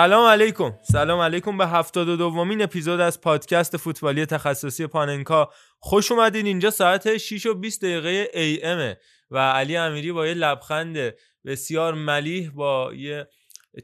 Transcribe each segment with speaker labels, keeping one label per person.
Speaker 1: سلام علیکم. سلام علیکم به هفتاد و دومین اپیزود از پادکست فوتبالی تخصصی پاننکا. خوش اومدین. اینجا ساعت 6 و 20 دقیقه ای امه و علی امیری با یه لبخند بسیار ملیح با یه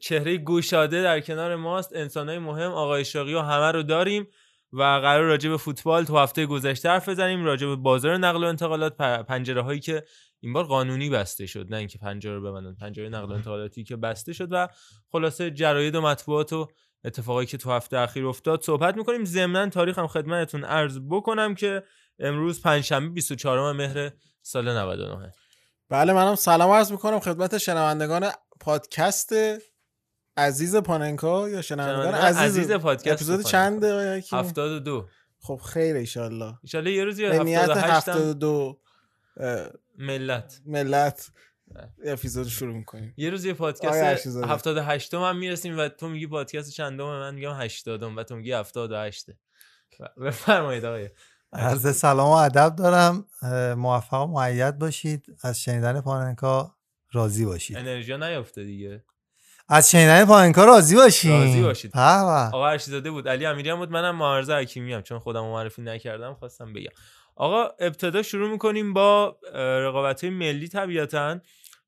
Speaker 1: چهره گوشاده در کنار ماست. انسانهای مهم آقای شاقی و همه رو داریم و قرار راجع به فوتبال تو هفته گذشته حرف بزنیم. راجع به بازار نقل و انتقالات پنجره هایی که این بار قانونی بسته شد نه اینکه پنجره رو ببندن. پنجره نقل و انتقالاتی که بسته شد و خلاصه جراید و مطبوعات و اتفاقایی که تو هفته اخیر افتاد. صحبت می‌کنیم. ضمنا تاریخ هم خدمتتون عرض بکنم که امروز پنجشنبه 24 مهر سال 99
Speaker 2: بله منم سلام عرض می‌کنم خدمت شنوندگان پادکست عزیز پاننکا یا شنوندگان عزیز,
Speaker 1: عزیز پادکست
Speaker 2: اپیزود چنده
Speaker 1: 72
Speaker 2: خب خیر ایشالله
Speaker 1: ایشالله یه روزی
Speaker 2: به نیت
Speaker 1: 78
Speaker 2: 72
Speaker 1: ملت.
Speaker 2: ملت. اپیزود شروع می‌کنیم.
Speaker 1: یه روز یه پادکست
Speaker 2: ارشیزاده.
Speaker 1: 78 هم می‌رسیم و تو میگی پادکست چندم؟ من میگم 80 و تو میگی 78 بفرمایید آقای.
Speaker 3: عرض سلام و ادب دارم. موفق و معید باشید. از شنیدن پاننکا راضی باشید.
Speaker 1: انرژی نیافته دیگه.
Speaker 3: از شنیدن پاننکا راضی باشید.
Speaker 1: راضی باشید.
Speaker 3: به به.
Speaker 1: آقا ارشیزاده بود. علی امیری هم بود. منم معارضه حکیمی هم چون خودم معرفی نکردم خواستم بگم. آقا ابتدا شروع می‌کنیم با رقابت های ملی طبیعتا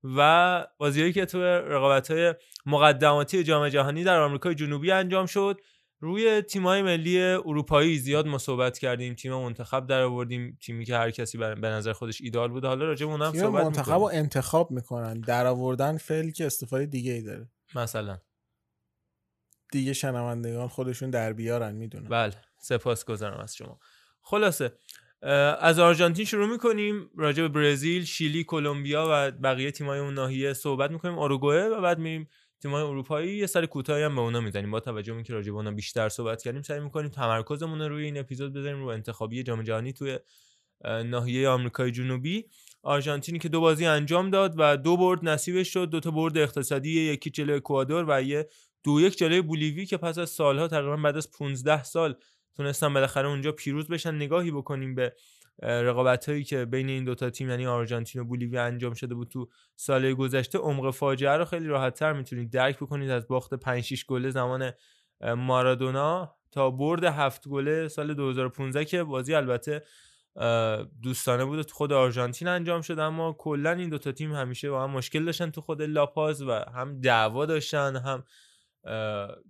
Speaker 1: و بازیهایی که تو رقابت های مقدماتی جام جهانی در آمریکای جنوبی انجام شد. روی تیم‌های ملی اروپایی زیاد ما صحبت کردیم. تیم منتخب در آوردیم. تیمی که هر کسی به نظر خودش ایدال بود حالا راجع اونم صحبت
Speaker 2: منتخب
Speaker 1: می‌کنیم.
Speaker 2: رو انتخاب می‌کنن. در آوردن فعلی که استفاده دیگه ای داره.
Speaker 1: مثلا.
Speaker 2: دیگه شنوندگان خودشون در بیارن می‌دونن
Speaker 1: بله. سپاسگزارم از شما. خلاصه از آرژانتین شروع می‌کنیم. راجع به برزیل شیلی کلمبیا و بقیه تیمای اون ناحیه صحبت می‌کنیم. اوروگوئه و بعد میریم تیمای اروپایی. یه سر کوتاهی هم به اونا می‌زنیم. با توجه به اینکه راجع به اونا بیشتر صحبت کردیم سعی می‌کنیم تمرکزمون رو روی این اپیزود بذاریم رو انتخابی جام جهانی توی ناحیه آمریکای جنوبی. آرژانتینی که دو بازی انجام داد و دو برد نصیبش شد. دو تا برد اقتصادی یکی جلوی اکوادور و یه دو یک جلوی بولیوی که پس از سالها تقریبا بعد از 15 سال تونستن بالاخره اونجا پیروز بشن. نگاهی بکنیم به رقابت هایی که بین این دوتا تیم یعنی آرژانتین و بولیوی انجام شده بود تو سال گذشته. عمق فاجعه رو خیلی راحت تر می‌تونید درک بکنید از باخت 5 6 گله زمان مارادونا تا برد هفت گله سال 2015 که بازی البته دوستانه بود تو خود آرژانتین انجام شد. اما کلا این دوتا تیم همیشه با هم مشکل داشتن تو خود لاپاز و هم دعوا داشتن هم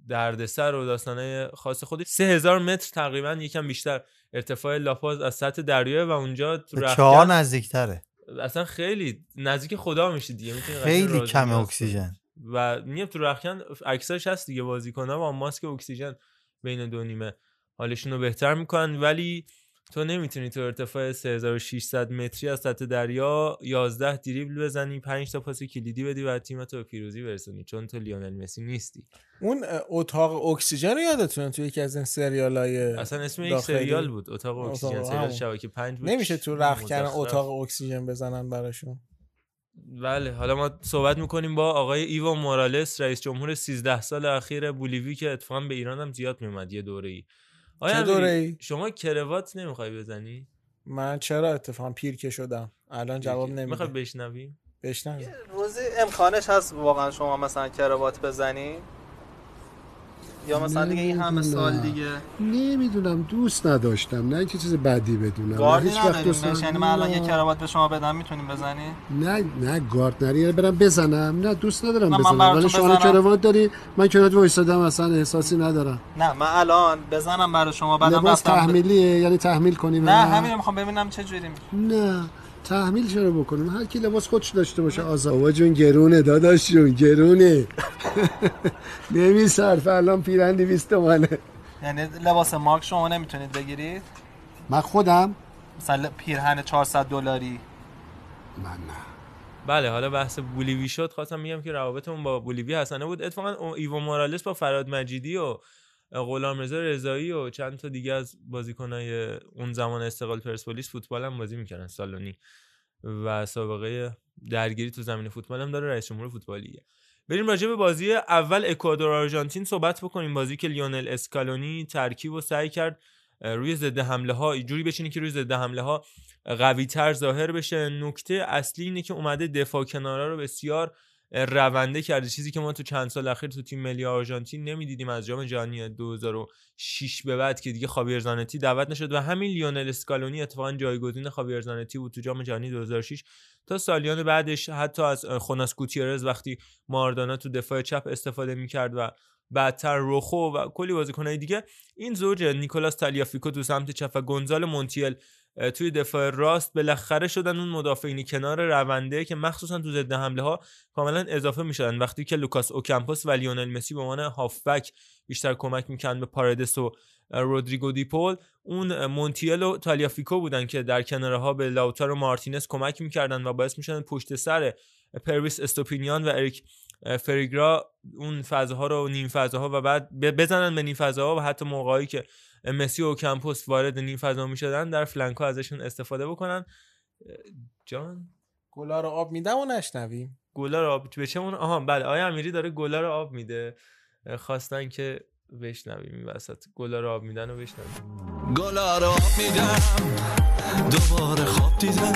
Speaker 1: دردسر و داستانه خاص خودش سه هزار متر تقریبا یکم بیشتر. ارتفاع لاپاز از سطح دریاه و اونجا تو
Speaker 3: چهار نزدیکتره.
Speaker 1: اصلا خیلی نزدیک خدا میشه دیگه
Speaker 3: خیلی کم اکسیژن.
Speaker 1: و میگم تو رختکن اکثرش هست دیگه بازیکن‌ها با ماسک اکسیژن بین دو نیمه حالشون رو بهتر می‌کنن. ولی تو نمی‌تونی تو ارتفاع 3600 متری از سطح دریا 11 دریبل بزنی 5 تا پاس کلیدی بدی و تیمت رو به پیروزی برسونی چون تو لیونل مسی نیستی
Speaker 2: اون اتاق اکسیژن رو یادتونه توی یکی از این سریال های
Speaker 1: اصلا اسم یک. سریال بود اتاق اکسیژن سریال. شبکه 5 بود
Speaker 2: نمیشه تو رخ کردن. اتاق اکسیژن بزنن براشون
Speaker 1: بله حالا ما صحبت می‌کنیم با آقای ایوا مورالس رئیس جمهور 13 سال اخیر بولیوی که اتفاقا به ایران هم زیاد میومد یه دوره ای
Speaker 2: چه دوره‌ای؟
Speaker 1: شما کروات نمی‌خوای بزنی؟
Speaker 2: من چرا اتفاقا پیر که شدم؟ الان جواب
Speaker 1: می‌خوای
Speaker 2: نمیده
Speaker 1: بشنویم.
Speaker 2: بشنویم
Speaker 4: روزی امکانش هست واقعا شما مثلا کراوات بزنی؟
Speaker 3: یا مثلا دیگه این همه سال دیگه.
Speaker 4: نمی‌دونم دوست نداشتم. نه اینکه چیز بدی بدونم.
Speaker 3: گاردی
Speaker 4: وقت
Speaker 3: نداریم یعنی من الان یه. کراوات به شما بدم می‌تونیم بزنی
Speaker 4: نه نه گاردنری یعنی برم بزنم. نه دوست ندارم
Speaker 3: نه،
Speaker 4: بزنم. ولی شما. کراوات داری من کراوات وایسادم اصلا احساسی ندارم.
Speaker 3: نه من الان بزنم برای شما بعدم
Speaker 4: لباس
Speaker 3: رفتم ب-
Speaker 4: تحمیلیه یعنی تحمیل کنیم
Speaker 3: نه همین می‌خوام ببینم چه جوری
Speaker 4: نه. تحمیل چرا بکنیم؟ هر کی لباس خودش داشته باشه آزاد. بابا جون گرونه داداش جون گرونه. نمیصرف الان پیرن 200 تومنه.
Speaker 3: یعنی لباس مارک شما نمی‌تونید بگیرید؟
Speaker 4: من خودم؟
Speaker 3: مثلا پیرهن 400 دلاری.
Speaker 4: من نه.
Speaker 1: بله حالا بحث بولیوی شد خواستم میگم که روابطمون با بولیوی حسنه بود. اتفاقا ایوا مورالس با فراد مجیدی و غلامرضا رضایی و چند تا دیگه از بازیکنای اون زمان استقلال پرسپولیس فوتبال هم بازی می‌کردن سالونی. و سابقه درگیری تو زمین فوتبال هم داره رئیس جمهور فوتبالیه. بریم راجع به بازی اول اکوادور آرژانتین صحبت بکنیم. بازی که لیونل اسکالونی ترکیب و سعی کرد روی ضد حمله ها جوری بچینه که روی ضد حمله ها قوی تر ظاهر بشه. نکته اصلی اینه که اومده دفاع کنارا رو بسیار رونده کرده چیزی که ما تو چند سال اخیر تو تیم ملی آرژانتین نمی‌دیدیم از جام جهانی 2006 به بعد که دیگه خاویر زانتی دعوت نشد و همین لیونل اسکالونی اتفاقا جایگزین خاویر زانتی بود تو جام جهانی 2006 تا سالیان بعدش حتی از خوناس گوتیرز وقتی ماردانا تو دفاع چپ استفاده می‌کرد و بعدتر روخو و کلی بازیکنهای دیگه. این زوج نیکولاس تالیافیکو تو سمت چپ و گونزال مونتیل توی دفاع راست بالاخره شدن اون مدافعین کنار رونده که مخصوصا تو ضد حمله ها کاملا اضافه می‌شدن. وقتی که لوکاس اوکامپوس و لیونل مسی به عنوان هافبک بیشتر کمک می‌کردن به پاردس و رودریگو دیپول اون مونتیل و تالیافیکو بودن که در کناره ها به لاوتارو مارتینز کمک می‌کردن و باعث می‌شدن پشت سر پرویس استوپینیان و اریک فریگرا اون فضاها رو نیم فضاها و بعد بزنن به نیم فضاها و حتی موقعی که مسی و کمپوس وارد نیم فضا می‌شدن در flank ها ازشون استفاده بکنن. جان؟
Speaker 2: گلا رو آب میدم و نشنویم.
Speaker 1: گلا رو آب به چمون آها بله آیا امیری داره گلا رو آب میده. خواستن که بشنویم این وسط. گلا رو آب میدن و بشنویم.
Speaker 5: گلا رو آب میدم دوباره خواب دیدم.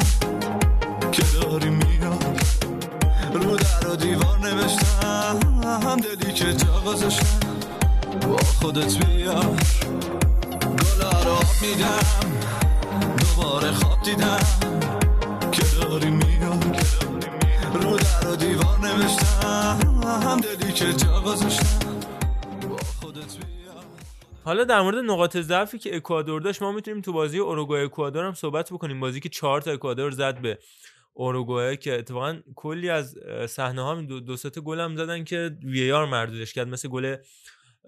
Speaker 5: که داری میاد رو در و دیوار نوشتم. دلی که جا گذاشتم با خودت بیار. آب میدم. دوباره خواب دیدم. که داری میاد رو در و دیوار نوشتم. دلی که جا گذاشتم.
Speaker 1: حالا در مورد نقاط ضعفی که اکوادور داشت ما می‌تونیم تو بازی اوروگوئه اکوادور هم صحبت بکنیم. بازی که چهار تا اکوادور زد به اوروگوئه که اتفاقا کلی از صحنه ها دو, دو گل هم زدن که وی آر مردودش کرد. مثل گل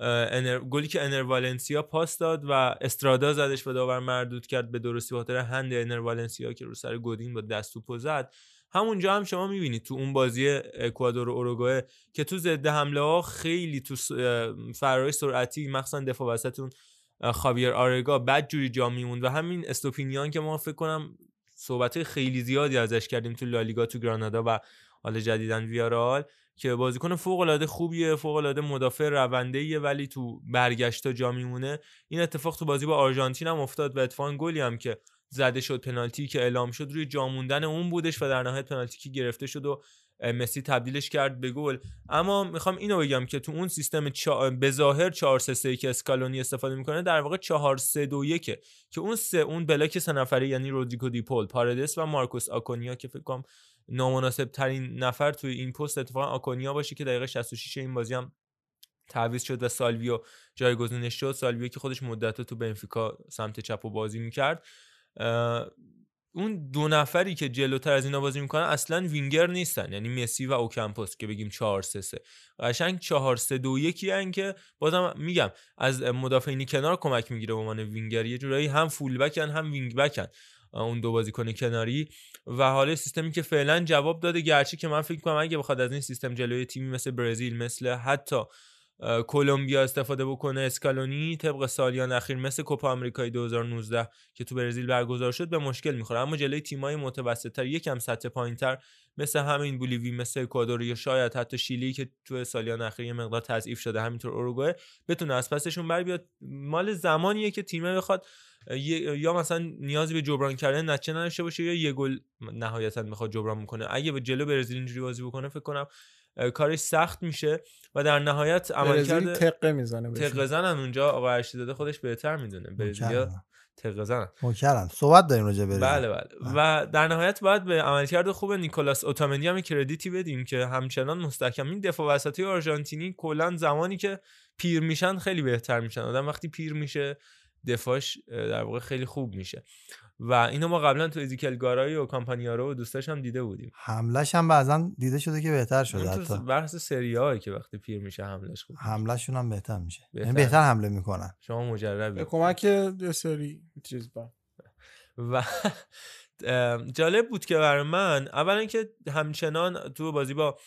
Speaker 1: انر... گلی که انر والنسیا پاس داد و استرادا زدش و داور مردود کرد به درستی خاطر هند انر والنسیا که رو سر گودین با دست توپو زد. همونجا هم شما می‌بینید تو اون بازی اکوادور و اوروگوئه که تو ضد حمله ها خیلی تو فرای سرعتی مخصوصا دفاع وسط اون اه، خاویر آرگا بد جوری جا میموند و همین استوپینیان که ما فکر کنم صحبت خیلی زیادی ازش کردیم تو لالیگا تو گرانادا و حالا جدیدن ویارال که بازیکن فوق العاده خوبیه فوق العاده مدافع رونده ولی تو برگشتا جا میمونه این اتفاق تو بازی با آرژانتین هم افتاد و اتفاقا گلی هم که زده شد پنالتی که اعلام شد روی جا موندن اون بودش و در نهایت پنالتی که گرفته شد و مسی تبدیلش کرد به گل. اما می‌خوام اینو بگم که تو اون سیستم چا... به ظاهر 4 3 3 که اسکالونی استفاده می‌کنه در واقع 4 3 2 1 که اون سه اون بلاک سه نفره یعنی رودریگو دیپول پاردس و مارکوس آکونیا که فکر کنم نامناسب ترین نفر توی این پست اتفاقا آکونیا باشه که دقیقه 66 این بازی هم تعویض شد و سالویو جایگزینش شد. سالویو که خودش مدت تو بنفیکا سمت چپ و بازی می‌کرد. اون دو نفری که جلوتر از اینا بازی می‌کنن اصلا وینگر نیستن. یعنی مسی و اوکمپوس که بگیم 4 3 3 قشنگ 4 3 2 1 ان که بازم میگم از مدافعین کنار کمک می‌گیره به عنوان وینگر. یه جورایی هم full backن هم wing backن اون دو بازیکن کناری. و حالا سیستمی که فعلا جواب داده گرچه که من فکر کنم اگه بخواد از این سیستم جلوی تیمی مثل برزیل مثل حتی کلمبیا استفاده بکنه اسکالونی طبق سالیان اخیر مثل کوپا آمریکای 2019 که تو برزیل برگزار شد به مشکل می‌خوره. اما جلوی تیمای متوسطتر یکم سطح پایینتر مثل همین بولیوی مثل اکوادور یا شاید حتی شیلی که تو سالیان اخیر یه مقدار تضعیف شده همینطور اوروگوئه بتونه از پسشون بر بیاد. مال زمانیه که تیمه بخواد یا مثلا نیازی به جبران کردن نتیجه نداشته باشه یا یه گل نهایتا بخواد جبران بکنه. اگه به جلو برزیل اینجوری بازی بکنه فکر کنم کارش سخت میشه و در نهایت
Speaker 2: برزیل
Speaker 1: عملکرد
Speaker 2: تقه می‌زنه
Speaker 1: تقه زنن اونجا آقا خودش بهتر می‌دونه. برزیلیا
Speaker 3: مکرم.
Speaker 1: تقه زنن
Speaker 3: مکرم صحبت داریم راجع به
Speaker 1: بله بله. و در نهایت باید به عملکرد خوب نیکولاس اوتامندی هم کردیتی بدیم که همچنان مستحکم. این دفاع وسطی آرژانتینی کلا زمانی که پیر میشن خیلی بهتر میشن. آدم وقتی پیر میشه دفاعش در واقع خیلی خوب میشه. و اینو ما قبلا تو ایزیکل گارایی و کامپانیارو و دوستاش هم دیده بودیم.
Speaker 3: حملش هم بعضا دیده شده که بهتر شده حتی.
Speaker 1: بحث سری که وقتی پیر میشه حملش خوب
Speaker 3: حملهشون هم بهتر میشه.
Speaker 1: بهتر.
Speaker 3: یعنی بهتر حمله می‌کنن.
Speaker 1: شما
Speaker 2: به
Speaker 1: مجربی
Speaker 2: کمک یه سری چیز با.
Speaker 1: و جالب بود که برای من اولا که همچنان تو بازی با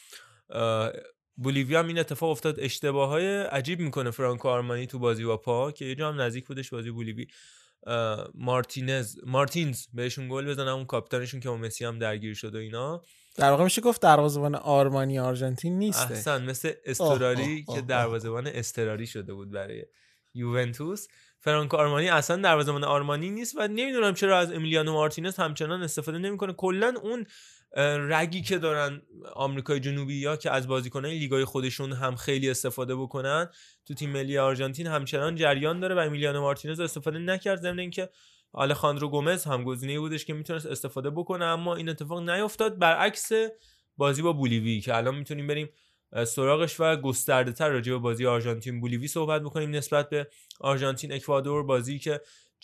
Speaker 1: بولیویا هم این اتفاق افتاد اشتباه های عجیب می‌کنه فرانکو آرمانی تو بازی با پا که یه جا هم نزدیک بودش بازی بولیوی مارتینز مارتینز بهشون گل بزنه اون کاپیتانشون که با مسی هم درگیر شد و اینا.
Speaker 2: در واقع میشه گفت دروازه‌بان آرمانی آرژانتین نیست
Speaker 1: احسن مثل استراری
Speaker 2: آه،
Speaker 1: که
Speaker 2: آه،
Speaker 1: دروازه‌بان استراری شده بود برای یوونتوس. فرانکو آرمانی اصلا دروازه‌بان آرمانی نیست و نمی‌دونم چرا از امیلیانو مارتینز همچنان استفاده نمی‌کنه. کلا اون رگی که دارن آمریکای جنوبی یا که از بازیکنان لیگای خودشون هم خیلی استفاده بکنن تو تیم ملی آرژانتین همچنان جریان داره و امیلیانو مارتینز استفاده نکرد ضمن اینکه آلخاندرو گومز هم گزینه‌ای بودش که می‌تونست استفاده بکنه اما این اتفاق نیفتاد برعکس بازی با بولیوی که الان می‌تونیم بریم سراغش و گسترده تر راجع به بازی آرژانتین بولیوی صحبت بکنیم نسبت به آرژانتین اکوادور. بازی که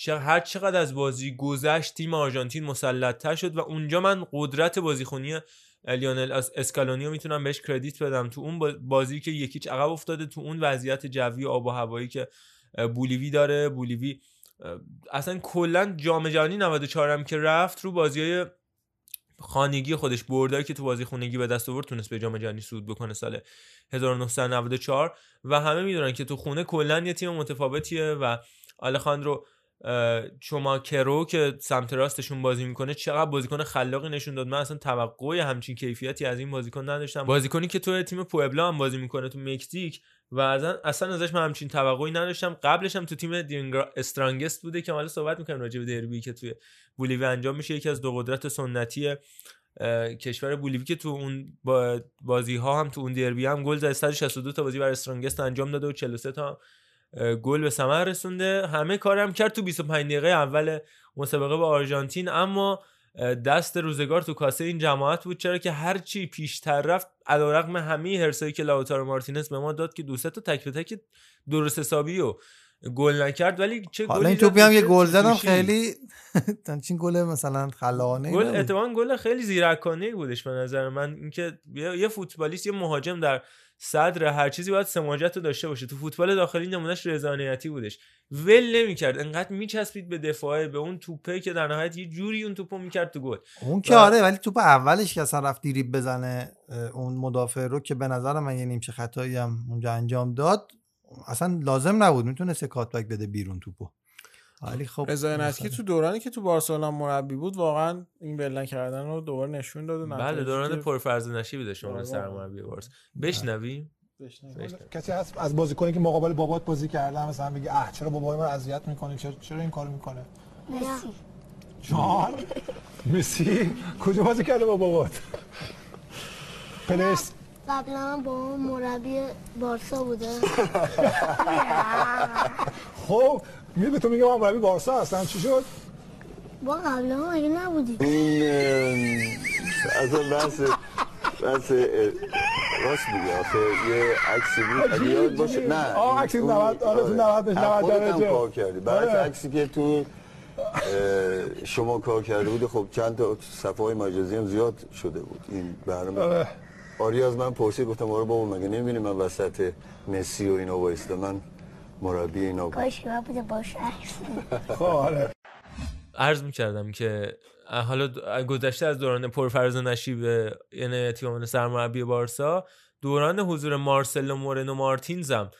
Speaker 1: هر چقدر از بازی گذشت تیم آرژانتین مسلط شد و اونجا من قدرت بازیخونی لیونل اس- اسکالونی رو می‌تونم بهش credit بدم. تو اون با- بازی که یک هیچ عقب افتاده تو اون وضعیت جوی آب و هوایی که بولیوی داره بولیوی اصلا کلا جام جهانی 94 هم که رفت رو بازی های خانگی خودش بردهایی که تو بازی خونگی به دست آورد تونست به جام جهانی صعود بکنه سال 1994 و همه می‌دونن که تو خونه کلا یه تیم متفاوتیه و آلخاندرو اه، چوماکرو که سمت راستشون بازی می‌کنه چقدر بازیکن خلاقی نشون داد. من اصلا توقع همچین کیفیتی از این بازیکن نداشتم. بازیکنی که تو تیم پوئبلا هم بازی می‌کنه تو مکزیک و اصلا ازش من همچین توقعی نداشتم. قبلش هم تو تیم دینگرا استرانگست بوده که حالا صحبت می‌کنیم راجع به دربی که توی بولیوی انجام میشه. یکی از دو قدرت سنتی کشور بولیوی که تو اون با بازی ها هم تو اون دربی هم گل زد. 162 تا بازی برای استرانگست انجام داده و 43 تا گل به ثمر رسونده. همه کارم کرد تو 25 دقیقه اول مسابقه با آرژانتین اما دست روزگار تو کاسه این جماعت بود. چرا که هر چی پیشتر رفت علیرغم همه هرسایی که لاوتارو مارتینز به ما داد که دو سه تا تک به تک درست حسابی و گل نکرد. ولی چه گلی
Speaker 3: این توپی هم یه گل زدم. خیلی چین گل مثلا خلاقانه
Speaker 1: گل. اتفاقا گل خیلی زیرکانه بودش به نظر من. اینکه یه یه فوتبالیست یه مهاجم در صدر هر چیزی باید سماجت رو داشته باشه. تو فوتبال داخلی نمونهش رضانیتی بودش. ول نمی‌کرد. انقدر میچسبید به دفاعه به اون توپه که در نهایت یه جوری اون توپو می‌کرد تو گل.
Speaker 3: اون که
Speaker 1: و-
Speaker 3: آره ولی توپ اولش که اصلا رفت دیریب بزنه اون مدافع رو که به نظر من یه نیمچه خطایی هم اونجا انجام داد اصلا لازم نبود. می‌تونست کاتبک بده بیرون توپو. ولی خب
Speaker 2: رضا نسکی
Speaker 3: مثلا-
Speaker 2: تو دورانی که تو بارسلونا مربی بود واقعا این بلن کردن رو دوباره نشون داد
Speaker 1: بله دوران
Speaker 2: که-
Speaker 1: پرفرز نشی بده شما
Speaker 2: آره،
Speaker 1: سرمربی بارس بشنویم.
Speaker 6: کسی هست از بازیکنی که مقابل بابات بازی کرده مثلا بگی اه چرا بابای من اذیت می‌کنه؟ چرا چرا این کارو می‌کنه؟
Speaker 7: مسی.
Speaker 6: جان؟ مسی؟ کجا بازی کرده با بابات؟ پلیس.
Speaker 7: قبلا با مربی بارسا بوده.
Speaker 6: خب می به تو میگم من مربی بارسا هستم چی شد؟
Speaker 7: با قبلا هم اگه نبودی
Speaker 8: این اصلا بحث بحث اه، راست میگه آخه یه عکسی بود. اگه یاد باشه نه
Speaker 6: آه، عکسی
Speaker 8: اون-
Speaker 6: 90 آره، تو 90 بهش
Speaker 8: هم
Speaker 6: 90
Speaker 8: خودت هم
Speaker 6: درجه.
Speaker 8: کار کردی. بعد
Speaker 6: آره.
Speaker 8: عکسی که تو شما کار کرده بودی خب چند تا صفحه های مجازی هم زیاد شده بود. این برنامه.
Speaker 6: آره.
Speaker 8: آری از من پرسید گفتم آره بابا مگه نمی‌بینی من وسط مسی و اینا وایسته من مربی اینا بود.
Speaker 7: کاش که من بوده باش عکس
Speaker 6: خب آره
Speaker 1: عرض می‌کردم که حالا گذشته از دوران پرفرز و نشیب یعنی تیم سرمربی بارسا دوران حضور مارسلو مورنو مارتینز هم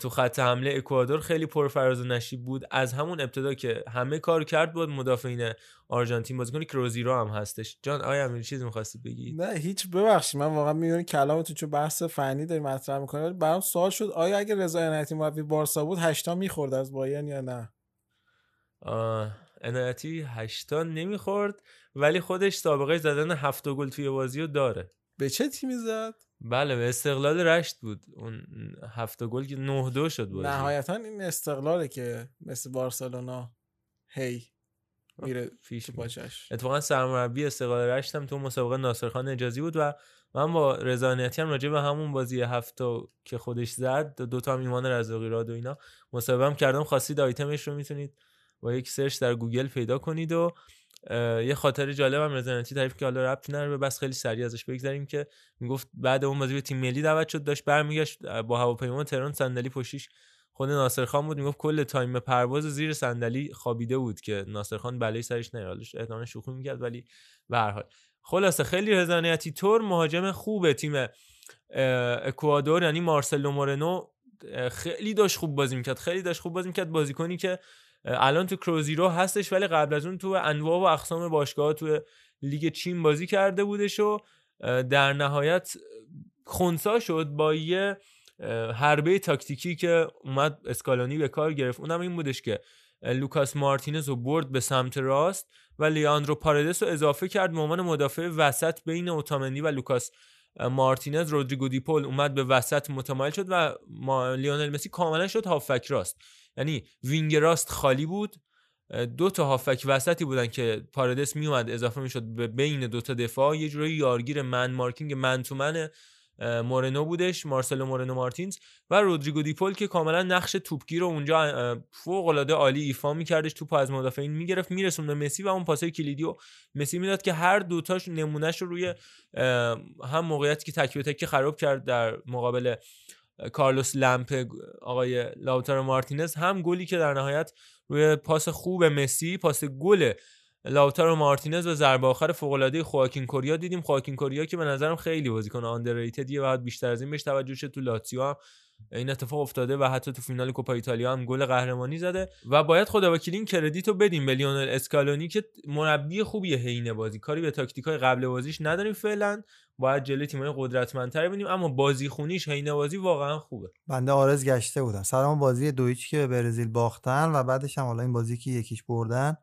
Speaker 1: تو خط حمله اکوادور خیلی پرفراز و نشیب بود. از همون ابتدا که همه کار کرد بود مدافعین آرژانتین بازیکن کروزیرو هم هستش. جان آیا امیر چیزی می‌خواستی بگی؟
Speaker 2: نه هیچ ببخشید. من واقعا میون کلامتون چون بحث فنی داری مطرح می‌کنی ولی برام سوال شد آیا اگه رضا عنایتی مربی بارسا بود هشتا می‌خورد از بایرن یا نه؟
Speaker 1: عنایتی هشتا نمی‌خورد ولی خودش سابقه زدن هفت گل توی بازی رو داره.
Speaker 2: به چه تیمی زد؟
Speaker 1: بله به استقلال رشت بود. اون هفته گل که 9 دو شد بازی.
Speaker 2: نهایتا این استقلاله که مثل بارسلونا هی میره
Speaker 1: میره.
Speaker 2: پاچش.
Speaker 1: اتفاقا سرمربی استقلال رشت هم تو مسابقه ناصرخان حجازی بود و من با رضایتی هم راجع به همون بازی هفته که خودش زد دو تا هم ایمان رزاقی راد و اینا مصاحبه هم کردم. خواستید آیتمش رو می‌تونید با یک سرچ در گوگل پیدا کنید و یه خاطر جالب هم رضایتی تعریف که حالا ربطی نداره بس خیلی سریع ازش بگذریم که می‌گفت بعد اون بازی به تیم ملی دعوت شد داشت برمیگشت با هواپیما تهران صندلی پشتیش خود ناصر خان بود می‌گفت کل تایم پرواز زیر صندلی خوابیده بود که ناصر خان بلای سرش نیاد. احتمالاً شوخی می‌کرد ولی به هر حال. خلاصه خیلی رضایتی‌طور مهاجم خوب تیم اکوادور یعنی مارسلو مورنو خیلی داشت خوب بازی می‌کرد خیلی داشت خوب بازی می‌کرد. بازیکنی که الان تو کروزیرو هستش ولی قبل از اون تو انواع و اقسام باشگاه تو لیگ چین بازی کرده بودش و در نهایت خونسا شد با یه حربه تاکتیکی که اومد اسکالونی به کار گرفت. اونم این بودش که لوکاس مارتینز رو برد به سمت راست و لیاندرو پارادس رو اضافه کرد به عنوان مدافع وسط بین اوتامندی و لوکاس مارتینز. رودریگو دی‌پائول اومد به وسط متمایل شد و لیونل مسی کاملا شد هافک راست. یعنی وینگ راست خالی بود. دو تا هافک وسطی بودن که پارادس میومد اضافه می‌شد به بین دو تا دفاع. یه جورایی یارگیر man marking man to man مورنو بودش مارسلو مورنو مارتینز و رودریگو دیپول که کاملا نقش توپگیر رو اونجا فوق العاده عالی ایفا میکردش توپ از مدافعین می‌گرفت میرسون به مسی و اون پاسای کلیدی و مسی می‌داد که هر دوتاش نمونهش رو روی هم موقعیتی که تک به تک خراب کرد در مقابل کارلوس لمپ آقای لاوتارو مارتینز هم گلی که در نهایت روی پاس خوب مسی پاس گل لاوتارو مارتینز و ضربه آخر فوق خواکین کوریا دیدیم. خواکین کوریا که به نظرم خیلی بازیکن آندرریتدیه و بیشتر از این بهش توجه شه تو لاتزیو هم این اتفاق افتاده و حتی تو فینال کوپا ایتالیا هم گل قهرمانی زده و باید خدا وکیلی این کردیت رو بدیم به لیونل اسکالونی که مربی خوبیه حین بازی. کاری به تاکتیکای قبل بازیش نداریم فعلا. باید جلوی تیم‌های قدرتمندتر ببینیم اما بازی خونیش حین بازی واقعا خوبه.
Speaker 3: بنده آرز گشته بودم اون بازی دویچ که به برزیل باختن و بعدش هم حالا این بازی که یکیش بردن.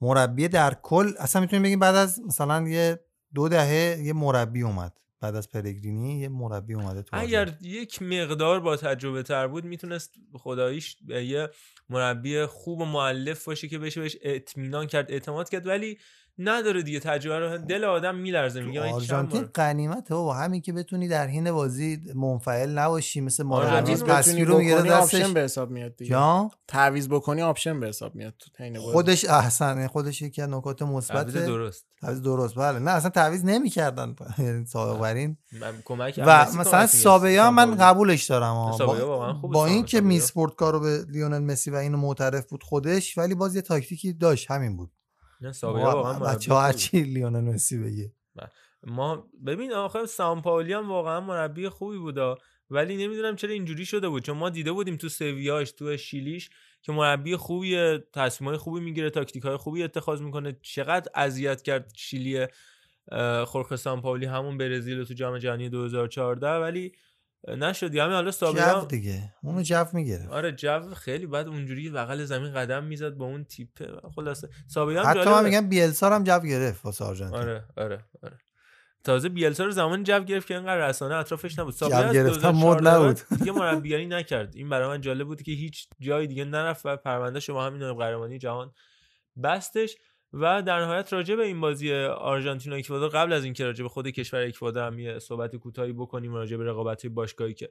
Speaker 3: مربی در کل اصلا می‌تونیم بگیم بعد از مثلا یه دو دهه یه مربی اومد. بعد از پلگرینی یه مربی اومده تو
Speaker 1: اگر. یک مقدار با تجربه تر بود می‌تونست خداییش به یه مربی خوب و مؤلف باشه که بشه بهش اطمینان کرد اعتماد کرد ولی نداره دیگه تجربه رو دل آدم میلرزه میگه
Speaker 3: آرژانتین غنیمته بابا همین که بتونی در حین بازی منفعل نباشی مثل ما
Speaker 2: بتونی
Speaker 3: تصویر رو می‌گیره
Speaker 2: بکنی
Speaker 3: دستش
Speaker 2: option به حساب میاد دیگه
Speaker 3: جان
Speaker 2: تعویض بکنی option به حساب میاد تو حین بازی.
Speaker 3: خودش احسنت خودش یکی از نکات مثبت
Speaker 1: درست
Speaker 3: تعویض درست بله نه اصلا تعویض نمی‌کردن یعنی سابق بر این
Speaker 1: من کمک
Speaker 3: و مثلا. سابیا من. قبولش دارم با. اینکه. میسپورت کارو به لیونل مسی و اینو معترف بود خودش ولی باز یه تاکتیکی داشت همین بود
Speaker 1: نه سابیا واقعا
Speaker 3: بچه ها. هرچی لیونل مسی بگه.
Speaker 1: ما ببین آخه سامپاولی هم واقعا مربی خوبی بودا ولی نمی‌دونم چرا اینجوری شده بود. چون ما دیده بودیم تو سویاش تو شیلیش که مربی خوبیه تصمیمای خوبی می‌گیره تاکتیک های خوبی اتخاذ می‌کنه. چقدر اذیت کرد شیلی اه، خورخه سامپاولی همون برزیل تو جام جهانی 2014 ولی نشد همین حالا
Speaker 3: جو
Speaker 1: سابیا
Speaker 3: دیگه. اونو جو می‌گیره
Speaker 1: آره جو خیلی بعد اونجوری بغل زمین قدم می‌زد با اون تیپه. خلاصه. سابیا هم
Speaker 3: حتی من. میگم بیلسا هم جو گرفت واسه آرژانتین
Speaker 1: آره آره آره. تازه بیلسا رو زمان جو گرفت که اینقدر رسانه اطرافش نبود. از
Speaker 3: گرفتن
Speaker 1: 2014
Speaker 3: مد نبود.
Speaker 1: دیگه مربیگری نکرد. این برای من جالب بود که هیچ جای دیگه نرفت و پرونده شما همین نایب قهرمانی جهان بستش. و در نهایت راجع به این بازی آرژانتین و اکوادور قبل از اینکه راجع به خود کشور اکوادور هم یه صحبت کوتاهی بکنیم راجع به رقابت باشگاهی که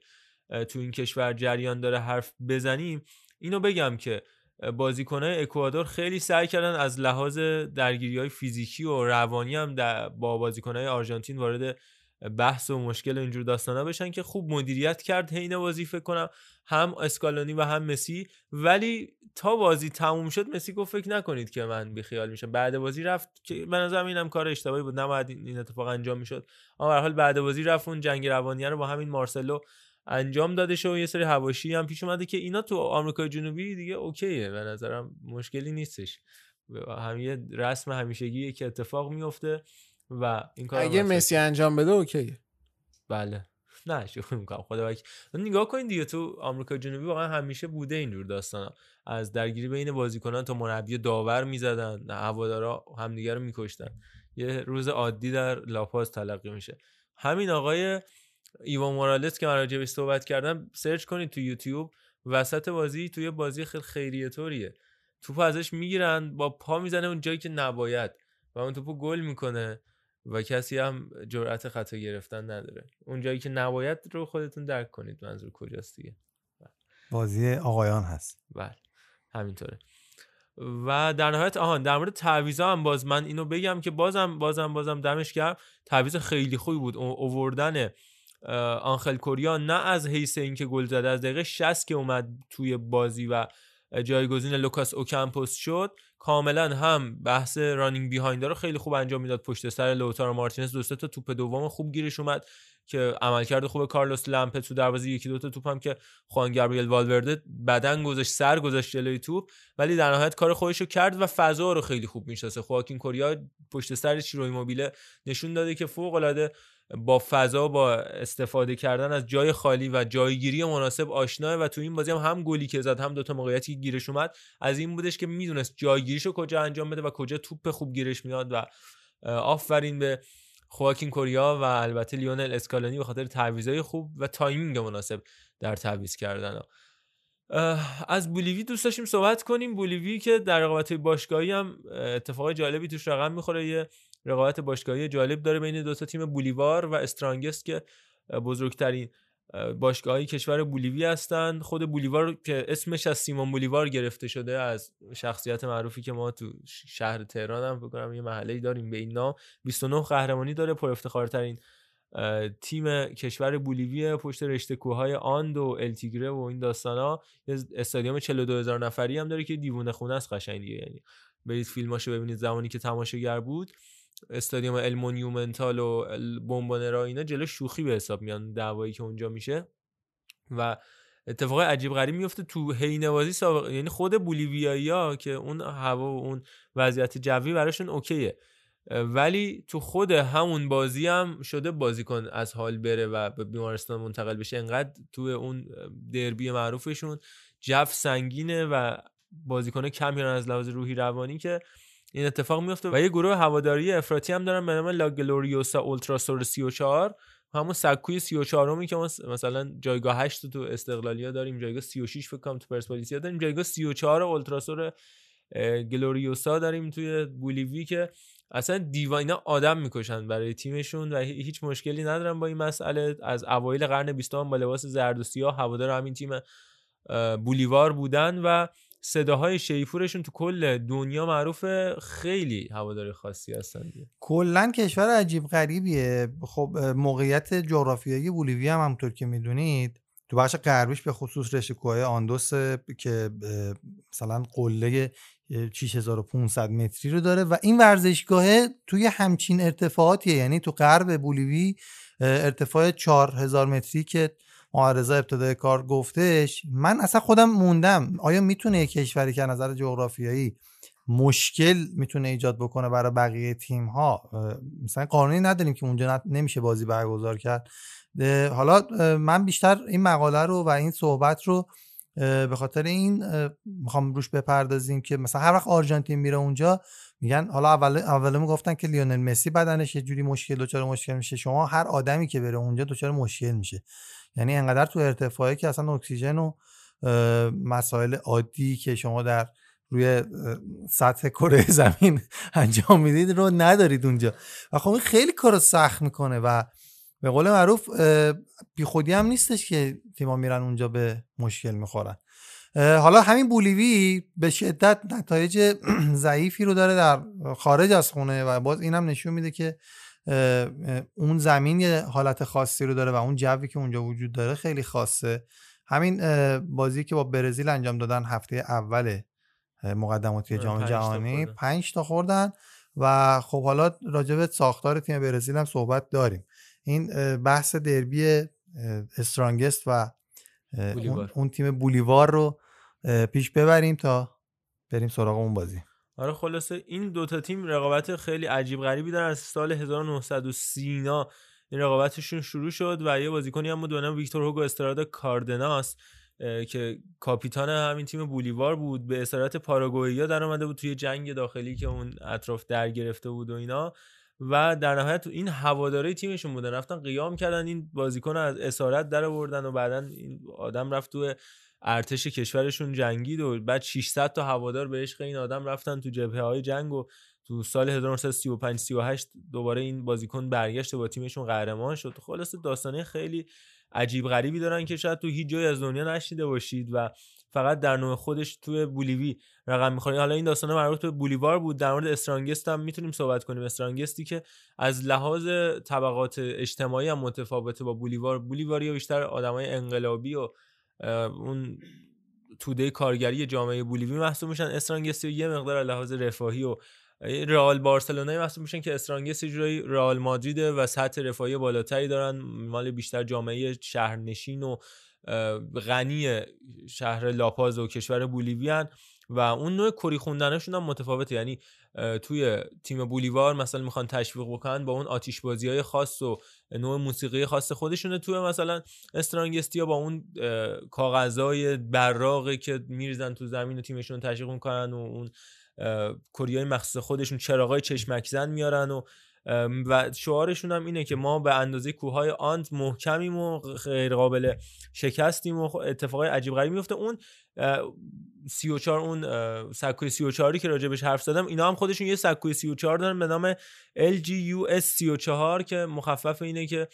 Speaker 1: تو این کشور جریان داره حرف بزنیم اینو بگم که بازیکنهای اکوادور خیلی سعی کردن از لحاظ درگیری های فیزیکی و روانی هم با بازیکنهای آرژانتین وارد بحث و مشکل و اینجور داستانا بشن که خوب مدیریت کرد حین بازی فکر کنم. هم اسکالونی و هم مسی. ولی تا بازی تموم شد مسی گفت فکر نکنید که من بیخیال میشم. بعد بازی رفت که به نظرم اینم کار اشتباهی بود. نباید این اتفاق انجام می‌شد. اما به حال بعد بازی رفت اون جنگ روانیه رو با همین مارسلو انجام داده شد و یه سری هواشی هم پیش اومده که اینا تو آمریکای جنوبی دیگه اوکیه. به نظرم مشکلی نیستش. هم یه رسم همیشگیه که اتفاق میفته و این کار
Speaker 2: اگه مسی انجام بده اوکیه.
Speaker 1: بله. نه شوخی می‌کنم خدا نگاه کنید دیگه تو آمریکا جنوبی واقعا همیشه بوده اینجور داستانا از درگیری بین بازیکنان تا مربی داور می‌زدن هوادارا همدیگه رو میکشتن. یه روز عادی در لاپاز تلقی میشه. همین آقای ایوان مورالس که من بهش صحبت کردم سرچ کنید تو یوتیوب وسط بازی توی بازی خیلی خیریه طوریه. توپ ازش می‌گیرن با پا می‌زنه اون جایی که نباید و اون توپو گل می‌کنه. و کسی هم جرأت خطا گرفتن نداره. اون جایی که نباید رو خودتون درک کنید منظور کجاست دیگه.
Speaker 3: بازی آقایان هست.
Speaker 1: بله. همینطوره. و در نهایت آهان در مورد تعویضا هم باز من اینو بگم که بازم بازم بازم دمش گرم. تعویض خیلی خوبی بود. او- اووردن آنخل کوریا نه از حیث اینکه گل زده از دقیقه 60 که اومد توی بازی و جایگزین لوکاس اوکمپوس شد. کاملا هم بحث running behind رو خیلی خوب انجام می‌داد. پشت سر لوتارو مارتینز دو تا توپ دوم خوب گیرش اومد که عملکرد خوب کارلوس لامپه تو دروازه یکی دو تا توپ هم که خوان گابریل والورده بدن گذاشت سر گذاشت جلوی توپ ولی در نهایت کار خودش رو کرد و فضا رو خیلی خوب می‌شناسه خواکین کوریا پشت سر چیرو ایموبیله نشون داده که فوق العاده با فضا با استفاده کردن از جای خالی و جایگیری مناسب آشناست و تو این بازی هم هم گلی که زد هم دوتا موقعیتی که گیرش اومد از این بودش که می‌دونست جایگیریشو کجا انجام بده و کجا توپ خوب گیرش میاد و آفرین به خواکین کوریا و البته لیونل اسکالونی به خاطر تعویضای خوب و timing مناسب در تعویض کردن. از بولیوی دوست داشتیم صحبت کنیم. بولیوی که در رقابت باشگاهی هم اتفاق جالبی توش رقم می‌خوره یه رقابت باشگاهی جالب داره بین دو تا تیم بولیوار و استرانگست که بزرگترین اه، باشگاهی کشور بولیوی هستند خود بولیوار که اسمش از سیمون بولیوار گرفته شده از شخصیت معروفی که ما تو شهر تهران هم فکر کنم یه محله داریم به این نام. 29 قهرمانی داره پر افتخارترین تیم کشور بولیوی پشت رشته کوههای آند و ال تیگره و این داستانا یه استادیوم 42 هزار نفری هم داره که دیوونه خونه است قشنگ دیگه یعنی برید فیلماشو ببینید زمانی که تماشاگر بود. استادیوم ال مونومنتال و بومبونرا اینا جلو شوخی به حساب میان دعوایی که اونجا میشه. و اتفاق عجیب غریب میفته تو حین بازی یعنی خود بولیویایی ها که اون هوا و اون وضعیت جوی براشون okay ه. ولی تو خود همون بازی هم شده بازیکن از حال بره و به بیمارستان منتقل بشه. انقدر تو اون دربی معروفشون جو سنگینه و بازیکن کم از لحاظ روحی روانی که این اتفاق میفته و یه گروه هواداری افراطی هم دارن به نام لا گلوریوسا اولتراسور 34 همون سکوی 34 می که ما مثلا جایگاه 8 تو استقلالیا داریم جایگاه 36 فکر کنم تو پرسپولیسیا داریم جایگاه 34 اولتراسور گلوریوسا داریم توی بولیوی که اصلا دیواینا آدم می‌کشن برای تیمشون و هی- هیچ مشکلی ندارن با این مسئله. از اوایل قرن 20 هم با لباس زرد و سیاه هوادار همین تیم بولیوار بودن و صداهای شیپورشون تو کل دنیا معروفه خیلی هوادار خاصی هستن.
Speaker 3: کلا کشور عجیب غریبیه خب موقعیت جغرافیایی بولیوی هم همونطور که می‌دونید تو بخش غربیش به خصوص رشته کوههای آندوس که مثلا قله اه، 6500 متری رو داره و این ورزشگاه توی همچین ارتفاعاتیه یعنی تو غرب بولیوی ارتفاع 4000 متری که معارضه ابتدای کار گفتش من اصلا خودم موندم. آیا می‌تونه یک کشوری که نظر جغرافیایی مشکل می‌تونه ایجاد بکنه برای بقیه تیم ها مثلا قانونی نداریم که اونجا نمیشه بازی برگزار کرد. حالا من بیشتر این مقاله رو و این صحبت رو به خاطر این می‌خوام روش بپردازیم که مثلا هر وقت آرژانتین میره اونجا میگن حالا اول اول می‌گفتن که لیونل مسی بدنش یه جوری مشکل دچار مشکل میشه. شما هر آدمی که بره اونجا دچار مشکل میشه. یعنی انقدر تو ارتفاعی که اصلا اکسیژن و مسائل عادی که شما در روی سطح کره زمین انجام می‌دید رو ندارید اونجا. و خب خیلی کار سخت می‌کنه و به قول معروف بی خودی هم نیستش که تیما میرن اونجا به مشکل می‌خورن. حالا همین بولیوی به شدت نتایج ضعیفی رو داره در خارج از خونه و باز اینم نشون میده که اون زمین یه حالت خاصی رو داره و اون جوی که اونجا وجود داره خیلی خاصه همین بازی که با برزیل انجام دادن هفته اول مقدماتی
Speaker 1: آره،
Speaker 3: جام جهانی. پنج تا خوردن و خب حالا راجع به ساختار تیم برزیل هم صحبت داریم این بحث دربی استرانگست و اون,
Speaker 1: بولیوار.
Speaker 3: اون تیم بولیوار رو پیش ببریم تا بریم سراغ اون بازی.
Speaker 1: آره خلاصه این دوتا تیم رقابت خیلی عجیب غریبی دارن. از سال 1930 اینا این رقابتشون شروع شد و یه بازیکنی هم بود به نام ویکتور هوگو استرادا کاردناس که کاپیتان همین تیم بولیوار بود. به اسارت پاراگوئیا در اومده بود توی جنگ داخلی که اون اطراف در گرفته بود و اینا. و در نهایت این هواداره تیمشون بودن. رفتن قیام کردن این بازیکن از اسارت در آوردن و بعدا این آدم رفت تو ارتش کشورشون جنگید و بعد 600 تا هوادار به عشق این آدم رفتن تو جبهه های جنگ و تو سال 1935 38 دوباره این بازیکن برگشت با تیمشون قهرمان شد. خلاص داستانه خیلی عجیب غریبی دارن که شاید تو هیچ جایی از دنیا نشیده باشید و فقط در نوع خودش توی بولیوی رقم می‌خوره. حالا این داستانه مربوط به بولیوار بود. در مورد استرانگست هم می‌تونیم صحبت کنیم. استرانگستی که از لحاظ طبقات اجتماعی هم متفاوته با بولیوار. بولیواری بیشتر آدمای انقلابی و اون توده کارگری جامعه بولیوی محسوب میشن. استرانگستی یه مقدار از لحاظ رفاهی و رئال بارسلونای محسوب میشن که استرانگست جورایی رئال مادریده و سطح رفاهی بالاتری دارن. مال بیشتر جامعه شهرنشین و غنی شهر لاپاز و کشور بولیویان و اون نوع کری خوندنشون هم متفاوته. یعنی توی تیم بولیوار مثلا می‌خوان تشویق بکنن با اون آتیش بازی های خاص و نوع موسیقی خاص خودشونه. توی مثلا استرانگستی ها با اون کاغذهای براقی که میریزن تو زمین و تیمشون تشویق می‌کنن و اون کریای مخصوص خودشون چراغای چشمک زن میارن و و شعارشون هم اینه که ما به اندازه کوههای آنت محکمیم و غیر قابل شکستیم و اتفاقای عجیب غریبی میفته اون 34 اون سکوی 34 که راجبش حرف زدم اینا هم خودشون یه سکوی 34 دارن به نام LGUS 34 که مخفف اینه که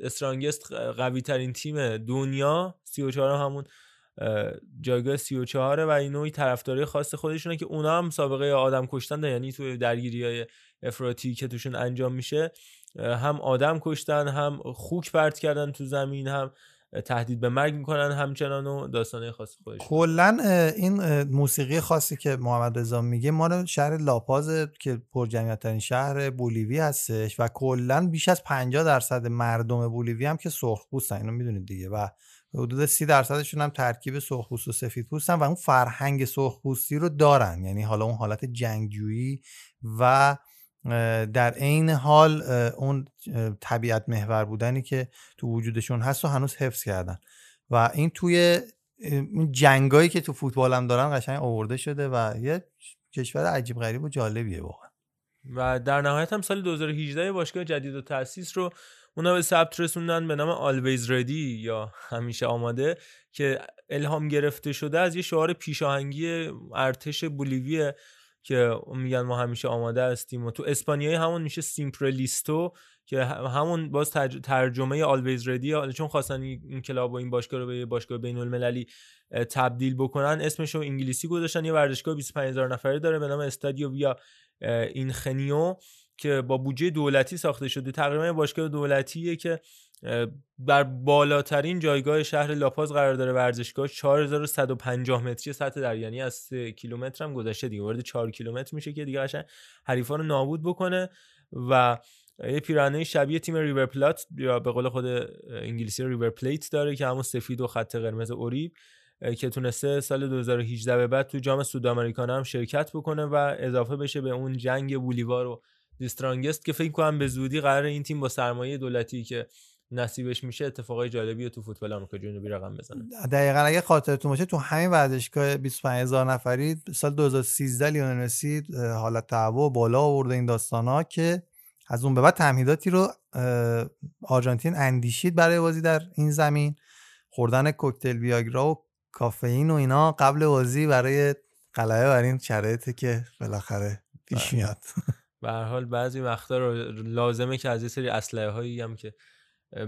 Speaker 1: استرانگست قوی ترین تیم دنیا 34 همون جایگاه 34 و این نوعی طرفداری خاص خودشونه که اونا هم سابقه آدم کشتن دارن. یعنی توی درگیری های افراطی که توشون انجام میشه هم آدم کشتن هم خوک پرت کردن تو زمین هم تهدید به مرگ می‌کنن همچنان و داستانه خاص خودش.
Speaker 3: کلا این موسیقی خاصی که محمد رضا میگه مال شهر لاپاز که پرجمعیت ترین شهر بولیوی هستش و کلا بیش از 50 درصد مردم بولیوی هم که سرخ پوستن اینو می‌دونید دیگه و حدود سی درصدشون هم ترکیب سرخپوست و سفید پوستن و اون فرهنگ سرخپوستی رو دارن. یعنی حالا اون حالت جنگجویی و در عین حال اون طبیعت محور بودنی که تو وجودشون هست و هنوز حفظ کردن. و این توی این جنگایی که تو فوتبال هم دارن قشنگ آورده شده و یه کشور عجیب غریب و جالبیه واقعا.
Speaker 1: و در نهایت هم سال 2018 باشگاه جدید و تاسیس رو اونا به ثبت رسوندن به نام آلویز ردی یا همیشه آماده که الهام گرفته شده از یه شعار پیشاهنگی ارتش بولیویه که میگن ما همیشه آماده هستیم و تو اسپانیایی همون میشه Siempre Listo که همون باز ترجمه Always Ready چون خواستن این club و این باشگاه رو به باشگاه بین المللی تبدیل بکنن اسمش رو انگلیسی گذاشتن یه ورزشگاه 25000 نفره داره به نام استادیو ویا اینخنیو که با بودجه دولتی ساخته شده. تقریبا باشگاه دولتیه که بر بالاترین جایگاه شهر لاپاز قرار داره ورزشگاه 4150 متری سطح در یعنی از 3 کیلومتر هم گذشته دیگه. وارد 4 کیلومتر میشه که دیگه قشنگ حریفا رو نابود بکنه و یه پیراهن شبیه تیم ریور پلات یا به قول خود انگلیسی ریور پلیت داره که همون سفید و خط قرمز اریب که تونسته سال 2018 به بعد تو جام صعود هم شرکت بکنه و اضافه بشه به اون جنگ بولیوار و د استرانگست که فکر کنم به زودی قرار این تیم با سرمایه دولتی که نصیبش میشه اتفاقای جالبی تو فوتبال آمریکا جنوبی رقم بزنه.
Speaker 3: دقیقا اگه خاطرتون باشه تو همین ورزشگاه 25000 نفری سال 2013 لیونل مسی حالت تهوع بالا آورده این داستانا که از اون به بعد تمهیداتی رو آرژانتین اندیشید برای بازی در این زمین. خوردن کوکتل ویاگرا و کافئین و اینا قبل بازی برای قلعه بر این شرایطی که بالاخره پیش
Speaker 1: بله.
Speaker 3: میاد.
Speaker 1: به هر حال بعضی وقتا رو لازمه که از یه سری اسلحه هایی هم که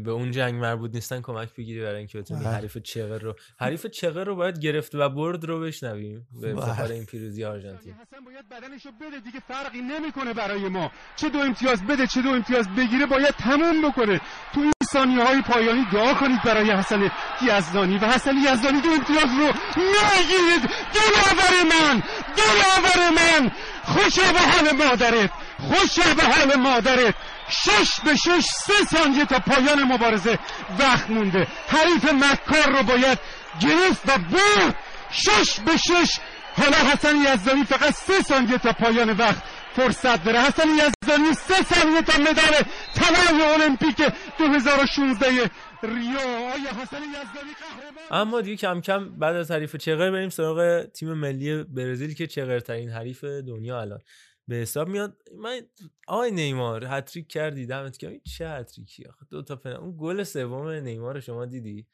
Speaker 1: به اون جنگ مربوط نیستن کمک بگیری برای اینکه بتونی
Speaker 3: بله.
Speaker 1: حریف چغر رو حریف چغر رو باید گرفت و برد رو بشنویم به
Speaker 3: بله.
Speaker 1: افتخار این پیروزی آرژانتین.
Speaker 9: حسن باید بدنشو بده دیگه فرقی نمی‌کنه برای ما. چه دو امتیاز بده چه دو امتیاز بگیره باید تموم بکنه. تو این ثانیه های پایانی دعا کنید برای حسن یزدانی و حسن یزدانی دو امتیاز رو نگیرید دلاور من دلاور من. خوشه به حال مادرت خوشه به حال مادرت. شش به شش سه ثانیه تا پایان مبارزه وقت مونده. حریف مکار رو باید گرفت و برد. شش به شش. حالا حسن یزدانی فقط سه ثانیه تا پایان وقت فرصت داره. حسن یزدانی سه ثانیه تا مدال طلای المپیک 2016 ریو. آیا حسن یزدانی قهرمان؟
Speaker 1: اما دیگه کم کم بعد از حریف چغر بریم سراغ تیم ملی برزیل که چغرترین حریف دنیا الان. به حساب میاد. من آقای نیمار هتریک کردی دمت گرم. چه هتریکی آخه؟ دو تا پنالتی اون گل سوم نیمار رو شما دیدی؟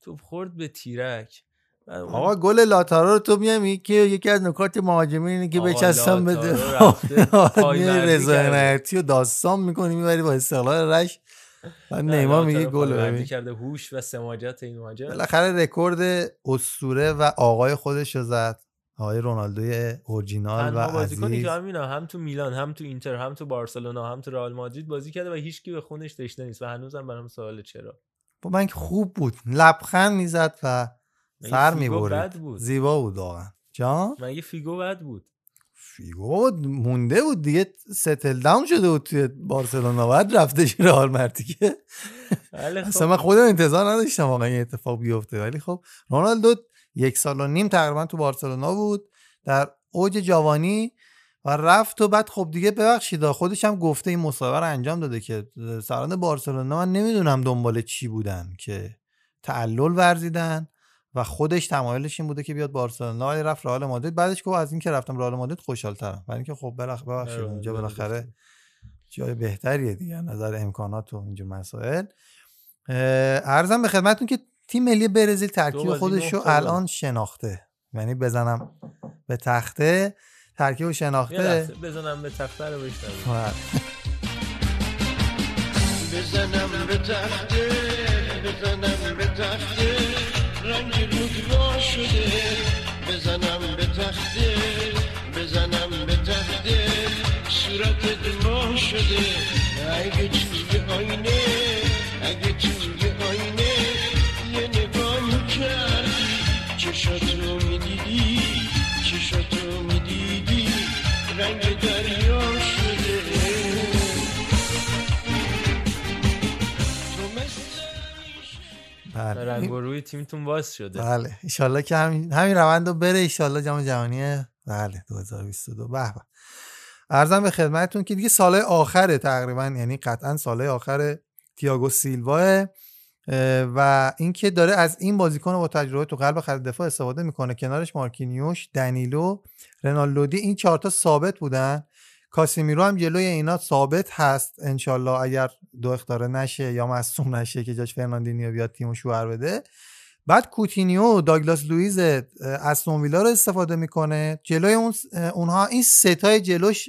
Speaker 1: توپ خورد به تیرک.
Speaker 3: آقا گل لاتارا رو تو میای میگی که یکی از نکات مهاجمین اینه که بچستم به
Speaker 1: لاتارو رفته پای
Speaker 3: میای
Speaker 1: مردی
Speaker 3: رضا
Speaker 1: کرده.
Speaker 3: عنایتی و داستان می‌کنی می‌بری با استقلال رش.
Speaker 1: نه،
Speaker 3: نیمار میگه گل ببین.
Speaker 1: کرده. هوش و سماجت این مهاجم.
Speaker 3: بالاخره رکورد اسطوره و آقای خودش رو زد. آقای رونالدوی اورجینال و
Speaker 1: تنها بازیکنی که همینا هم تو میلان هم تو اینتر هم تو بارسلونا هم تو رئال مادرید بازی کرده و هیچکی به خونش تشنه نیست و هنوزم برام سوال چرا؟
Speaker 3: با من که خوب بود. لبخند می‌زد و سربه‌سر
Speaker 1: بد بود؟
Speaker 3: زیبا بود واقعا. جان؟
Speaker 1: مگه فیگو بد بود.
Speaker 3: فیگو مونده بود دیگه. settle down شده بود توی بارسلونا. بعد رفته رئال مرتیکه
Speaker 1: خب.
Speaker 3: اصلا من خودم انتظار نداشتم واقعا این اتفاق بیفته. ولی خب رونالدو یک سال و نیم تقریبا تو بارسلونا بود در اوج جوانی و رفت و بعد خب دیگه ببخشید خودش هم گفته این مصاحبه رو انجام داده که سران بارسلونا من نمی‌دونم دنبال چی بودن که تعلل ورزیدن و خودش تمایلش این بوده که بیاد بارسلونا ولی رفت رئال مادرید. بعدش گفت از اینکه رفتم رئال مادرید خوشحال‌ترم. برای اینکه خب بلخ ببخشید
Speaker 1: آره،
Speaker 3: اونجا
Speaker 1: درست
Speaker 3: بالاخره جای بهتریه دیگه نظر امکانات و اینجور مسائل. اه، عرضم به خدمتتون که تیم ملی برزیل ترکیب خودش رو. الان شناخته. یعنی بزنم به تخته. ترکیب رو شناخته
Speaker 1: بزنم به تخته رو
Speaker 3: بله.
Speaker 10: بزنم به تخته بزنم به تخته. رنگ رودوا شده. بزنم به تخته بزنم به تخته. صورت ما شده. اگه توی آینه.
Speaker 3: بله.
Speaker 1: رنگ و روی تیمتون باز شده.
Speaker 3: بله. ایشالله که همین همین روند رو بره ایشالله جام جهانی بله 2022 به به. ارزم به خدمتتون که دیگه سال آخره تقریبا یعنی قطعا سال آخر تییاگو سیلوا و اینکه داره از این بازیکن با تجربه تو قلب خط دفاع استفاده می‌کنه. کنارش مارکینیوش دنیلو رنالدودی این چهارتا ثابت بودن. کاسیمیرو هم جلوی اینا ثابت هست انشالله اگر دو اختاره نشه یا مصوم نشه که جاش فرناندینیو بیاد تیمو شوهر بده. بعد کوتینیو داگلاس اه، استون ویلا رو استفاده می‌کنه. جلوی اون اونها این ستای جلوش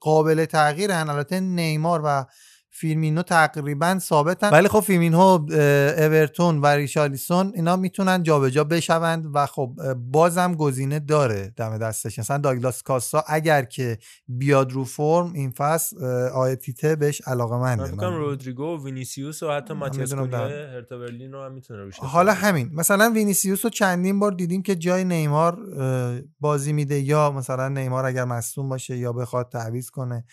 Speaker 3: قابل تغییرن البته نیمار و فیرمینو تقریبا ثابتن. ولی خب فیرمینو اورتون و ریشالیسون اینا می‌تونن جابجا بشوند و خب بازم گزینه داره دم دستش. مثلا داگلاس کاسا اگر که بیاد رو فرم این فصل اه، آیه تیته بهش علاقه
Speaker 1: من
Speaker 3: منده
Speaker 1: کنم رودریگو و وینیسیوس و حتی ماتیاس هرتا برلین رو هم می‌تونه روش
Speaker 3: حالا همین. مثلا وینیسیوس رو چندین بار دیدیم که جای نیمار بازی میده یا مثلا نیمار اگر مصدوم باشه یا بخواد تعویض کنه.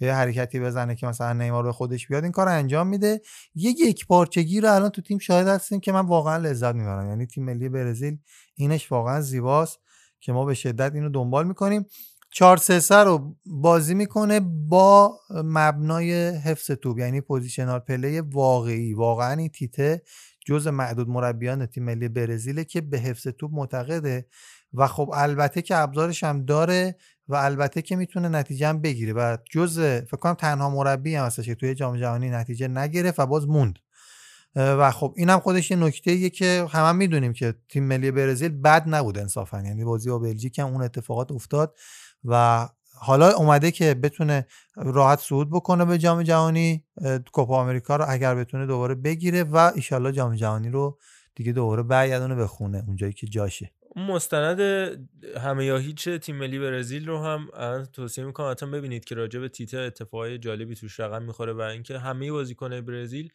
Speaker 3: یه حرکتی بزنه که مثلا نیمار به خودش بیاد این کار انجام میده. یه یک پارچگی رو الان تو تیم شاهد هستیم که من واقعا لذت می‌برم. یعنی تیم ملی برزیل اینش واقعا زیباست که ما به شدت اینو دنبال می‌کنیم. 4 3 3 رو بازی می‌کنه با مبنای حفظ توپ یعنی positional play واقعی. واقعا این تیته جز معدود مربیان تیم ملی برزیله که به حفظ توپ معتقده. و خب البته که ابزارش هم داره. و البته که می‌تونه نتیجه هم بگیره و جز فکر کنم تنها مربی هم هستش که توی جام جهانی نتیجه نگرفت و باز موند. و خب اینم خودش یه نکته که همه هم می‌دونیم که تیم ملی برزیل بد نبود انصافا. یعنی بازی با بلژیک هم اون اتفاقات افتاد و حالا اومده که بتونه راحت صعود بکنه به جام جهانی کوپا آمریکا رو اگر بتونه دوباره بگیره و ایشالله جام جهانی رو دیگه دوباره برگردونه به خونه اونجایی که جاشه.
Speaker 1: اون مستند همه یا هیچ تیم ملی برزیل رو هم توصیه می‌کنم حتما ببینید که راجع به تیته اتفاقای جالبی توش رقم می‌خوره و اینکه همه بازیکن‌های برزیل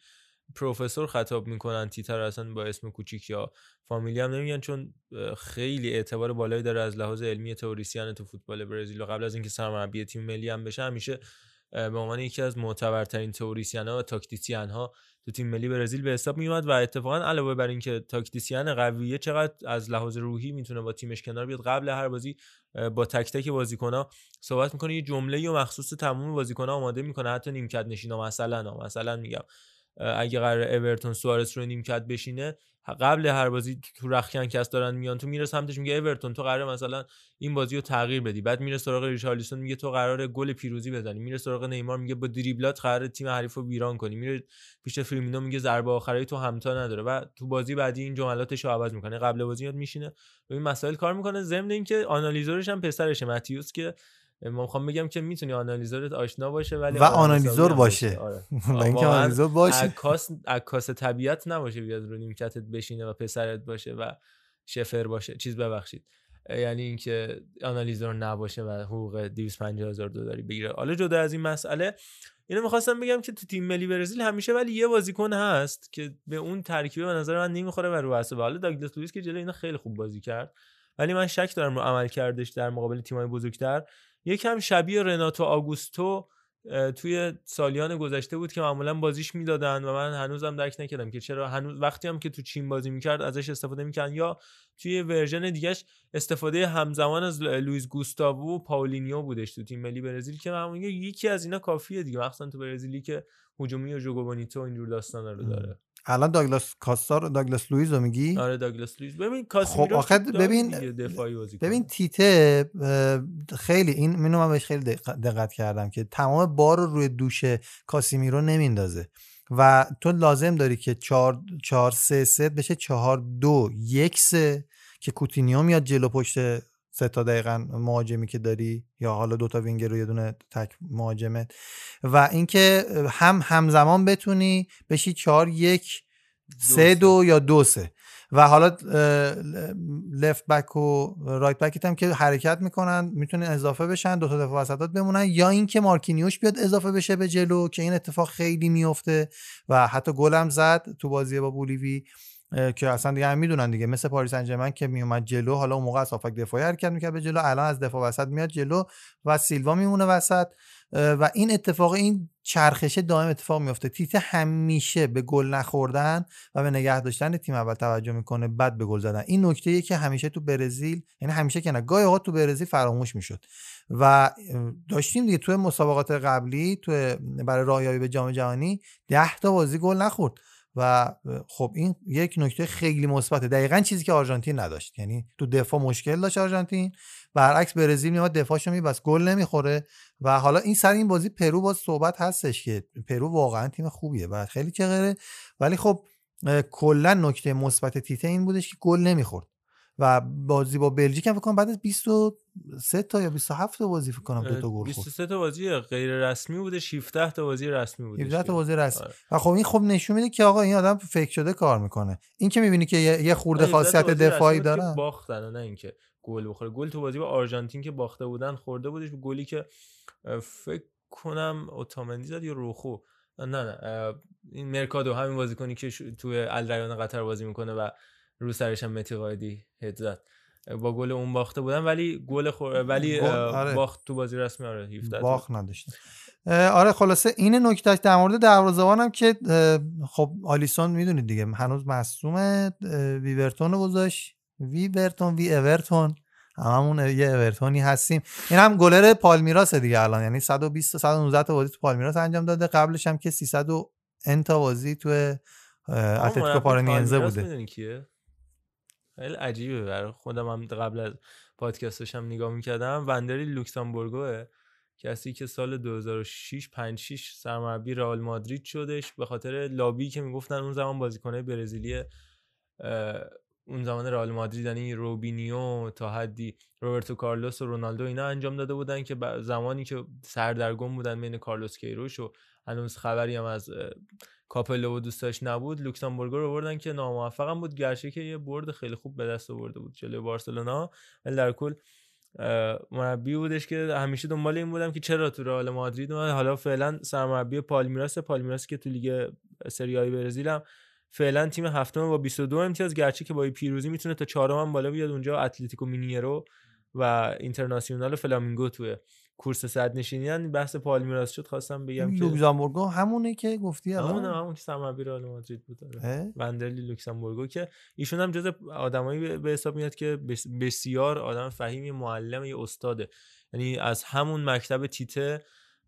Speaker 1: پروفسور خطاب می‌کنن تیتر اصلا با اسم کوچیک یا فامیلی هم نمیگن چون خیلی اعتبار بالایی داره از لحاظ علمی تئوریسین تو فوتبال برزیل و قبل از اینکه سرمربی تیم ملی هم بشه همیشه به عنوان یکی از معتبرترین تئوریسین ها و تاکتیسین ها تو تیم ملی برزیل به حساب میومد و اتفاقا علاوه بر اینکه تاکتیسین قویه چقدر از لحاظ روحی می‌تونه با تیمش کنار بیاد قبل هر بازی با تک تک بازیکن‌ها صحبت می‌کنه یه جمله و مخصوص تمام بازیکن‌ها آماده می‌کنه حتی نیمکت نشینا مثلا. مثلا میگم اگه قرار اورتون سوارز رو نیمکت بشینه قبل هر بازی تو رختکن کس دارن میان تو میره سمتش میگه اورتون تو قرار مثلا این بازی رو تغییر بدی. بعد میره سراغ ریچارلیسون میگه تو قرار گل پیروزی بزنی. میره سراغ نیمار میگه با دریبلات قرار تیم حریف رو ویران کنی. میره پیش فیرمینو میگه ضربه آخری تو همتا نداره. و تو بازی بعدی این جملاتش رو عوض می‌کنه. قبل بازی میاد میشینه. به مسائل کار می‌کنه. ضمن اینکه آنالیزورش هم پسرشه متیوس که ما می‌خوام بگم که می‌تونی آنالیزورت آشنا باشه ولی
Speaker 3: و آنالیزور باشه.
Speaker 1: آره.
Speaker 3: و اینکه آنالیزور باشه.
Speaker 1: عکاس عکاس طبیعت نباشه بیاد رو نیمکتت بشینه و پسرت باشه و شفر باشه چیز ببخشید یعنی اینکه آنالیزور نباشه و حقوق 250 هزار دلاری بگیره حالا جدا از این مسئله اینو می‌خواستم بگم که تو تیم ملی برزیل همیشه ولی یه بازیکن هست که به اون ترکیب به نظر من نمی‌خوره و رو حساب حالا داگلاس لوئیس که جلوی اینا خیلی خوب بازی کرد ولی من شک دارم رو عمل کردش در مقابل تیمای بزرگتر یکم شبیه رناتو آگوستو توی سالیان گذشته بود که معمولا بازیش می‌دادن و من هنوزم درک نکردم که چرا. هنوز وقتی هم که تو چین بازی می‌کرد ازش استفاده می‌کردن یا توی ورژن دیگهش استفاده همزمان از لوئیس گوستاوو و پاولینیو بودش تو تیم ملی برزیل که میگم یکی از اینا کافیه دیگه. مخصوصا تو برزیلی که هجومی و جوگو بونیتو و اینجور داستانا رو داره.
Speaker 3: الان داگلاس کاستا داگلاس لوئیز رو میگی؟
Speaker 1: آره داگلاس لوئیس ببین
Speaker 3: خب آخه ببین ببین تیته خیلی این منو من بهش خیلی دق- دقت کردم که تمام بار رو روی دوش کاسیمیرو نمیندازه. و تو لازم داری که 4 4 3 3 بشه 4 2 1 3 که کوتینیو میاد جلو پشت سه تا دقیقا مهاجمی که داری یا حالا دوتا وینگر و یه دونه تک مهاجمه و اینکه هم همزمان بتونی بشی 4 1 سه دو یا دو سه. و حالا لفت بک و رایت بکت هم که حرکت می‌کنن می‌تونن اضافه بشن دو تا دفاع وسطات بمونن. یا اینکه مارکینیوش بیاد اضافه بشه به جلو که این اتفاق خیلی میفته و حتی گل هم زد تو بازی با بولیوی. که اصلا دیگه هم می‌دونن دیگه. مثل پاریس انجمن که میومد جلو حالا اون موقع از هافک دفاعی حرکت می‌کرد به جلو. الان از دفاع وسط میاد جلو و سیلوا میمونه وسط. و این اتفاق این چرخشه دائم اتفاق میفته تیته همیشه به گل نخوردن و به نگه داشتن تیم اول توجه می‌کنه بعد به گل زدن. این نکته که همیشه تو برزیل یعنی همیشه که نه گاهی اوقات تو برزیل فراموش می‌شد. و داشتیم دیگه تو مسابقات قبلی تو برای راهیابی به جام جهانی 10 تا بازی گل نخورد. و خب این یک نکته خیلی مثبته. دقیقا چیزی که آرژانتین نداشت. یعنی تو دفاع مشکل داشت آرژانتین. برعکس برزیل میاد دفاعشو میبست. گل نمی‌خوره. و حالا این سر این بازی پرو باز صحبت هستش که پرو واقعا تیم خوبیه و خیلی چغره ولی خب کلا نکته مثبت تیته این بودش که گل نمی‌خورد. و بازی با بلژیک هم فکر کنم بعد از 23 تا یا 27 تا بازی فکر کنم دو تا گل خورد.
Speaker 1: 23 تا بازی غیر رسمی بوده 17 تا بازی رسمی بوده
Speaker 3: 17 تا بازی رسمی.
Speaker 1: آره.
Speaker 3: و خب این خب نشون میده که آقا این آدم فکر شده کار می‌کنه. این که می‌بینی که یه خورده خاصیت دفاعی داره
Speaker 1: باختن نه اینکه گل بخوره. گل تو بازی با آرژانتین که باخته بودن خورده بودش. به گلی که فکر کنم اوتامندی زد یا روخو. نه نه این مرکادو همین بازیکنی که توی الریان قطر بازی می‌کنه و رو سرش هم متی قایدی هد زد. با گل اون باخته بودن ولی گل خور... ولی
Speaker 3: آره.
Speaker 1: باخت تو بازی رسمی آره 17 تا.
Speaker 3: باخ نداشتن. اه، آره خلاصه این نکتهش در مورد دروازه‌بان هم که خب آلیسون می‌دونید دیگه هنوز مصومه ویورتون رو گذاشت. ویورتون وی اورتون. هممون یه اورتونی هستیم. این هم گلر پالمیراس دیگه الان. یعنی 120 تا 119 تا بازی تو پالمیراس انجام داده. قبلش هم که 300 و ان تا بازی تو اتلتیکو
Speaker 1: پالمیراس
Speaker 3: بوده.
Speaker 1: کیه؟ خیلی عجیبه. برای خودم هم قبل از پادکستش هم نگاه می‌کردم. وندری لوکسامبورگوه کسی که سال 2006 5 6 سرمربی رئال مادرید شدش. به خاطر لابی که می‌گفتن اون زمان بازیکنای برزیلی اون زمان رئال مادرید یعنی روبینیو تا حدی روبرتو کارلوس و رونالدو اینا انجام داده بودن که زمانی که سردرگم بودن بین کارلوس کیروش و هنوز خبری هم از کاپلو و دوستاش نبود لوکسامبورگو رو بردن که ناموفقم بود. گرچه که یه برد خیلی خوب به دست آورده بود جلوی بارسلونا ولی در کل مربی بودش که همیشه دنبال این بودم که چرا تو رئال مادرید حالا فعلا سرمربی پالمیراس پالمیراس که تو لیگ سری آی برزیل هم فعلا تیم هفتم با 22 امتیاز گرچه که با پیروزی می‌تونه تا چهارم هم بالا بیاد اونجا اتلتیکو مینیرو و اینترناسیونال فلامینگو توی کورس صدرنشینی بحث پالمیراس شد خواستم بگم که
Speaker 3: لوکزامبورگو همونه که گفتی الان؟
Speaker 1: همون همون که سرمربی رئال مادرید بود آره. وندرلی لوکسامبورگو که ایشون هم جز آدمایی به- حساب میاد که بس- بسیار آدم فهیمی معلم یه استاده یعنی از همون مکتب تیته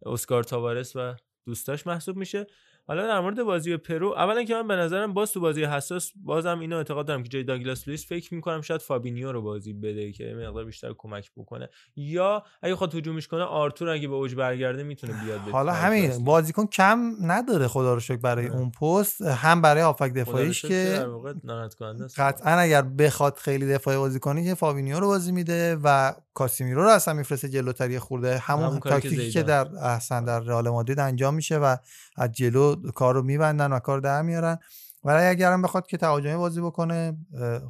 Speaker 1: اسکار تاوارس و دوستاش محسوب میشه حالا در مورد بازی پرو اولا که من به نظرم باز تو بازی حساس بازم اینو اعتقاد دارم که جای داگلاس لوئیس فکر می‌کنم شاید فابینیو رو بازی بده که یه مقدار بیشتر کمک بکنه یا اگه خود هجومش کنه آرتور اگه به اوج برگرده می‌تونه بیاد به
Speaker 3: حالا همین. بازیکن کم نداره خدا رو شکر برای اون پست هم برای هافک
Speaker 1: رو
Speaker 3: دفاعیش که
Speaker 1: در واقع ناراحت کننده است.
Speaker 3: قطعا اگر بخواد خیلی دفاعی بازی کنه که فابینیو رو بازی میده و کاسیمیرو رو اصلا میفرسته جلوتر یه خورده همون,
Speaker 1: همون
Speaker 3: تاکتیکی که. در اصل در رئال مادرید انجام میشه و از جلو کار رو میبندن و کار در میارن. ولی اگر هم بخواد که تهاجمی بازی بکنه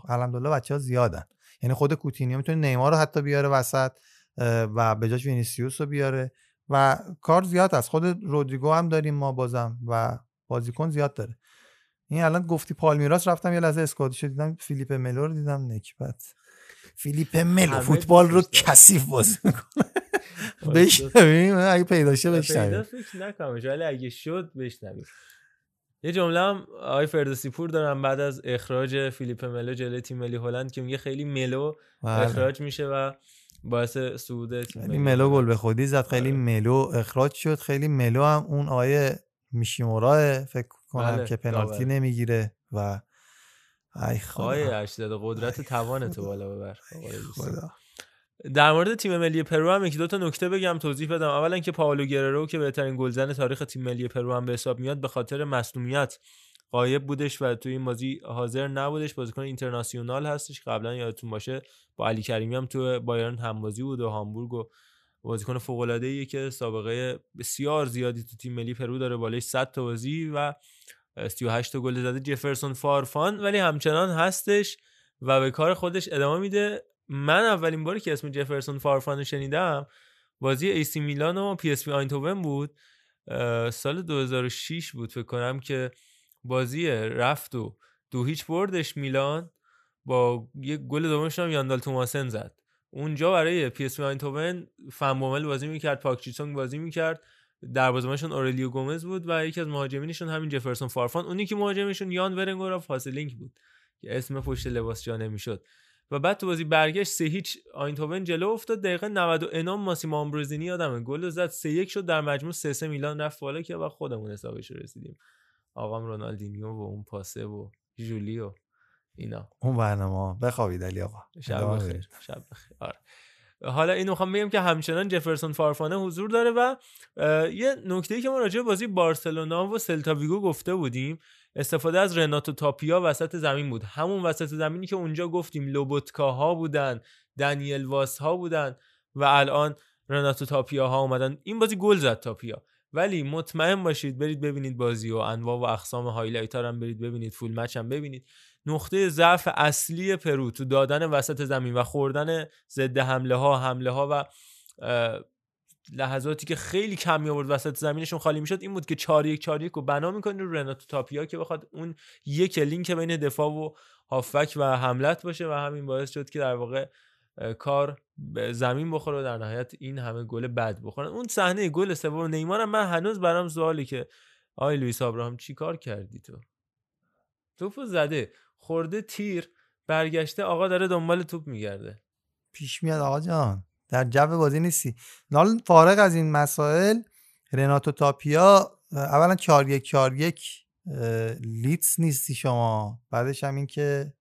Speaker 3: الحمدلله بچه ها زیادن. یعنی خود کوتینیو می‌تونه نیمار رو حتی بیاره وسط و به جاش وینیسیوس رو بیاره. و کار زیاد است. خود رودریگو هم داریم ما بازم و بازیکن زیاد داره. این الان گفتی پالمیراس رفتم یه لحظه squad شو دیدم فیلیپ ملو رو دیدم. نکبت. فیلیپ ملو. فوتبال رو. کثیف بازی می‌کنه. بشنویم اگه پیدا شه
Speaker 1: پیدا
Speaker 3: بشنویم.
Speaker 1: فکر نکنمش ولی اگه شد بشنویم. یه جمله هم آقای فردوسی پور دارم بعد از اخراج فیلیپ ملو جلوی تیم ملی هلند که میگه خیلی ملو
Speaker 3: بله.
Speaker 1: اخراج میشه و باعث صعود تیم ملی
Speaker 3: ملو گل به خودی زد خیلی ملو اخراج شد. خیلی ملو هم اون آقای نیشیمورا فکر کنم
Speaker 1: بله،
Speaker 3: که پنالتی
Speaker 1: داور.
Speaker 3: نمی‌گیره و ای
Speaker 1: آقای
Speaker 3: خدا
Speaker 1: اشتاد قدرت توان تو بالا ببر آقای.
Speaker 3: خدا.
Speaker 1: در مورد تیم ملی پرو هم یکی دو تا نکته بگم توضیح بدم. اولا که پائولو گررو که بهترین گلزن تاریخ تیم ملی پرو هم به حساب میاد به خاطر مصدومیت غایب بودش و توی این بازی حاضر نبودش. بازیکن اینترناسیونال هستش. قبلا یادتون باشه با علی کریمی هم تو بایرن همبازی بود و هامبورگ و بازیکن فوق العاده ای که سابقه بسیار زیادی تو تیم ملی پرو داره بالای 100 تا بازی و 38 تا گل زده جفرسون فارفان. ولی همچنان هستش و به کار خودش ادامه میده. من اولین باری که اسم جفرسون فارفان شنیدم بازی ایسی میلان و پی اس آینتوون بود. سال 2006 بود فکر کنم که بازی رفت و دو هیچ بردش میلان. با یه گل دومش هم یان دال توماسن زد. اونجا برای پی اس آینتوون فن بومل بازی می‌کرد پارک بازی می‌کرد. دروازه‌بانشون اورلیو گومز بود و یکی از مهاجمینشون همین جفرسون فارفان. اونی که مهاجمشون یان ونگور آف هسلینک بود. که اسم پشت لباس جا نمی‌شد. و بعد تو بازی برگشت سه هیچ آینتوون جلو افتاد. دقیقه 90 و اینام ماسیمو آمبروزینی یادمه. گل زد سه یک شد در مجموع سه سه میلان رفت بالا که و خودمون حسابش رو رسیدیم. آقام رونالدینیو و اون پاسه و جولی و اینا.
Speaker 3: اون برنامه بخوابید علی آقا.
Speaker 1: شب بخیر. شب بخیر. آره. حالا اینو می‌خوام بگم که همچنان جفرسون فارفانه حضور داره و یه نکته ای که ما راجع به بازی بارسلونا و سلتا ویگو گفته بودیم استفاده از رناتو تاپیا وسط زمین بود. همون وسط زمینی که اونجا گفتیم لوبوتکاها بودن دنیل واس ها بودن و الان رناتو تاپیا ها اومدن. این بازی گل زد تاپیا. ولی مطمئن باشید برید ببینید بازی و انواع و اقسام highlight هم برید ببینید full match هم ببینید. نقطه ضعف اصلی پرو تو دادن وسط زمین و خوردن ضد حمله ها حمله ها و لحظاتی که خیلی کم می آورد وسط زمینشون خالی می‌شد این بود که 4 1 4 1 رو بنا می‌کنه رو رناتو تاپیا که بخواد اون یک لینک بین دفاع و هافبک و حمله‌ت باشه و همین باعث شد که در واقع کار به زمین بخوره و در نهایت این همه گل بد بخورن. اون صحنه گل سوم نیمار من هنوز برام سواله که آی لوئیس آبراهام چی کار کردی تو؟ توپو زده خورده تیر برگشته آقا داره دنبال توپ میگرده.
Speaker 3: پیش میاد آقا جان. در جو بازی نیستی. حالا فارغ از این مسائل رناتو تاپیا اولا 4 1 4 1 لیدز نیستی شما. بعدش هم این که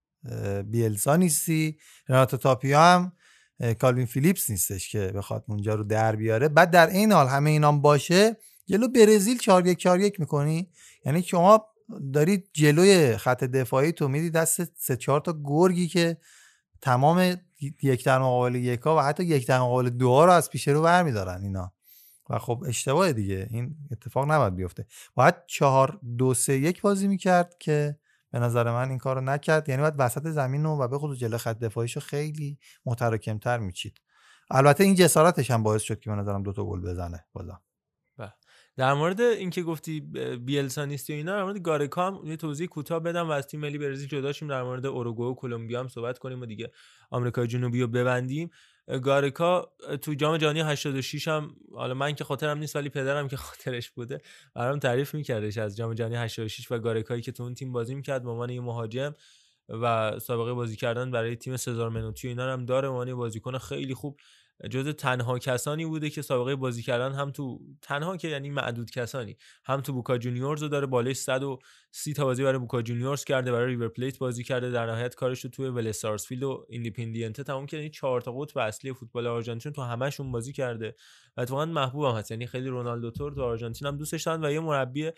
Speaker 3: بیلسا نیستی. رناتو تاپیا هم کالوین فیلیپس نیستش که بخواد اونجا رو در بیاره. بعد در این حال همه اینام باشه جلو برزیل 4 1 4 1 می‌کنی. یعنی شما دارید جلوی خط دفاعی تو میدی دست سه چهار تا گرگی که تمام یک در مقابل یکا و حتی یک در مقابل دو رو از پیش رو برمیدارن اینا. و خب اشتباه دیگه. این اتفاق نباید بیفته. باید چهار دو سه یک بازی می‌کرد که به نظر من این کارو نکرد. یعنی باید وسط زمین رو و به خصوص جلو خط دفاعیشو خیلی متراکمتر میچید. البته این جسارتش هم باعث شد که به نظرم دوتا گل بزنه بازم.
Speaker 1: در مورد اینکه گفتی بیلسا نیستی و اینا در مورد گارکا هم یه توضیح کوتاه بدم و از تیم ملی برزیل جدا شیم. در مورد اوروگوئه و کلمبیا هم صحبت کنیم و دیگه آمریکای جنوبی رو ببندیم. گارکا تو جام جهانی 86 هم حالا من که خاطرم نیست ولی پدرم که خاطرش بوده برام تعریف میکردش از جام جهانی 86 و گارکایی که تو اون تیم بازی می‌کرد به عنوان یه مهاجم و سابقه بازی کردن برای تیم سزار منوتی اینا هم داره. یه بازیکن خیلی خوب جز تنها کسانی بوده که سابقه بازی کردن هم تو تنها که یعنی معدود کسانی هم تو بوکا جونیورز رو داره بالای 130 تا بازی برای بوکا جونیورز کرده برای ریور پلیت بازی کرده در نهایت کارش رو توی ولز سارسفیلد و ایندیپندینته تموم کرده. یعنی چهار تا قطب اصلی فوتبال آرژانتین تو همشون بازی کرده و اتفاقا محبوب هم هست. یعنی خیلی رونالدو تور تو آرژانتین هم دوستش دارن و یه مربی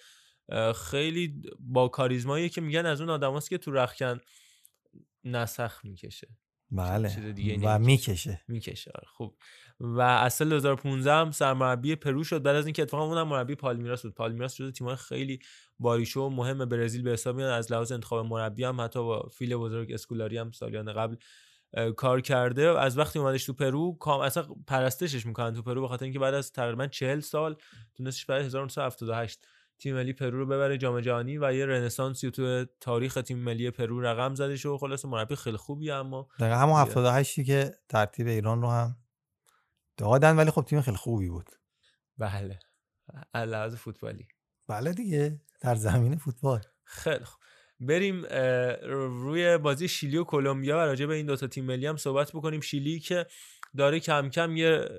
Speaker 1: خیلی با کاریزمایی که میگن از اون آدماست که تو رخکن نسق می‌کشه.
Speaker 3: بله.
Speaker 1: چیز دیگه
Speaker 3: و می‌کشه.
Speaker 1: می‌کشه آره. خوب و از سال 2015 هم سرمربی پرو شد. بعد از اینکه اتفاقا اونم مربی پالمیراس بود. پالمیراس جزو تیم‌های خیلی با ریشه و و مهم برزیل به حساب میاد. از لحاظ انتخاب مربی هم حتی با فیل بزرگ اسکولاری هم سالیان قبل کار کرده. از وقتی اومدش تو پرو کام اصلا پرستشش می‌کنن تو پرو به خاطر اینکه بعد از تقریبا 40 سال تونستش برای 1978 تیم ملی پرو رو ببره جام جهانی و یه رنسانسی تو تاریخ تیم ملی پرو رقم زدش و خلاص مربی خیلی خوبی اما
Speaker 3: دقیقا همون
Speaker 1: دیگه.
Speaker 3: 78 که ترتیب ایران رو هم دادن ولی خب تیم خیلی خوبی بود.
Speaker 1: بله. لحاظ فوتبالی.
Speaker 3: بله دیگه. در زمین فوتبال.
Speaker 1: خیلی خوب. بریم روی بازی شیلی و کلمبیا و راجع به این دوتا تیم ملی هم صحبت بکنیم. شیلی که داره کم کم یه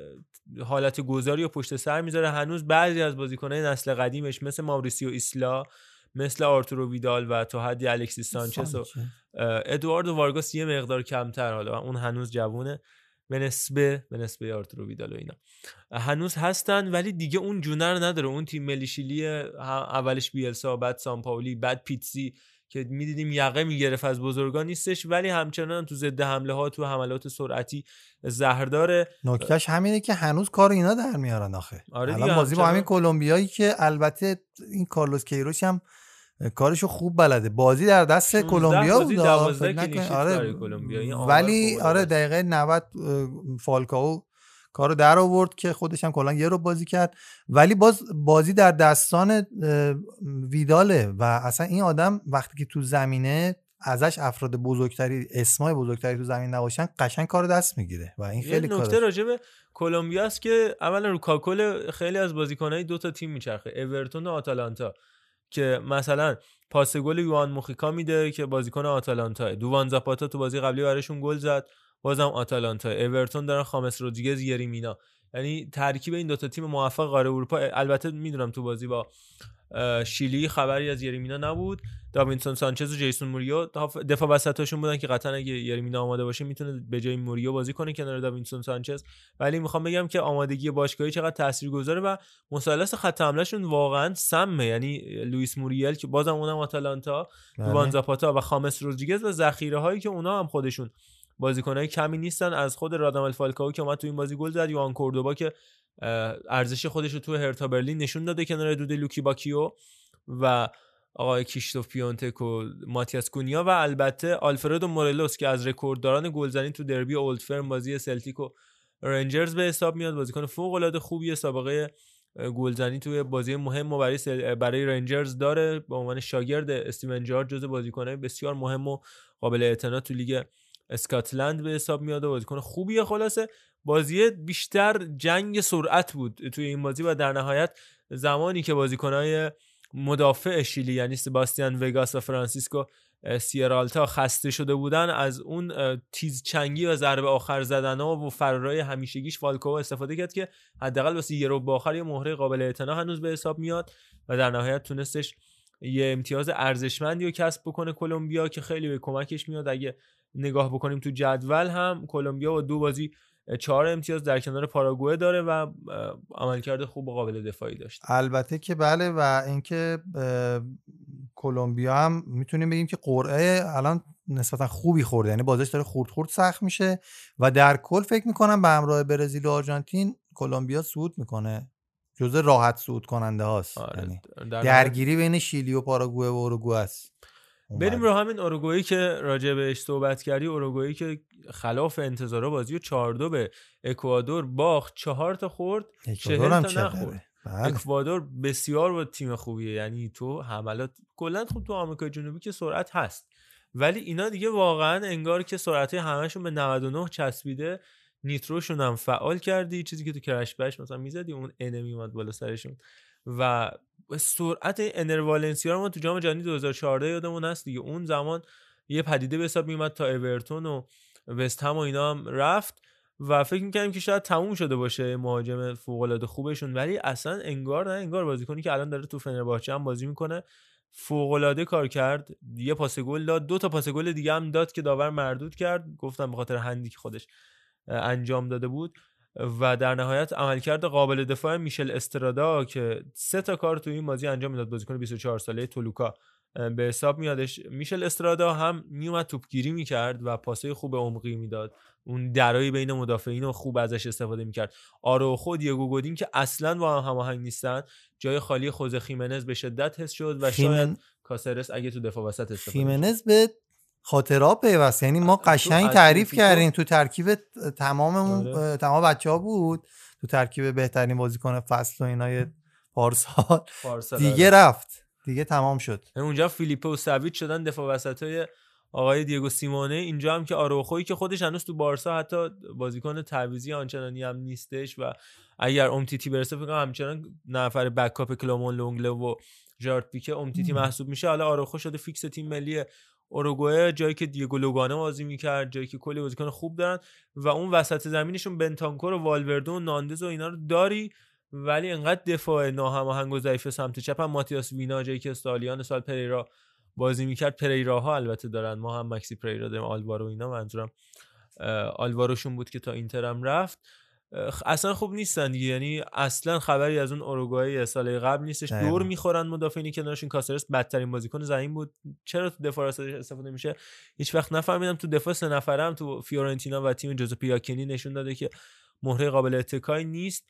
Speaker 1: حالت گذاری و پشت سر می‌ذاره. هنوز بعضی از بازیکنهای نسل قدیمش مثل ماوریسیو ایسلا مثل آرتورو ویدال و تا حدی الکسیس سانچز و ادواردو وارگاس یه مقدار کمتر. حالا اون هنوز جوونه. به نسبه به نسبه آرتورو ویدال و اینا. هنوز هستن ولی دیگه اون جونر نداره. اون تیم ملی شیلی اولش بیلسا بعد سامپاولی بعد پیتسی که می‌دیدیم یقه می‌گرفت از بزرگان نیستش ولی همچنان تو ضد حمله ها تو حملات سرعتی زهرداره
Speaker 3: نکتهش همینه که هنوز کار اینا در میارن آخه.
Speaker 1: آره
Speaker 3: الان بازی با. همین کلمبیایی که البته این کارلوس کیروش هم کارشو خوب بلده. بازی در دست
Speaker 1: 16
Speaker 3: کلمبیا بود
Speaker 1: 12
Speaker 3: فکر نکن-
Speaker 1: کلینشیت
Speaker 3: آره ولی آره. دقیقه 90 اه، فالکاو کارو در آورد که خودش هم کلا یه رو بازی کرد. ولی باز بازی در دستان ویداله و اصلا این آدم وقتی که تو زمینه ازش افراد بزرگتری اسمای بزرگتری تو زمین نباشن قشنگ کار دست می‌گیره و این خیلی
Speaker 1: نکته راجع به کلمبیا است که اولا رو کاکل خیلی از بازیکنهای دو تا تیم میچرخه اورتون و آتالانتا که مثلا پاس گل یوان موخیکا میده که بازیکن آتالانتا دووان زاپاتا تو بازی قبلی براشون گل زد. بازم آتالانتا اورتون دارن خامس رودریگز یری مینا یعنی ترکیب این دوتا تیم موفق قاره اروپا. البته می‌دونم تو بازی با شیلی خبری از یری مینا نبود. داوینسون سانچز و جیسون موریو. دف- دفاع وسطاشون بودن که قطعا اگه یری مینا آماده باشه می‌تونه به جای موریو بازی کنه کنار داوینسون سانچز. ولی می‌خوام بگم که آمادگی باشگاهی چقدر تاثیرگذاره و مثلث خط حملهشون واقعا سمه. یعنی لوئیس موریل که بازم اونم آتالانتا
Speaker 3: بله.
Speaker 1: دوان زاپاتا و خامس رودریگز و ذخیره هایی که اونا هم خودشون بازیکنهای کمی نیستن. از خود رادامل فالکاو که اومد تو این بازی گل زد. یوان کوردوبا که ارزش خودش رو تو هرتا برلین نشون داده کنار دودی لوکباکیو و آقای کیشتوف پیونتک و ماتیاس کونیا و البته آلفردو مورلوس که از رکوردداران گلزنی تو دربی اولد فرم بازی سلتیک و رنجرز به حساب میاد. بازیکن فوق العاده خوبیه. سابقه گلزنی توی بازی مهم و برای سل- برای رنجرز داره. به عنوان شاگرد استیون جرارد جز بازیکنهای بسیار مهم و قابل اعتنا تو لیگ اسکاتلند به حساب میاد و بازیکن خوبیه. خلاصه بازی بیشتر جنگ سرعت بود توی این بازی و در نهایت زمانی که بازیکنهای مدافع شیلی یعنی سباستیان وگاس و فرانسیسکو سیرالتا خسته شده بودن از اون تیز چنگی و ضربه آخر زدن و فرارای همیشگیش فالکو استفاده کرد که حداقل واسه یه رو آخر یه مهره قابل اعتنا هنوز به حساب میاد و در نهایت تونستش یه امتیاز ارزشمندی رو کسب بکنه کلمبیا که خیلی به کمکش میاد. اگه نگاه بکنیم تو جدول هم کلمبیا با دو بازی چهار امتیاز در کنار پاراگوئه داره و عملکرد خوب و قابل دفاعی داشته.
Speaker 3: البته که بله و اینکه کلمبیا هم می‌تونیم بگیم که قرعه الان نسبتا خوبی خورده یعنی بازش داره خورد خورد سخت میشه و در کل فکر می‌کنم به همراه برزیل و آرژانتین کلمبیا صعود می‌کنه. جزء راحت صعود کننده هاست.
Speaker 1: آره،
Speaker 3: یعنی
Speaker 1: در
Speaker 3: درگیری بین شیلی و پاراگوئه و اروگوئه است.
Speaker 1: بریم رو همین اوروگوئه که راجع بهش صحبت کردی اوروگوئه که خلاف انتظارا بازی و 4 2 به اکوادور باخت چهار تا خورد
Speaker 3: اکوادور
Speaker 1: چهل
Speaker 3: هم
Speaker 1: تا
Speaker 3: چقدره.
Speaker 1: نخورد
Speaker 3: بله.
Speaker 1: اکوادور بسیار با تیم خوبیه یعنی تو حملات کلا خب تو آمریکای جنوبی که سرعت هست ولی اینا دیگه واقعا انگار که سرعت همشون به 99 چسبیده نیتروشون هم فعال کردی چیزی که تو کرش بش مثلا می‌زدی اون انمی اومد بالا سرشون و سرعت انر والنسیا رو ما تو جام جهانی 2014 یادمون هست دیگه. اون زمان یه پدیده به حساب میومد تا اورتون و وست هم و اینا هم رفت و فکر می‌کنیم که شاید تموم شده باشه مهاجم فوق العاده خوبشون. ولی اصلا انگار نه انگار بازیکنی که الان داره تو فنرباچه هم بازی می‌کنه فوق العاده کار کرد. یه پاس گل داد. دو تا پاس گل دیگه هم داد که داور مردود کرد. گفتم به خاطر هندی که خودش انجام داده بود. و در نهایت عملکرد قابل دفاع میشل استرادا که سه تا کار تو این بازی انجام می‌داد بازیکن 24 ساله تولوکا. به حساب میادش میشل استرادا هم میومد توپگیری می‌کرد و پاسه خوب عمقی می‌داد. اون درای بین مدافعین رو خوب ازش استفاده می‌کرد. آرو خود دیگو گودین که اصلا با هم هماهنگ نیستن جای خالی خوزه خیمنز به شدت حس شد و
Speaker 3: خیمن-
Speaker 1: شاید کاسرس اگه تو دفاع وسط استفاده
Speaker 3: خیمنز به خاطرات پیوست. یعنی ما قشنگ تعریف کردیم تو ترکیب تماممون
Speaker 1: آره.
Speaker 3: تمام بچه ها بود. تو ترکیب بهترین بازیکن فصل و اینای پارسال.
Speaker 1: پارسال
Speaker 3: دیگه
Speaker 1: آره.
Speaker 3: رفت. دیگه تمام شد.
Speaker 1: اونجا فیلیپه و سویچ شدن دفاع وسط های آقای دیگو سیمونه. اینجا هم که آروخوی که خودش هنوز تو بارسا حتی بازیکن تعویضی آنچنانی هم نیستش و اگر امتیتی برسه فکر کنم همچنان نفر backup کلمان لنگله و جرارد پیکه امتیتی. محسوب میشه. حالا آرائوخو شده fix تیم ملی اوروگوئه جایی که دیگو لوگانه بازی می‌کرد جایی که کلی بازیکن خوب دارن و اون وسط زمینشون بنتانکور و والورده و ناندس و اینا رو داری ولی انقدر دفاع ناهماهنگ و ضعیف سمت چپ. هم ماتیاس وینا جایی که این سالیان سال پریرا بازی می‌کرد پریراها البته دارن. ما هم مکسی پریرا داریم آلوارو اینا منظورم آلواروشون بود که تا اینتر هم رفت. اصلا خوب نیستن. دیگه یعنی اصلا خبری از اون اوروگوئه سال قبل نیستش.
Speaker 3: دقیقاً.
Speaker 1: دور می‌خورن مدافعینی کنارشون. کاسرس بدترین بازیکن زمین بود. چرا تو دفاع راستش استفاده میشه؟ هیچ وقت نفهمیدم. تو دفاع سه نفره هم تو فیورنتینا و تیم جوزپه یاکینی نشون داده که مهره قابل اتکایی نیست.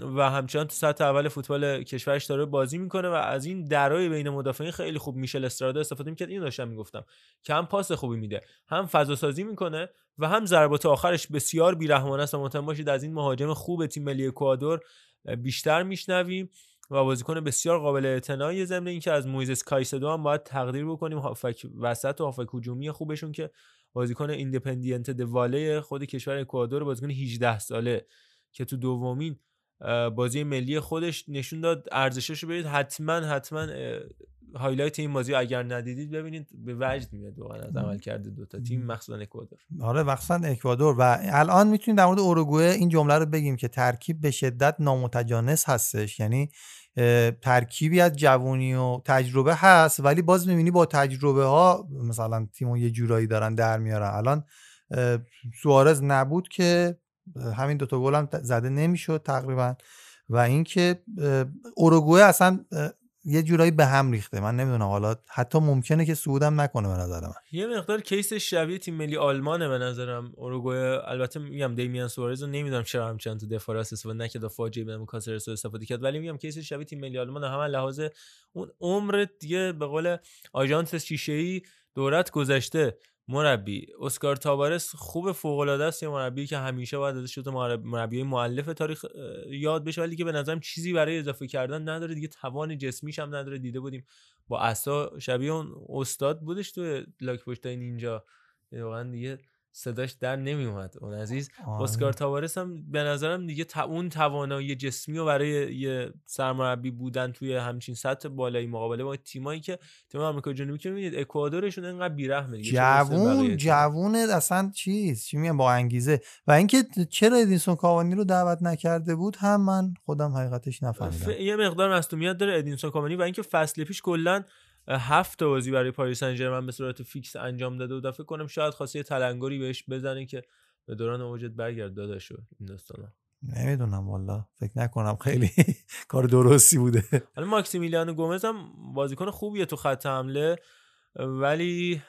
Speaker 1: و همچنان تو سطح اول فوتبال کشورش داره بازی می‌کنه و از این درای بین مدافعین خیلی خوب میشل استرادا استفاده می‌کرد. اینو داشتم می‌گفتم. که هم پاس خوبی میده. هم فضا سازی می‌کنه و هم ضربات آخرش بسیار بیرحمانه است و مطمئن باشید از این مهاجم خوب تیم ملی اکوادور بیشتر میشنویم و بازیکن بسیار قابل اعتنایی ضمن اینکه از مویزس کایسدو هم باید تقدیر بکنیم. هافک وسط و هافک هجومی خوبشون که بازیکن ایندپندینته دل‌واله خود کشور اکوادور بازیکن 18 ساله که تو دومین بازی ملی خودش نشون داد ارزشش رو برید حتما حتما highlight این بازی رو اگر ندیدید ببینید به وجد میاد واقعا از عملکرد دو تا تیم مخصوصا اکوادور.
Speaker 3: آره مخصوصا اکوادور. و الان می‌تونیم در مورد اوروگوئه این جمله رو بگیم که ترکیب به شدت نامتجانس هستش. یعنی ترکیبی از جوونی و تجربه هست ولی باز می‌بینی با تجربه ها مثلا تیمو یه جورایی دارن در میارن. الان سوارز نبود که همین دوتا گل هم زده نمی‌شد تقریبا. و اینکه اوروگوئه اصلا یه جورایی به هم ریخته. من نمی‌دونم حالا حتی ممکنه که سودم نکنه به نظر من.
Speaker 1: یه مقدار کیس شبیه تیم ملی آلمانه به نظرم. اوروگوئه البته میگم دیمیان سوارز رو نمی‌دونم چرا همچنان تو دفاع راست استفاده نکرد و فاجعه بودم کاسرس استفاده کرد. ولی میگم کیس شبیه تیم ملی آلمان هم لحاظ اون عمر دیگه به قول آژانس شیشه ای دورت گذشته. مربی. اسکار تابارس خوب فوق العاده است یه مربی که همیشه باید ازش تو مربی مؤلف تاریخ یاد بشه ولی که به نظرم چیزی برای اضافه کردن نداره دیگه. توان جسمیش هم نداره. دیده بودیم با اسا شبیه اون استاد بودش تو لاک پشتای نینجا. واقعا دیگه صداش در نمیومد اون عزیز
Speaker 3: آره.
Speaker 1: اسکار تاوارس هم به نظرم دیگه تا اون توانایی جسمی و برای یه سرمربی بودن توی همچین سطح بالایی مقابله با تیمایی که تیم آمریکا جنوبی که می‌بینید اکوادورشون انقدر بیرحمه دیگه
Speaker 3: جوون. جوون اصلا چیز چی میگم با انگیزه و اینکه چرا ادینسون کاوانی رو دعوت نکرده بود هم من خودم حقیقتش
Speaker 1: ف...
Speaker 3: نفهمیدم
Speaker 1: یه مقدار مصونیت داره ادینسون کاوانی و اینکه فصل پیش کلا هفت بازی برای پاریس سن ژرمن به صورت fix انجام داده و فکر کنم شاید یه تلنگری بهش بزنه که به دوران اوجت برگرد داداشو این داستانا.
Speaker 3: نمی‌دونم والا. فکر نکنم. خیلی کار درستی بوده.
Speaker 1: حالا ماکسیمیلیانو گومز هم بازیکن خوبیه تو خط حمله ولی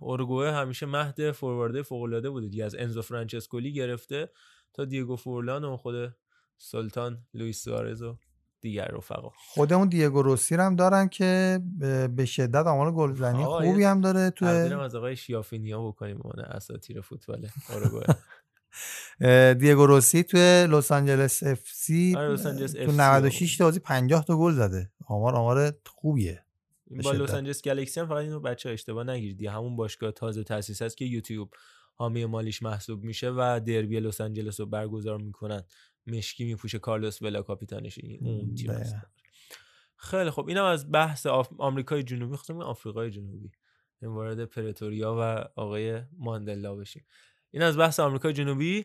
Speaker 1: اورگوئه همیشه مهد فوروارد فوق العاده بوده دیگه. از انزو فرانچسکولی گرفته تا دیگو فورلان و خود سلطان لوئیس سوارز و دیگر رفقا.
Speaker 3: خودمون دیگو روسی رو هم دارن که به شدت آمار گلزنی خوبی هم داره تو
Speaker 1: از آقای شیافینو یاد بکنیم اون اساطیر فوتبال
Speaker 3: دیگو روسی تو لس آنجلس FC
Speaker 1: آره،
Speaker 3: تو
Speaker 1: FC
Speaker 3: 96 تا بازی 50 تا گل زده. آمار آمار خوبیه
Speaker 1: با لس. آنجلس گلکسی هم فقط اینو بچه اشتباه نگیرید همون باشگاه تازه تاسیس است که یوتیوب حامی مالیش محسوب میشه و دربی لس آنجلس رو برگزار می‌کنن. مشکی میپوشه کارلوس ولا کاپیتانش این اون تیم است
Speaker 3: بله.
Speaker 1: خیلی خب اینم از بحث آف... آمریکای جنوبی. خواستم بگم آفریقای جنوبی. این وارد پرتوریا و آقای ماندلا بشیم. این از بحث آمریکای جنوبی.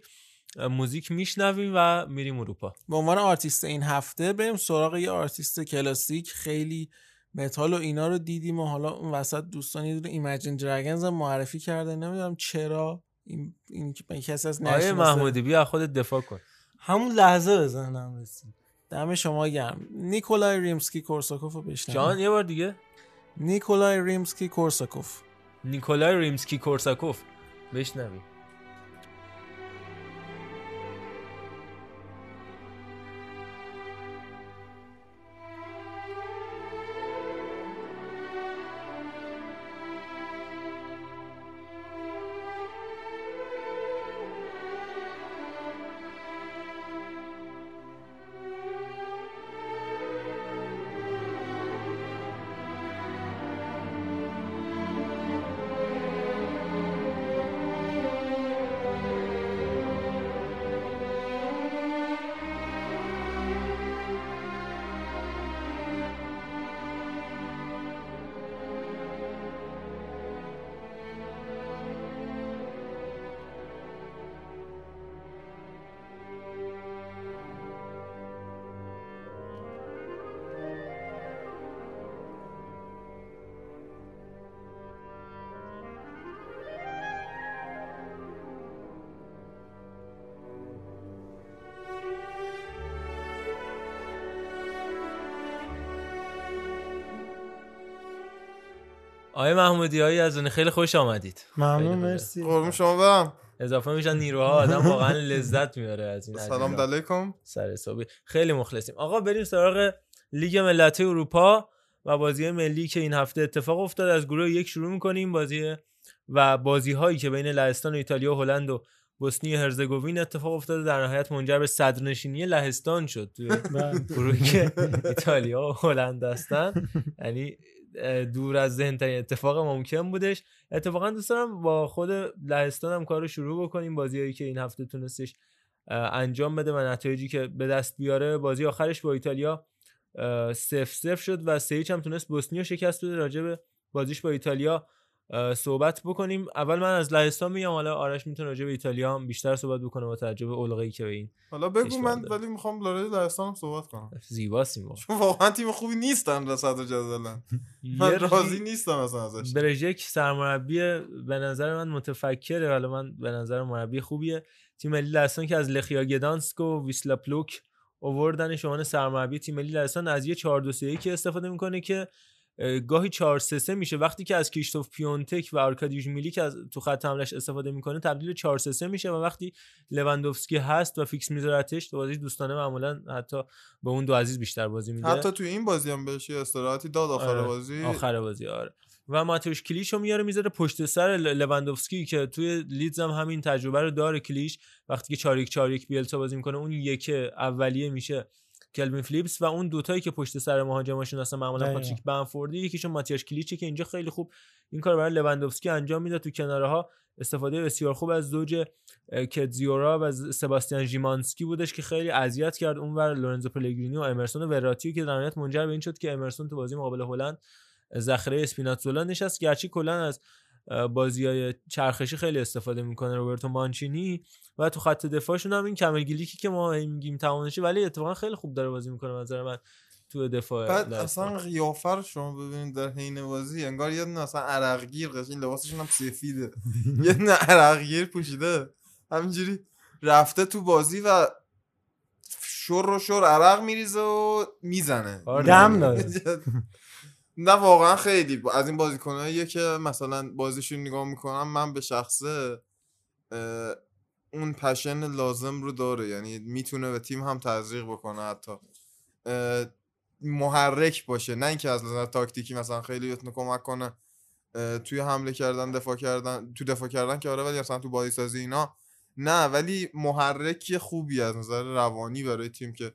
Speaker 1: موزیک میشنویم و میریم اروپا.
Speaker 2: به عنوان آرتیست این هفته بریم سراغ یه آرتیست کلاسیک. خیلی متال و اینا رو دیدیم و حالا اون وسط دوستان یه دونه ایمجین دراگنز هم معرفی کرده نمی‌دونم چرا. این, این که کسی از
Speaker 1: آیه. محمودی بیا خودت دفاع کن.
Speaker 11: همون لحظه به ذهنم رسید.
Speaker 2: دم شما گرم. نیکولای ریمسکی کورساکوف رو بشنویم.
Speaker 1: جان یه بار دیگه.
Speaker 2: نیکولای ریمسکی کورساکوف.
Speaker 1: نیکولای ریمسکی کورساکوف. بشنویم. آقای محمودی هایی از اون خیلی خوش آمدید.
Speaker 11: ممنون مرسی.
Speaker 12: قربون شما برم
Speaker 1: اضافه میشن نیروها آدم واقعا لذت میاره از این
Speaker 12: سلام. علیکم.
Speaker 1: سر حسابی. خیلی مخلصیم. آقا بریم سراغ لیگ ملت اروپا و بازی ملی که این هفته اتفاق افتاد. از گروه یک شروع می‌کنیم بازی و بازی هایی که بین لهستان و ایتالیا و هلند و بوسنی هرزگوین اتفاق افتاد در نهایت منجر به صدرنشینی لهستان شد. توی گروهی که ایتالیا و هلند هستن. یعنی دور از ذهن ترین اتفاق ممکن بودش. اتفاقا دوست دارم با خود لهستان هم کار رو شروع بکنیم. بازیایی که این هفته تونستش انجام بده و نتایجی که به دست بیاره. بازی آخرش با ایتالیا سف سف شد و سه هم تونست بوسنی رو شکست بده. راجع به بازیش با ایتالیا صحبت بکنیم. اول من از لهستان میگم حالا آرش می‌تونه راجع به ایتالیا هم بیشتر صحبت بکنه با توجه به علقه‌ای که به این
Speaker 12: حالا بگو من. ولی می‌خوام لاره لهستان هم صحبت کنم.
Speaker 1: زیباست این
Speaker 12: چون واقعا تیم خوبی نیستن در صدر جدولن. من راضی نیستم اصلا ازش.
Speaker 1: برژک سرمربی به نظر من متفکره. حالا من به نظر مربی خوبیه. تیم ملی لهستان که از لخیا گدانسک و ویسلا پلوک اووردنش به عنوان سرمربی تیم ملی لهستان از یه 4 2 3 که استفاده می‌کنه که گاهی 4 3 3 میشه. وقتی که از کریستوف پیونتک و آرکادیوش میلیک از تو خط حملش استفاده می‌کنه تبدیل به 4 3 3 میشه و وقتی لواندوفسکی هست و fix میذارتش تو بازی دوستانه معمولا حتی به اون دو عزیز بیشتر بازی میده.
Speaker 12: حتی توی این بازی هم بهش استراحتی داد آخر
Speaker 1: آره،
Speaker 12: بازی.
Speaker 1: آخر بازی آره. و ماتئوش کلیش رو میاره می‌ذاره پشت سر لواندوفسکی که توی لیدز هم همین تجربه رو داره کلیش. وقتی که 4 1 4 1 بیلسا بازی می‌کنه اون یک اولیه میشه کلوین فلیپس و اون دوتایی که پشت سر مهاجماشون هستن معمولا. پاتریک بمفورد یکیشون ماتئوش کلیشه که اینجا خیلی خوب این کار برای لواندوفسکی انجام میده. تو کناره ها استفاده بسیار خوب از زوج کتزیورا و سباستیان ژیمانسکی بودش که خیلی اذیت کرد. اونور لورنزو پلگرینی و امرسون و وراتیو که در نهایت منجر به این شد که امرسون تو بازی مقابل هلند ذخیره اسپیناتزولا نشست. گرچه کلا از بازی های چرخشی خیلی استفاده می‌کنه روبرتو مانچینی و تو خط دفاعشون هم این کمرگیلیکی که ما میگیم تمامشه ولی اتفاقا خیلی خوب داره بازی می‌کنه نظر من تو دفاع
Speaker 12: بعد. اصلا قیافه رو شما ببینید در حین بازی انگار یه دونه اصلا عرقگیر قشنگ لباسشون هم سفیده یه دونه عرقگیر پوشیده همینجوری رفته تو بازی و شر و شر عرق میریزه و می‌زنه
Speaker 1: آره.
Speaker 11: دم داره.
Speaker 12: نه واقعا خیلی. از این بازیکناییه که مثلا بازیشون نگاه می‌کنم من به شخصه اون پشن لازم رو داره. یعنی می‌تونه به تیم هم تزریق بکنه حتی. محرک باشه. نه اینکه از نظر تاکتیکی مثلا خیلی بتونه کمک کنه توی حمله کردن دفاع کردن تو دفاع کردن که آره ولی مثلا تو بازی سازی اینا. نه ولی محرک خوبی از نظر روانی برای تیم که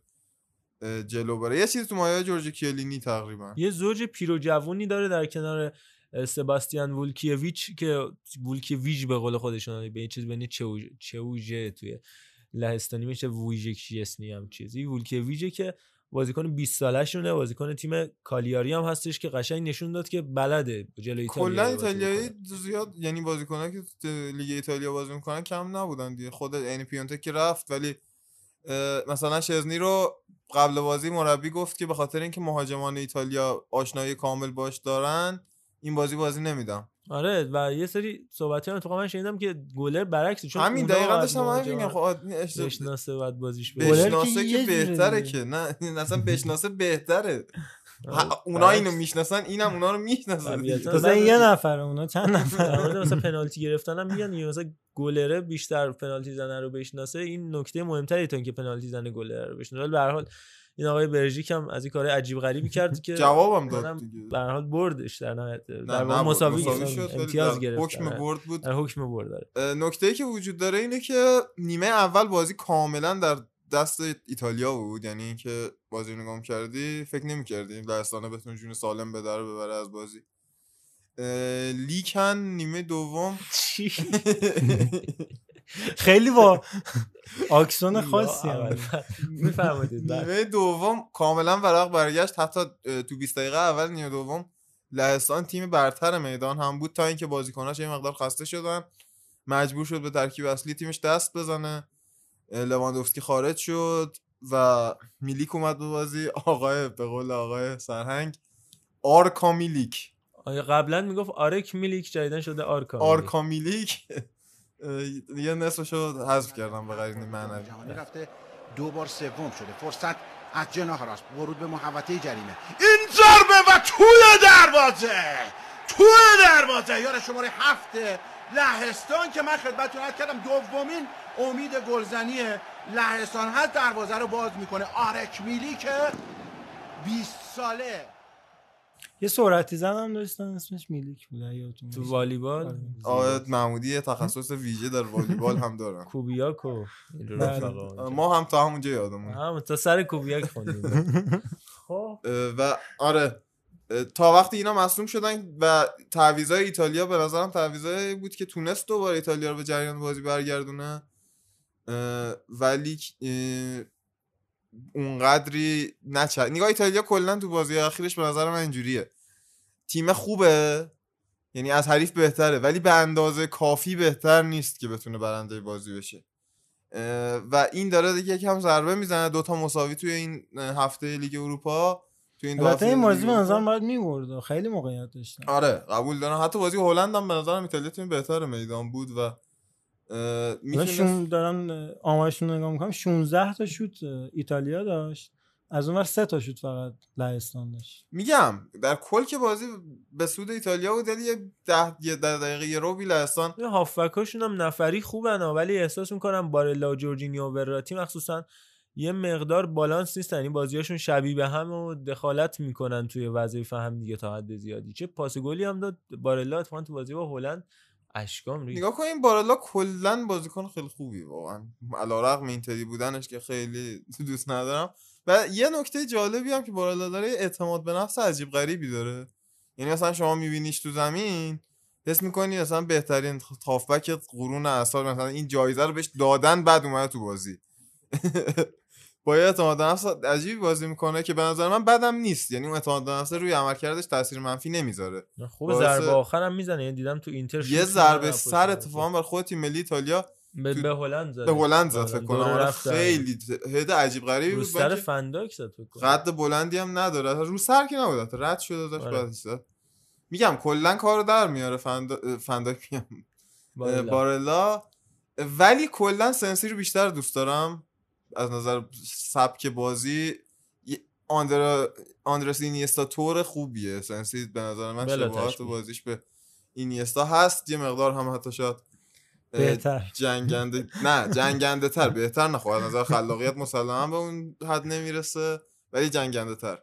Speaker 12: جلو بره. یه چیزی تو مایه جورجو کیه‌لینی تقریبا.
Speaker 1: یه زوج پیرو جوونی داره در کنار سباستیان والوکیویچ که والوکیویچ به قول خودشون به یه چیز بین چوژه توی لهستانی میشه وویژکشیسنی هم چیزی. والوکیویچه که بازیکن 20 ساله شونه بازیکن تیم کالیاری هم هستش که قشنگ نشون داد که بلده جلوی ایتالیا
Speaker 12: کلا ایتالیایی. زیاد یعنی بازیکنان که لیگ ایتالیا بازی می‌کنن کم نبودن دیگه. خود یعنی پیونتک که رفت ولی مثلا شزنی رو قبل بازی مربی گفت که به خاطر اینکه مهاجمان ایتالیا آشنایی کامل باش دارن این بازی بازی نمیدم.
Speaker 1: آره و یه سری صحبتی هم اتفاقا من شنیدم که گلر برعکس چون
Speaker 12: همین دقیقا داشتم همین میگم. خب
Speaker 1: بشناسه باید بازیش بده
Speaker 12: بشناسه که بهتره. که. نه اصلا بشناسه بهتره. اونا اینو. می‌شناسن اینم اونا رو
Speaker 1: طبیعتاً.
Speaker 11: مثلا یه نفر اونا چند نفر
Speaker 1: مورد مثلا پنالتی گرفتن هم میگن مثلا گلره بیشتر پنالتی زنه رو بشناسه این نکته مهمتری تا اینکه پنالتی زنه گلره رو بشناسه ولی به هر حال این آقای برژیک هم از این کار عجیب غریبی کرد که
Speaker 12: جوابم داد دیگه.
Speaker 1: به هر حال بردش در نهایت در واقع. مساوی امتیاز گرفت
Speaker 12: حکم
Speaker 1: در-
Speaker 12: برد بود.
Speaker 1: حکم برد داره
Speaker 12: نکته ای که وجود داره اینه که نیمه اول بازی کاملا در دست ایتالیا بود یعنی اینکه بازی رو نگاه کردی فکر نمی کردی لهستانه بتونه جون سالم به در ببره از بازی. لیکن نیمه دوم
Speaker 11: خیلی با آکسون خاصی
Speaker 1: میفرمایید
Speaker 12: نیمه دوم کاملا ورق برگشت. حتی تو 20 دقیقه اول نیمه دوم لهستان تیم برتر میدان هم بود تا اینکه بازیکناش یه مقدار خسته شدن. مجبور شد به ترکیب اصلی تیمش دست بزنه. لواندوفسکی خارج شد و میلیک اومد به بازی. آقای به قول آقای سرهنگ آرکا میلیک.
Speaker 1: آقا قبلا می‌گفت آرک میلیک جدیدا شده آرکا میلیک.
Speaker 12: آرکا میلیک. یه نصفش رو حذف کردم به قرینه معنوی.
Speaker 13: جهانی رفته. دو بار سوم شده. فرصت از جناح راست. ورود به محوطه جریمه. این ضربه و توی دروازه! توی دروازه! یار شماره هفت لهستان که من خدمتتون عرض کردم دومین امید گلزنی لهستان هست. دروازه رو باز می‌کنه. آرک میلی که 20 ساله.
Speaker 11: یه سرعتی زن هم داشتن اسمش میلیک بود یادتون
Speaker 1: تو. والیبال؟
Speaker 12: آقای محمودی تخصص ویژه در والیبال هم دارن.
Speaker 1: کوبیاکو.
Speaker 11: بله.
Speaker 12: ما هم تا همونجا یادمون
Speaker 1: هم تا سر کوبیاک خوندیم. خب.
Speaker 12: و آره تا وقتی اینا مصوم شدن و تعویضای ایتالیا به نظرم تعویضای بود که تونست دوباره ایتالیا رو به جریان بازی برگردونه. ولی اونقدری نچ نگاه ایتالیا کلا تو بازی اخیرش به نظر من اینجوریه. تیم خوبه یعنی از حریف بهتره ولی به اندازه کافی بهتر نیست که بتونه برنده بازی بشه. و این داره دیگه یکم ضربه می‌زنه دوتا مساوی توی این هفته لیگ اروپا تو این
Speaker 11: البته
Speaker 12: هفته
Speaker 11: این بازی به. نظرم باید می‌برد. خیلی موقعیت داشتن.
Speaker 12: آره قبول دارم. حتی بازی هلند هم به نظرم ایتالیا تیم بهتر میدان بود و می‌تونست
Speaker 11: دارم اه، آمارشون نگاه می‌کنم 16 تا شوت ایتالیا داشت. از اون ور سه تا شوت فقط لهستان داشت.
Speaker 12: میگم در کل که بازی به سود ایتالیا بود ولی یه ده یه ده دقیقه یه رو لهستان.
Speaker 1: یه هافبکاشون هم نفری خوبن ولی احساس می‌کنم بارلا و جورجینیو و وراتی مخصوصا یه مقدار بالانس نیستن. این بازیاشون شبیه به هم و دخالت می‌کنن توی وظایف هم دیگه تا حد زیادی. چه پاس گلی هم داد. بارلا اتفاقا تو بازی با هلند اشکام ریخت.
Speaker 12: نگاه کن این بارالا کلا بازیکن خیلی خوبی واقعا. علیرغم اینتری بودنش که خیلی دوست ندارم. و یه نکته جالبی هم که بارالا داره اعتماد به نفس عجیب غریبی داره. یعنی مثلا شما میبینیش تو زمین حس می‌کنی مثلا بهترین هافبک قرون اعصار مثلا این جایزه رو بهش دادن بعد اومده تو بازی. با یه اعتماد نفس عجیبی بازی می‌کنه که به نظر من بدم نیست. یعنی اون اعتماد به نفس روی عملکردش تاثیر منفی نمی‌ذاره.
Speaker 1: خوب
Speaker 12: باعث-
Speaker 1: ضربه آخرم می‌زنه. یعنی دیدم تو اینتر
Speaker 12: یه ضربه سر اتفاقا بر خود تیم ملی ایتالیا
Speaker 1: به,
Speaker 12: تو-
Speaker 1: به هلند زد
Speaker 12: به هلند زد فکر کنم. آره خیلی هد عجیب غریبی بود.
Speaker 1: سر فنداک زد فکر کنم.
Speaker 12: قد بلندی هم نداره. رو سر که نبود رد شده داشت
Speaker 1: آره.
Speaker 12: بعدش زد. میگم کلا کارو در میاره فندا... فنداک. میگم.
Speaker 1: بارلا.
Speaker 12: ولی کلا سنسی رو بیشتر دوست دارم. از نظر سبک بازی آندرا آندرس اینیستا طور خوبیه. سنسی به نظر من
Speaker 1: بلا
Speaker 12: شباهت. بازیش به اینیستا هست. یه مقدار هم حتی شاید
Speaker 11: بهتر.
Speaker 12: جنگنده نه جنگنده تر بهتر نخواه از نظر خلاقیت مسلما به اون حد نمی‌رسه ولی جنگنده تر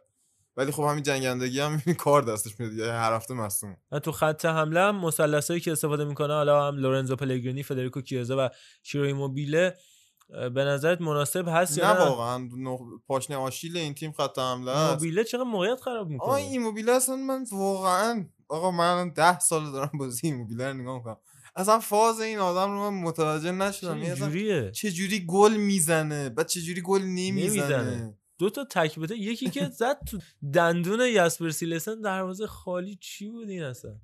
Speaker 12: ولی خب همین جنگندگی هم کار دستش میاد یه هر هفته مصدوم.
Speaker 1: و تو خط حمله هم مثلثایی که استفاده می‌کنه حالا هم لورنزو پلگرینی فدریکو کیزا و شیرو ایموبیله. اه، به نظرت مناسب هست
Speaker 12: نه
Speaker 1: یا نه
Speaker 12: واقعا. نق- پاشنه آشیل این تیم خط حمله است.
Speaker 1: ایموبیله چقدر موقعیت خراب
Speaker 12: آقا
Speaker 1: می‌کنه
Speaker 12: این موبیله اصلا من واقعا آقا من ده سال دارم بازی این موبیله رو نگاه می‌کنم. اصلا فاز این آدم رو من متوجه نشدم. یعنی اصلا
Speaker 1: جوریه
Speaker 12: چه جوری گل می‌زنه؟ بعد چه جوری گل نمی‌زنه؟
Speaker 1: نمی‌زنه. دو تا تک بده. یکی که زد تو دندون یاسپر سیلسن دروازه خالی چی بود این اصلا؟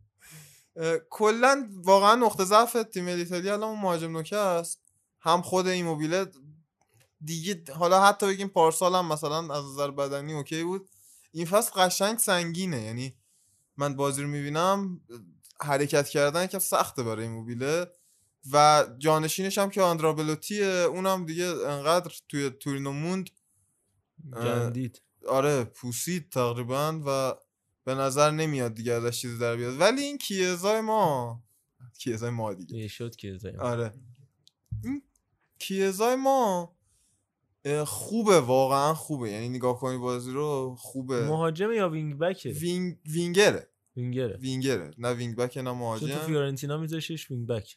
Speaker 12: کلا واقعا نقطه ضعف تیم ایتالیا الان مهاجم نوکه است. هم خود ایموبیله دیگه حالا حتی بگیم پارسال هم مثلا از نظر بدنی اوکی بود. این فصل قشنگ سنگینه. یعنی من بازی رو می‌بینم حرکت کردن که سخته برای ایموبیله و جانشینش هم که آندرا بلوتیه اونم دیگه انقدر توی تورینو موند
Speaker 1: جندید.
Speaker 12: آره پوسید تقریبا و به نظر نمیاد دیگه ازش چیزی در بیاد. ولی این کیه‌زای ما کیه‌زای ما دیگه.
Speaker 1: یه شد کیه‌زای ما.
Speaker 12: آره. این کیه‌زای ما خوبه واقعا خوبه. یعنی نگاه کنی بازی رو خوبه.
Speaker 1: مهاجم یا wing back
Speaker 12: ـه wing
Speaker 1: winger
Speaker 12: ـه. winger ـه. winger ـه. نه wing back نه
Speaker 1: چون تو
Speaker 12: مهاجم.
Speaker 1: فیورنتینا میذاشش wing back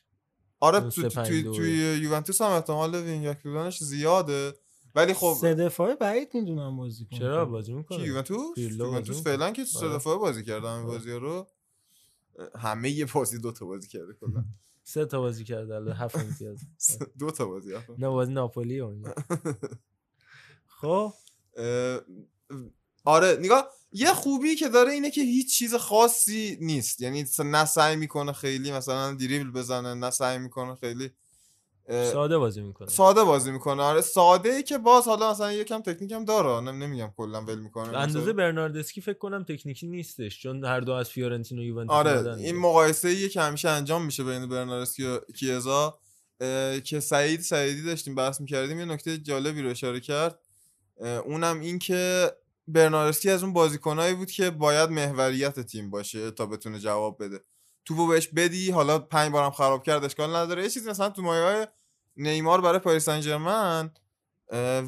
Speaker 12: آره تو تو توی. توی یوونتوس هم احتمال wing back بودنش زیاده. ولی خب
Speaker 11: سه دفاعه بعید می‌دونم بازی کنه.
Speaker 1: چرا؟ بازی
Speaker 12: کی
Speaker 1: می‌کنه
Speaker 12: یوونتوس
Speaker 1: بازی
Speaker 12: یوونتوس
Speaker 1: می‌کنه.
Speaker 12: فعلا که سه
Speaker 1: آره.
Speaker 12: دفعه بازی کرده همه بازی رو. همه یه بازی دو تا بازی کرده کلا.
Speaker 1: سه تا بازی کرده الان هفت امتیاز
Speaker 12: دو تا بازی.
Speaker 1: نه بازی ناپولی اونجا خب؟
Speaker 12: آره نگاه یه خوبی که داره اینه که هیچ چیز خاصی نیست. یعنی نه سعی می‌کنه خیلی مثلا دریبل بزنه نه سعی می‌کنه خیلی
Speaker 1: ساده بازی می‌کنه.
Speaker 12: ساده بازی می‌کنه. آره ساده ای که باز حالا مثلا یکم تکنیک هم داره. نم نمیگم کلا ول می‌کنه.
Speaker 1: اندازه برناردسکی فکر کنم تکنیکی نیستش چون هر دو از فیورنتینو و یوونتوس
Speaker 12: آره این. مقایسه ایه که همیشه انجام میشه بین برناردسکی و کیزا که سعید سعیدی داشتیم بحث می‌کردیم یه نکته جالبی رو اشاره کرد. اونم این که برناردسکی از اون بازیکنایی بود که باید محوریت تیم باشه تا بتونه جواب بده. توپو بهش بدی حالا پنج بارم خراب کرد اشکال نداره. یه چیزی مثلا تو مایه های نیمار برای پاریس سن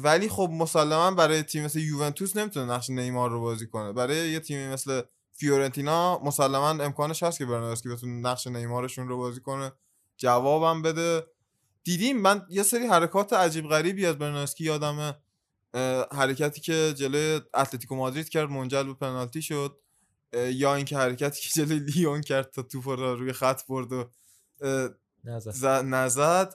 Speaker 12: ولی خب مسلما برای تیم مثل یوونتوس نمی‌تونه نقش نیمار رو بازی کنه. برای یه تیمی مثل فیورنتینا مسلما امکانش هست که برناردسکی بتونه نقش نیمارشون رو بازی کنه جوابم بده. دیدیم من یه سری حرکات عجیب غریبی از برناردسکی یادمه. حرکتی که جلوی اتلتیکو مادرید کرد منجر به پنالتی شد. یا اینکه حرکتی که جلوی لیون کرد تا توپ رو روی خط برد و
Speaker 1: نزد.
Speaker 12: نزد.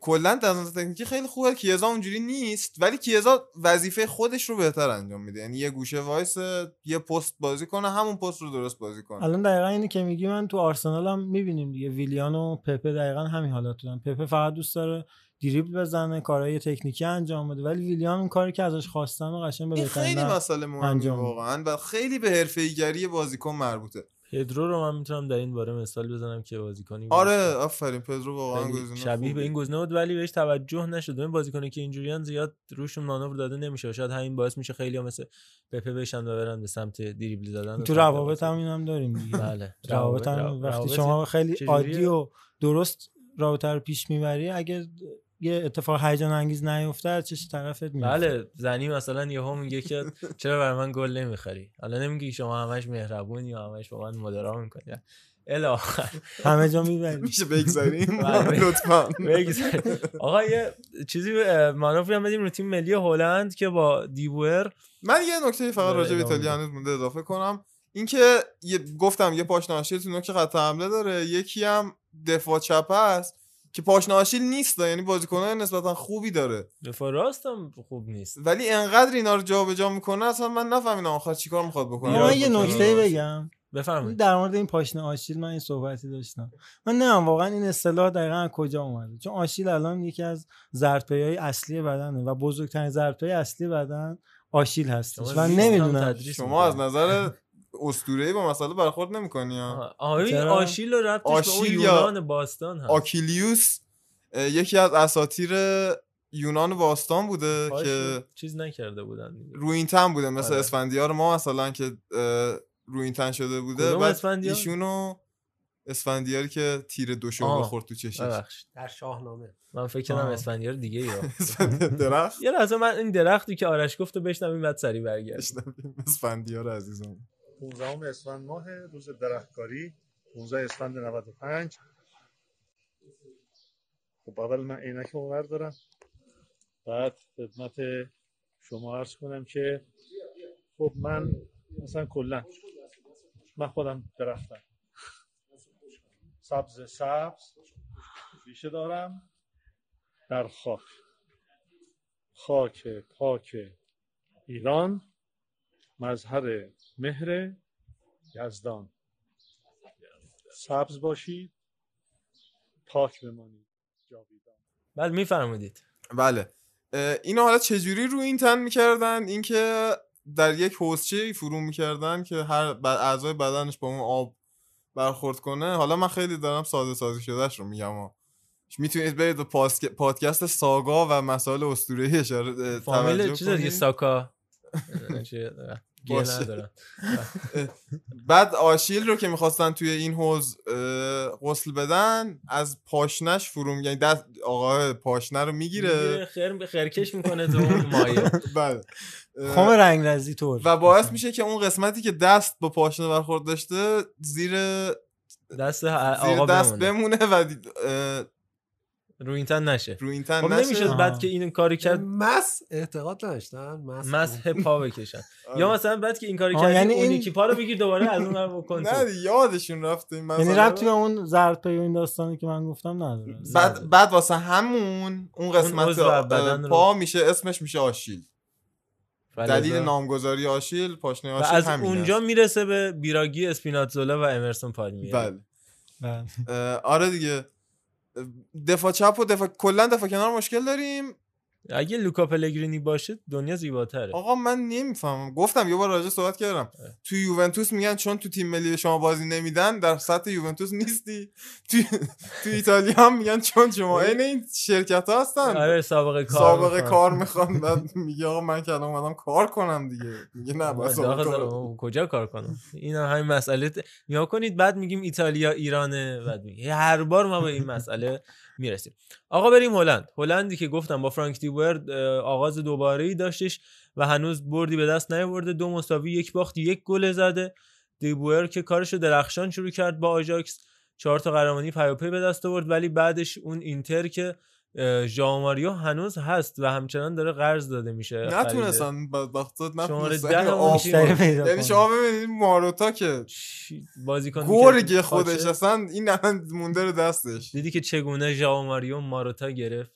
Speaker 12: کلا در نظر تکنیکی خیلی خوبه. کیزا اونجوری نیست ولی کیزا وظیفه خودش رو بهتر انجام میده. یعنی یه گوشه وایس یه پست بازی کنه همون پست رو درست بازی کنه.
Speaker 11: الان دقیقا اینی که میگی من تو آرسنال هم می‌بینیم دیگه. ویلیان و پپه دقیقا همین حالت دارن پپه فقط دوست داره دریبل بزنه کارهای تکنیکی انجام بده ولی ویلیان اون کاری که ازش خواستن و قشنگ به
Speaker 12: خیلی مسئله مهمی. واقعا و خیلی به حرفه‌ایگری بازیکن مربوطه
Speaker 1: پدرو رو من می‌تونم در این باره مثال بزنم که بازیکنی.
Speaker 12: آره آفرین پدرو واقعا گزینه
Speaker 1: شبیه به. این گزینه بود ولی بهش توجه نشد این بازیکنی که اینجوریان زیاد روشون مانور داده نمیشه شاید همین باعث میشه خیلی مثل پپه بشن و برن به سمت دریبل زدن
Speaker 11: تو روابط. هم این هم داریم دیگه
Speaker 1: بله
Speaker 11: روابط هم وقتی شما خیلی؟ عادی و درست رابطه رو پیش می‌بری اگه یه اتفاق هیجان انگیز نیفته از چش طرفت میفته
Speaker 1: بله زنی مثلا یهو میگه که چرا برای من گل نمی‌خری؟ حالا نمیگی شما همش مهربونی یا همش با من مدارا می‌کنی. آخر.
Speaker 11: همه جا می‌بری
Speaker 12: میشه بگذاریم؟
Speaker 1: بله.
Speaker 12: لطفا.
Speaker 1: آقا یه چیزی اه، مانوری هم بدیم رو تیم ملی هلند که با دیبور
Speaker 12: من یه نکته فقط
Speaker 1: بله،
Speaker 12: راجع به ایتالیا. هنوز مونده اضافه کنم. اینکه یه گفتم یه پاشناشیل تو نوک خط حمله داره. یکی هم دفاع چپ است. که پاشناشیل نیست یعنی بازیکنان نسبتا خوبی داره.
Speaker 1: دفاع راست هم خوب نیست.
Speaker 12: ولی انقدر اینا رو جابجا می‌کنه اصلا من نفهمیدم آخر چیکار می‌خواد بکنه.
Speaker 11: من یه. نکته بگم.
Speaker 1: بفرمایید.
Speaker 11: در مورد این پاشنه آشیل من این صحبتی داشتم. من نمی‌دونم واقعا این اصطلاح دقیقا از کجا اومده؟ چون آشیل الان یکی از ضربه‌های اصلی بدنه و بزرگترین ضربه‌های اصلی بدن آشیل هستش. و نمی‌دونم.
Speaker 12: شما از نظر اسطوره‌ای با مسئله برخورد نمی‌کنی ها.
Speaker 1: این؟ آشیل رو به اون
Speaker 12: آشیل یا
Speaker 1: یونان باستان هست.
Speaker 12: آکیلیوس یکی از اساطیر یونان باستان بوده که
Speaker 1: چیز نکرده بودن دیگه.
Speaker 12: روی این تن بوده مثل
Speaker 1: آره.
Speaker 12: اسفندیار ما مثلا که اه، روی این تن شده بوده. بعد
Speaker 1: اسفندیار؟
Speaker 12: ایشونو اسفندیاری که تیر دو شعبه
Speaker 1: آه،
Speaker 12: خورد تو چشش.
Speaker 14: در شاهنامه.
Speaker 1: من فکر
Speaker 12: آه.
Speaker 1: اسفندیار دیگه یا.
Speaker 12: درخت؟
Speaker 1: یه لحظه من این درختی که آرش گفت و بشنویم بعد سری برگرد
Speaker 12: اسفندیار عزیزم.
Speaker 15: 15 اسفند ماه روز درختکاری 15 اسفند 95 خب اول من عینک اونور دارم. بعد خدمت شما عرض کنم که خب من مثلا کلا من خودم درختم. سبز سبز ریشه دارم در خاک. خاک پاک ایران مظهر مهر یزدان. سبز باشید پاک بمانید جاویدان.
Speaker 1: بعد میفرمودید.
Speaker 12: بله. اه، اینو حالا چجوری رو این تن می‌کردن؟ اینکه در یک حوزچه فرو می‌کردن که هر اعضای بدنش با اون آب برخورد کنه. حالا من خیلی دارم ساده سازی شدهش رو میگم ها. می‌تونید برید به پادکست ساگا و مسائل اسطوره‌ای اشاره
Speaker 1: فامیل چیز دیگه. ساکا. گیه. ندارن
Speaker 12: بعد آشیل رو که می‌خواستن توی این حوز غسل بدن از پاشنش فرو می- یعنی دست آقا پاشنه رو می‌گیره.
Speaker 1: خیر خرکش می‌کنه تو اون مایه
Speaker 12: بله. اه،
Speaker 11: خم رنگرزی طور.
Speaker 12: و باعث میشه که اون قسمتی که دست با پاشنه برخورد داشته زیر
Speaker 1: دست
Speaker 12: زیر
Speaker 1: آقا
Speaker 12: دست
Speaker 1: بمونه.
Speaker 12: بمونه و
Speaker 1: رو این تن نشه.
Speaker 12: رو این تن
Speaker 1: خب
Speaker 12: نشه.
Speaker 1: نمی‌شد بعد که این کاری کرد.
Speaker 14: مس اعتقاد نداشتن مس
Speaker 1: مسح پا بکشن
Speaker 12: آره.
Speaker 1: یا مثلا بعد که این کاری
Speaker 11: آه،
Speaker 1: کردی
Speaker 11: یعنی
Speaker 1: اون
Speaker 11: این-
Speaker 1: یکی پا رو بگیر دوباره از اون ور بکن.
Speaker 12: نه یادشون رفته این
Speaker 11: یعنی ربطی به
Speaker 12: رو.
Speaker 11: اون زرد پی این داستانی که من گفتم نداره.
Speaker 12: بعد بعد واسه همون اون قسمت
Speaker 1: رو-
Speaker 12: پا میشه اسمش میشه آشیل. دلیل نامگذاری آشیل پاشنه آشیل
Speaker 1: از
Speaker 12: همین
Speaker 1: اونجا. می‌رسه به بیراگی اسپیناتزولا و امرسون پالمیری.
Speaker 12: بله. اه، آره دیگه. دفاع چپ و دفاع کلا دفاع کنار مشکل داریم.
Speaker 1: اگه لوکا پلگرینی باشه دنیا زیباتره.
Speaker 12: آقا من نمی‌فهمم. گفتم یه بار راجع صحبت کردم. تو یوونتوس میگن چون تو تیم ملی به شما بازی نمیدن در سطح یوونتوس نیستی. تو, تو ایتالیا هم میگن چون شما این این شرکت ها هستن.
Speaker 1: آره سابقه کار
Speaker 12: سابقه. کار می‌خوان. بعد میگه آقا من که الان اومدم کار کنم دیگه. میگه نه
Speaker 1: زدم. کجا کار کنم؟ این هم همین مسئله نیا کنید بعد میگیم ایتالیا ایرانه بعد هر بار ما به این مسئله می‌رسیم. آقا بریم هلند. هلندی که گفتم با فرانک دیبور آغاز دوباره ای داشتش و هنوز بردی به دست نیاورده. دو مساوی یک باخت یک گل زده. دیبور که کارشو درخشان شروع کرد با آژاکس. چهار تا قهرمانی پیاپی به دست آورد ولی بعدش اون اینتر که اه، ژائو ماریو هنوز هست و همچنان داره قرض داده میشه.
Speaker 12: نتونستن بدبختات
Speaker 1: شماره
Speaker 12: نتونستن یعنی. شما ببینید ماروتا که
Speaker 1: بازیکن
Speaker 12: گرگ خودش اصلا این الان مونده رو دستش.
Speaker 1: دیدی که چگونه ژائو ماریو ماروتا گرفت.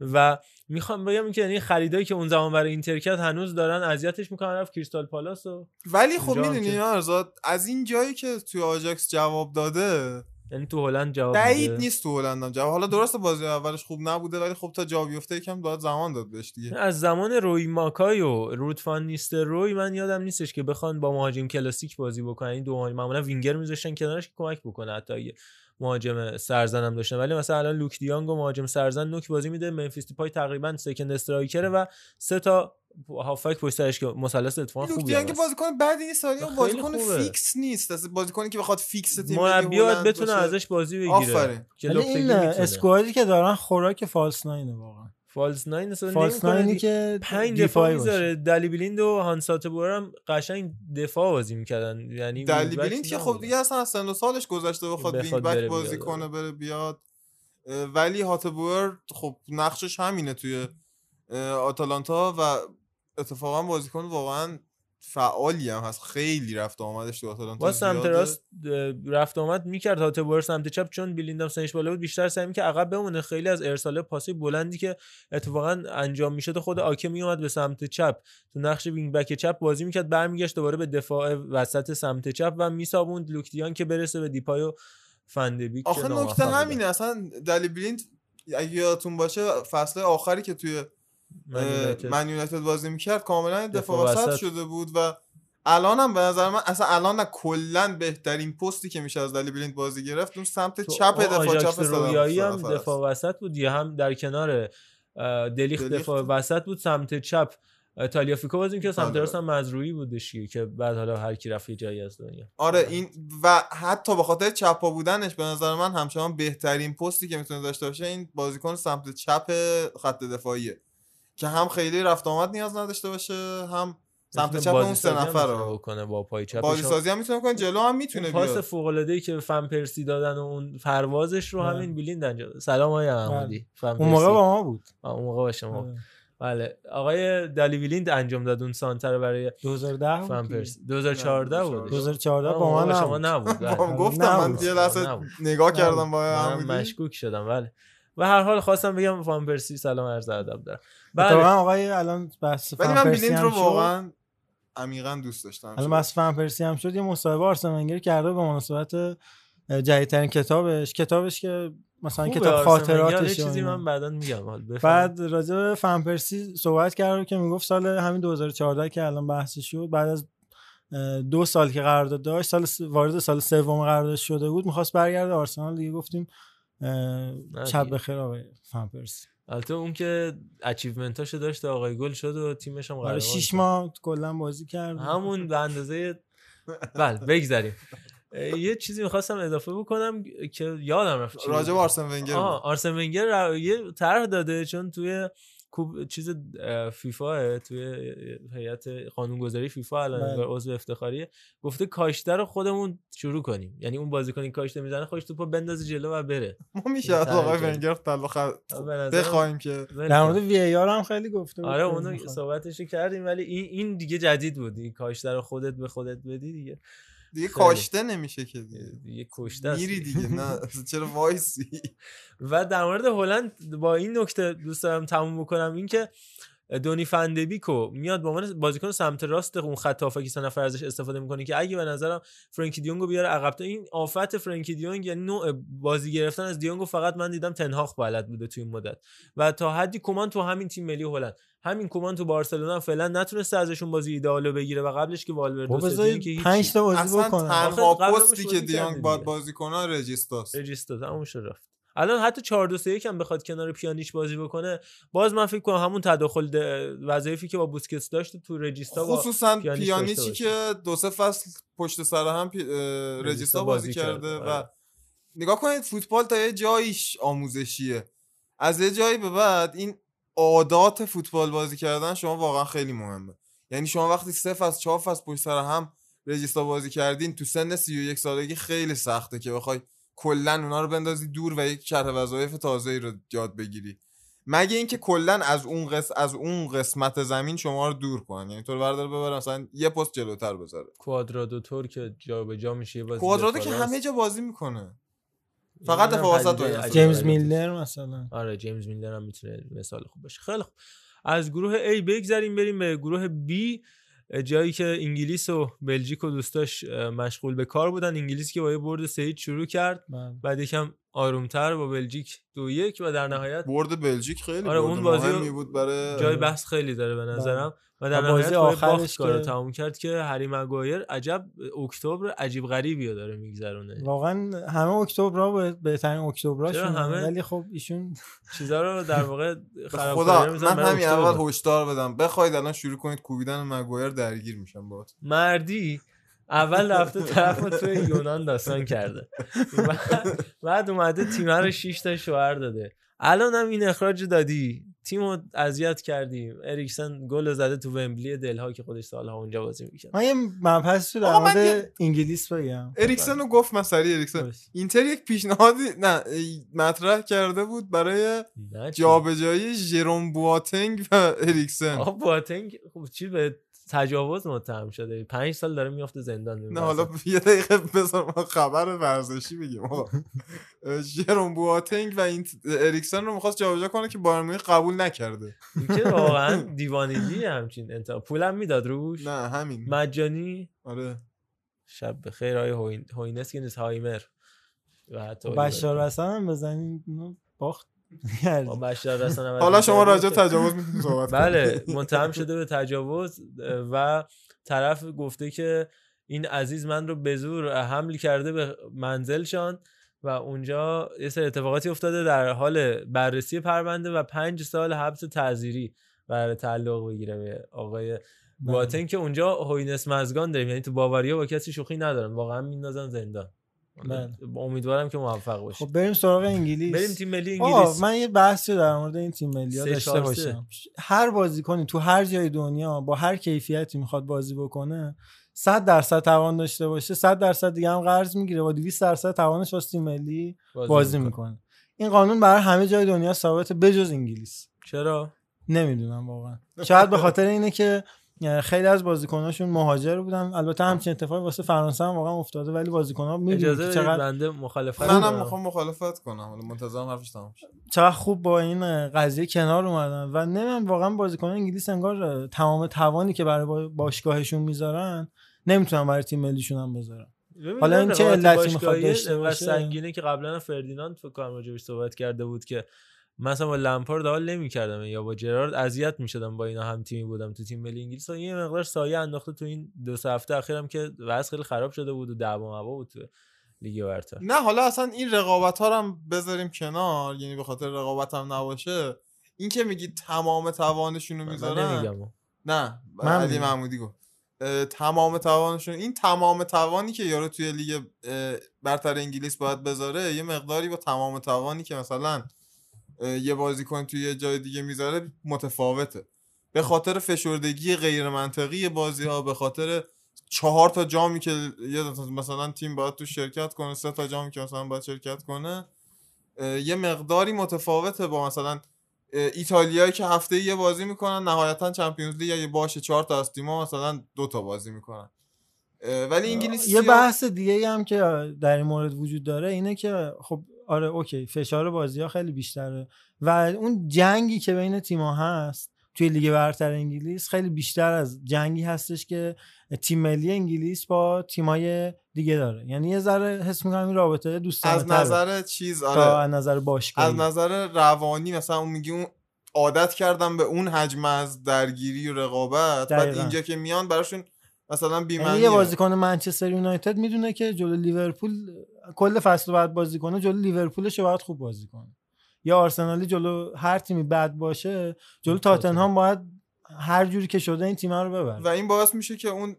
Speaker 1: و می‌خوام بگم که یعنی خریدایی که اون زمان برای اینتر کرد هنوز دارن اذیتش می‌کنن رفت کریستال پالاس و
Speaker 12: ولی خب می‌دونی
Speaker 1: که-
Speaker 12: از این جایی که توی آجاکس جواب داده
Speaker 1: یعنی تو هلند جواب
Speaker 12: بعید. نیست تو هلندم جواب حالا درسته بازی اولش خوب نبوده ولی خب تا جا بیفته یکم باید زمان داد بهش دیگه.
Speaker 1: از زمان روی ماکای و رود فان نیستلروی من یادم نیستش که بخوان با مهاجم کلاسیک بازی بکنن. این دو معمولا وینگر میذاشتن کنارش که کمک بکنه حتی مهاجم سرزن هم داشتن ولی مثلا الان لوک دیانگ و مهاجم سرزن نوک بازی میده ممفیس پای تقریبا second striker ه و سه تا هافبک پشت سرش که مثلث اتفاقا
Speaker 12: لوک
Speaker 1: خوبی
Speaker 12: دیانگ. بازیکن بعد این سالی بازیکن
Speaker 1: خوبه.
Speaker 12: فیکس نیست اصلا بازیکنی که بخواد فیکس تیم
Speaker 1: مربی بتونه
Speaker 12: باشه.
Speaker 1: ازش بازی بگیره که
Speaker 11: این.
Speaker 1: squad
Speaker 11: ی که دارن خوراک false nine ه واقعا
Speaker 1: false nine اصلا
Speaker 11: false
Speaker 1: نمی‌کنه
Speaker 11: nine
Speaker 1: ی.
Speaker 11: که
Speaker 1: پنج دفاع. می‌ذاره دلی بلیند و هاتبور هم قشنگ دفاع بازی می‌کردن یعنی
Speaker 12: دلی بلیند که خب. دیگه اصلا از سن و سالش گذشته بخواد wing back
Speaker 1: بره
Speaker 12: بازی
Speaker 1: بیاد.
Speaker 12: کنه بره بیاد ولی هاتبور خب نقشش همینه توی آتالانتا و اتفاقا بازیکن واقعا فعالی هم هست. خیلی رفت آمدش تو آتالانتا
Speaker 1: با سمت. راست رفت آمد می‌کرد. هاتبور سمت چپ چون بلیندم سنش بالا بود بیشتر سعی که عقب بمونه. خیلی از ارسال پاسی بلندی که اتفاقا انجام می‌شد خود آکه میومد به سمت چپ. تو نقش wing back چپ بازی می‌کرد برمیگشت دوباره به دفاع وسط سمت چپ و میسابوند لوکتیان که برسه به دیپای و فندبیک
Speaker 12: آخه نکته. همینه. اصلا دلی بلیند اگه یادتون باشه فصل آخری که توی
Speaker 1: من یونایتد.
Speaker 12: بازی می‌کرد کاملا
Speaker 1: دفاع
Speaker 12: وسط. شده بود و الان هم به نظر من اصلا الان کلا بهترین پستی که میشه از دلی بلیند بازی گرفت اون سمت چپ دفاع چپ
Speaker 1: رویایی هم. دفاع وسط بود یه هم در کنار اه، دلیخت
Speaker 12: دلیخت.
Speaker 1: دفاع وسط بود سمت چپ تالیافیکو بازی که سمت
Speaker 12: بله.
Speaker 1: راست هم مزروعی بودش که بعد حالا هر کی رفت جایی از دنیا
Speaker 12: آره این و حتی به خاطر چپا بودنش به نظر من همچنان بهترین پستی که می‌تونه داشته باشه این بازیکن سمت چپ خط دفاعیه که هم خیلی رفت آمد نیاز نداشته باشه هم سمت چپ اون سه نفر رو
Speaker 1: بکنه با پای چپش
Speaker 12: بازی. سازی هم می‌تونه کنه جلو هم می‌تونه
Speaker 1: اون پاس
Speaker 12: بیاد
Speaker 1: فوق العاده ای که فن پرسی دادن و اون پروازش رو
Speaker 11: بله.
Speaker 1: همین بیلیند انجام سلام آقای احمدی فن
Speaker 11: اون موقع. با ما بود
Speaker 1: اون موقع با شما
Speaker 11: آره.
Speaker 1: بله آقای دلی بیلیند انجام داد اون سانتر برای
Speaker 11: 2010 بود
Speaker 1: فن. پرسی 2014 بود
Speaker 11: 2014
Speaker 1: آه،
Speaker 11: با ما
Speaker 1: شما
Speaker 11: نبود.
Speaker 1: بله.
Speaker 12: گفتم من. یه لحظه. نگاه کردم با عمودی
Speaker 1: مشکوک شدم بله و هر حال خواستم بگم فان پرسی سلام عرض ادب دارم بله
Speaker 11: آقای الان بحث
Speaker 12: ولی من بلیند
Speaker 11: هم
Speaker 12: رو. واقعا عمیقا دوست داشتم
Speaker 11: الان بحث فان پرسی هم شد یه مصاحبه آرسن ونگر کرده به مناسبت جدیدترین کتابش کتابش که مثلا کتاب. خاطراتش
Speaker 1: چیزی. من بعدا میگم.
Speaker 11: بعد راجع به فن پرسی صحبت کرد که می‌گفت سال همین 2014 که الان بحث شد بعد از دو سال که قرارداد داشت سال س- وارد سال سوم قرارداد شده بود می‌خواست برگرده آرسنال دیگه گفتیم شب
Speaker 1: دیگه.
Speaker 11: بخیر آقای فن پرسی
Speaker 1: البته اون که اچیومنتاشو داشت و آقای گل شد و تیمش هم
Speaker 11: آره
Speaker 1: قهرمان
Speaker 11: 6
Speaker 1: شد.
Speaker 11: ماه کلا بازی کرد
Speaker 1: همون به اندازه بله بگذریم یه چیزی می‌خواستم اضافه بکنم که یادم رفت
Speaker 12: راجع. به آرسن ونگر
Speaker 1: آه. آرسن ونگر یه طرح داده چون توی کوب چیز فیفا توی هیئت قانونگذاری فیفا الان
Speaker 11: بله.
Speaker 1: عضو افتخاریه گفته کاشته رو خودمون شروع کنیم یعنی اون بازیکنی کاشته می‌زنه خودش توپو بندازه جلو و بره
Speaker 12: ما میشه از آقای. ونگر بخوایم که
Speaker 11: در. مورد VAR هم خیلی گفته بود
Speaker 1: آره
Speaker 11: که
Speaker 1: اونو. صحبتشو کردیم ولی این این دیگه جدید بود این کاشته رو خودت به خودت بدی دیگه
Speaker 12: دیگه. کاشته نمیشه که دیگه.
Speaker 1: دیگه کشته است
Speaker 12: میری دیگه. نه. چرا وایسی؟
Speaker 1: و در مورد هلند با این نکته دوست دارم تموم بکنم اینکه دونی فندبیکو میاد به عنوان بازیکن سمت راست اون خط هافبکی سه نفر ازش استفاده می‌کنه که اگه به نظرم فرانکی دیونگو بیاره عقب این آفت فرانکی دیونگ یعنی نوع بازی گرفتن از دیونگو فقط من دیدم تنهاخ بلد بوده توی این مدت و تا حدی کمان تو همین تیم ملی هلند همین کمان تو بارسلونا فعلا نتونسته ازشون بازی ایدئالو بگیره و قبلش که والورده
Speaker 11: بابا
Speaker 1: و
Speaker 11: بذارید
Speaker 1: سدین که هیچی.
Speaker 11: پنج تا بازی
Speaker 12: اصلا
Speaker 11: بکنن
Speaker 12: تنها پستی که
Speaker 1: کرده
Speaker 12: باید
Speaker 1: دیگه.
Speaker 12: بازی کنه رجیستاست
Speaker 1: رجیستا تموم شد رفت الان حتی 4 2 3 هم بخواد کنار پیانیچ بازی بکنه باز من فکر کنم همون تداخل وظایفی که با بوسکتس داشت تو رجیستا
Speaker 12: خصوصا
Speaker 1: پیانیچ داشته
Speaker 12: پیانیچی. که دو سه فصل پشت سر هم پی... اه، رجیستا بازی کرده و
Speaker 1: آره.
Speaker 12: نگاه کنید فوتبال تا یه جاییش آموزشیه از یه جایی به بعد این عادات فوتبال بازی کردن شما واقعا خیلی مهمه یعنی شما وقتی سه فصل چهار فصل پشت سر هم رجیستا بازی کردین تو سن 31 سالگی خیلی سخته که بخوای کلا اونا رو بندازی دور و یک شرح وظایف تازه رو یاد بگیری. مگه اینکه کلا از اون قس... از اون قسمت زمین شما رو دور کنن. یعنی تو رو بردار ببر مثلا یه پست جلوتر بذاره.
Speaker 1: کوادرادو تور که جا به جا میشه بازی
Speaker 12: کوادرادو که. همه جا بازی می‌کنه. فقط دفاع وسط
Speaker 11: جیمز. میلنر مثلا.
Speaker 1: آره جیمز میلنر هم می‌تونه مثال خوب باشه. خیلی خوب. از گروه A بگذریم بریم به گروه B. جایی که انگلیس و بلژیک و دوستاش مشغول به کار بودن. انگلیس که با یه برد سه هیچ شروع کرد.
Speaker 11: بله.
Speaker 1: بعد یکم آرومتر با بلژیک دو یک و در نهایت
Speaker 12: برد بلژیک خیلی
Speaker 1: آره
Speaker 12: برد
Speaker 1: اون بازی
Speaker 12: مهمی بود برای
Speaker 1: جای بحث خیلی داره به نظرم. و در
Speaker 11: بازی آخرش
Speaker 1: کارو
Speaker 11: که-
Speaker 1: تموم کرد که هری مگایر عجب اکتبر عجیب غریبی رو داره میگذرونه.
Speaker 11: واقعا همه اکتبر به- بهترین اکتبراشون
Speaker 1: چرا همه؟
Speaker 11: ولی خب ایشون
Speaker 1: چیزا رو در واقع خراب
Speaker 12: خدا من همین اول هشدار بدم. بخواید الان شروع کنید کوبیدن مگوایر درگیر میشم باهات
Speaker 1: مردی اول رفته طرف رو توی یونان داستان کرده. بعد, اومده تیم رو 6 تا شوهر داده. الان هم این اخراج دادی. تیم رو اذیت کردیم اریکسن گل رو زده تو ومبلی دلها که خودش سالها اونجا بازی می‌کرد.
Speaker 11: من یه مبحثی در
Speaker 12: آقا من
Speaker 11: مورد انگلیس بگم.
Speaker 12: اریکسن رو گفت من سریع اریکسن. اینتر یک پیشنهادی نه مطرح کرده بود برای؟ جابجایی ژرون بواتنگ و اریکسن.
Speaker 1: بواتنگ خب چی به تجاوز متهم شده. پنج سال داره میافته زندان.
Speaker 12: نه حالا یه دقیقه بذار ما خبر ورزشی بگیم. آقا. ژرون بواتنگ و این اریکسن رو می‌خواست جابجا کنه که بایرن مونیخ قبول نکرده.
Speaker 1: که واقعا دیوانگی همچین انتها پولم می‌داد روش.
Speaker 12: نه همین.
Speaker 1: مجانی.
Speaker 12: آره.
Speaker 1: شب بخیر هوین... هوینس که نیست هایمر. و حتی
Speaker 11: بشار رسن هم بزنیم اینو باخت.
Speaker 1: با هم
Speaker 12: حالا شما راجع تجاوز می‌تونید صحبت.
Speaker 1: بله متهم شده به تجاوز و طرف گفته که این عزیز من رو به زور حمل کرده به منزلشان و اونجا یه سری اتفاقاتی افتاده در حال بررسی پرونده و پنج سال حبس تعزیری برای تعلق بگیره به آقای بواتن که اونجا هوینس مزگان داریم. یعنی تو باواریا با کسی شوخی ندارن. واقعا میندازن زندان.
Speaker 11: بله.
Speaker 1: امیدوارم که موفق باشی.
Speaker 11: خب بریم سراغ انگلیس.
Speaker 1: بریم تیم ملی انگلیس.
Speaker 11: من یه بحثی در مورد این تیم ملی داشته. باشم. هر بازیکنی تو هر جای دنیا با هر کیفیتی می‌خواد بازی بکنه 100 درصد توان داشته باشه 100 درصد دیگه هم قرض می‌گیره با 200 درصد توانش واسه تیم ملی
Speaker 1: بازی
Speaker 11: بازی,
Speaker 1: می‌کنه.
Speaker 11: می‌کنه. این قانون برای همه جای دنیا ثابته بجز انگلیس.
Speaker 1: چرا؟
Speaker 11: نمی‌دونم واقعا. شاید به خاطر اینه که خیلی از بازیکناشون مهاجر بودن. البته همچین اتفاقی واسه فرانسه هم واقعا افتاده ولی بازیکن‌ها می‌دونید
Speaker 1: اجازه
Speaker 11: که چقدر
Speaker 1: بنده مخالفت
Speaker 12: منم
Speaker 1: کنم.
Speaker 12: می‌خوام مخالفت کنم. حالا منتظرم حرفش تمام شه.
Speaker 11: چقدر خوب با این قضیه کنار اومدن. و نمی‌دونم واقعا بازیکن انگلیس انگار تمام توانی که برای با- باشگاهشون می‌ذارن نمی‌تونن برای تیم ملیشون هم بذارن. حالا این چه علتی می‌خواد داشته باشه.
Speaker 1: سنگینه که قبلا فردیناند فکر کنم راجعش صحبت کرده بود که مثلا با لمپارد حال نمی‌کردم یا با جرارد اذیت می‌شدم با اینا هم تیمی بودم تو تیم ملی انگلیس. و یه مقدار سایه انداخته تو این دو سه هفته اخیرم که وضع خیلی خراب شده بود و دعوا موا بود تو لیگ برتر
Speaker 12: نه حالا اصلا این رقابت ها رو هم بذاریم کنار یعنی به خاطر رقابت هم نباشه. این که میگی تمام توانشون رو
Speaker 1: من
Speaker 12: می‌ذارن.
Speaker 1: نمیگم.
Speaker 12: نه
Speaker 11: من
Speaker 12: علی. محمودی گفت. تمام توانشون این تمام توانی که یارو توی لیگ برتر انگلیس باید بذاره یه مقداری با تمام توانی که مثلا یه بازیکن توی یه جای دیگه می‌ذاره متفاوته. به خاطر فشردگی غیر منطقی بازی ها به خاطر چهار تا جامی که یه مثلا تیم باید تو شرکت کنه سه تا جامی که مثلا باید شرکت کنه یه مقداری متفاوته با مثلا ایتالیایی که هفته یه بازی می‌کنن نهایتا چمپیونز لیگ اگه باشه چهار تا از تیم‌ها مثلا دو تا بازی می‌کنن. ولی انگلیس
Speaker 11: یه بحث دیگه هم که در این مورد وجود داره اینه که خب آره اوکی فشار بازی ها خیلی بیشتره. و اون جنگی که بین تیم‌ها هست توی لیگ برتر انگلیس خیلی بیشتر از جنگی هستش که تیم ملی انگلیس با تیمای دیگه داره. یعنی یه ذره حس می‌کنم این رابطه دوستانه
Speaker 12: از نظر چیز آره.
Speaker 11: از نظر باشگاهی.
Speaker 12: از نظر روانی مثلا اون میگی اون عادت کردم به اون حجم از درگیری و رقابت بعد
Speaker 11: دقیقاً.
Speaker 12: اینجا که میان براشون مثلا بی‌معنیه
Speaker 11: یه بازیکن منچستر یونایتد می‌دونه که جلو لیورپول کل فصل رو باید بازی کنه جلو لیورپولش رو باید خوب بازی کنه. یا آرسنالی جلو هر تیمی بد باشه جلو تاتنهام. باید هر جوری که شده این تیم رو ببره.
Speaker 12: و این باعث میشه که اون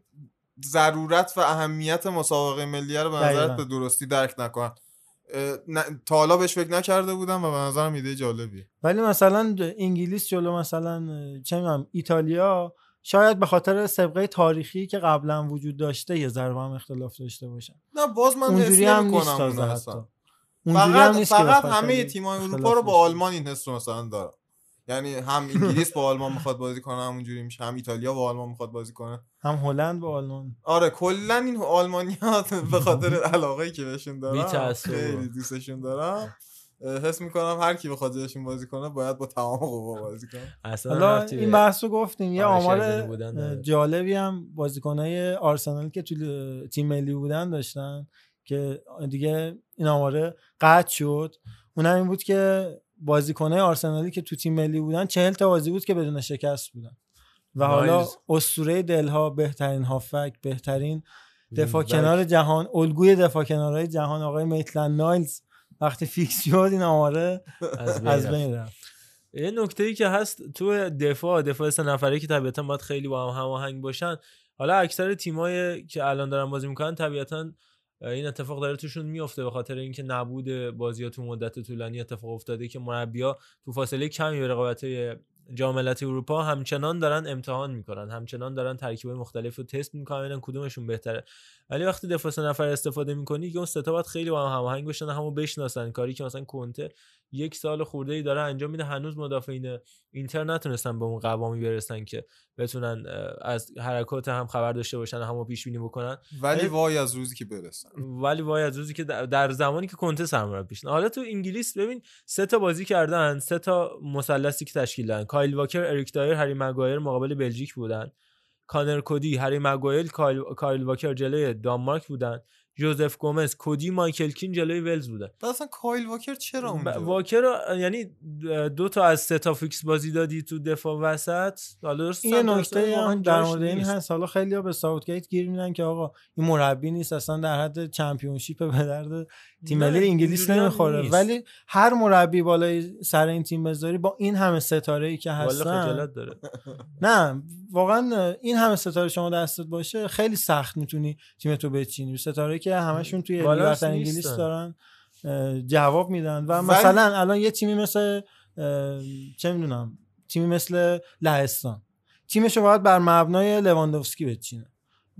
Speaker 12: ضرورت و اهمیت مسابقه ملی رو به نظرت. به درستی درک نکنن. تا حالا بهش فکر نکرده بودم و به نظرم ایده جالبیه.
Speaker 11: ولی مثلا انگلیس جلو مثلا چه می‌دونم ایتالیا شاید به خاطر سابقه تاریخی که قبلا وجود داشته یه ذره هم اختلاف داشته باشن
Speaker 12: نه باز من
Speaker 11: اونجوری
Speaker 12: حس
Speaker 11: هم
Speaker 12: نمی‌کنم
Speaker 11: نیست. حتی. اونجوری هم
Speaker 12: فقط
Speaker 11: نیست که
Speaker 12: فقط همه
Speaker 11: خیلی
Speaker 12: تیم‌های اروپا رو با آلمان این حس رو مثلا دارن یعنی هم انگلیس با آلمان می‌خواد بازی کنه همونجوری میشه. هم ایتالیا با آلمان می‌خواد بازی کنه.
Speaker 11: هم هلند با آلمان.
Speaker 12: آره کلا این آلمانی‌ها به خاطر علاقه که بهشون دارم. خیلی دوستشون دارم. حس می‌کنم هر کی بخواد جاشون بازی کنه باید با تمام قوا بازی کنه
Speaker 1: اصلا
Speaker 11: این
Speaker 1: به
Speaker 11: بحث رو گفتیم یه
Speaker 1: آرش
Speaker 11: آمار. جالبی هم بازیکنهای آرسنال که تو تیم ملی بودن داشتن که دیگه این آماره قطع شد اونم این بود که بازیکنهای آرسنالی که تو تیم ملی بودن چهل تا بازی بود که بدون شکست بودن و حالا. اسطوره دلها بهترین هافک بهترین دفاع
Speaker 1: وینگ
Speaker 11: کنار جهان الگوی دفاع کنارهای جهان آقای میتلند نایلز وقتی فیکس شد این آماره
Speaker 1: از بین رفت. یه نکته ای که هست تو دفاع دفاع سه نفره که طبیعتا باید خیلی با هم هماهنگ باشن. حالا اکثر تیمایی که الان دارن بازی می‌کنن طبیعتا این اتفاق داره توشون میفته به خاطر اینکه نبود بازی ها تو مدت طولانی اتفاق افتاده که مربیا تو فاصله کمی به رقابت جام ملت اروپا همچنان دارن امتحان می‌کنن. همچنان دارن ترکیبای مختلف رو تست می‌کنن کدومشون بهتره. ولی وقتی دفاع سه نفر استفاده می‌کنی که اون سه تا باید خیلی با هم هماهنگ باشن همو بشناسن. کاری که مثلا کنته یک سال خورده ای داره انجام میده هنوز مدافعین اینتر نتونستن به اون قوامی برسن که بتونن از حرکات هم خبر داشته باشن همو پیش بینی بکنن.
Speaker 12: ولی وای از روزی که برسن.
Speaker 1: ولی وای از روزی که در- زمانی که کنته سرمربی شد حالا تو انگلیس ببین سه تا بازی کردن سه تا مثلثی که تشکیل دادن. کایل واکر اریک دایر هری مگایر مقابل بلژیک بودن. کانر کودی هری مگایر کایل, کایل واکر جلوی دانمارک بودن. جوزف گومز کودی مایکل کین جلوی ولز بودن.
Speaker 12: اصلا کایل واکر چرا
Speaker 1: ب-
Speaker 12: اونجا؟
Speaker 1: واکر رو- یعنی دو تا از سه تا فیکس بازی دادی تو دفاع وسط. حالا درست
Speaker 11: این یه نکته در مورد این. هست. حالا خیلی به ساوتگیت گیر میدن که آقا این مربی نیست اصلا در حد چمپیونشیپ به درد تیم ملی انگلیس نمی‌خوره. ولی هر مربی بالای سر این تیم بذاری با این همه ستاره ای که هستن.
Speaker 1: داره.
Speaker 11: نه واقعا این همه ستاره شما دستت باشه خیلی سخت می‌تونی تیمتو بچینی. ستاره که همشون توی لیگ انگلیس. دارن جواب میدن. و مثلا الان یه تیمی مثل چه می‌دونم تیمی مثل لهستان. تیمشو باید بر مبنای لواندوفسکی بچینه.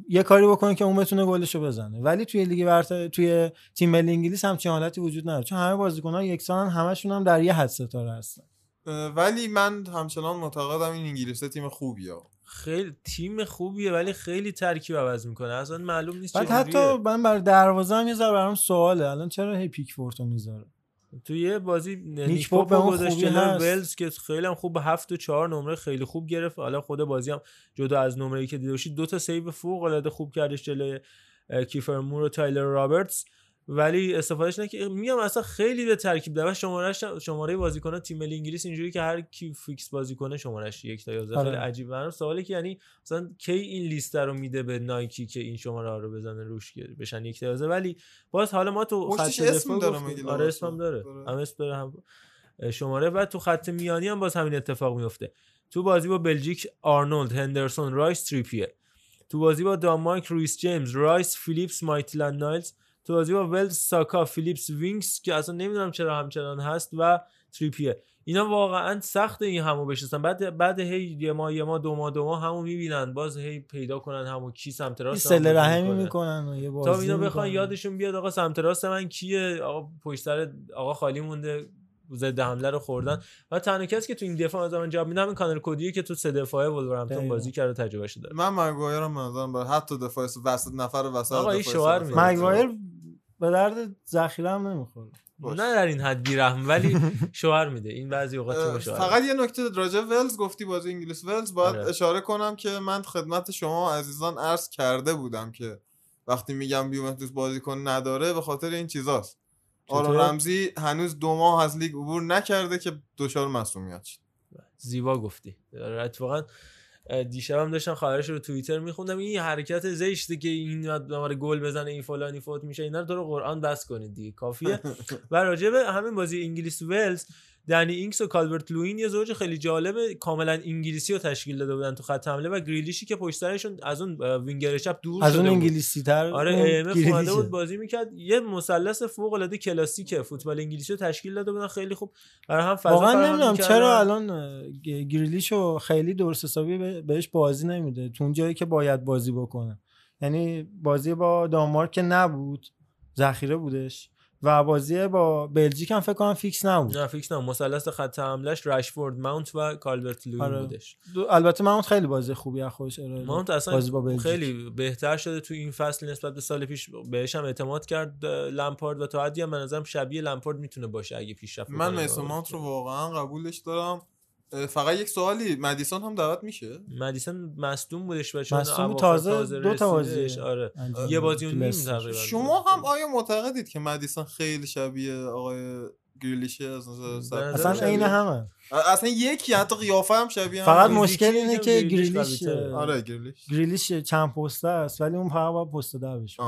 Speaker 11: یه کاری بکنه که اون بتونه گلشو بزنه. ولی توی لیگ برتر توی تیم ملی انگلیس همچین حالتی وجود نداره. چون همه بازیکن‌ها یکسان همشون هم در یه حد ستاره هستن.
Speaker 12: ولی من همچنان معتقدم این انگلیس تیم خوبیه.
Speaker 1: خیلی تیم خوبیه ولی خیلی ترکیب عوض می‌کنه. اصلا معلوم نیست
Speaker 11: بعد
Speaker 1: چجوریه.
Speaker 11: حتی من تو دروازه هم یه ذره برام سواله. الان چرا هی پیکفورتو می‌ذاره؟
Speaker 1: تو یه بازی
Speaker 11: نیک به اون خوبی.
Speaker 1: ولز که خیلی هم خوب هفت و چهار نمره خیلی خوب گرفت حالا خود بازی هم جدا از نمره که دیده باشید دو تا save فوق العاده خوب کردش جلوی کیفر مور و تایلر رابرتس ولی استفادهش نکرد میگم اصلا خیلی به ترکیب داره. و شمارش شماره بازیکن تیم ملی انگلیس اینجوری که هر کی فیکس بازی کنه شمارش یک تا 11
Speaker 11: آره.
Speaker 1: خیلی عجیب برام سوالی که یعنی مثلا کی این لیست رو میده به نایکی که این شماره ها رو بزنه روش که بشن یک تا 11 ولی باز حالا ما تو خط
Speaker 12: اسم
Speaker 1: دفاع
Speaker 12: داره
Speaker 1: آره؟ اسمم داره.
Speaker 12: آره.
Speaker 1: هم اسم داره هم شماره. و تو خط میانی هم باز همین اتفاق میفته. تو بازی با بلژیک آرنولد هندرسون رایس تریپیه. تو بازی با دانمارک ریس جیمز رایس فیلیپس مایتلند نایلز تو بازی با ولز ساکا فیلیپس وینکس که اصلا نمی‌دونم چرا همچنان هست و تریپیه اینا واقعا سخت این همو بشناسن بعد بعد هی یه ما یه ما دو ما دو ما همو می‌بینن باز هی پیدا کنن همو کی سمت راست بازی
Speaker 11: رحمی. می‌کنن و یه بازی
Speaker 1: تا اینا بخوان. یادشون بیاد آقا سمت راست من کیه آقا پشت سر آقا خالی مونده ضد حمله رو خوردن و تنها کسی که تو این دفاع از من جواب میده همین کانر کودیه که تو سه دفاعه ولورهمپتون. بازی کرده تجربهش داره
Speaker 12: من مگوایر هم برای حتی دفاع وسط نفر وسط
Speaker 1: آقا این شوهر.
Speaker 11: مگوایر به درد ذخیره هم نمی‌خوره.
Speaker 1: نه در این حد بیرحم ولی شوهر میده. این بعضی اوقات شوهر.
Speaker 12: فقط یه نکته راجع ولز گفتی بازی انگلیس ولز باید
Speaker 1: آره.
Speaker 12: اشاره کنم که من خدمت شما عزیزان عرض کرده بودم که وقتی میگم یوونتوس بازیکن نداره به خاطر این چیزاست. آرون؟ رمزی هنوز دو ماه از لیگ عبور نکرده که دچار مصدومیت شد
Speaker 1: زیبا گفتی. اتفاقا دیشبم داشتم خبرش رو توییتر میخوندم. این حرکت زشته که این دوباره گل بزنه این فلانی فوت میشه اینا رو تو رو قرآن بس کنید دیگه. کافیه. و راجع به همین بازی انگلیس ولز دنی اینگز و کالبرت لوین یه زوج خیلی جالب کاملا انگلیسی رو تشکیل داده بودن تو خط حمله و گریلیشی که پشت سرشون از اون وینگر چپ دور
Speaker 11: از اون. انگلیسی تر
Speaker 1: آره ام. بود بازی می‌کرد یه مثلث فوق العاده کلاسیک فوتبال انگلیسی رو تشکیل داده بودن خیلی خوب برای هم فضا
Speaker 11: واقعا نمی‌دونم. چرا الان گریلیشو خیلی درست حسابی به- بهش بازی نمیده تو اون جایی که باید بازی بکنه یعنی بازی با دانمارک که نبود ذخیره بودش و بازی با بلژیک هم فکر کنم فیکس نبود
Speaker 1: نه فیکس نه مثلث خط حملش رشفورد ماونت و کالبرت لوین
Speaker 11: آره.
Speaker 1: بودش
Speaker 11: دو- البته ماونت خیلی بازی خوبی از خودش ارائه داد.
Speaker 1: ماونت اصلا
Speaker 11: بازی با بلژیک.
Speaker 1: خیلی بهتر شده تو این فصل نسبت به سال پیش بهش هم اعتماد کرد لمپارد و تا حدی هم به نظرم شبیه لمپارد می‌تونه باشه اگه پیشرفت
Speaker 12: من. میسون ماونت رو واقعا قبولش دارم فقط یک سوالی مدیسون هم دعوت میشه
Speaker 1: مدیسون مصدوم بودش و چون
Speaker 11: مصدوم
Speaker 1: اواخر
Speaker 11: تازه دو تا بازی
Speaker 1: رسیدش، آره
Speaker 11: انجام
Speaker 1: یه. بازی
Speaker 11: لستر.
Speaker 1: تقریبا
Speaker 12: شما هم آیا معتقدید که مدیسون خیلی شبیه آقای گریلیشه از نظر؟
Speaker 11: اصلا عین همه
Speaker 12: اصلا یکی حتی قیافه هم شبیه
Speaker 11: فقط. مشکل اینه که
Speaker 1: گریلیش.
Speaker 12: آره گریلیش
Speaker 11: گریلیش چند پسته است ولی اون فقط باید پست ده بشه.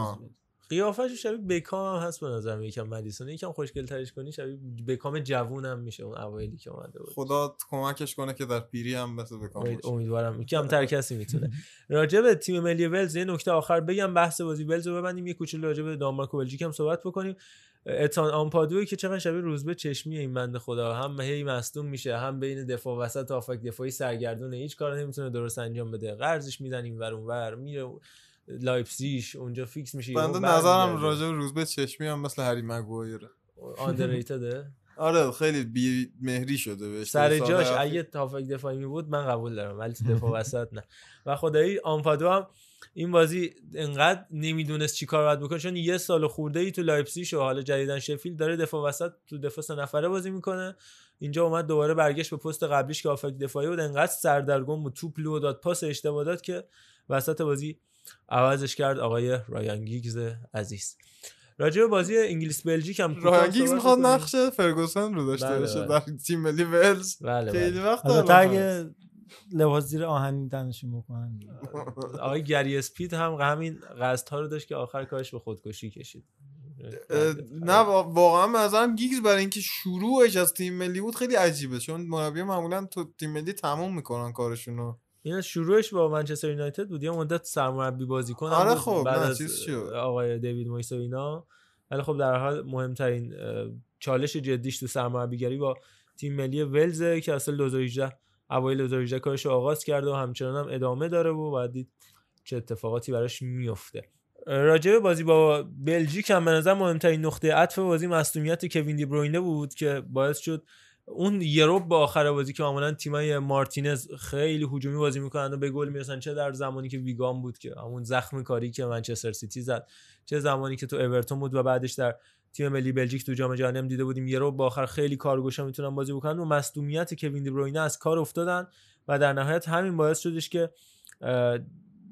Speaker 1: قیافش شبیه بکام هم هست به نظر یکم مدیسون یکم خوشگل ترش کنی شبیه بکام جوون هم میشه اون اوایلی که اومده بود.
Speaker 12: خدا کمکش کنه که در پیری هم مثل بکام
Speaker 1: امیدوارم. کم تر کسی می‌تونه. راجع به تیم ملی ولز یه نکته آخر بگم بحث بازی ولز رو ببندیم. یه کوچولو راجع به دانمارک و بلژیک هم صحبت بکنیم. اتان آمپادوی که چقدر شبیه روزبه چشمی این بنده خدا. هم هی مصدوم میشه هم بین دفاع وسط هافبک دفاعی سرگردونه. هیچ کار نمی‌تونه درست انجام بده. قرضش میدن این ور اون ور میره لایپزیگ اونجا فیکس میشه
Speaker 12: بنده. نظرم راجع به روزبه چشمی هم مثل هری مگوایره.
Speaker 1: underrated ده
Speaker 12: آره خیلی بی مهری شده بهش.
Speaker 1: سر جاش. اگه هافبک دفاعی می بود من قبول دارم ولی تو دفاع وسط نه. و خدایی آمپادو هم این بازی انقدر نمی‌دونست چی کار باید بکنه چون یه سال خورده ای تو لایپزیگ و حالا جدیدا شفیلد داره دفاع وسط تو دفاع سه نفره بازی می‌کنه. اینجا اومد دوباره برگشت به پست قبلیش که هافبک دفاعی بود انقدر سردرگم بود. توپ لو داد پاس اشتباه داد که وسط بازی عوضش کرد آقای رایان گیگز عزیز. راجع به بازی انگلیس بلژیک هم
Speaker 12: رایان گیگز می‌خواد. نقش فرگوسن رو داشته
Speaker 1: بله،
Speaker 12: باشه
Speaker 1: بله.
Speaker 12: در تیم ملی ولز.
Speaker 1: بله،
Speaker 12: خیلی
Speaker 1: بله.
Speaker 12: وقت
Speaker 11: اگه لباس زیر آهنی تنشون بکنن.
Speaker 1: آقای گری اسپید هم همین قصدها رو داشت که آخر کارش به خودکشی کشید.
Speaker 12: نه وا- واقعا به نظرم گیگز برای اینکه شروعش از تیم ملی بود خیلی عجیبه چون مربی معمولا تو تیم ملی تموم می‌کنن کارشونو.
Speaker 1: این شروعش با منچستر یونایتد بود. یه مدت سرمربی بازیکن
Speaker 12: آره خب،
Speaker 1: بعد از. آقای دیوید مویس و اینا. ولی خب در حال مهمترین چالش جدیش تو سرمربیگری با تیم ملی ولز که اصل 2018 اوایل 2018 کارش آغاز کرده و همچنان هم ادامه داره و بعد دید چه اتفاقاتی براش میفته راجع به بازی با بلژیک هم به نظر مهمترین نقطه عطف بازی مصونیت کوین دی بروینه بود که باعث شد اون یه ربع آخر بازی که معمولا تیمای مارتینز خیلی هجومی بازی می‌کنن و به گل می‌رسن چه در زمانی که ویگان بود که همون زخم کاری که منچستر سیتی زد چه زمانی که تو اورتون بود و بعدش در تیم ملی بلژیک تو جام جهانی دیده بودیم یه ربع آخر خیلی کارگشا می‌تونن بازی بکنن و مصدومیت کوین دی بروینه از کار افتادن و در نهایت همین باعث شدش که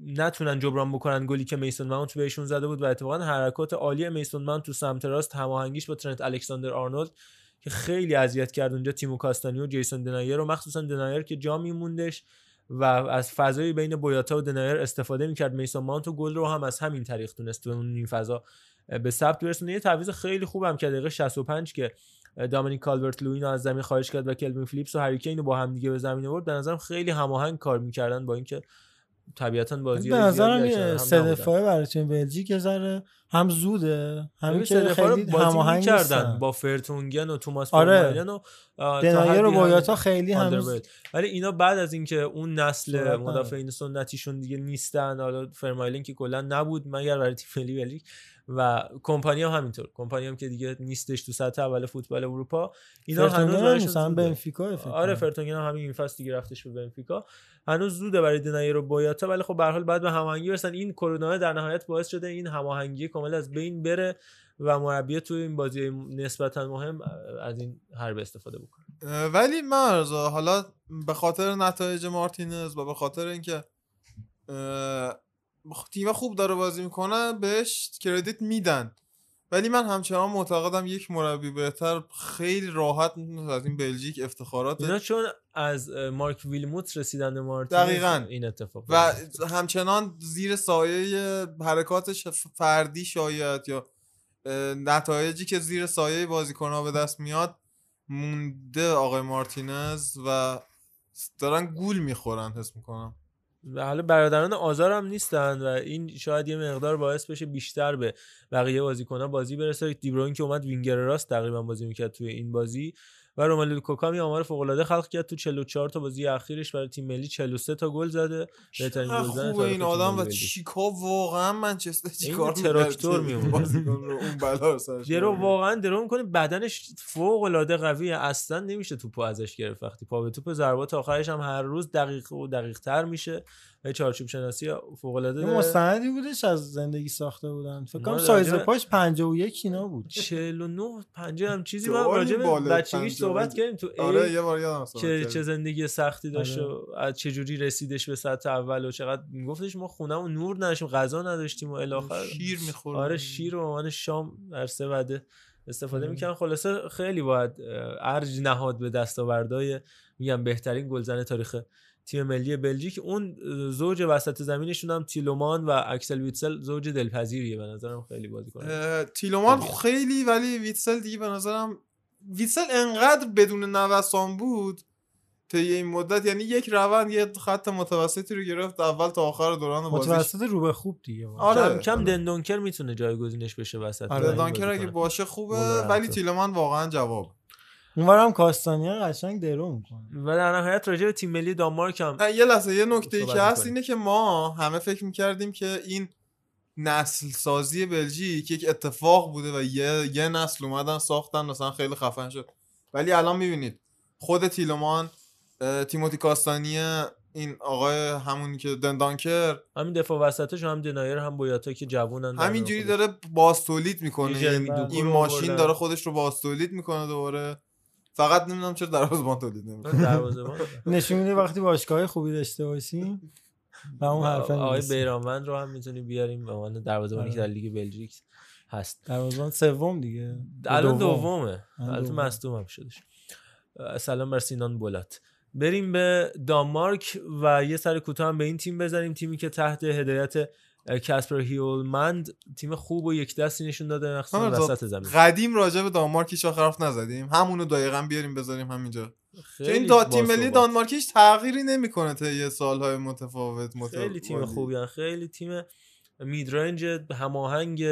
Speaker 1: نتونن جبران بکنن گلی که میسون ماونت بهشون زده بود و اتفاقا حرکات عالی میسون ماونت تو سمت راست هماهنگیش با ترنت الکساندر آرنولد که خیلی اذیت کرد اونجا تیمو کاستانیو و جیسون دنایر رو مخصوصا دنایر که جا میموندش و از فضای بین بویاتا و دنایر استفاده می‌کرد. میسون ماونت و گل رو هم از همین طریق تونست تو اون فضا به ثبت برسونه. یه تعویض خیلی خوبم که دقیقه 65 که دامینیک کالورت لوین از زمین خارج کرد و کلوین فلیپس و هری کین رو با هم دیگه به زمین آورد به نظرم خیلی هماهنگ کار می‌کردن با اینکه طبیعتا بازی
Speaker 11: به نظرم سه دفاعه برای تیم بلژیک یه ذره هم زوده همین که خیلی هماهنگ
Speaker 1: کردن با فرتونگن و توماس
Speaker 11: آره.
Speaker 1: و
Speaker 11: دنایر و
Speaker 1: هم
Speaker 11: بایاتا خیلی
Speaker 1: آندربرد. ولی اینا بعد از اینکه اون نسل. مدافعین سنتیشون دیگه نیستن حالا فرمایلن که کلا نبود مگر برای تیم ملی بلژیک و کمپانی هم همینطور کمپانی هم که دیگه نیستش تو سطح اول فوتبال اروپا اینا هنوز زوده.
Speaker 11: بنفیکا
Speaker 1: آره. فرتونگن هم همین این فصل دیگه رفتش به بنفیکا هنوز زوده برای دنایر و بایاتا ولی خب به هر حال بعد به هماهنگی برسن این کرونا در نهایت باعث شده این هماهنگی کامل از بین بره و مربی تو این بازی نسبتا مهم از این حرب استفاده بکنه
Speaker 12: ولی مرزا حالا به خاطر نتایج مارتینز و به خاطر اینکه تیم خوب داره بازی می‌کنه بهش کردیت میدن. ولی من همچنان معتقدم یک مربی بهتر خیلی راحت می‌تونه از این بلژیک افتخارات
Speaker 1: اینا چون از مارک ویلموت رسیدن به مارتینز
Speaker 12: دقیقاً.
Speaker 1: این اتفاق
Speaker 12: و همچنان زیر سایه حرکاتش فردی شاید یا نتایجی که زیر سایه بازیکنها به دست میاد مونده آقای مارتینز و دارن گول می‌خورن حس می‌کنم.
Speaker 1: حالا برادران آزار هم نیستن و این شاید یه مقدار باعث بشه بیشتر به بقیه بازیکن‌ها بازی برسه. دیبروین که اومد وینگر راست تقریبا بازی می‌کرد توی این بازی. و روملو لوکاکو هم یه آمار فوق العاده خلق کرد تو 44 تا بازی اخیرش برای تیم ملی 43 تا گل زده بهترین گلزن
Speaker 12: خوبه این آدم و. چیکار واقعا منچستر چیکار
Speaker 1: تراکتور می‌مونه.
Speaker 12: بازیکن رو اون بلا سرش
Speaker 1: درو؟ واقعا درو می‌کنه بدنش فوق العاده قویه اصلا نمیشه توپو ازش گرفت وقتی پا به توپ ضربات آخرش هم هر روز دقیق و دقیق تر میشه چارچوب شناسی فوق العاده.
Speaker 11: مستندی بودش از زندگی ساخته بودن فکر کنم
Speaker 1: ما
Speaker 11: سایز پاش 51 اینا بود
Speaker 1: 49 50 هم چیزی
Speaker 12: داری
Speaker 1: ما راجع به بچگیش
Speaker 12: 50.
Speaker 1: صحبت کردیم تو
Speaker 12: آره یه بار یادم صحبت
Speaker 1: چه
Speaker 12: کردیم.
Speaker 1: چه زندگی سختی داشت
Speaker 11: آره.
Speaker 1: و از چه جوری رسیدش به سطح اول و چقدر میگفتش ما خونمون نور نداشتیم غذا نداشتیم و الی آخر
Speaker 12: شیر می‌خوردیم.
Speaker 1: آره شیر و عنوان شام در سه وعده استفاده
Speaker 11: آره.
Speaker 1: می‌کنن خلاصه خیلی باید ارج نهاد به دستاوردهای میگم بهترین گلزن تاریخ تیم ملی بلژیک. اون زوج وسط زمینشون هم تیلومان و اکسل ویتسل زوج دلپذیریه به نظرم. خیلی بازی کنه
Speaker 12: تیلومان خیلی. ولی ویتسل دیگه به نظرم ویتسل انقدر بدون نوسان بود تا این مدت. یعنی یک روند یه خط متوسطی رو گرفت اول تا آخر دوران بازیش.
Speaker 11: متوسط رو به خوب دیگه.
Speaker 12: آره.
Speaker 1: کم کم دندونکر می‌تونه جایگزینش بشه وسط
Speaker 11: آره.
Speaker 1: بازی
Speaker 12: اگه. باشه خوبه. ولی تیلومان واقعا جواب.
Speaker 11: اونورم کاستانیا قشنگ درو می‌کنه
Speaker 1: و در نهایت راجع به تیم ملی دانمارک هم
Speaker 12: نه، یه لحظه یه نکته ای که هست. اینه که ما همه فکر می‌کردیم که این نسل سازی بلژیک یک اتفاق بوده و یه, یه نسل اومدن ساختن مثلا خیلی خفن شد ولی الان می‌بینید خود تیلومان اه، تیموتی کاستانی این آقای همونی که دندانکر
Speaker 1: همین دفاع وسطش هم دنایر هم بویاتا که جوونن
Speaker 12: همینجوری. داره باز تولید می‌کنه
Speaker 1: جرمی
Speaker 12: این, این ماشین. داره خودش رو باز تولید می‌کنه دوباره فقط نمی‌دونم چرا دروازه‌بان تولید نمی‌کنه
Speaker 1: دروازه‌بان.
Speaker 11: نشون میده وقتی باشگاه خوبی داشته باشیم و اون حرفه
Speaker 1: آقای. بیرانوند رو هم می‌تونی بیاریم. به عنوان دروازه‌بانی که در لیگ بلژیک هست.
Speaker 11: دروازه‌بان سوم دیگه.
Speaker 1: الان
Speaker 11: دوم.
Speaker 1: دومه. البته
Speaker 11: دوم.
Speaker 1: مصدوم هم شدش. سلام بر سینان بولات. بریم به دانمارک و یه سر کوتاه هم به این تیم بزنیم. تیمی که تحت هدایت کاسپر هیولمند تیم خوب و یک دستی نشون داده مخصوصا وسط زمین.
Speaker 12: قدیم راجع به دانمارک هیچ حرف نزدیم. همونو دقیقا بیاریم بذاریم همینجا.
Speaker 1: خیلی
Speaker 12: این دا تیم. ملی دانمارک هیچ تغییری نمی‌کنه تا یه سالهای متفاوت متفاوت
Speaker 1: خیلی تیم خوبی. خیلی تیم میدرنج هماهنگ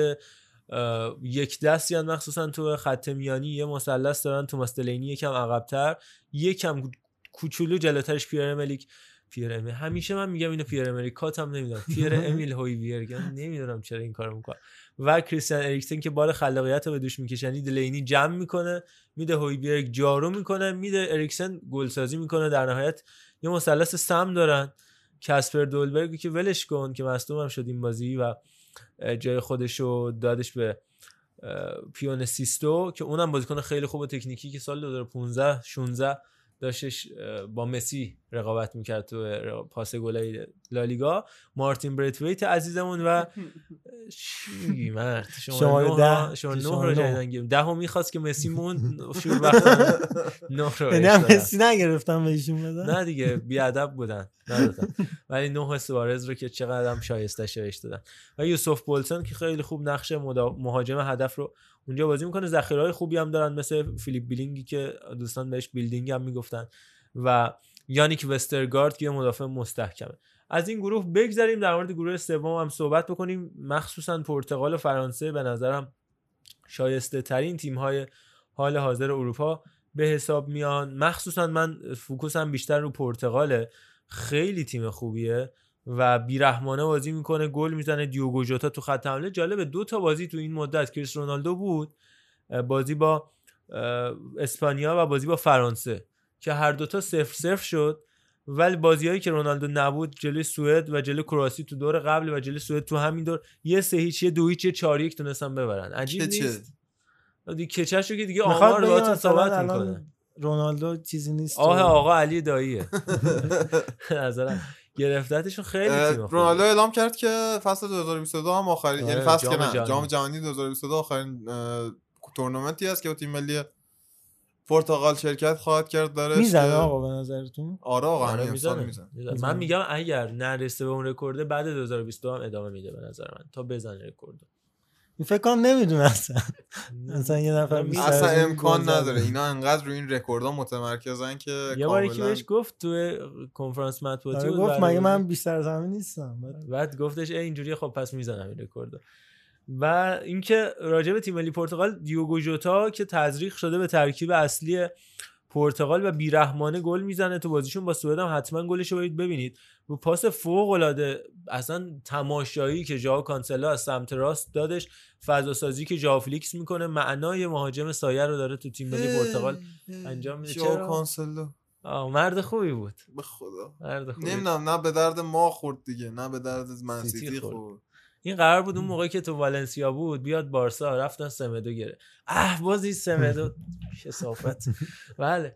Speaker 1: اه، یک دستی هن. مخصوصا تو خط میانی یه مثلث دارن. تو مستلینی یکم عقبتر. یکم کوچولو جلوترش پیرر ملیک پیر امیل همیشه من میگم اینو پیر امریکات هم نمی‌دونم. پیر امیل هویبیرگ نمی‌دونم چرا این کارو می‌کنه. و کریستیان اریکسن که بار خلاقیت رو به دوش می‌کشه. یعنی دلینی جمع می‌کنه میده هویبیرگ جارو می‌کنه میده اریکسن گلسازی می‌کنه. در نهایت یه مثلث سم دارن. کاسپر دولبرگ که ولش کن که مصدوم هم شد این بازی و جای خودش رو دادش به پیون سیستو که اونم بازیکن خیلی خوب و تکنیکی که سال 2015 16 داشتش با مسی رقابت می‌کرد تو پاس گلای لالیگا مارتین بریتویت عزیزمون و چی مرد نه-
Speaker 11: ده. که
Speaker 1: نه رو
Speaker 11: نه.
Speaker 1: جدیدن گرفت ده رو می‌خواست که مسی مون شور وقت نه رو دادن.
Speaker 11: مسی نگرفتم بهشون بدن
Speaker 1: نه دیگه بیادب بودن ندادن ولی نه سوارز رو که چقدر هم شایسته شایش دادن و یوسف پولسن که خیلی خوب نقش مهاجم هدف رو اونجا بازی می‌کنه ذخیرهای خوبی هم دارن مثل فیلیپ بیلینگی که دوستان بهش building هم می‌گفتن و یانیک وسترگارد که یه مدافع مستحکمه از این گروه بگذریم در مورد گروه سوم هم صحبت بکنیم. مخصوصا پرتغال و فرانسه به نظرم شایسته ترین تیم های حال حاضر اروپا به حساب میان. مخصوصا من focus م بیشتر رو پرتغاله خیلی تیم خوبیه و بیرحمانه بازی می‌کنه. گل می‌زنه. دیوگو ژوتا تو خط حمله. جالبه دو تا بازی تو این مدت کریس رونالدو بود بازی با اسپانیا و بازی با فرانسه که هر دوتا صفر صفر شد. ولی بازیهایی که رونالدو نبود جلوی سوئد و جلوی کرواسی تو دور قبل و جلوی سوئد تو همین دور یه سه هیچ یه دو هیچ یه چهار یک تونستن ببرن عجیب
Speaker 12: کچه.
Speaker 1: نیست دیگه کچش رو که دیگه آمار باهاتون صحبت
Speaker 11: الان
Speaker 1: می‌کنه
Speaker 11: رونالدو چیزی نیست
Speaker 1: آه آقا علی داییه نظرم گرفتتشون خیلی تیم.
Speaker 12: رونالدو اعلام کرد که فصل 2022 هم آخرین
Speaker 1: آره،
Speaker 12: یعنی فصل
Speaker 1: جام
Speaker 12: که نه
Speaker 1: جهانی.
Speaker 12: جام جهانی 2022 آخرین تورنمنتی است که با تیم ملی پرتغال شرکت خواهد کرد داره
Speaker 11: می‌زنه آقا به نظرتون؟
Speaker 12: آره آقا
Speaker 1: آره می‌زنه.
Speaker 12: می‌زنه.
Speaker 1: می‌زنه. من میگم اگر نرسه به اون رکورد بعد 2022 هم ادامه میده به نظر من تا بزنه رکورد.
Speaker 11: این فکر کنم نمی‌دونه اصلا. اصلا یه نفر
Speaker 12: اصلا امکان. نداره. اینا انقدر روی این رکوردها متمرکزن که
Speaker 1: یه بار یکی
Speaker 12: کاملاً-
Speaker 1: بهش گفت تو کنفرانس مطبوعاتی
Speaker 11: آره گفت مگه. من بیشتر از همه نیستم.
Speaker 1: بعد گفتش ای اینجوری خب پس می‌زنم این رکوردو. و اینکه راجع به تیم ملی پرتغال دیوگو ژوتا که تزریق شده به ترکیب اصلی پرتغال و بیرحمانه گل می‌زنه تو بازیشون با سوئد هم حتما گلش رو ببینید. رو پاس فوق العاده اصلا تماشایی که ژائو کانسلو از سمت راست دادش فضا سازی که ژائو فلیکس می‌کنه معنای مهاجم سایه رو داره تو تیم ملی پرتغال انجام میده.
Speaker 12: ژائو
Speaker 1: چرا؟
Speaker 12: کانسلو
Speaker 1: آه، مرد خوبی بود.
Speaker 12: به خدا.
Speaker 1: مرد خوبی.
Speaker 12: نمی‌دونم نه به درد ما خورد دیگه نه به درد من
Speaker 1: سیتی
Speaker 12: سیتی
Speaker 1: خورد.
Speaker 12: خورد.
Speaker 1: این قرار بود اون موقعی که تو والنسیا بود بیاد بارسا رفتن سمدو گره اه بازی سمدو. کسافت. بله.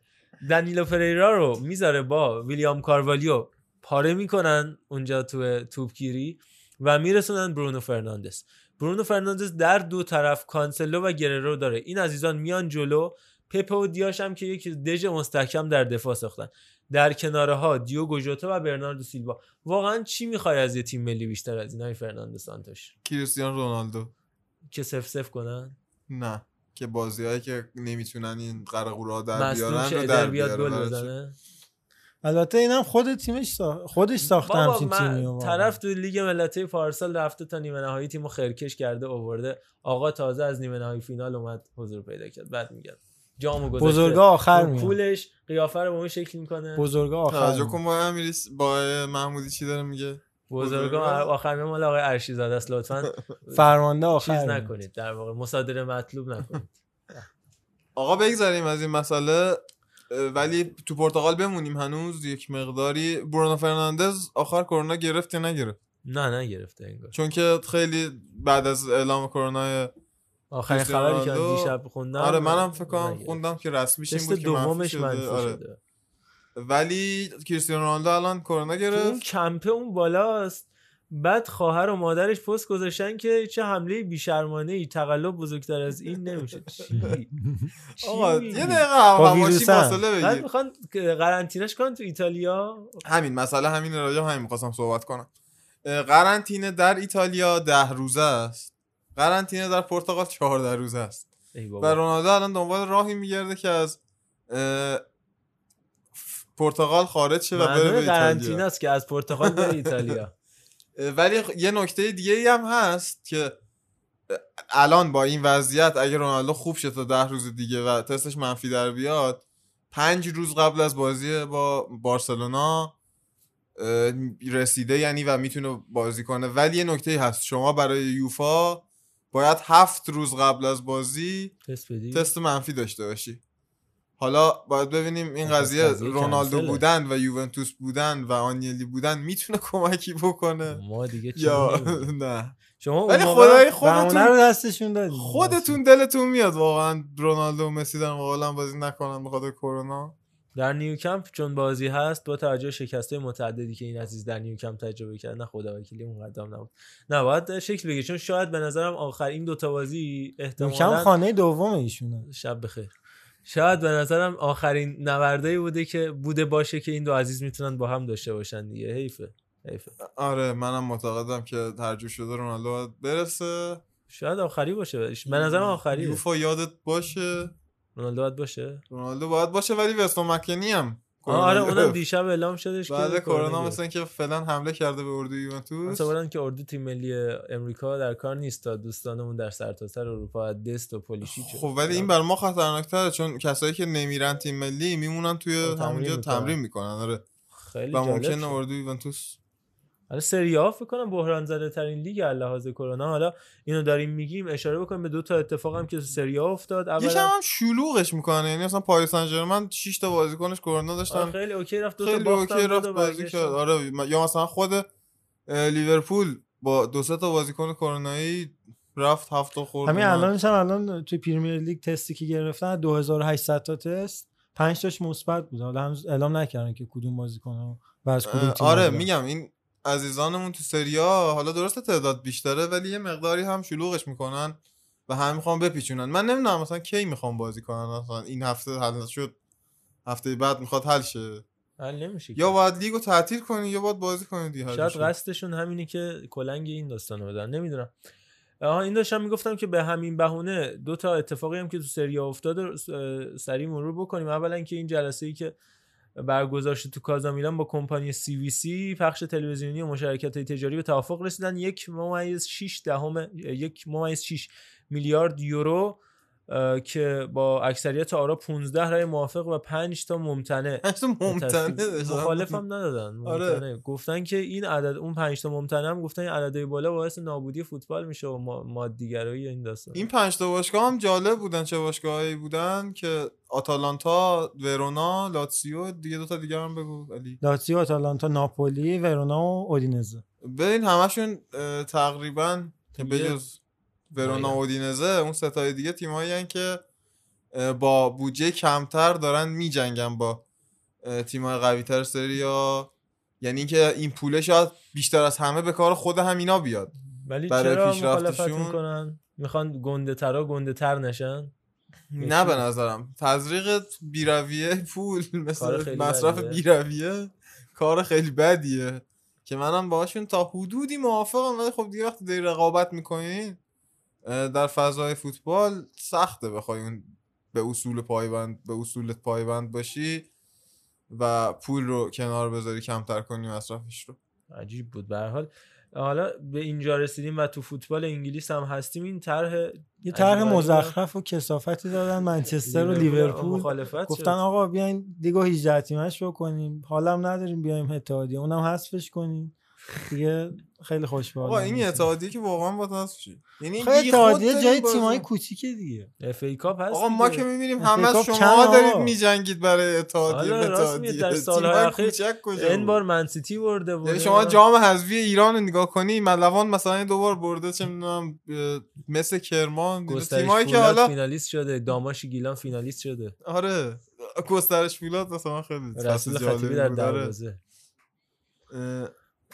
Speaker 1: دنیلو فریرا رو می‌ذاره با ویلیام کاروالیو. پاره می‌کنن اونجا تو توپگیری و میرسونن برونو فرناندز. برونو فرناندز در دو طرف کانسلو و گررو داره. این عزیزان میان جلو. پپه و دیاش هم که یک دژ مستحکم در دفاع ساختن. در کناره ها دیوگو ژوتا و برناردو سیلوا. واقعا چی می‌خوای از یه تیم ملی بیشتر از این های فرناندو سانتوش.
Speaker 12: کریستیان رونالدو.
Speaker 1: که سف سف کنن؟
Speaker 12: نه. که بازیهایی که نمی‌تونن این قرقورا در بیارن رو در
Speaker 1: بیاد گل. بزنه؟
Speaker 11: البته اینم خود تیمش سا... خودش ساخته
Speaker 1: بابا
Speaker 11: همچین تیمی رو.
Speaker 1: طرف تو لیگ ملت‌های پارسال رفته تا نیمه نهایی تیمو خرکش کرده آورده آقا تازه از نیمه نهایی فینال اومد حضور پیدا کرد. بعد میگن جامو گذاشته.
Speaker 11: بزرگا آخر
Speaker 1: رو
Speaker 11: میان.
Speaker 1: کولش قیافه رو به اون شکل می‌کنه.
Speaker 11: بزرگا آخر
Speaker 12: توجه. کن با با محمودی چی داره میگه؟
Speaker 1: بزرگا آخر میان مال آقای ارشی زاده است لطفا.
Speaker 11: فرمانده آخر
Speaker 1: چیز
Speaker 11: میاد.
Speaker 1: نکنید در واقع مصادره مطلوب نکنید.
Speaker 12: آقا بگذاریم از این مسئله ولی تو پرتغال بمونیم هنوز یک مقداری. برونو فرناندز آخر کرونا گرفت یا نگرفت؟
Speaker 1: نه نگرفته انگار.
Speaker 12: چون که خیلی بعد از اعلام کرونا
Speaker 1: آخرین خبری که دیشب خوندم
Speaker 12: آره منم فکر کنم. خوندم که رسمیش این بود که منفی
Speaker 1: دومش
Speaker 12: شده.
Speaker 1: منفی
Speaker 12: آره.
Speaker 1: شده.
Speaker 12: ولی کریستیانو رونالدو الان کرونا
Speaker 1: تو اون
Speaker 12: گرفت.
Speaker 1: کمپه اون بالاست. بعد خواهر و مادرش پست گذاشتن که چه حمله بیشرمانه ای تقلب بزرگتر از این نمیشه. چی؟ چی
Speaker 12: آقا؟ یه دقیقه
Speaker 11: با
Speaker 12: هماشی
Speaker 11: ویروسن.
Speaker 12: فاصله
Speaker 1: بعد
Speaker 12: بگیر
Speaker 1: می‌خوان قرنطینش کنن تو ایتالیا؟
Speaker 12: همین مسئله همین راجع همین می‌خواستم صحبت کنم. قرنطینه در ایتالیا ده روزه است. قرنطینه در پرتغال چهارده روزه است. و رونالدو الان دنبال راهی میگرده که از پرتغال خارج شه و بره به ایتالیا.
Speaker 1: است که از پرتغال به ایتالیا.
Speaker 12: ولی یه نکته دیگه ای هم هست که الان با این وضعیت اگه رونالدو خوب شه تا ده روز دیگه و تستش منفی در بیاد پنج روز قبل از بازی با بارسلونا رسیده یعنی و می‌تونه بازی کنه. ولی یه نکته هست. شما برای یوفا باید هفت روز قبل از بازی
Speaker 1: تست بدی؟
Speaker 12: تست منفی داشته باشی. حالا باید ببینیم این قضیه رونالدو
Speaker 1: کنسله.
Speaker 12: بودن و یوونتوس بودن و آنیلی بودن می‌تونه کمکی بکنه؟
Speaker 1: ما دیگه
Speaker 12: یا؟ نه.
Speaker 1: شما
Speaker 12: ولی خدای
Speaker 11: بهونه رو
Speaker 12: خودتون
Speaker 11: دستشون دادیم
Speaker 12: خودتون دلتون میاد واقعا رونالدو و مسی دارن قابلا بازی نکنن بخاطر کرونا.
Speaker 1: در نیوکمپ چون بازی هست با توجه شکسته متعددی که این عزیز در نیوکمپ تجربه کرد نه خدا وکیلی اون قدم نبود. نه باید شکل بگیر چون شاید به نظرم آخر این دوتا بازی
Speaker 11: کم
Speaker 1: احتمالاً
Speaker 11: خانه دوم ایشونه.
Speaker 1: شب بخیر. شاید به نظرم آخرین نوردایی بوده که بوده باشه که این دو عزیز می‌تونن با هم داشته باشن دیگه. حیفه حیفه.
Speaker 12: آره منم معتقدم که ترجیح شده رونالدو برسه.
Speaker 1: شاید آخری باشه به نظرم آخریه.
Speaker 12: یوفا یادت باشه.
Speaker 1: رونالدو باید باشه
Speaker 12: رونالدو باید باشه ولی وستون مکنی هم
Speaker 1: آره اونم. دیشب اعلام شدش که
Speaker 12: بعد کرونا. مثلا که فعلا حمله کرده به اردوی یوونتوس
Speaker 1: مثلا که اردو تیم ملی امریکا در کار نیست تا دوستانمون در سرتاسر اروپا دست و پولیشی
Speaker 12: خب ولی این بر ما خطرناکتره چون کسایی که نمیرن تیم ملی میمونن توی همونجا. تمرین می‌کنن آره
Speaker 1: خیلی
Speaker 12: و ممکنه
Speaker 1: شد.
Speaker 12: اردوی یوونتوس
Speaker 1: حالا سری آ فکر کنم بحران زده ترین لیگ از لحاظ کرونا. حالا اینو داریم میگیم اشاره بکنیم به دو تا اتفاق هم که تو سری آ افتاد.
Speaker 12: یکم
Speaker 1: اولا
Speaker 12: هم شلوغش می‌کنه. یعنی مثلا پاریس سن ژرمن 6 تا بازیکنش کرونا داشتن
Speaker 1: آره، خیلی OK رفت دو تا
Speaker 12: خیلی
Speaker 1: باختن OK
Speaker 12: رفت بازی. کرد. آره یا مثلا خود لیورپول با دو سه تا بازیکن کرونایی رفت هفت تا خورد
Speaker 11: همین. الانش هم الان توی پریمیر لیگ تستی که گرفتن 2800 تا تست. 5 تاش مثبت بود. حالا هنوز اعلام نکردن که کدوم بازیکن و از کدوم تیم
Speaker 12: آره. میگم این عزیزانمون تو سریا حالا درسته تعداد بیشتره ولی یه مقداری هم شلوغش می‌کنن و هم می‌خوان بپیچونن. من نمی‌دونم مثلا کی می‌خوام بازی کنن مثلا این هفته حل شد هفته بعد می‌خواد حل شه.
Speaker 1: حل نمیشه.
Speaker 12: یا باید لیگو تعطیل کنی یا باید بازی کنی دیگه
Speaker 1: شاید. قصدشون همینه که کلنگ این داستانو بدن. نمی‌دونم. آها این داشتم می‌گفتم که به همین بهونه دو تا اتفاقی هم که تو سری افتاد رو س- سریع مرور بکنیم. اولا که این جلسه ای که برگزار شد تو کازامیلان با کمپانی سی وی سی. پخش تلویزیونی و مشارکت های تجاری به توافق رسیدن. یک ممیز 6 دهم یک ممیز 6 میلیارد یورو که با اکثریت آرا 15 رای موافق و 5 تا ممتنع
Speaker 12: ممتنع.
Speaker 1: مخالف هم ندادن
Speaker 12: آره.
Speaker 1: ممتنع. گفتن که این عدد اون 5 تا ممتنع هم گفتن این عددهای بالا باعث نابودی فوتبال میشه و ما- مادیگرایی این داستان
Speaker 12: این پنج تا باشگاه هم جالب بودن چه باشگاهایی بودن که آتالانتا ورونا لاتسیو دیگه دو تا دیگه هم بگو علی
Speaker 11: لاتزیو آتالانتا ناپولی ورونا و اودینزه
Speaker 12: ببین همشون تقریبا بجز ورونا
Speaker 1: آره.
Speaker 12: اودینزه اون ستای دیگه تیمایی که با بودجه کمتر دارن میجنگن با تیمای قوی تر سریا یعنی اینکه این پوله شاید بیشتر از همه به کار خود همینا بیاد.
Speaker 1: ولی
Speaker 12: برای
Speaker 1: چرا مخالفت می‌کنن می‌خوان گنده ترا گنده تر نشن؟
Speaker 12: نه به نظرم. تزریق بیرویه پول مثل مصرف. بیرویه کار خیلی بدیه. که منم باهاشون تا حدودی موافقم ولی خب دیگه وقتی داری رقابت می‌کنین در فضای فوتبال سخته بخوای اون به اصول پایبند به اصولت پایبند باشی و پول رو کنار بذاری کمتر کنی مصرفش رو.
Speaker 1: عجیب بود. به هر حال حالا به اینجا رسیدیم و تو فوتبال انگلیس هم هستیم. این طرح
Speaker 11: یه طرح. مزخرف و کثافتی دادن. منچستر و
Speaker 1: لیورپول.
Speaker 11: گفتن. آقا بیاین لیگو 18 تیمش بکنیم. حالم نداریم بیایم اتحادیه. اونم حذفش کنیم. دیگه خیلی خوش به حالم
Speaker 12: این. اتحادیه که واقعا با شی یعنی
Speaker 11: اتحادیه جای تیمای کوچیکه دیگه
Speaker 1: FA Cup هست
Speaker 12: آقا ما. که می‌بینیم همه شما دارید؟ میجنگید برای اتحادیه اتحادیه
Speaker 1: در سالهای اخیر
Speaker 12: کوچک کجا
Speaker 1: این
Speaker 12: بود؟
Speaker 1: بار منسیتی برده بود
Speaker 12: یعنی شما جام حذفی ایران رو نگاه کنی ملوان مثلا دوبار برده چه می‌دونم مثل کرمان تیمایی که حالا
Speaker 1: فینالیست شده داماش گیلان فینالیست شده
Speaker 12: آره گسترش فولاد مثلا خیلی
Speaker 1: رسول
Speaker 12: فصل
Speaker 1: خطیبی در
Speaker 12: بود، آره.
Speaker 1: دروازه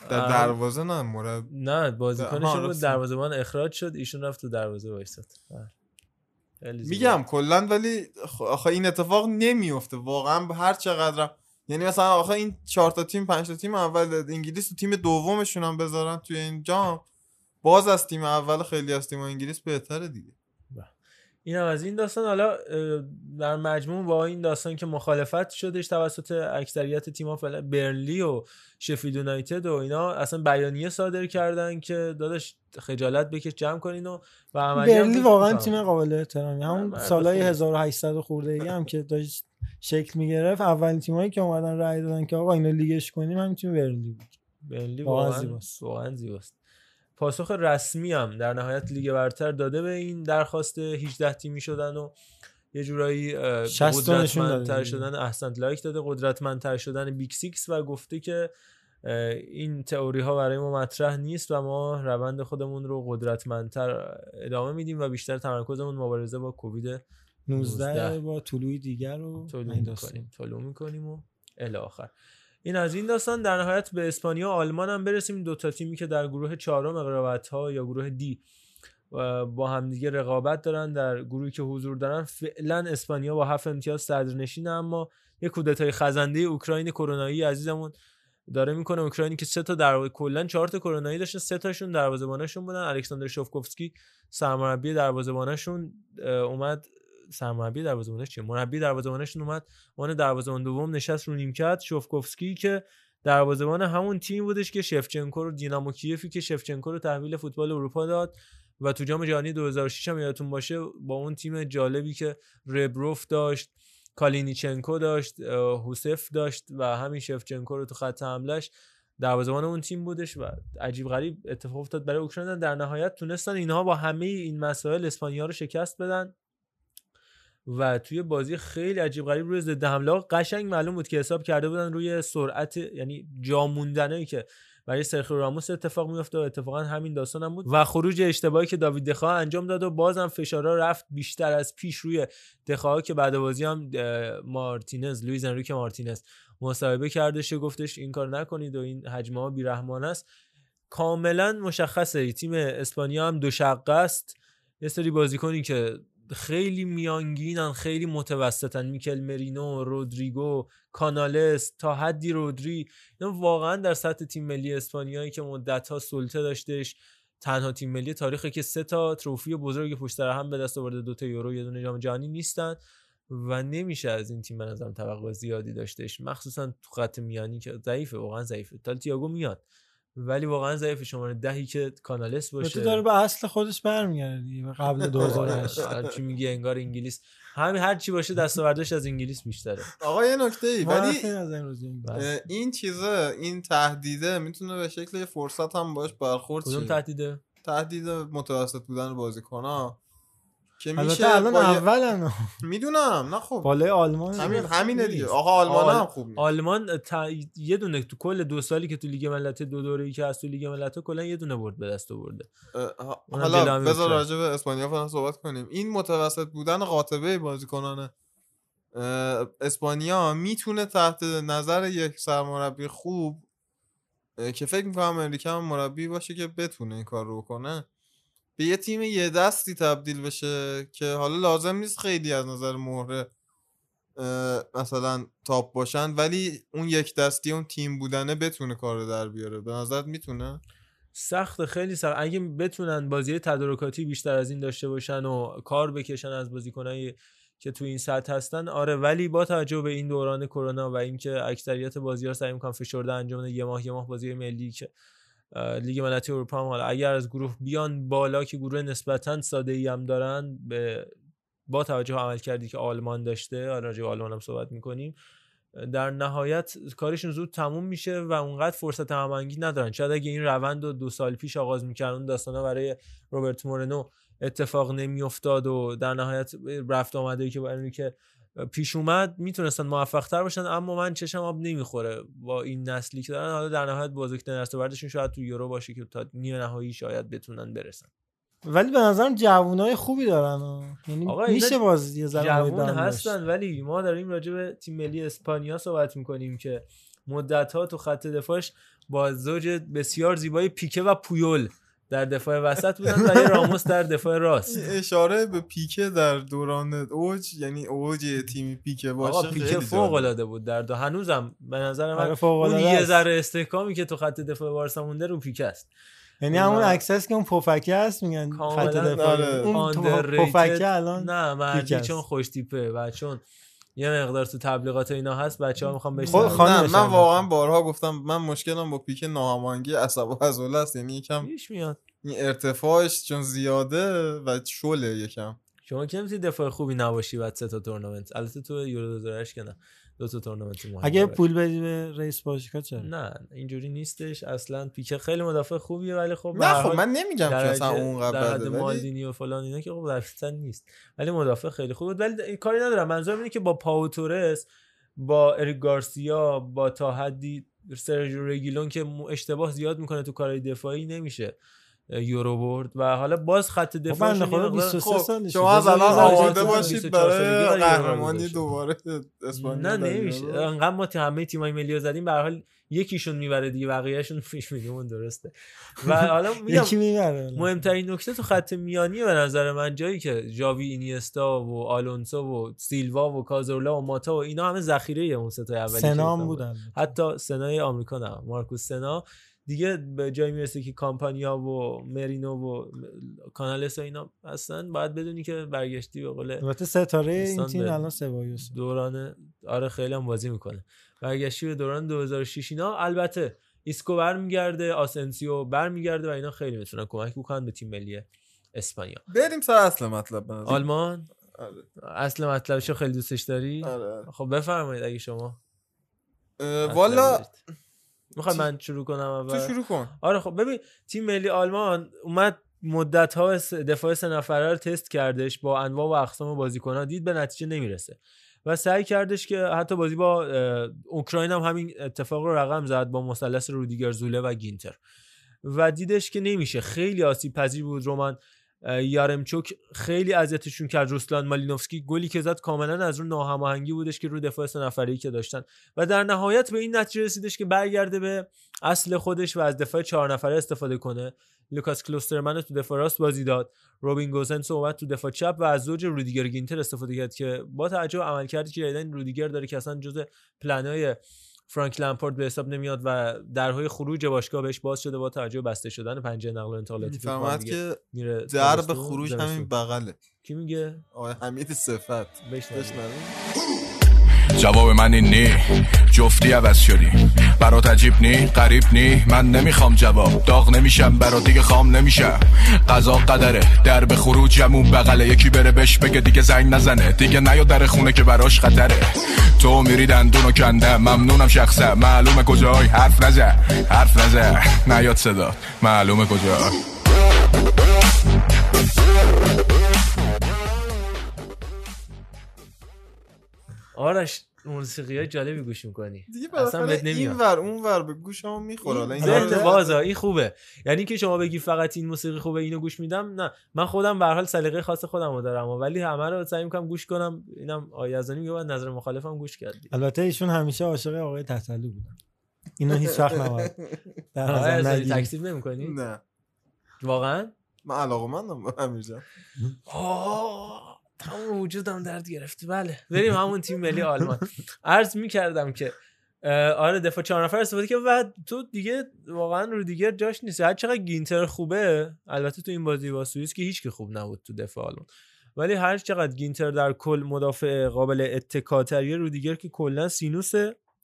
Speaker 12: در دروازه نه مرب
Speaker 1: نه
Speaker 12: آها،
Speaker 1: بازیکنشون بود. دروازه‌بان اخراج شد ایشون رفت تو دروازه وایساد. بله.
Speaker 12: میگم کلا ولی آخه این اتفاق نمیفته واقعا به هر چقدر یعنی مثلا آخه این چهار تا تیم پنج تا تیم اول انگلیس و تیم دومشون هم بذارن توی این جام. باز از تیم اول خیلی از تیم انگلیس بهتره دیگه.
Speaker 1: این هم از این داستان حالا در مجموع با این داستان که مخالفت شدش توسط اکثریت تیم‌ها فعلا برنلی و شفیلد یونایتد و اینا اصلا بیانیه صادر کردن که داداش خجالت بکش جمع کنین و و برنلی
Speaker 11: واقعا. تیم قابل احترامی همون سالهای
Speaker 1: خوبی.
Speaker 11: 1800 خورده ای هم که داشت شکل می‌گرفت اولین تیمایی که اومدن رأی دادن که آقا اینو لیگش کنیم همین تیم برنلی بود واقعا
Speaker 1: واقعا
Speaker 11: زیباست.
Speaker 1: واقعا زیباست پاسخ رسمی هم در نهایت لیگ برتر داده به این درخواست 18 تیمی شدن و یه جورایی اه،
Speaker 11: 60 تا نشون داده
Speaker 1: قدرتمندتر. شدن احسنت like داده قدرتمندتر شدن Big Six و گفته که این تئوری ها برای ما مطرح نیست و ما روند خودمون رو قدرتمندتر ادامه میدیم و بیشتر تمرکزمون مبارزه با کووید
Speaker 11: 19 با طلوع دیگر رو
Speaker 1: طلوع. می‌کنیم طلوع می‌کنیم و الی آخر این از این داستان در نهایت به اسپانیا و آلمان هم برسیم. دو تا تیمی که در گروه چهارم رقابت ها یا گروه دی با همدیگه رقابت دارن در گروهی که حضور دارن. فعلا اسپانیا با هفت امتیاز صدرنشینه اما یه کودتای خزنده اوکراین کرونایی عزیزمون داره می‌کنه. اوکراینی که سه تا در کلا چهار تا کرونایی داشته سه تاشون دروازه‌بانشون بودن. الکساندر شوفکوفسکی سرمربی دروازه‌بانشون اومد سرمربی دروازه‌بانش چیه؟ مربی دروازه‌بانشون اومد عنوان دروازه‌بان دوم نشست رو نیمکت شوفکوفسکی که دروازه‌بان همون تیم بودش که شفچنکو رو دینامو کیفی که شفچنکو رو تحویل فوتبال اروپا داد و تو جام جهانی 2006 هم یادتون باشه با اون تیم جالبی که ربروف داشت کالینیچنکو داشت هوسف داشت و همین شفچنکو رو تو خط حملش دروازه‌بان اون تیم بودش و عجیب غریب اتفاق افتاد برای اوکراین. در نهایت تونستن اینها با همه این مسائل اسپانیا رو شکست بدن. و توی بازی خیلی عجیب غریب روی ضد حمله قشنگ معلوم بود که حساب کرده بودن روی سرعت یعنی جا موندنایی که برای سرخیو راموس اتفاق میفته و اتفاقا همین داستان هم بود. و خروج اشتباهی که داوید دخا انجام داد و بازم فشارها رفت بیشتر از پیش روی دخا که بعد بازی هم مارتینز لوئیز انریکه مارتینز مصاحبه کردش گفتش این کار نکنید و این حجمه ها بیرحمانه است. کاملا مشخصه تیم اسپانیا هم دو شقه است. یه سری بازیکنی که خیلی میانگینن خیلی متوسطن. میکل مرینو رودریگو کانالس تا حدی رودری. اینا واقعا در سطح تیم ملی اسپانیایی که مدت ها سلطه داشتش تنها تیم ملی تاریخی که سه تا تروفی بزرگ پشت سر هم به دست آورده دو تا یورو یه دونه جام جهانی نیستن و نمیشه از این تیم به نظرم توقع زیادی داشتش. مخصوصا تو خط میانی که ضعیفه واقعا ضعیفه. تا تییاگو میاد. ولی واقعا ضعیفه شماره دهی که کانالس
Speaker 11: تو
Speaker 1: باشه.
Speaker 11: داره به اصل خودش برمیگرده قبل 2008
Speaker 1: هر چی میگه انگار انگلیس. همین هر چی باشه دستاوردش از انگلیس بیشتره.
Speaker 12: آقا یه نکته ای ولی
Speaker 11: از این
Speaker 12: چیزه این تهدیده می‌تونه به شکل فرصت هم باش برخورد
Speaker 1: کدوم. تهدیده؟
Speaker 12: تهدید متوسط بودن بازیکن ها. که میشه
Speaker 11: البته الان اولن
Speaker 12: می‌دونم نه خب
Speaker 11: بالای آلمان
Speaker 12: همین همینه دیگه. آقا آلمان
Speaker 1: آل-
Speaker 12: هم خوب نیست.
Speaker 1: آلمان تا... یه دونه تو کل دو سالی که تو لیگ ملت دو دوره‌ای که از تو لیگ ملت کلا یه دونه برد به دست آورده
Speaker 12: حالا بذار. راجع به اسپانیا فعلا صحبت کنیم این متوسط بودن قاطبه بازیکنان اه، اسپانیا می‌تونه تحت نظر یک سرمربی خوب اه، که فکر می‌کنم امریکا هم مربی باشه که بتونه این کار رو بکنه به یه تیم یه دستی تبدیل بشه که حالا لازم نیست خیلی از نظر مهره مثلا تاپ باشن ولی اون یک دستی اون تیم بودنه بتونه کار در بیاره. به نظرت می‌تونه؟
Speaker 1: سخت خیلی سخت. اگه بتونن بازی تدارکاتی بیشتر از این داشته باشن و کار بکشن از بازیکنایی که تو این سطح هستن آره. ولی با توجه به این دوران کرونا و اینکه اکثریت بازی ها سعی می‌کنن فشرده انجام یه ماه یه ماه بازی ملی که لیگ ملتی اروپا هم حالا اگر از گروه بیان بالا که گروه نسبتا ساده ای هم دارن به با توجه به عمل کردی که آلمان داشته حالا راجع آلمان هم صحبت می‌کنیم در نهایت کارشون زود تموم میشه و اونقدر فرصت هماهنگی ندارن. شاید اگه این روند رو دو سال پیش آغاز می‌کردن داستانا برای روبرت مورنو اتفاق نمیافتاد و در نهایت رفت آمده که با انریکه پیش اومد می‌تونستن موفق تر باشن اما من چشم آب نمی‌خوره با این نسلی که دارن حالا در نهایت بزرگترین دستاوردشون شاید تو یورو باشه که تا نیمه نهایی شاید بتونن برسن
Speaker 11: ولی به نظرم جوونای خوبی دارن و. یعنی
Speaker 1: آقا
Speaker 11: میشه باز یه داشت.
Speaker 1: هستن ولی ما داریم راجع به تیم ملی اسپانیا صحبت می‌کنیم که مدت ها تو خط دفاعش با زوج بسیار زیبای پیکه و پویول در دفاع وسط بودن و یه راموس در دفاع راست
Speaker 12: اشاره به پیکه در دوران اوج یعنی اوج تیم پیکه باشه
Speaker 1: آقا پیکه فوق. العاده بود در دو هنوزم به نظر من
Speaker 11: آره، فوق
Speaker 1: اون یه
Speaker 11: است.
Speaker 1: ذره استحکامی که تو خط دفاع بارسا مونده رو پیکه است
Speaker 11: یعنی همون عکس هست که اون پفکه هست میگن خط دفاعی
Speaker 12: آره.
Speaker 11: اون. پفکه الان
Speaker 1: نه مردی
Speaker 11: است.
Speaker 1: چون خوش تیپه و چون یه مقدار تو تبلیغات اینا هست بچه ها می‌خوام
Speaker 11: خود
Speaker 1: سلام
Speaker 11: خانم
Speaker 12: من واقعا بارها گفتم من مشکلم با پیک ناهماهنگی عصب و عضله است یعنی یکم
Speaker 1: پیش میاد.
Speaker 12: این ارتفاعش چون زیاده و شله یکم.
Speaker 1: شما که نمی‌تونی دفاع خوبی نباشی بعد سه تا تورنمنت؟ البته تو یورو 2008 که نه. دو تا تورنمنت مهم
Speaker 11: اگه
Speaker 1: داره.
Speaker 11: پول بدی به رئیس باشگاه چرا؟
Speaker 1: نه اینجوری نیستش. اصلا پیکه خیلی مدافع خوبیه ولی خب
Speaker 12: نه خب من نمیگم که اصلا
Speaker 1: در حد
Speaker 12: ولی-
Speaker 1: مالدینی و فلان اینا که خب اصلا نیست. ولی مدافع خیلی خوب بود ولی این کاری ندارم. منظورم اینه که با پاو تورس با اریک گارسیا با تا حدی سرژیو رگیلون که اشتباه زیاد می‌کنه تو کارهای دفاعی نمیشه. یورو برد و حالا باز خط
Speaker 11: خدا 23 سالشه.
Speaker 12: شما از الان آماده باشید. برای قهرمانی دوباره اسپانیا
Speaker 1: نه نمیشه. انقدر ما همه تیمای ملی رو زدیم به هر حال یکیشون می‌بره دیگه بقیه‌شون پیش میگمون درسته و حالا میگم
Speaker 11: یکی می‌بره
Speaker 1: مهمترین نکته تو خط میانی به نظر من جایی که جاوی اینیستا و آلونسو و سیلوا و کازورلا و ماتا و اینا همه ذخیره اون سه تا اولی
Speaker 11: سنا بودن.
Speaker 1: حتی سنای آمریکا نه مارکوس سنا دیگه به جایی می‌رسه که کامپانیا و مرینو و کانالس و اینا اصلا باید بدونی که برگشتی به قول
Speaker 11: البته ستاره این تیم الان سبایوس
Speaker 1: دوران آره خیلی هم بازی می‌کنه. برگشتی به دوران 2006 اینا البته ایسکو برمیگرده آسنسیو برمیگرده و اینا خیلی می‌تونن کمک بکنن به تیم ملی اسپانیا.
Speaker 12: بریم سر اصل مطلب.
Speaker 1: آلمان؟
Speaker 12: آره.
Speaker 1: اصل مطلبشو خیلی دوستش داری؟
Speaker 12: آره.
Speaker 1: خب بفرمایید اگه شما.
Speaker 12: والا
Speaker 1: می‌خوای من شروع کنم اول؟
Speaker 12: تو شروع کن.
Speaker 1: آره خب ببین تیم ملی آلمان اومد مدت ها دفاع سه نفره رو تست کردش با انواع و اقسام بازیکن دید به نتیجه نمی‌رسه. و سعی کردش که حتی بازی با اوکراین هم همین اتفاق رو رقم زد با مثلث رودیگر زوله و گینتر. و دیدش که نمیشه. خیلی آسیب پذیر بود رومان اه، یارمچوک خیلی اذیتشون کرد روسلان مالینوفسکی. گلی که زد کاملا از رو ناهماهنگی بودش که رو دفاع سه نفره‌ای که داشتن. و در نهایت به این نتیجه رسیدش که برگرده به اصل خودش و از دفاع چهار نفره استفاده کنه. لوکاس کلوسترمن تو دفاع راست بازی داد. روبین رو اومد تو دفاع چپ و از زوج رودیگر گینتر استفاده کرد که با توجه به عمل کردی که رودیگر داره که اصلا جزء پلنای فرانک لمپارد به حساب نمیاد و درهای خروج باشگاه بهش باز شده با توجه به بسته شدن پنجره نقل و انتقالاتی دیگه
Speaker 12: که
Speaker 1: میره
Speaker 12: درب
Speaker 1: تابستون،
Speaker 12: خروج
Speaker 1: زمستون.
Speaker 12: همین بغله.
Speaker 1: کی میگه؟
Speaker 12: آقای حمید صفت.
Speaker 1: بشنویم.
Speaker 16: جواب من این نی. جفتی عوض شدی. برات عجیب نی قریب نی من نمی‌خوام جواب داغ نمیشم برات دیگه خام نمیشم قضا قدره در به خروجمون بغله یکی بره بهش بگه دیگه زنگ نزنه. دیگه نیا در خونه که براش خطره. تو میری دندونو کنده ممنونم شخصه. معلومه کجای؟ حرف نزه حرف نزه نیاد صدا. معلومه کجا؟
Speaker 1: آرش موسیقی های جالبی گوش می‌کنی.
Speaker 12: دیگه
Speaker 1: اصلا بهت
Speaker 12: بالاخره این
Speaker 1: نمیاد.
Speaker 12: ور اون ور به گوشمو می‌خوره. حالا این
Speaker 1: بازا این خوبه. یعنی که شما بگی فقط این موسیقی خوبه اینو گوش میدم نه. من خودم به هر حال سلیقه خاص خودم رو دارم ولی همه رو سعی می‌کنم گوش کنم. اینم آیزانی میگه باید نظر مخالفم گوش کردی
Speaker 11: البته ایشون همیشه عاشق آقای تتلو بودن. اینو هیچ وقت نباید در نظر.
Speaker 1: تکسیب نمی‌کنی؟
Speaker 12: نه.
Speaker 1: واقعا؟
Speaker 12: من علاقه مندم به امیر جان
Speaker 1: آه، تمام وجودم درد گرفت. بله. بریم همون تیم ملی آلمان. عرض می‌کردم که آره دفاع چهار نفر استفاده که و تو دیگه واقعا رودیگر جاش نیست. هر چقدر گینتر خوبه البته تو این بازی با سوئیس که هیچ که خوب نبود تو دفاع آلمان. ولی هر چقدر گینتر در کل مدافع قابل اتکاتریه رودیگر که کلا سینوس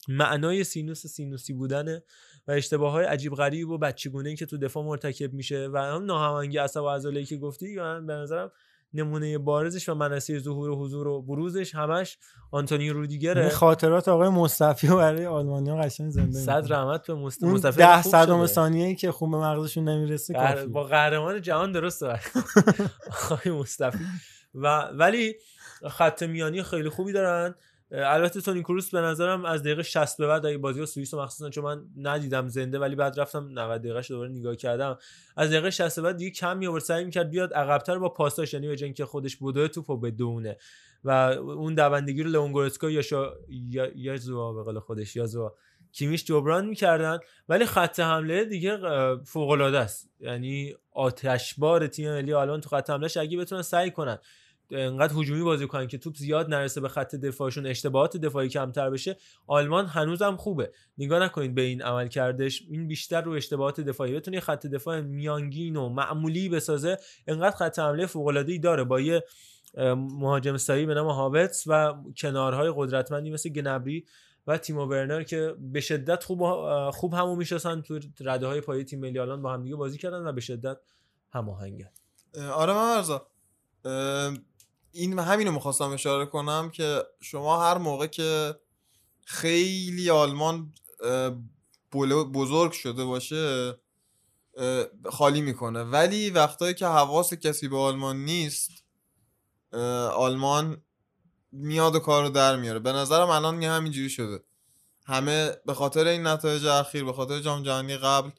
Speaker 1: معنای سینوس سینوسی بودنه و اشتباه های عجیب غریب و بچگونه که تو دفاع مرتکب میشه و هم ناهماهنگی عصب و عضلایی که گفتی من به نظرم نمونه بارزش و منصه ظهور و حضور و بروزش همش آنتونی رودیگره.
Speaker 11: خاطرات آقای مصطفی رو برای آلمانیا قشنگ زنده
Speaker 1: صد. رحمت به مست...
Speaker 11: اون
Speaker 1: مصطفی
Speaker 11: ده صدم. ثانیه ای که خون به مغزشون نمی‌رسه
Speaker 1: قهر- با قهرمان جهان درسته. آقای مصطفی. و ولی خط میانی خیلی خوبی دارن. البته تونی کروس به نظرم از دقیقه 60 به بعد اگه بازی با سوئیس مخصوصا چون من ندیدم زنده ولی بعد رفتم 90 دقیقه دوباره نگاه کردم. از دقیقه 60 به بعد دیگه کم می آورد سعی می‌کرد بیاد عقبتر با پاساش یعنی به اینکه خودش بوده توپو بدونه و اون دوندگی رو لئون گورسکا یا شا... یا یا زوا به قول خودش یا زوا. کیمیش جبران می‌کردن ولی خط حمله دیگه فوق العاده است. یعنی آتشبار تیم ملی آلمان تو خط حملهش اگه بتونن سعی کنن انقدر هجومی بازی کنن که توپ زیاد نرسه به خط دفاعشون اشتباهات دفاعی کمتر بشه. آلمان هنوزم خوبه. نگاه نکنید به این عمل کردش این بیشتر رو اشتباهات دفاعی. بتونه یه خط دفاع میانگین و معمولی بسازه. انقدر خط حمله فوق العاده ای داره. با یه مهاجم سایی به نام هاوتس و کنارهای قدرتمندی مثل گنبری و تیمو ورنر که به شدت خوب خوب همو می‌شناسن. تو رده های پای تیم ملی آلمان با هم دیگه بازی کردن و به شدت هماهنگن.
Speaker 12: آره من ارزا این همینو می‌خواستم اشاره کنم که شما هر موقع که خیلی آلمان بزرگ شده باشه خالی می‌کنه. ولی وقتایی که حواس کسی به آلمان نیست آلمان میاد و کار رو در میاره. به نظرم الان یه همینجوری شده. همه به خاطر این نتایج اخیر به خاطر جام جهانی قبل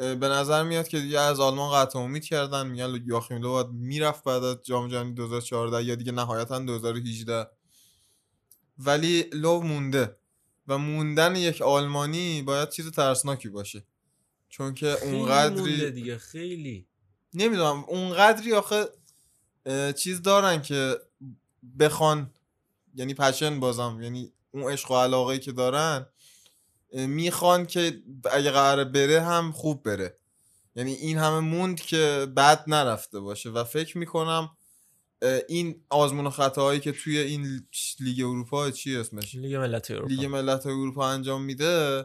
Speaker 12: به نظر میاد که دیگه از آلمان قطع امید کردن. میگن یاخیم لو باید می‌رفت بعد از جام جهانی 2014 یا دیگه نهایتا 2018 ولی لو مونده و موندن یک آلمانی باید چیز ترسناکی باشه. چون که اونقدری
Speaker 1: دیگه خیلی.
Speaker 12: نمی‌دونم اونقدری آخه چیز دارن که بخوان یعنی پشن بازم یعنی اون عشق و علاقه که دارن می‌خوان که اگه قراره بره هم خوب بره. یعنی این همه موند که بد نرفته باشه و فکر می‌کنم این آزمون و خطاهایی که توی این لیگ اروپا چی اسمش؟
Speaker 1: لیگ ملت اروپا.
Speaker 12: لیگ ملت اروپا انجام میده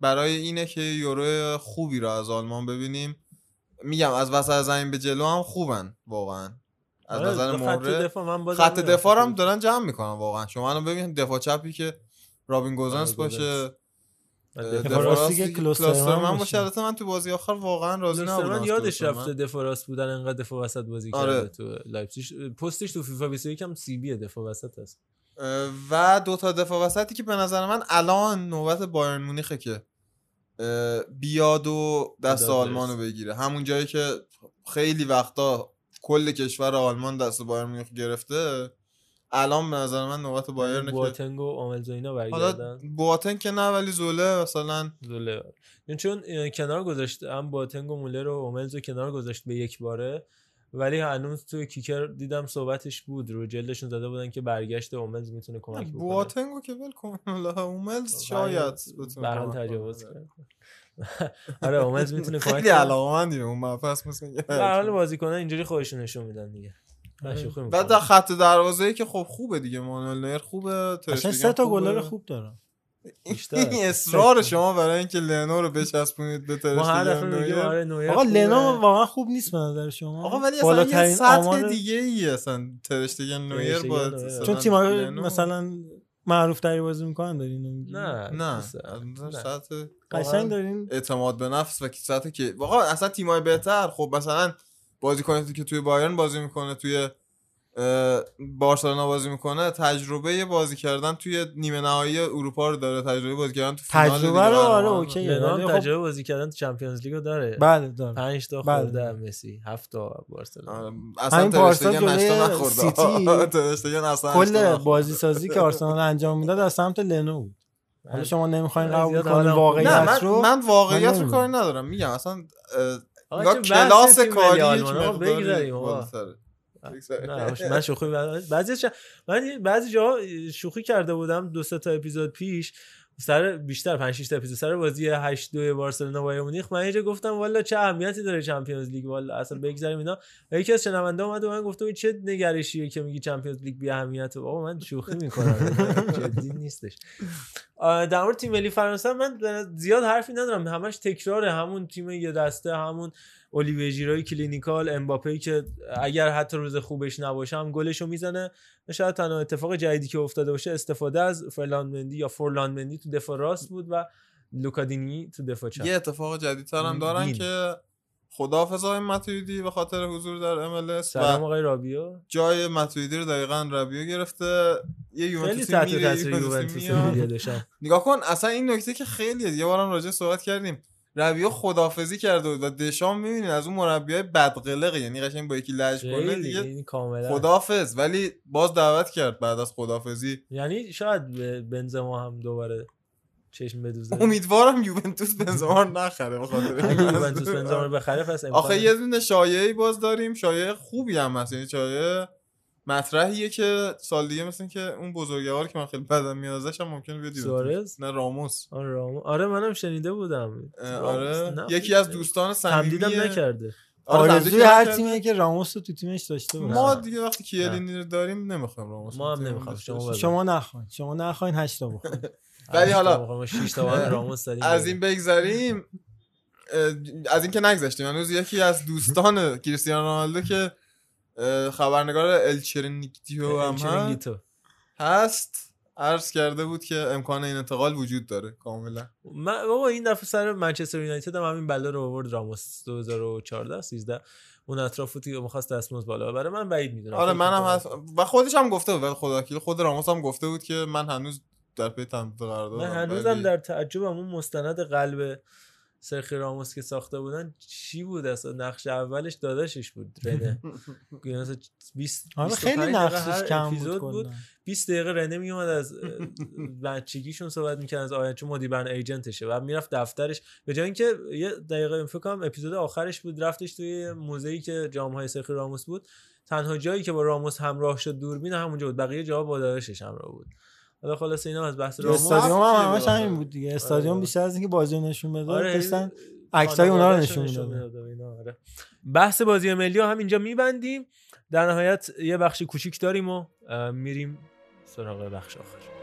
Speaker 12: برای اینه که یورو خوبی رو از آلمان ببینیم. میگم از وسط زمین به جلو هم خوبن واقعا. از
Speaker 1: آره،
Speaker 12: نظر
Speaker 1: خط
Speaker 12: مهره
Speaker 1: دفاع من بازم
Speaker 12: خط دفاع هم دارن جمع می‌کنن واقعا. شما الان ببین دفاع چپی که رابین گوزنس. باشه
Speaker 11: که
Speaker 12: که
Speaker 11: کلوسترمن
Speaker 12: کلوسترمن
Speaker 11: باشه.
Speaker 12: البته من تو بازی آخر واقعا راضی نبودم
Speaker 1: من یادش. رفته دفاع راست بودن انقدر دفاع وسط بازی
Speaker 12: آره.
Speaker 1: کرده تو لایپزیگ پستش تو فیفا 21 هم CB دفاع وسط هست
Speaker 12: اه، و دو تا دفاع وسطی که به نظر من الان نوبت بایرن مونیخه که بیاد و دست
Speaker 1: داد
Speaker 12: آلمان رو
Speaker 1: برسه.
Speaker 12: بگیره همون جایی که خیلی وقتا کل کشور آلمان دست بایرن مونیخ گرفته الان به نظر من نوبت بایرن که
Speaker 1: بواتنگ و و اینا برگردن.
Speaker 12: بواتنگ که نه ولی زوله مثلا
Speaker 1: زوله. یعنی چون کنار گذاشته هم بواتنگ و مولر و رو کنار گذاشت به یک باره ولی هنوز توی کیکر دیدم صحبتش بود. رو جلدشون زده بودن که برگشت اوملز می‌تونه کمک بکنه.
Speaker 12: بواتنگو که ول کن. اوملز شاید بتونه
Speaker 1: به حال
Speaker 12: کمک کنه.
Speaker 1: تجاوز کرد آره اوملز می‌تونه کمک
Speaker 12: خیلی. علاقمندی به اون مفصل مثل
Speaker 1: به هر حال بازیکنان اینجوری خودشون نشون میدن دیگه.
Speaker 12: و
Speaker 1: می‌کنم.
Speaker 12: در خط دروازه که خب خوبه دیگه مانوئل نویر خوبه
Speaker 11: اصلا سه تا. گلر خوب دارم
Speaker 12: این اصرار شما برای اینکه لنو رو بچسبونید به
Speaker 1: ما هر دفعه
Speaker 12: ترشتگن
Speaker 1: میگیم آره نویر
Speaker 11: آقا. لنا واقعا خوب نیست به نظر شما
Speaker 12: آقا ولی اصلا یه سطح
Speaker 11: آمار-
Speaker 12: دیگه ای اصلا ترشتگن نویر با
Speaker 11: چون تیم‌های
Speaker 12: لنو.
Speaker 11: مثلا معروف تری بازی می‌کنن دارین؟
Speaker 1: نه
Speaker 12: نه. سطح
Speaker 11: قشنگ دارین
Speaker 12: اعتماد به نفس و سطح که واقعا اصلا تیمای بهتر خب مثلا بازیکنی که توی بایرن بازی می‌کنه توی بارسلونا بازی می‌کنه تجربه بازی کردن توی نیمه نهایی اروپا رو داره تجربه بازی کردن تو فینال
Speaker 11: تجربه
Speaker 12: لیگ
Speaker 11: رو؟ آره
Speaker 12: قهرمانان
Speaker 11: okay
Speaker 1: لنو هم
Speaker 11: ولی خب
Speaker 1: تجربه بازی کردن تو Champions League و داره.
Speaker 11: بله داره.
Speaker 1: 5 تا
Speaker 11: بله.
Speaker 1: خورده مسی 7 تا بارسلونا.
Speaker 12: آره، اصلا
Speaker 11: همین پارسال
Speaker 12: ترشتگن
Speaker 11: جلوی
Speaker 12: هشتا نخورده.
Speaker 11: سیتی.
Speaker 12: ترشتگن اصلا
Speaker 11: کل. بازی سازی که آرسنال انجام می‌داد از سمت لنو بود. حالا شما نمی‌خواین قبول کنین واقعیت
Speaker 12: نه من,
Speaker 11: رو
Speaker 12: من واقعیت رو. کاری ندارم. میگم اصلا
Speaker 1: آقا
Speaker 12: کلاس کاری
Speaker 1: بگذاریم. نه. من شوخی بعضی من بعضی جاها شوخی کرده بودم دو سه تا اپیزود پیش. سر بیشتر 5 6 تا اپیزود سر بازی 8 2 بارسلونا بایر مونیخ من یه جا گفتم والا چه اهمیتی داره چمپیونز لیگ والا اصلا بگذاریم اینا. یکی از شنونده اومد و من بود چه نگرشیه که میگی چمپیونز لیگ بی اهمیته؟ بابا من شوخی می‌کنم جدی نیستش. در مورد تیم ملی فرانسه من زیاد حرفی ندارم همش تکراره همون تیم یه دسته همون اولیوی ژیروی clinical امباپه که اگر حتی روز خوبش نباشه هم گلشو می‌زنه. شاید تنها اتفاق جدیدی که افتاده باشه استفاده از فرلاند مندی یا فورلاند مندی تو دفاع راست بود و لوکا دینی تو دفاع چپ.
Speaker 12: یه اتفاق جدیدتر هم دارن
Speaker 1: دین.
Speaker 12: که خداحافظ آقای ماتویدی به خاطر حضور در MLS
Speaker 1: سلام آقای رابیو.
Speaker 12: جای ماتویدی رو دقیقا رابیو گرفته. یه
Speaker 1: خیلی
Speaker 12: یوونتوسی میره یوونتوسی نگاه کن اصلا این نکته که خیلیه. یه بارم راجع صحبت کردیم. ربیو خدافزی کرده و دشام می‌بینید از اون مربیای بدقلقه یعنی قشنگ با یکی لج کنه دیگه
Speaker 1: کاملا.
Speaker 12: خدافز ولی باز دعوت کرد بعد از خدافزی
Speaker 1: یعنی شاید بنزما هم دوباره چشم بدوزه.
Speaker 12: امیدوارم یوونتوس بنزما رو نخره به خاطر
Speaker 1: اگه یوونتوس بنزما رو بخره پس
Speaker 12: آخه یه دونه شایعی باز داریم. شایعه خوبی هم هست. یعنی شایعه مطرحیه که سال دیگه مثل که اون بزرگوار که من خیلی بدم میاد ازش هم ممکنه بیاد.
Speaker 1: سوارز؟
Speaker 12: نه راموس
Speaker 1: آره رامو- آره منم شنیده بودم راموس
Speaker 12: آره
Speaker 1: نه.
Speaker 12: یکی از دوستان صمیمی
Speaker 1: تمدیدم نکرده
Speaker 12: آره
Speaker 11: آرزوی هر. تیمیه که راموس رو تو تیمش داشته باشه
Speaker 12: ما دیگه وقتی کیلینی رو داریم نمی‌خوایم راموس
Speaker 1: ما هم نمی‌خوایم. شما.
Speaker 11: شما نخواین شما نخواین هشتا بخواین
Speaker 12: ولی حالا
Speaker 1: ما 6 تا راموس داریم
Speaker 12: از این بگذریم از این که نگذشتیم هنوز یکی از دوستان کریستیانو رونالدو که خبرنگار الچرینگیتو هم هست؟ عرض کرده بود که امکان این انتقال وجود داره کاملا.
Speaker 1: من بابا این دفعه سر منچستر یونایتد هم همین بلا رو آورد. راموس 2014 13 اون اطراف بود که می‌خواست دستمزد بالا ببره. من بعید می‌دونم.
Speaker 12: آره منم هست. و خودش هم گفته بود ولی خدا وکیل خود راموس هم گفته بود که من هنوز در پی تمدید قرارداد
Speaker 1: من هنوزم در تعجبم. اون مستند قلب سرخی راموس که ساخته بودن چی بود اصلا؟ نقش اولش داداشش بود رنه. مثلا 20
Speaker 11: آره
Speaker 1: 25
Speaker 11: خیلی
Speaker 1: دقیقه
Speaker 11: نقشش کم بود کلاً.
Speaker 1: 20 دقیقه رنه میومد از بچگیشون صحبت می‌کرد از آینده چون مدیر برنامه ایجنتشه. و می‌رفت دفترش. به جای اینکه یه دقیقه فکر کنم اپیزود آخرش بود رفتش توی موزه‌ای که جام‌های سرخی راموس بود. تنها جایی که با راموس همراه شد دوربین همونجا بود. بقیه جاها با داداشش همراه بود. حالا خلاص اینا از بحث راموس
Speaker 11: استادیوم هم همش. همین بود دیگه استادیوم
Speaker 1: آره.
Speaker 11: بیشتر از اینکه بازی رو نشون بده
Speaker 1: آره،
Speaker 11: داشتن عکسای اونا رو
Speaker 1: نشون
Speaker 11: می‌دادن
Speaker 1: آره. بحث بازی ملی رو همینجا میبندیم در نهایت یه بخش کوچیک داریم و میریم سراغ بخش آخر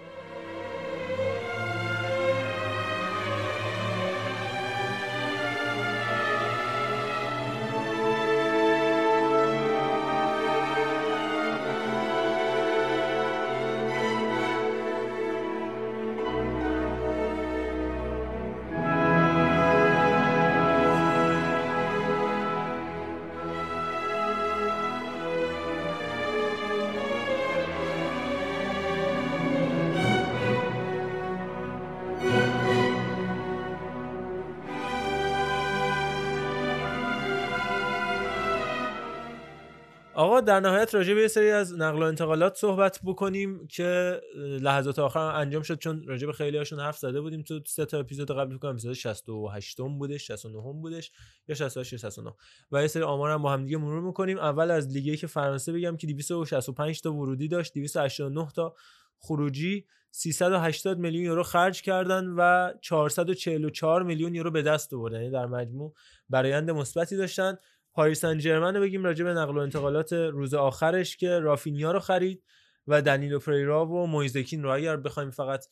Speaker 1: در نهایت راجع به یه سری از نقل و انتقالات صحبت بکنیم که لحظات آخر انجام شد چون راجع به خیلی هاشون حرف زده بودیم. تو سه تا اپیزود قبل فکر کنم اپیزود 68 م بودش 69 م بودش یا 68 یا 69 و یه سری آمار هم با هم دیگه مرور می‌کنیم. اول از لیگ که فرانسه بگم که 265 تا ورودی داشت 289 تا خروجی 380 میلیون یورو خرج کردن و 444 میلیون یورو به دست آوردن. یعنی در مجموع برآیند مثبتی داشتن. پاریس سن بگیم راجع به نقل و انتقالات روز آخرش که رافینیا رو خرید و دنیلو پریرا و مویزکین رو. اگر بخوایم فقط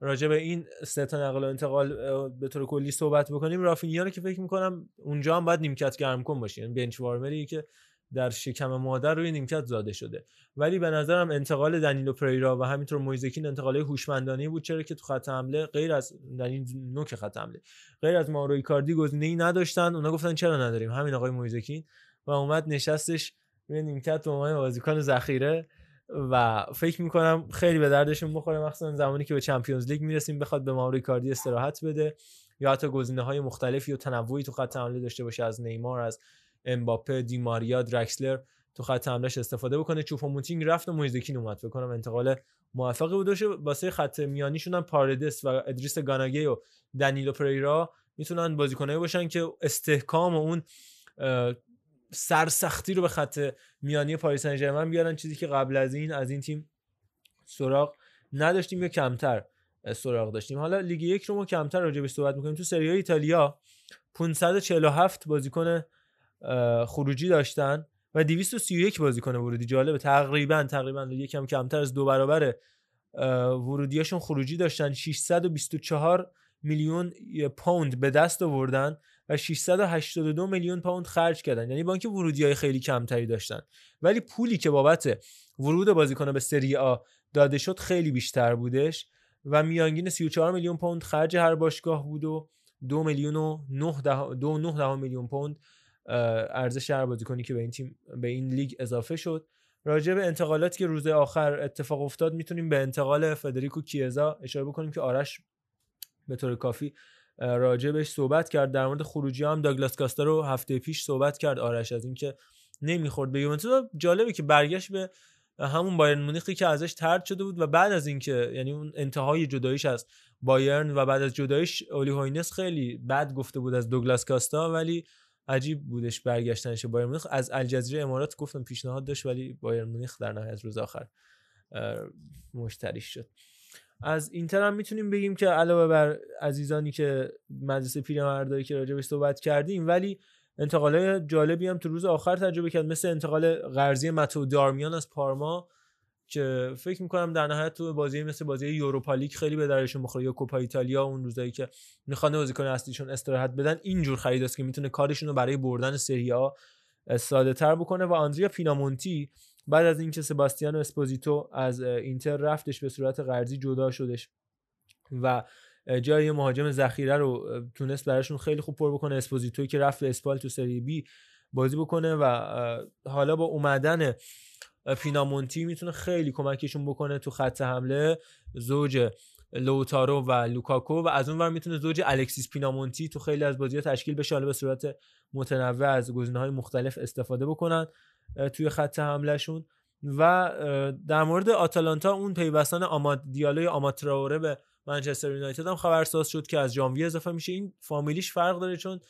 Speaker 1: راجع به این سه تا نقل و انتقال به طور کلی صحبت بکنیم رافینیا رو که فکر می‌کنم اونجا هم باید نیمکت گرم کن باشه یعنی بنچ وارمری که در شکم مادر روی نیمکت زاده شده. ولی به نظرم انتقال دنیلو پریرا و همینطور مویزکین انتقال هوشمندانه بود چرا که تو خط حمله غیر از در این نوک خط حمله. غیر از ماروی کاردی گزینه‌ای نداشتن اونا گفتن چرا نداریم؟ همین آقای مویزکین و اومد نشستش روی نیمکت به عنوان بازیکن ذخیره. و فکر می‌کنم خیلی به دردشون بخوره مخصوصا زمانی که به چمپیونز لیگ می‌رسیم بخواد به ماوری کاردی استراحت بده. یا حتی گزینه های مختلفی و تنوعی تو خط حمله داشته باشه از نیمار از امباپه دی ماریا درکسلر تو خط حملهش استفاده بکنه. چوپوموتینگ رفت و مویزکین اومد. فکر کنم انتقال موفقی بود باشه. واسه خط میانیشون هم پاردس و ادریس گاناگی و دنیلو پریرا می‌تونن بازیکنایی باشن که استحکام و اون سرسختی رو به خط میانی پاریس سن بیارن. چیزی که قبل از این از این تیم سراغ نداشتیم یا کمتر سراغ داشتیم. حالا لیگ یک رو ما کمتر راجع بهش صحبت می‌کنیم. تو سری ایتالیا 547 بازیکن خروجی داشتن و 231 بازیکن ورودی. جالبه. تقریبا تقریبا یکم کمتر از دو برابر ورودیاشون خروجی داشتن. 624 میلیون پوند به دست آوردن و 682 میلیون پوند خرج کردن. یعنی با اینکه ورودی های خیلی کمتری داشتن. ولی پولی که بابت ورود بازیکن به سری آ داده شد خیلی بیشتر بودش و میانگین 34 میلیون پوند خرج هر باشگاه بود و دو میلیون و نه ده دو نه دهم میلیون پوند ارزش هر بازیکنی که به این تیم به این لیگ اضافه شد. راجع به انتقالاتی که روز آخر اتفاق افتاد می‌تونیم به انتقال فدریکو کیزا اشاره بکنیم که آرش به طور کافی راجع بهش صحبت کرد. در مورد خروجی هم داگلاس کاستا رو هفته پیش صحبت کرد آرش از اینکه نمی‌خورد به یوونتوس. جالبه که برگشت به همون بایرن مونیخی که ازش طرد شده بود و بعد از اینکه یعنی اون انتهای جداییش از بایرن و بعد از جداییش اولی هوینس خیلی بد گفته بود از دوگلاس کاستا ولی عجیب بودش برگشتنش به بایرن مونیخ. از الجزیره امارات گفتم پیشنهاد داشت ولی بایرن مونیخ در نهایت روز آخر اه، مشتریش شد. از اینتر هم می‌تونیم بگیم که علاوه بر عزیزانی که مدرسه پیرمردایی که راجع بهش صحبت کردیم ولی انتقالای جالبی هم تو روز آخر تجربه کرد. مثل انتقال قرضی متو دارمیان از پارما که فکر می‌کنم در نهایت تو بازی مثل بازی یوروپا لیگ خیلی به درشون بخوره یا کوپا ایتالیا اون روزایی که می‌خوان بازیکن اصلیشون استراحت بدن اینجور خرید است که می‌تونه کارشون رو برای بردن سری آ ساده تر بکنه. و آندریا پینامونتی بعد از اینکه سباستیانو اسپوزیتو از اینتر رفتش به صورت قرضی جدا شدش و جای مهاجم ذخیره رو تونست براشون خیلی خوب پر بکنه اسپوزیتوی که رفت به اسپال تو سری بی بازی بکنه و حالا با اومدن پینامونتی می‌تونه خیلی کمکشون بکنه تو خط حمله. زوج لوتارو و لوکاکو و از اون ور می‌تونه زوج الکسیس پینامونتی تو خیلی از بازی‌ها تشکیل بشه. حالا به صورت متنوع از گزینه‌های مختلف استفاده بکنن توی خط حملهشون. و در مورد آتالانتا اون پیوستن آماد دیالو یا آماد تراوره به منچستر یونایتد هم خبرساز شد که از ژانویه اضافه میشه. این فامیلیش فرق داره چون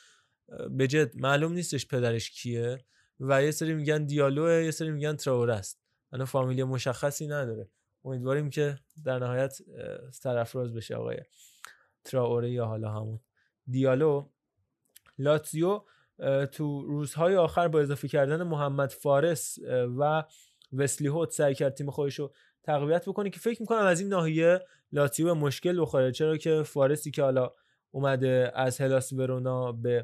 Speaker 1: به جد معلوم نیستش پدرش کیه. و یه سری میگن دیالوه یه سری میگن تراوره است. انا فامیلی مشخصی نداره. امیدواریم که در نهایت سرافراز بشه آقای تراوره یا حالا همون. دیالو لاتزیو تو روزهای آخر با اضافه کردن محمد فارس و وسلی هوت سعی کرد تیم خودش رو تقویت بکنه که فکر می‌کنم از این ناحیه لاتزیو به مشکل بخوره. چرا که فارسی که حالا اومده از هلاس ورونا به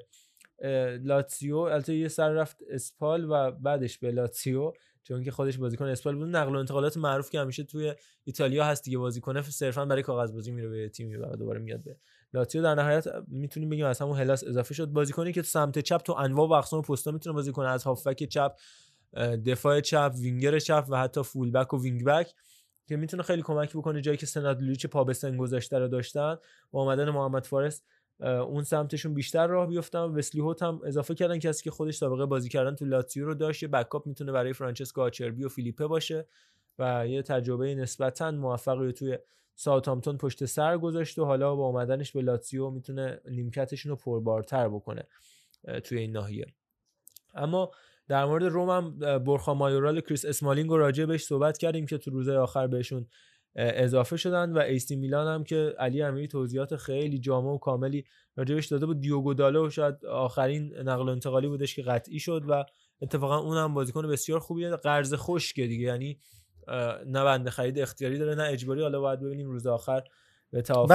Speaker 1: اه، لاتزیو. البته یه سر رفت اسپال و بعدش به لاتزیو چون که خودش بازیکن اسپال بود. نقل و انتقالات معروف که همیشه توی ایتالیا هست دیگه. بازیکن صرفا برای کاغذ بازی میره به تیمی و دوباره میاد به لاتزیو. در نهایت می‌تونیم بگیم از همون هلاس اضافه شد. بازیکنی که تو سمت چپ تو انواع و اقسام پستا می‌تونه بازی کنه. از هافبک چپ دفاع چپ وینگر چپ و حتی full back و wing back که می‌تونه خیلی کمک بکنه. جایی که سناد لولیچ پا به سن گذاشته رو داشتن با اومدن محمد فارس اون سمتشون بیشتر راه بیفتن وسلی هوت هم اضافه کردن کسی که خودش سابقه بازی کردن تو لاتزیو رو داشت یه backup می‌تونه برای فرانچسکو آچربی و فیلیپه باشه و یه تجربه نسبتا موفقی توی ساوثهامپتون پشت سر گذاشت و حالا با اومدنش به لاتزیو می‌تونه نیمکتشون رو پربارتر بکنه توی این ناحیه. اما در مورد روم هم بورخا مایورال و کریس اسمالینگ رو راجع بهش صحبت کردیم که تو روزهای آخر بهشون اضافه شدن و آ ث میلان هم که علی امیری توضیحات خیلی جامع و کاملی راجبش داده بود. دیوگو دالو شاید آخرین نقل و انتقالی بودش که قطعی شد و اتفاقا اونم بازیکن بسیار خوبیه. قرض خشکه دیگه. یعنی نه بند خرید اختیاری داره نه اجباری. حالا باید ببینیم روز آخر به توافق.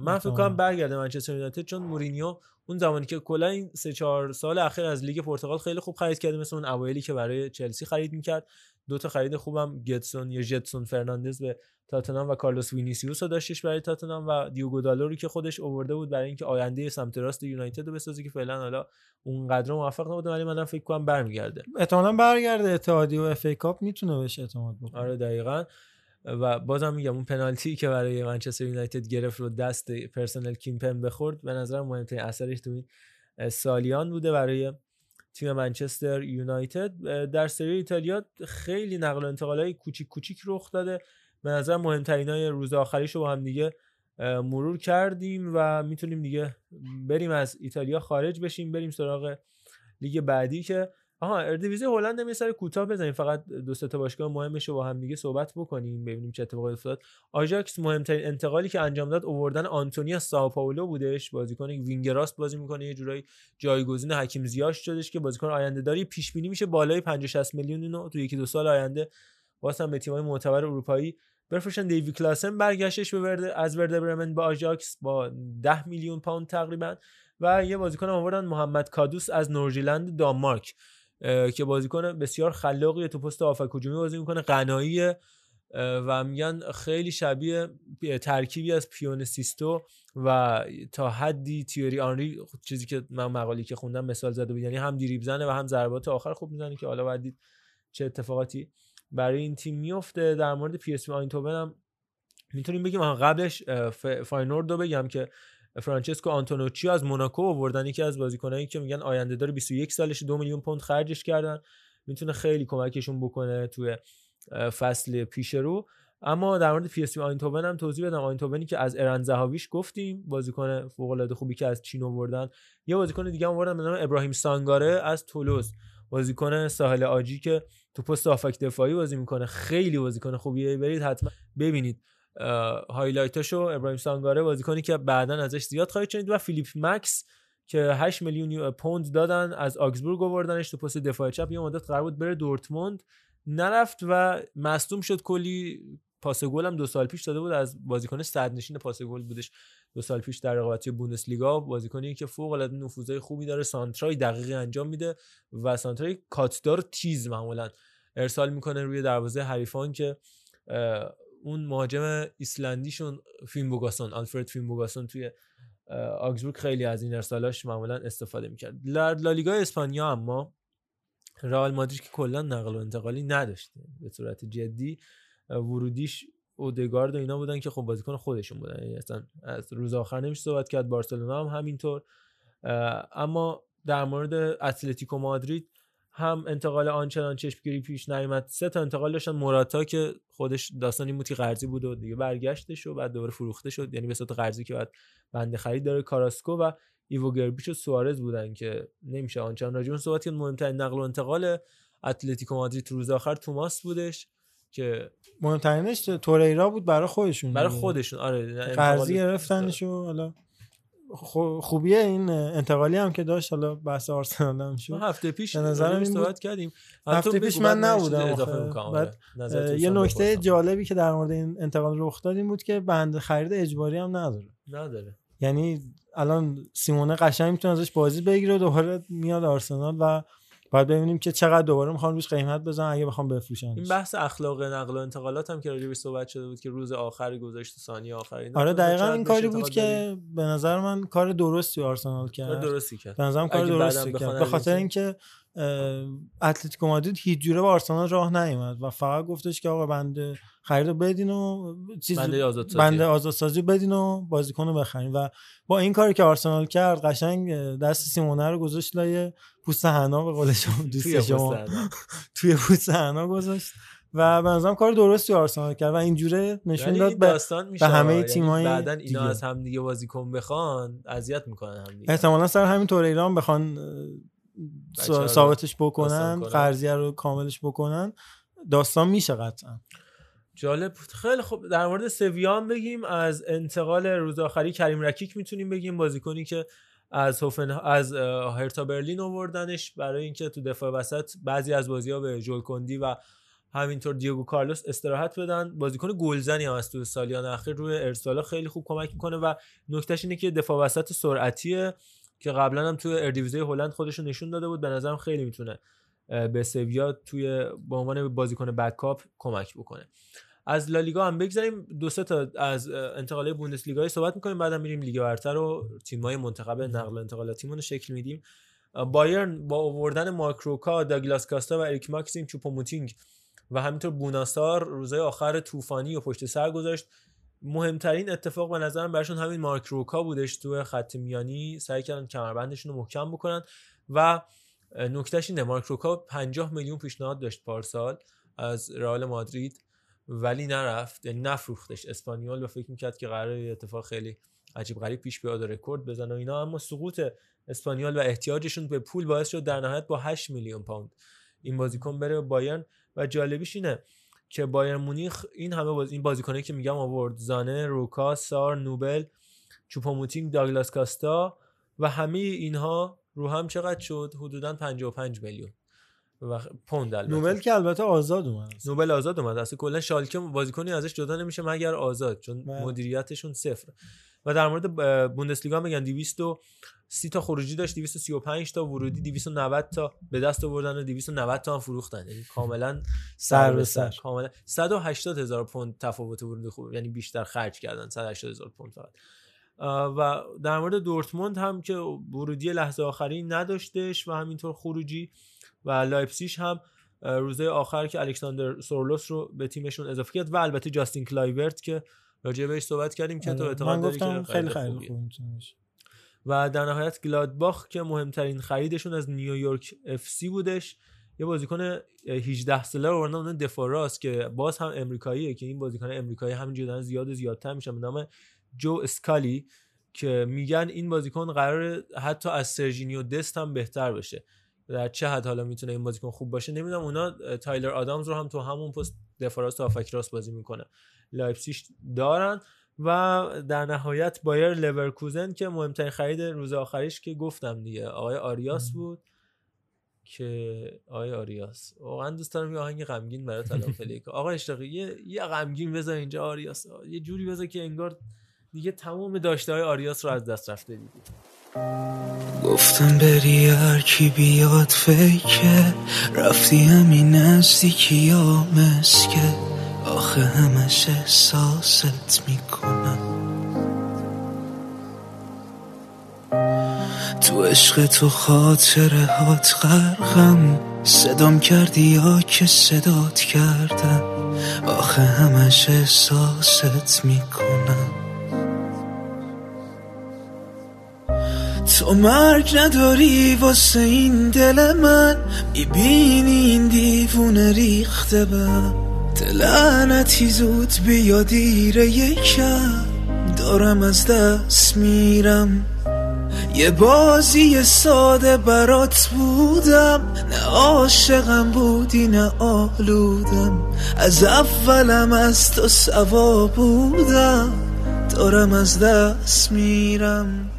Speaker 1: من فکر کنم برگرده منچستر یونایتد چون مورینیو اون زمانی که کلا این سه چهار سال اخیر از لیگ پرتغال خیلی خوب خرید کرده مثل اون اوایلی که برای چلسی خرید می‌کرد. دو تا خرید خوبم گدسون یا جدسون فرناندز به تاتنهام و کارلوس وینیسیوس رو داشتش برای تاتنهام و دیوگو دالو رو که خودش آورده بود برای اینکه آینده سمت راست یونایتد رو بسازه که فعلا حالا اونقدر موفق نبوده ولی منم فکر کنم برمیگرده.
Speaker 11: احتمالاً برگرده اتحادیه و اف ای کاپ می‌تونه بهش اعتماد بکنه.
Speaker 1: آره دقیقا. و بازم میگم اون پنالتی که برای منچستر یونایتد گرفت رو دست پرسنل کیمپن بخورد به نظر مهمترین اثرش تو این سالیان بوده برای تیم منچستر یونایتد در سری ایتالیا خیلی نقل و انتقالای کوچیک کوچیک رخ داده. به نظر مهمترین های روز آخریش رو با هم دیگه مرور کردیم و می‌تونیم دیگه بریم از ایتالیا خارج بشیم بریم سراغ لیگ بعدی که آها اردیویسی هلند هم یه سر کوتاه بزنیم فقط دو تا باشگاه مهمش رو با هم دیگه صحبت بکنیم ببینیم چه اتفاقی افتاد. آژاکس مهمترین انتقالی که انجام داد اووردن آنتونی از سائو پائولو بودش. بازیکن وینگ راست بازی می‌کنه یه جورایی جایگزین حکیم زیاش شدش که بازیکن آینده داری پیش بینی میشه بالای 50 60 میلیون اینو تو یکی دو سال آینده واسه به تیم‌های معتبر اروپایی بفروشن دیوی کلاسن برگشتش به وردر از وردر برمن با آژاکس با 10 میلیون پوند تقریبا و یه بازیکن آوردن محمد کادوس از نوردشیلند دانمارک. که بازیکن بسیار خلاقیه تو پست هافبک هجومی بازی می‌کنه غنایی و میگن خیلی شبیه ترکیبی از پیون سیستو و تا حدی تیری آنری چیزی که من مقاله‌ای که خوندم مثال زده بود. یعنی هم دریبل زنه و هم ضربات آخر خوب می‌زنه که حالا باید دید چه اتفاقاتی برای این تیم میفته در مورد پی اس وی آیندهوون هم می‌تونیم بگیم آها، قبلش فاینورد رو بگم که فرانچسکو آنتونوچی از موناکو آوردن یکی از بازیکنایی که میگن آینده داره 21 سالش دو میلیون پوند خرجش کردن. می‌تونه خیلی کمکشون بکنه توی فصل پیش رو. اما در مورد پی اس وی آیندهوون هم توضیح بدم. آیندهوونی که از ارن زهاویش گفتیم بازیکن فوق العاده خوبی که از چین آوردن. یه بازیکن دیگه هم آوردن به نام ابراهیم سانگاره از تولوز. بازیکن ساحل عاجی که تو پست هافبک دفاعی بازی می‌کنه. خیلی بازیکن خوبیه. برید حتما ببینید. highlight اشو ابراهیم سانگاره بازیکنی که بعدا ازش زیاد خواهید شنید و فیلیپ مکس که 8 میلیون یو- پوند دادن از آگزبورگ آوردنش تو پست دفاع چپ. یه مدت قرار بود بره دورتموند. نرفت و مصدوم شد. کلی پاس گل هم دو سال پیش داده بود. از بازیکن صدرنشین پاس گل بودش. دو سال پیش در رقابتی بوندسلیگا بازیکنی که فوق العاده نفوذهای خوبی داره. سانترای دقیقی انجام میده و سانترای کاتدار تیز معمولا ارسال می‌کنه روی دروازه حریفان که اون مهاجم ایسلندیشون فیمبوگاسون آلفرد فیمبوگاسون توی آگزبورگ خیلی از این ارسالاش معمولا استفاده می‌کرد. در لالیگا اسپانیا اما رئال مادرید که کلا نقل و انتقالی نداشته به صورت جدی ورودیش اودگارد و اینا بودن که خب بازیکن خودشون بودن. یعنی اصلا از روز آخر نمیشه صحبت کرد. بارسلونا هم همینطور. اما در مورد اتلتیکو مادرید هم انتقال آنچنان چشمگیری پیش نیامد سه تا انتقال داشتن. موراتا که خودش داستان این بود که قرضی بود و دیگه برگشتش و بعد دوباره فروخته شد. یعنی به صورت قرضی که بعد بنده خرید داره. کاراسکو و ایوو گربیچ و سوارز بودن که نمیشه آنچنان راجع صحبت کرد. مهمترین نقل و انتقال اتلتیکو مادرید تو روز آخر توماس بودش که
Speaker 11: مهمترینش توریرا بود برای خودشون
Speaker 1: برای. خودشون. آره
Speaker 11: قرضی
Speaker 1: انتقال-
Speaker 11: گرفتنش و حالا خوبیه این انتقالی هم که داشت حالا بحث آرسنال هم شد.
Speaker 1: ما هفته پیش
Speaker 11: به بود-
Speaker 1: صحبت کردیم.
Speaker 11: هفته پیش من نبودم بعد
Speaker 1: آره.
Speaker 11: یه نکته. جالبی که در مورد این انتقال رخ داد این بود که بند خرید اجباری هم نداره.
Speaker 1: نداره.
Speaker 11: یعنی الان سیمونه قشنگ می‌تونه ازش بازی بگیره و دوباره میاد آرسنال و باید ببینیم که چقدر دوباره می‌خوان روش قیمت بزنن اگه بخوام بفروشن
Speaker 1: این بحث اخلاق نقل و انتقالات هم که راجع بهش صحبت شده بود که روز آخر گذاشت ثانیه آخر
Speaker 11: آره دقیقا این کاری بود
Speaker 1: داری؟
Speaker 11: که به نظر من کار درستی آرسنال کرد
Speaker 1: درستی کرد.
Speaker 11: به نظرم کار درستی کرد به خاطر اینکه اتلتیکو مادرید هیچ جوره به آرسنال راه نیومد و فقط گفتش که آقا بنده خرید بدین و چیز
Speaker 1: بنده آزادسازی.
Speaker 11: بنده آزادسازی بدین و بازیکن رو بخرین و با این کاری که آرسنال کرد قشنگ دست سیمونه رو گذاشت لای پوست حنا به قول شما دوست شما. توی پوست حنا گذاشت و به کار درستی آرسنال کرد و اینجوره نشون
Speaker 1: ولی
Speaker 11: داد
Speaker 1: این
Speaker 11: به, به همه
Speaker 1: یعنی
Speaker 11: تیمای
Speaker 1: بعدن اینا
Speaker 11: دیگه.
Speaker 1: از هم دیگه بازیکن بخوان اذیت می‌کنن هم دیگه
Speaker 11: احتمالا سر همین طور ایران بخوان ثابتش بکنن
Speaker 1: کنن.
Speaker 11: قرضیه رو کاملش بکنن داستان میشه قطعا.
Speaker 1: جالب بود. خیلی خوب. در مورد سویا هم بگیم از انتقال روز آخری کریم رکیک می‌تونیم بگیم بازیکنی که از هوفن از هرتا برلین آوردنش برای اینکه تو دفاع وسط بعضی از بازی‌ها به ژول کندی و همینطور دیگو کارلوس استراحت بدن. بازیکن گلزنی هم از تو سالیان اخیر روی ارسالا خیلی خوب کمک می‌کنه و نکتهش اینه که دفاع وسط سرعتیه. که قبلا هم توی اردیویزی هلند خودش رو نشون داده بود. به نظرم خیلی می‌تونه به سویا توی به عنوان بازیکن بکاپ کمک بکنه. از لالیگا هم بگذاریم. دو سه تا از انتقالات بوندسلیگا صحبت می‌کنیم. بعدم میریم لیگ برتر و تیم‌های منتخب نقل و انتقالاتیمون رو شکل میدیم. بایرن با آوردن ماکروکا داگلاس کاستا و اریک ماکسیم چوپوموتینگ و همینطور بوناسار روزهای آخر طوفانی و پشت سر گذاشت. مهمترین اتفاق به نظرم برشون همین مارک روکا بودش تو خط میانی سعی کردن کمربندشون رو محکم بکنن و نکتهش اینه مارک روکا 50 میلیون پیشنهاد داشت پارسال از رئال مادرید ولی نرفت یعنی نفروختش. اسپانیول و فکر می‌کرد که قراره یه اتفاق خیلی عجیب غریب پیش بیاد و رکورد بزنه و اینا. اما سقوط اسپانیول و احتیاجشون به پول باعث شد در نهایت با 8 میلیون پوند این بازیکن بره به بایرن. و جالبیش اینه که بایرن مونیخ این همه باز... این بازیکنایی که میگم آورد زانه روکا سار نوبل چوپوموتینگ داگلاس کاستا و همه اینها رو هم چقدر شد؟ حدودا 55 میلیون. و پوند البته
Speaker 11: نوبل که البته آزاد اومد.
Speaker 1: نوبل آزاد اومد. اصلا کلا شالکه بازیکنی ازش جدا نمیشه مگر آزاد چون
Speaker 11: بله.
Speaker 1: مدیریتشون صفر. و در مورد بوندسلیگا میگن 230 تا خروجی داشت 235 تا ورودی 290 تا به دست آوردن و 290 تا هم فروختن. یعنی کاملا
Speaker 11: سر به سر.
Speaker 1: کاملا 180 هزار پوند تفاوت ورودی خوب یعنی بیشتر خرج کردن 180 هزار پوند فقط. و در مورد دورتموند هم که ورودی لحظه آخری نداشتش و همینطور خروجی و لایپسیش هم روزه آخر که الکساندر سورلوس رو به تیمشون اضافه کرد و البته جاستین کلایورت که راجع بهش صحبت کردیم که تو
Speaker 11: آره،
Speaker 1: اعتقاد داری که
Speaker 11: خیلی می‌تونه باشه.
Speaker 1: و در نهایت گلادباخ که مهمترین خریدشون از نیویورک اف سی بودش. یه بازیکن اه، 18 ساله رو آوردن اون دفاع راست که باز هم امریکاییه که این بازیکن امریکایی همینجوری دارن زیاد و زیادتر میشن به نام جو اسکالی که میگن این بازیکن قراره حتی از سرژینیو دست هم بهتر بشه. در چه حد حالا می‌تونه این بازیکن خوب باشه نمی‌دونم اونا تایلر آدامز رو هم تو همون پست دفاع راست و هافبک راست بازی می‌کنه. لایپسیش دارن و در نهایت بایر لورکوزن که مهمترین خرید روز آخریش که گفتم دیگه آقای آریاس بود که آقای آریاس. واقعا دوست دارم یه آهنگ غمگین براش play کنم آقا اشتاقی یه یه غمگین بذار اینجا آریاس. یه جوری بذار که انگار دیگه تمام داشته های آریاس رو از دست رفته دیدیم
Speaker 5: گفتم بری هر کی بیاد فکر. رفتی همین نزدیکی یا مسکه. آخه همش احساست می‌کنم. تو عشق تو خاطره هات غرقم. صدام کردی یا که صدات کردم. آخه همش احساست می‌کنم. تو مرگ نداری واسه این دل من. می‌بینی این دیوونه ریخته به دلعنتی زود بیا دیره یکم. دارم از دست میرم. یه بازی ساده برات بودم. نه عاشقم بودی نه آلودم. از اولم از تو سوا بودم. دارم از دست میرم.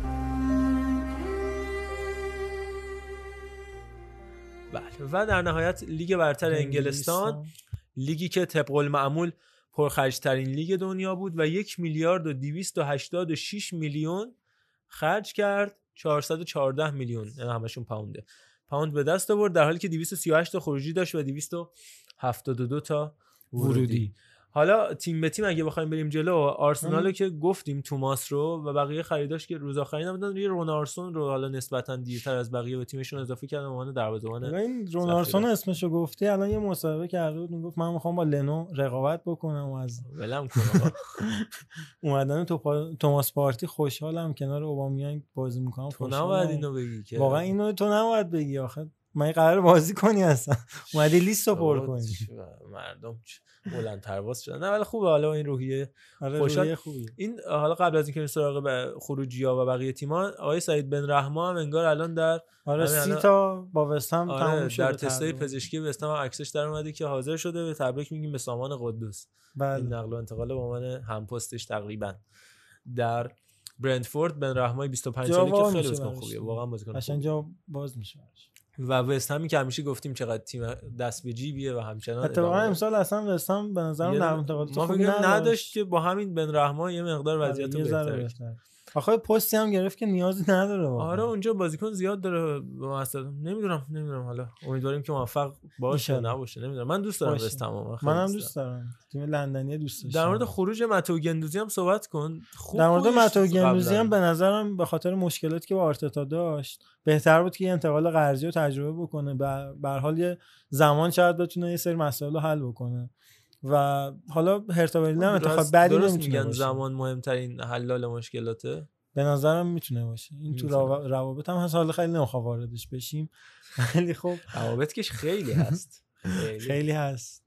Speaker 1: و در نهایت لیگ برتر انگلستان لیگی که طبق المعمول پرخرجترین لیگ دنیا بود و یک میلیارد و 286 میلیون خرج کرد. 414 میلیون. یعنی همشون پاونده پاوند به دست آورد در حالی که 238 تا خروجی داشت و 272 تا ورودی. حالا تیم به تیم اگه بخوایم بریم جلو آرسنال که گفتیم توماس رو و بقیه خریداش که روز آخرین هم بودن روی رونارسون رو حالا نسبتا دیرتر از بقیه به تیمشون اضافه کردن به عنوان دروازه‌بان
Speaker 11: این رونارسون اسمشو گفتی الان یه مصاحبه کرده بود می‌گفت من می‌خوام با لنو رقابت بکنم و از
Speaker 1: ولم کن آقا.
Speaker 11: اومدن تو پا... توماس پارتی خوشحالم کنار اوبامیانگ بازی می‌کنم
Speaker 1: تو. نباید اینو بگی که.
Speaker 11: واقعا اینو تو نباید بگی آخه. من قرار بازی کنی اصلا. اومدی لیست رو پر کنی.
Speaker 1: مردم چ- بلند پرواز شدن نه ولی خوبه حالا این روحیه
Speaker 11: آره، روحیه.
Speaker 1: این حالا قبل از اینکه سراغ به خروجی ها و بقیه تیم‌ها آقای سعید بن رحما هم انگار الان در
Speaker 11: آره سی تا با وستهم
Speaker 1: آره
Speaker 11: تموم شده
Speaker 1: در تستای. پزشکی وستهم هم عکسش در اومده که حاضر شده به تبریک میگیم به سامان قدوس
Speaker 11: بله.
Speaker 1: این نقل و انتقال به عنوان همپستش تقریبا در برندفورد بن رحمای 25
Speaker 11: جا
Speaker 1: ساله که خیلی بازیکن. خوبیه واقعا بازیکن
Speaker 11: قشنگ. جا باز میشه.
Speaker 1: و وست همی که همیشه گفتیم چقدر تیم دست به جیبیه و همچنان
Speaker 11: اتفاقا. امسال اصلا وستهم به نظرم نقل انتقالات
Speaker 1: ما فکر
Speaker 11: نداشت
Speaker 1: که با همین بن رحما یه مقدار وضعیت
Speaker 11: آره،
Speaker 1: بهتر.
Speaker 11: آخه پستی هم گرفت که نیازی نداره واقعا.
Speaker 1: آره اونجا بازیکن زیاد داره مثلا نمی‌دونم نمی‌دونم. حالا امیدواریم که موفق باشه. نباشه نمی‌دونم. من دوست دارم
Speaker 11: باشه.
Speaker 1: وستهم
Speaker 11: منم دوست دارم. تیم لندنی دوست داشتم.
Speaker 1: در مورد خروج متو گندوزی هم صحبت کن. خوب
Speaker 11: در مورد متو گندوزی. هم به نظرم به خاطر مشکلاتی که با آرتتا داشت بهتر بود که یه انتقال قرضی رو تجربه بکنه. به به هر حال یه زمان شاید بتونه یه سری مسائل رو حل بکنه. و حالا هرتا برلین هم انتخاب بدی
Speaker 1: درست میگن
Speaker 11: باشه.
Speaker 1: زمان مهمترین حلال مشکلاته؟
Speaker 11: به نظرم می‌تونه باشه. این تو
Speaker 1: می‌تونه.
Speaker 11: روا- روابط هم هست. حالا خیلی نمی‌خوام واردش بشیم. ولی خب
Speaker 1: روابط که خیلی هست.
Speaker 11: خیلی. هست.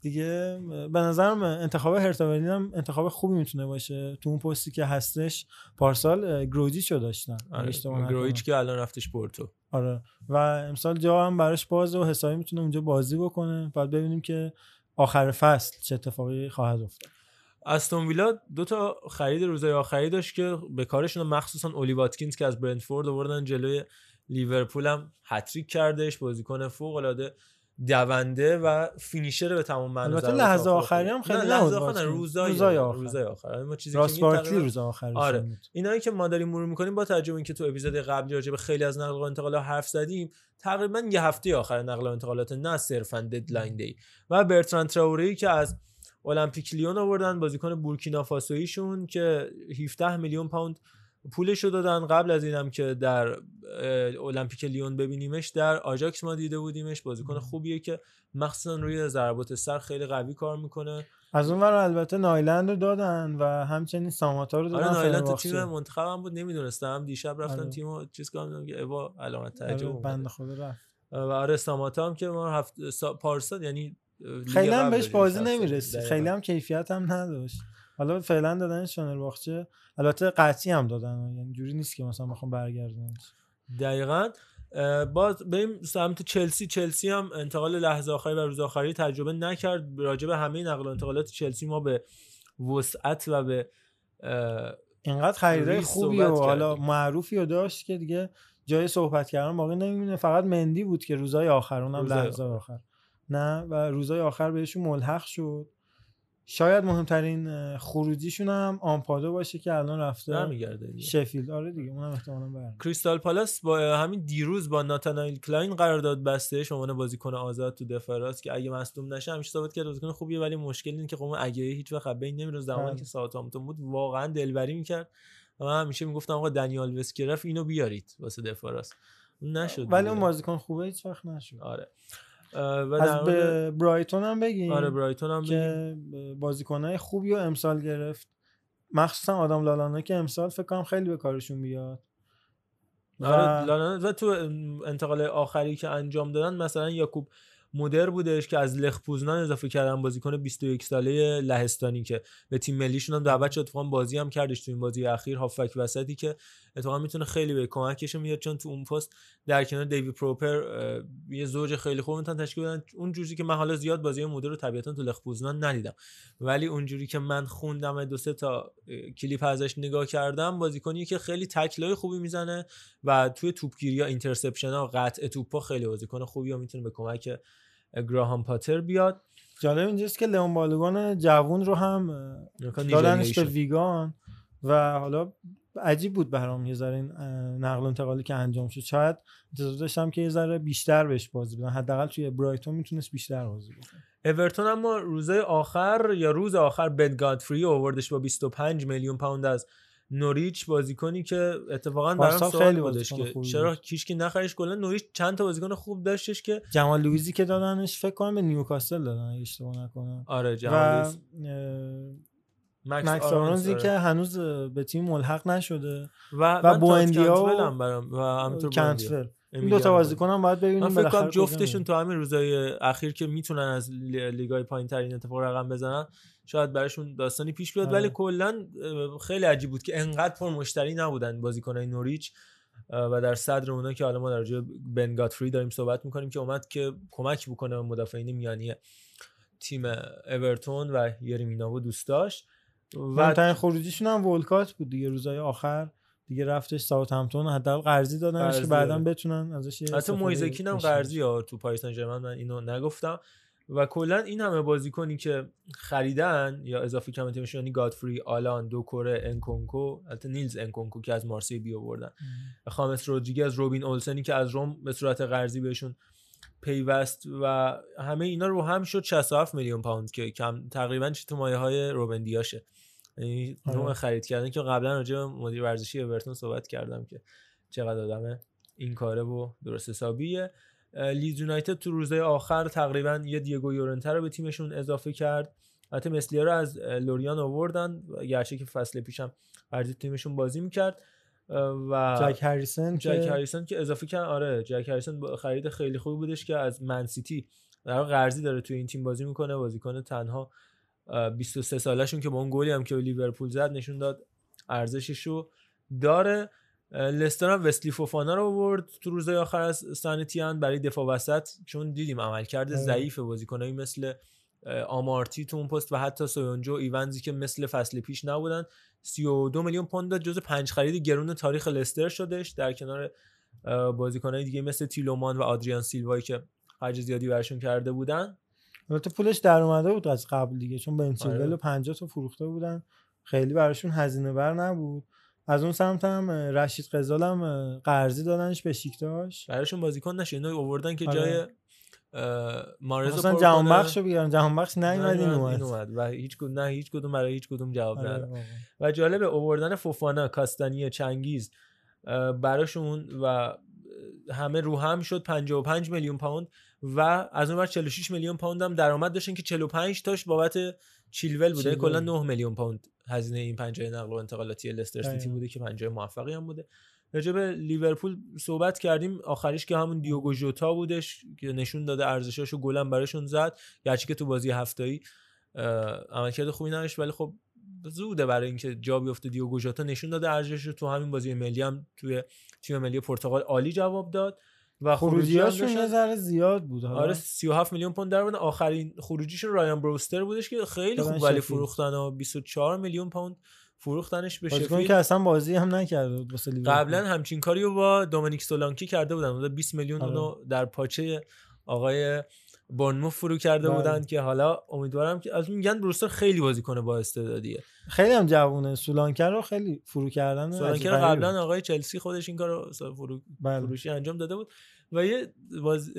Speaker 11: دیگه به نظرم انتخاب هرتا برلین هم انتخاب خوبی می‌تونه باشه. تو اون پستی که هستش پارسال اه، گروجیچ رو داشتن.
Speaker 1: آره. گرویچ که الان رفتش پورتو.
Speaker 11: آره. و امسال جا هم براش بازه و حسابی می‌تونه اونجا بازی بکنه. بعد ببینیم که آخر فصل چه اتفاقی خواهد افتاد؟
Speaker 1: استون ویلا دو تا خرید روزهای آخری داشت که به کارشون مخصوصا اولی واتکینز که از برنتفورد آوردن جلوی لیورپول هم هتریک کردش بازیکن فوق العاده دونده و finisher به تمام معنی
Speaker 11: البته لحظه
Speaker 1: آخر
Speaker 11: آخری هم خیلی
Speaker 1: نه، لحظه آخر. روزای
Speaker 11: روزای آخر.
Speaker 1: روزای آخر ما چیزی
Speaker 11: راس
Speaker 1: که
Speaker 11: روز آخرش
Speaker 1: آره. اینایی که ما داریم مرور می‌کنیم با توجه به اینکه تو اپیزود قبلی راجع به خیلی از نقل و انتقالات حرف زدیم تقریبا یه هفته آخر نقل و انتقالات نه صرفا deadline day و برتران تراوری که از المپیک لیون آوردن بازیکن بورکینافاسویشون که 17 میلیون پوند پولش رو دادن قبل از اینم که در المپیک لیون ببینیمش در آژاکس ما دیده بودیمش بازیکن خوبیه که مخصوصا روی ضربات سر خیلی قوی کار می‌کنه
Speaker 11: از اون البته نایلند رو دادن و همچنین ساماتا رو دادن
Speaker 1: آره نایلند تو. تیم منتخب هم بود نمی‌دونستم دیشب رفتن
Speaker 11: آره.
Speaker 1: تیمو چیز کردم که اوا علامت تعجب
Speaker 11: آره،. بنده خدا رفت
Speaker 1: و آره ساماتا هم که ما هفت سا... پارسال یعنی
Speaker 11: خیلی هم بهش بازی. نمی‌رسید
Speaker 1: دقیقاً.
Speaker 11: خیلی هم کیفیت هم نداشت حالا فعلا دادنش فنرباخچه البته قطعی هم دادن یعنی جوری نیست که مثلا بخوام برگردونش
Speaker 1: دقیقا. باز بریم سمت چلسی. چلسی هم انتقال لحظه آخری و روز آخری تجربه نکرد. راجع به همه نقل و انتقالات چلسی ما به وسعت و به
Speaker 11: اینقدر
Speaker 1: ریس
Speaker 11: خوبی و حالا. معروفی رو داشت که دیگه جای صحبت کردن باقی نمیمونه. فقط مندی بود که روزای آخر اونم
Speaker 1: روزای
Speaker 11: لحظه آخر. نه و روزای آخر بهشون ملحق شد. شاید مهمترین خروجیشون هم آمپادو باشه که الان رفته
Speaker 1: برمیگرده دیگه.
Speaker 11: شفیلد آره دیگه اونم احتمالاً برمیگرده
Speaker 1: کریستال پالاس با همین دیروز با ناتانیل کلاین قرارداد بسته به عنوان بازیکن آزاد تو دفاع راست که اگه مصدوم نشه همیشه ثابت کرد بازیکن خوبیه ولی مشکل اینه که خب اون اگه هیچ وقت بین نمیره زمانی
Speaker 11: بله.
Speaker 1: که ساوثهامپتون بود واقعا دلبری می‌کرد و من همیشه می‌گفتم آقا دنیال وسکرف اینو بیارید واسه دفاع راست اون نشد
Speaker 11: ولی. اون بازیکن خوبه هیچ وقت نشد
Speaker 1: آره و
Speaker 11: از به برایتون هم بگیم
Speaker 1: آره برایتون هم
Speaker 11: که بازیکنهای خوبی رو امسال گرفت. مخصوصا آدام لالانا که امسال فکر کنم خیلی به کارشون بیاد.
Speaker 1: آره
Speaker 11: و-
Speaker 1: لالانا و تو انتقال آخری که انجام دادن مثلا یاکوب مدر بودش که از لخ پوزنان اضافه کردن بازیکن 21 ساله لهستانی که به تیم ملیشون هم دعوت شد اتفاقا بازی هم کردش تو این بازی اخیر. هافک وسطی که اتفاقا می‌تونه خیلی به کمکش میاد چون تو اون پست در کنار دیوی پروپر یه زوج خیلی خوب می‌تونن تشکیل بدن. اون جوری که من حالا زیاد بازی مودر رو طبیعتا تو لخ پوزنان ندیدم. ولی اونجوری که من خوندم دو سه تا کلیپ ازش نگاه کردم بازیکنی که خیلی تکلای خوبی می‌زنه و توی توپگیری ها interception ها قطع توپا خیلی بازیکن خوبی و می‌تونه به کمک گراهام پاتر بیاد.
Speaker 11: جالب اینجاست که لئون بالوگان جوون رو هم دادنش به. ویگان و حالا عجیب بود برام یه ذره این نقل و انتقالی که انجام شد. شاید انتظار داشتم که یه ذره بیشتر بهش بازی بدن حداقل توی برایتون می‌تونست بیشتر بازی بده
Speaker 1: اورتون اما روزای آخر یا روز آخر بن گادفری رو آوردش با 25 میلیون پوند از نوریچ بازیکنی که اتفاقا برام سوال
Speaker 11: خیلی
Speaker 1: بودش که چرا
Speaker 11: بود.
Speaker 1: کیشکی نخریش کلا نوریچ چند تا بازیکن خوب داشتش که
Speaker 11: جمال لویزی که دادنش فکر کنم به نیوکاسل دادن اگه اشتباه نکنم.
Speaker 1: آره جمال
Speaker 11: و
Speaker 1: مکس
Speaker 11: مکس
Speaker 1: آرونز،
Speaker 11: آرونزی
Speaker 1: آره.
Speaker 11: که هنوز به تیم ملحق نشده
Speaker 1: و,
Speaker 11: و بوندیا و
Speaker 1: هم برام و همینطور
Speaker 11: کنتفل. این دو تا بازیکن هم باید ببینیم
Speaker 1: من فکر کنم جفتشون. تو همین روزای اخیر که می‌تونن از لی- لیگای پایین ترین اتفاق رقم بزنن شاید براشون داستانی پیش بیاد
Speaker 11: آره.
Speaker 1: ولی کلا خیلی عجیب بود که انقدر پر مشتری نبودن بازیکنای نوریچ و در صدر اونا که حالا ما در بن گاتفری داریم صحبت می‌کنیم که اومد که کمک بکنه به مدافعین میانی تیم اورتون و یریمیناو دوست داشت و
Speaker 11: مهمترین خروجیشون هم ولکات بود دیگه روزای آخر. دیگه رفتش ساوت همتون حداقل قرضی دادنش که بعدا. بتونن ازش یه
Speaker 1: حتی مویزکین هم قرضی ها تو پاریس سن من اینو نگفتم. و کلا این همه بازیکنی که خریدن یا اضافه کردن تیمشون یعنی گادفری آلان دوکوره انکونکو البته نیلز انکونکو که از مارسی بی آوردن خامس رودریگز روبین اولسنی که از روم به صورت قرضی بهشون پیوست و همه اینا رو هم شد 67 میلیون پوند که کم تقریبا چه تو مایه های روبن دیاشه. نوع خرید کردن که قبلا راجع به مدیر ورزشی اورتون صحبت کردم که چقدر آدمه. این کاره و درست حسابیه. اه، لیدز یونایتد تو روزهای آخر تقریبا یه دیگو یورنته رو به تیمشون اضافه کرد. البته مسلیا رو از لوریان آوردن گرچه که فصل پیشم قرضی تیمشون بازی می‌کرد. و
Speaker 11: جک هریسن
Speaker 1: جک
Speaker 11: که
Speaker 1: هریسون که اضافه کردن آره جک هریسون با خرید خیلی خوبی بودش که از من سیتی در قرضی داره توی این تیم بازی می‌کنه. بازیکن تنها 23 سالشون که با اون گلی هم که به لیورپول زد نشون داد ارزشش رو داره. لستر هم وستلی فوفانا رو آورد تو روزهای آخر از سانتیان برای دفاع وسط چون دیدیم عملکرد
Speaker 11: آره.
Speaker 1: ضعیف بازیکنایی مثل آمارتی تو اون پست و حتی سویونجو و ایونزی که مثل فصل پیش نبودن. 32 میلیون پوند داد جز پنج خرید گرون تاریخ لستر شدش در کنار بازیکنای دیگه مثل تیلومان و آدریان سیلوایی که خرج زیادی برشون کرده بودن.
Speaker 11: البته پولش در اومده بود از قبل دیگه چون بن چیلول
Speaker 1: آره.
Speaker 11: و 50 تا فروخته بودن. خیلی براشون هزینه بر نبود. از اون سمت هم رشید قزال هم قرضی دادنش به شیکتاش
Speaker 1: براشون بازیکن نشه اینا آوردن که
Speaker 11: آره.
Speaker 1: جای اه، مارز رو
Speaker 11: مثلا جهان
Speaker 1: کنه.
Speaker 11: بخش رو بیارن جهان بخش نیومد این اومد.
Speaker 1: اومد. و هیچ کدوم نه هیچ کدوم برای هیچ کدوم جواب
Speaker 11: آره، واقعا.
Speaker 1: و جالب اووردن فوفانا کاستانی چنگیز براشون و همه رو هم شد. 55 میلیون پوند و از اون ور 46 میلیون پوند هم درآمد داشتن که 45 تاش بابت چیلول بوده. کلا 9 میلیون پوند هزینه این پنجره نقل و انتقالاتی لستر سیتی. بوده که پنجره موفقی هم بوده. راجع به لیورپول صحبت کردیم. آخریش که همون دیوگو ژوتا بودش که نشون داده ارزشاشو گلم براشون زد. گرچه که تو بازی هفتایی عملکرد خوبی نداشت. ولی خب زوده برای اینکه جا بیفته. دیوگو ژوتا نشون داده ارزشش تو همین بازی ملی هم توی تیم ملی پرتغال عالی جواب داد. و
Speaker 11: خروجیاشون یه. ذره زیاد بود حالا.
Speaker 1: آره 37 میلیون پوند در. آخرین خروجیشون رایان بروستر بودش که خیلی خوب ولی. فروختن و 24 میلیون پوند فروختنش به شفیلد
Speaker 11: که اصلا بازی هم لیورپول.
Speaker 1: قبلا همچین کاری رو با دومینیک سولانکی کرده بودن اونجا 20 میلیون
Speaker 11: آره.
Speaker 1: اونو در پاچه آقای بورنموث فرو کرده
Speaker 11: بله.
Speaker 1: بودن که حالا امیدوارم که از ریان بروستر خیلی بازیکن با استعدادیه
Speaker 11: خیلی هم جوونه سولانکه رو خیلی فرو کردن سولانکه.
Speaker 1: قبلا آقای چلسی خودش این کارو فرو...
Speaker 11: بله.
Speaker 1: فروشی انجام داده بود و یه باز...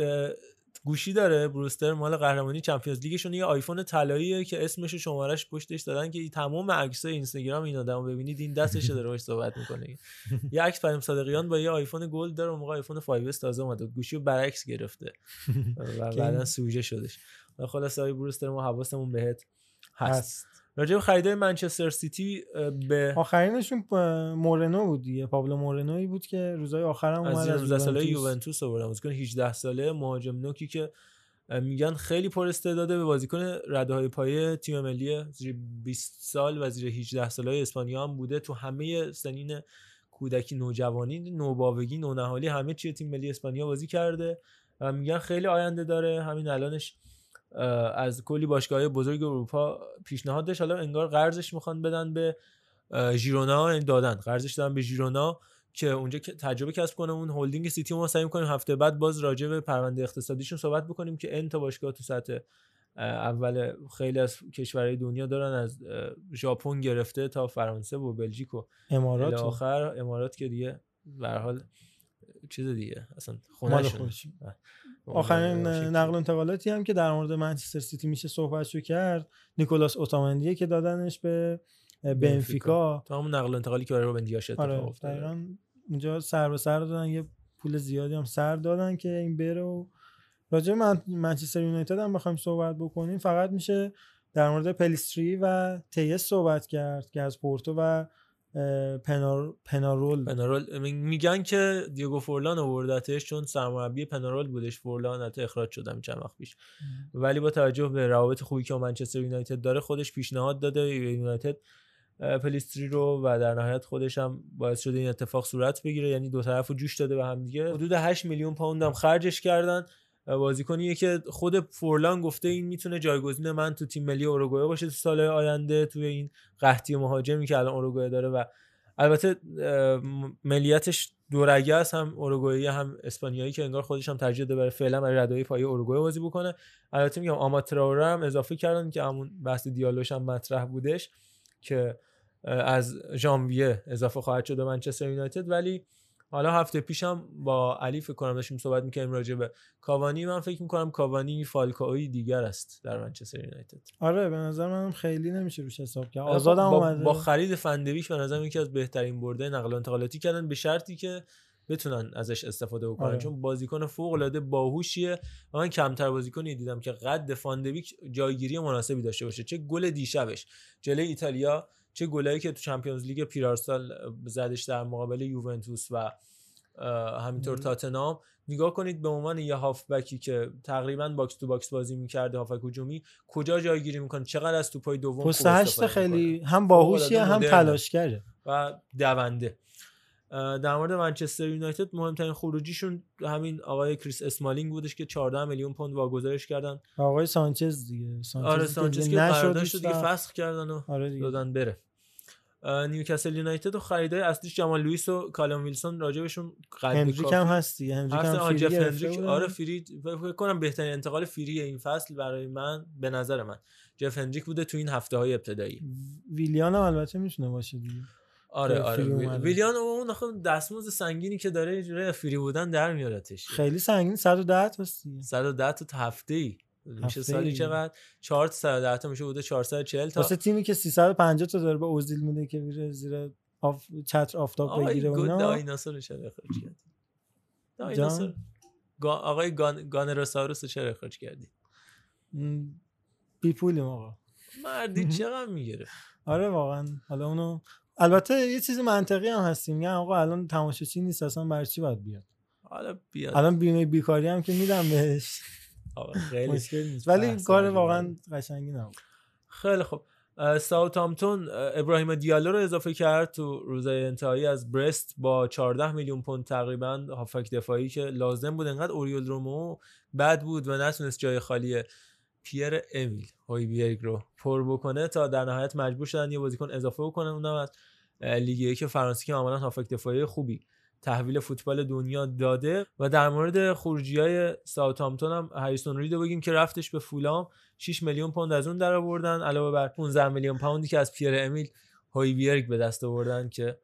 Speaker 1: گوشی داره بروستر مال قهرمانی Champions League شون. یه آیفون طلاییه که اسمش و شمارش پشتش دادن که تمام عکسای اینستاگرام این آدمو ببینید این دستش داره باش صحبت می‌کنه. یه عکس پیام صادقیان با یه آیفون gold داره اون موقع آیفون 5 تازه اومده. گوشی رو برعکس گرفته. و بعدا سوژه شدش. خلاص آقای بروستر ما حواسمون بهت هست. راجع به خریدای منچستر سیتی به
Speaker 11: آخرینشون مورنو بود دیگه. پابلو مورنوی بود که روزای آخرم اومد
Speaker 1: از
Speaker 11: از
Speaker 1: 19 ساله
Speaker 11: یوونتوس.
Speaker 1: آوردن. بازیکن 18 ساله مهاجم نوکی که میگن خیلی پر استعداده به بازیکن رده های پایه تیم ملی زیر 20 سال و زیر 18 ساله اسپانیا هم بوده. تو همه سنین کودکی نوجوانی نوباوگی نونهالی همه چی تیم ملی اسپانیا بازی کرده و میگن خیلی آینده داره. همین الانش از کلی باشگاه بزرگ اروپا پیشنهاد داشت. حالا انگار قرضش می‌خوان بدن به ژیرونا یعنی دادن. قرضش دادن به ژیرونا که اونجا تجربه کسب کنه. اون هلدینگ سیتی ما سعی می‌کنیم هفته بعد باز راجع به پرونده اقتصادیشون صحبت بکنیم که ان تا باشگاه تو سطح اول خیلی از کشورهای دنیا دارن از ژاپن گرفته تا فرانسه و بلژیک و
Speaker 11: امارات.
Speaker 1: آخر. امارات که دیگه به حال چیز دیگه اصلا.
Speaker 11: خودش.
Speaker 1: بله.
Speaker 11: آخرین. نقل و انتقالاتی هم که در مورد منچستر سیتی میشه صحبتشو کرد نیکولاس اوتامندیه که دادنش به بنفیکا
Speaker 1: تو همون نقل انتقالی که برای روبن دیاش اتفاق
Speaker 11: آره دقیقاً اونجا سر به سر دادن یه پول زیادی هم سر دادن که این بره و راجع من... منچستر یونایتد هم بخوایم صحبت بکنیم فقط میشه در مورد پلیستری و تیس صحبت کرد که از پورتو و پنار... پنارول.
Speaker 1: پنارول. می- میگن که دیگو فورلان آوردتش چون سرمربی پنارول بودش. فورلان حتی اخراج شدم چند وقت پیش. ولی با توجه به روابط خوبی که منچستر یونایتد داره خودش پیشنهاد داده. یونایتد پلیستری رو و در نهایت خودش هم باعث شده این اتفاق صورت بگیره. یعنی دو طرف رو جوش داده به هم دیگه. حدود 8 میلیون پوند هم خرجش کردن. بازیکنیه که خود فورلان گفته این می‌تونه جایگزین من تو تیم ملی اوروگوئه باشه تو سال آینده توی این قحطی مهاجمی که الان اوروگوئه داره و البته ملیتش دورگه است هم اوروگوئه هم اسپانیایی که انگار خودش هم ترجیح برای فعلا برای ردای پایه اوروگوئه بازی بکنه. البته میگم آماتراوره هم اضافه کردن که همون بحث دیالوش هم مطرح بودش که از ژانویه اضافه خواهد شد به منچستر یونایتد. ولی حالا هفته پیشم با علی فکر کنم داشتیم صحبت می‌کنیم راجع به کاوانی. من فکر می‌کنم کاوانی فالکاوی دیگر است در منچستر یونایتد.
Speaker 11: آره به نظر منم خیلی نمیشه روش حساب کرد. آزادم
Speaker 1: با,
Speaker 11: اومده.
Speaker 1: با خرید فن‌دبیکش به نظر یکی از بهترین برده نقل و انتقالاتی کردن به شرطی که بتونن ازش استفاده بکنن.
Speaker 11: آره.
Speaker 1: چون بازیکن فوق العاده باهوشیه. و من کمتر بازیکنی دیدم که قد فن‌دبیک جایگیری مناسبی داشته باشه. چه گل دیشبش. جلوی ایتالیا چه گلایی که تو Champions League پیرارسال زدش در مقابل یوونتوس و همینطور تاتنام نگاه کنید به عنوان یه هافبکی که تقریبا box to box بازی می‌کرده هافبک هجومی کجا جایگیری می‌کنه چقدر از توپای دوم
Speaker 11: پست هشت خیلی
Speaker 1: می‌کنه.
Speaker 11: هم باهوشیه هم. تلاشگره
Speaker 1: و دونده در مورد منچستر یونایتد مهمترین خروجیشون همین آقای کریس اسمالینگ بودش که 14 میلیون پوند واگذارش کردن
Speaker 11: آقای سانچز دیگه سانچز
Speaker 1: آره سانچز
Speaker 11: دیگه
Speaker 1: که
Speaker 11: نشد
Speaker 1: قراردادش دیگه
Speaker 11: بیشتر.
Speaker 1: فسخ کردن و
Speaker 11: آره دیگه.
Speaker 1: دادن بره نیوکاسل یونایتد و خریدای اصلیش جمال لوئیس و کالوم ویلسون راجبشون
Speaker 11: هندریک
Speaker 1: کافی-
Speaker 11: هم هست دیگه هندریک هم free
Speaker 1: هندریک. آره free فکر کنم بهترین انتقال free این فصل برای من به نظر من. جف هندریک بوده تو این هفته های ابتدایی.
Speaker 11: ویلیان هم البته می‌تونه باشه دیگه.
Speaker 1: آره آره. ویلیان اون آخه دستمزد سنگینی که داره جوری فری بودن در میارتش.
Speaker 11: خیلی سنگین 110 تاست دیگه.
Speaker 1: 110 تا هفته ای میشه. سالی چقدر؟ 4 تا 110 تا میشه بوده 440 تا.
Speaker 11: واسه تیمی که 350 تا داره به اوزیل میده که میره زیر آف... چتر آفتاب بگیره اینا.
Speaker 1: دایناسور چرا اخراج کردی؟ دایناسور. گا... آقای گان... گانراساروس رو چرا اخراج کردی؟
Speaker 11: بی پولیم آقا.
Speaker 1: مردی چقدر می‌گیره
Speaker 11: آره واقعا. حالا اونو البته یه چیز منطقی هم هستیم. میگن آقا الان تماشاچی نیست اصلا برای چی باید بیاد؟
Speaker 1: حالا بیاد.
Speaker 11: الان بیمه بیکاری هم که میدم بهش.
Speaker 1: خیلی
Speaker 11: مشکل نیست. ولی
Speaker 1: بحث
Speaker 11: کار. واقعا قشنگی نبود.
Speaker 1: خیلی خوب. اه، ابراهیم دیالو رو اضافه کرد تو روزهای انتهایی از برست با 14 میلیون پوند تقریبا هافک دفاعی که لازم بود. انقدر اوریول رومو بد بود و نتونست جای خالی پیر امیل هویبیرگ رو پر بکنه تا در نهایت مجبور شدن یه بازیکن اضافه بکنن. اونم از لیگ یک فرانسه که معمولا هافبک دفاعی خوبی تحویل فوتبال دنیا داده و در مورد خروجی های ساوثهامپتون هم هریسون ریدو بگیم که رفتش به فولام. 6 میلیون پوند از اون در آوردن علاوه بر 15 میلیون پوندی که از پیر امیل هویبیرگ به دست آوردن که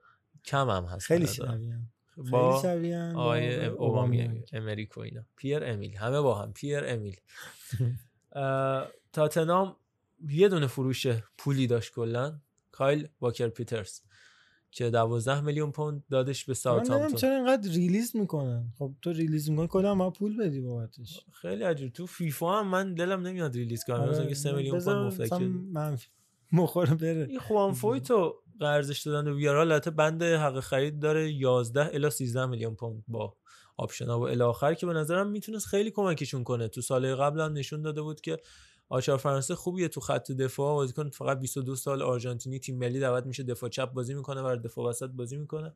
Speaker 1: کم هم هست
Speaker 11: خیلی
Speaker 1: به نظرم.
Speaker 11: شبیه.
Speaker 1: با
Speaker 11: با
Speaker 1: آقای
Speaker 11: اوبامیانگ.
Speaker 1: اوبامیانگ امریک و اینا. پیر امیل. همه با هم. پیر امیل. تاتنام یه دونه فروش پولی داشت کلا. کایل واکر پیترز. که 12 میلیون پوند دادش به
Speaker 11: من نمی‌دونم
Speaker 1: ساوثهامپتون
Speaker 11: چرا اینقدر release می‌کنن. خب تو release می‌کنی کلا ما پول بدی بابتش.
Speaker 1: خیلی عجیب. تو فیفا هم من دلم نمیاد release کنم. مثلا که 3 میلیون پوند
Speaker 11: مثلا منفی مخوره بره.
Speaker 1: این خوان فویتو قرضش دادن و ویارال البته بند حق خرید داره 11 الی 13 میلیون پوند با آپشن ها و الی آخر که به نظرم می‌تونست خیلی کمکشون کنه. تو سال قبل هم نشون داده بود که آچار فرانسه خوبیه تو خط دفاع. بازیکن فقط 22 سال آرژانتینی تیم ملی دعوت میشه دفاع چپ بازی می‌کنه و دفاع وسط بازی می‌کنه.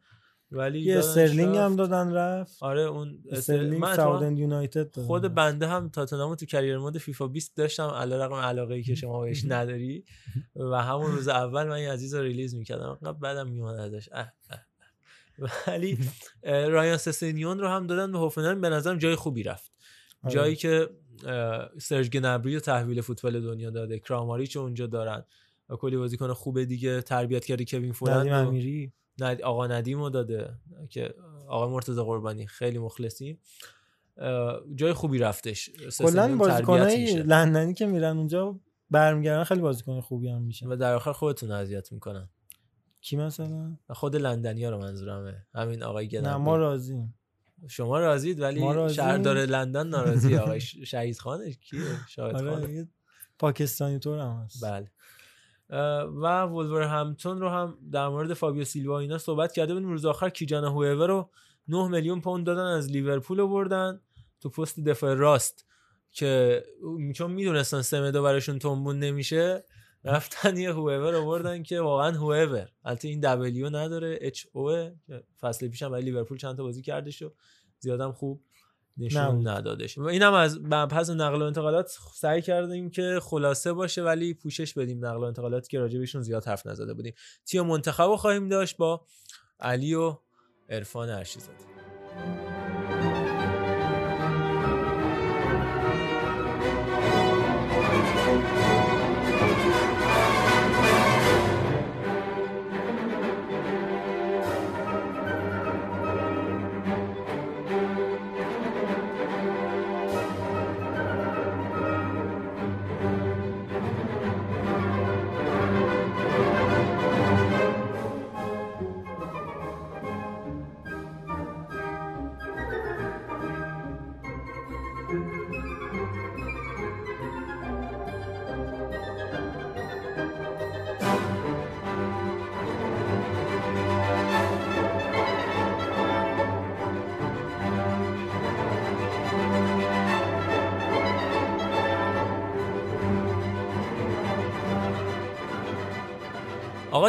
Speaker 1: ولی
Speaker 11: یه استرلینگ. هم دادن رفت.
Speaker 1: آره اون
Speaker 11: استرلینگ ساوتند یونایتد
Speaker 1: خود بنده هم تاتنامو تو career mode فیفا 20 داشتم. علیرغم علاقه ای که شما بهش نداری. و همون روز اول من این عزیز رو release می‌کردم. انقدر بعدم میومد ازش. اه اه اه. ولی رایان سسینیون رو هم دادن به هوفنهایم به نظرم جای خوبی رفت.
Speaker 11: آره.
Speaker 1: جایی که سرج گنبری رو تحویل فوتبال دنیا داده. کراماریچ اونجا دارن. و کلی بازیکن خوبه دیگه. تربیت کرده کوین فولند
Speaker 11: امیری؟
Speaker 1: ند... آقا ندیم رو داده. که آقا مرتضی قربانی. خیلی مخلصیم. اه، جای خوبی رفتش.
Speaker 11: کلا بازیکنای. لندنی که میرن اونجا برمیگردن خیلی بازیکن خوبی هم میشن.
Speaker 1: و در آخر خودتون اذیت می‌کنن.
Speaker 11: کی مثلا؟
Speaker 1: خود لندنی ها رو منظورمه. همین آقای گنبری.
Speaker 11: نه ما راضیم.
Speaker 1: شما راضید ولی. شهردار لندن ناراضی آقای شهید خانش کیه؟ شاهد
Speaker 11: آره پاکستانی طور هم هست.
Speaker 1: بله. و وولور همتون رو هم در مورد فابیو سیلوا اینا صحبت کرده بودیم. روز آخر کیجان هویور رو 9 میلیون پوند دادن از لیورپول آوردن تو پست دفاع راست که چون می‌دونستن سمدو براشون تنبون نمیشه رفتن یه هویور آوردن که واقعا هویور البته این دبلیو نداره اچ او فصل پیشم برای لیورپول چند تا بازی کردش و زیادم خوب نشون. ندادش. اینم از مبحث نقل و انتقالات سعی کردیم که خلاصه باشه ولی پوشش بدیم نقل و انتقالاتی که راجع بهشون زیاد حرف نزده بودیم. تیم منتخب خواهیم داشت با علی و عرفان ارشیزاده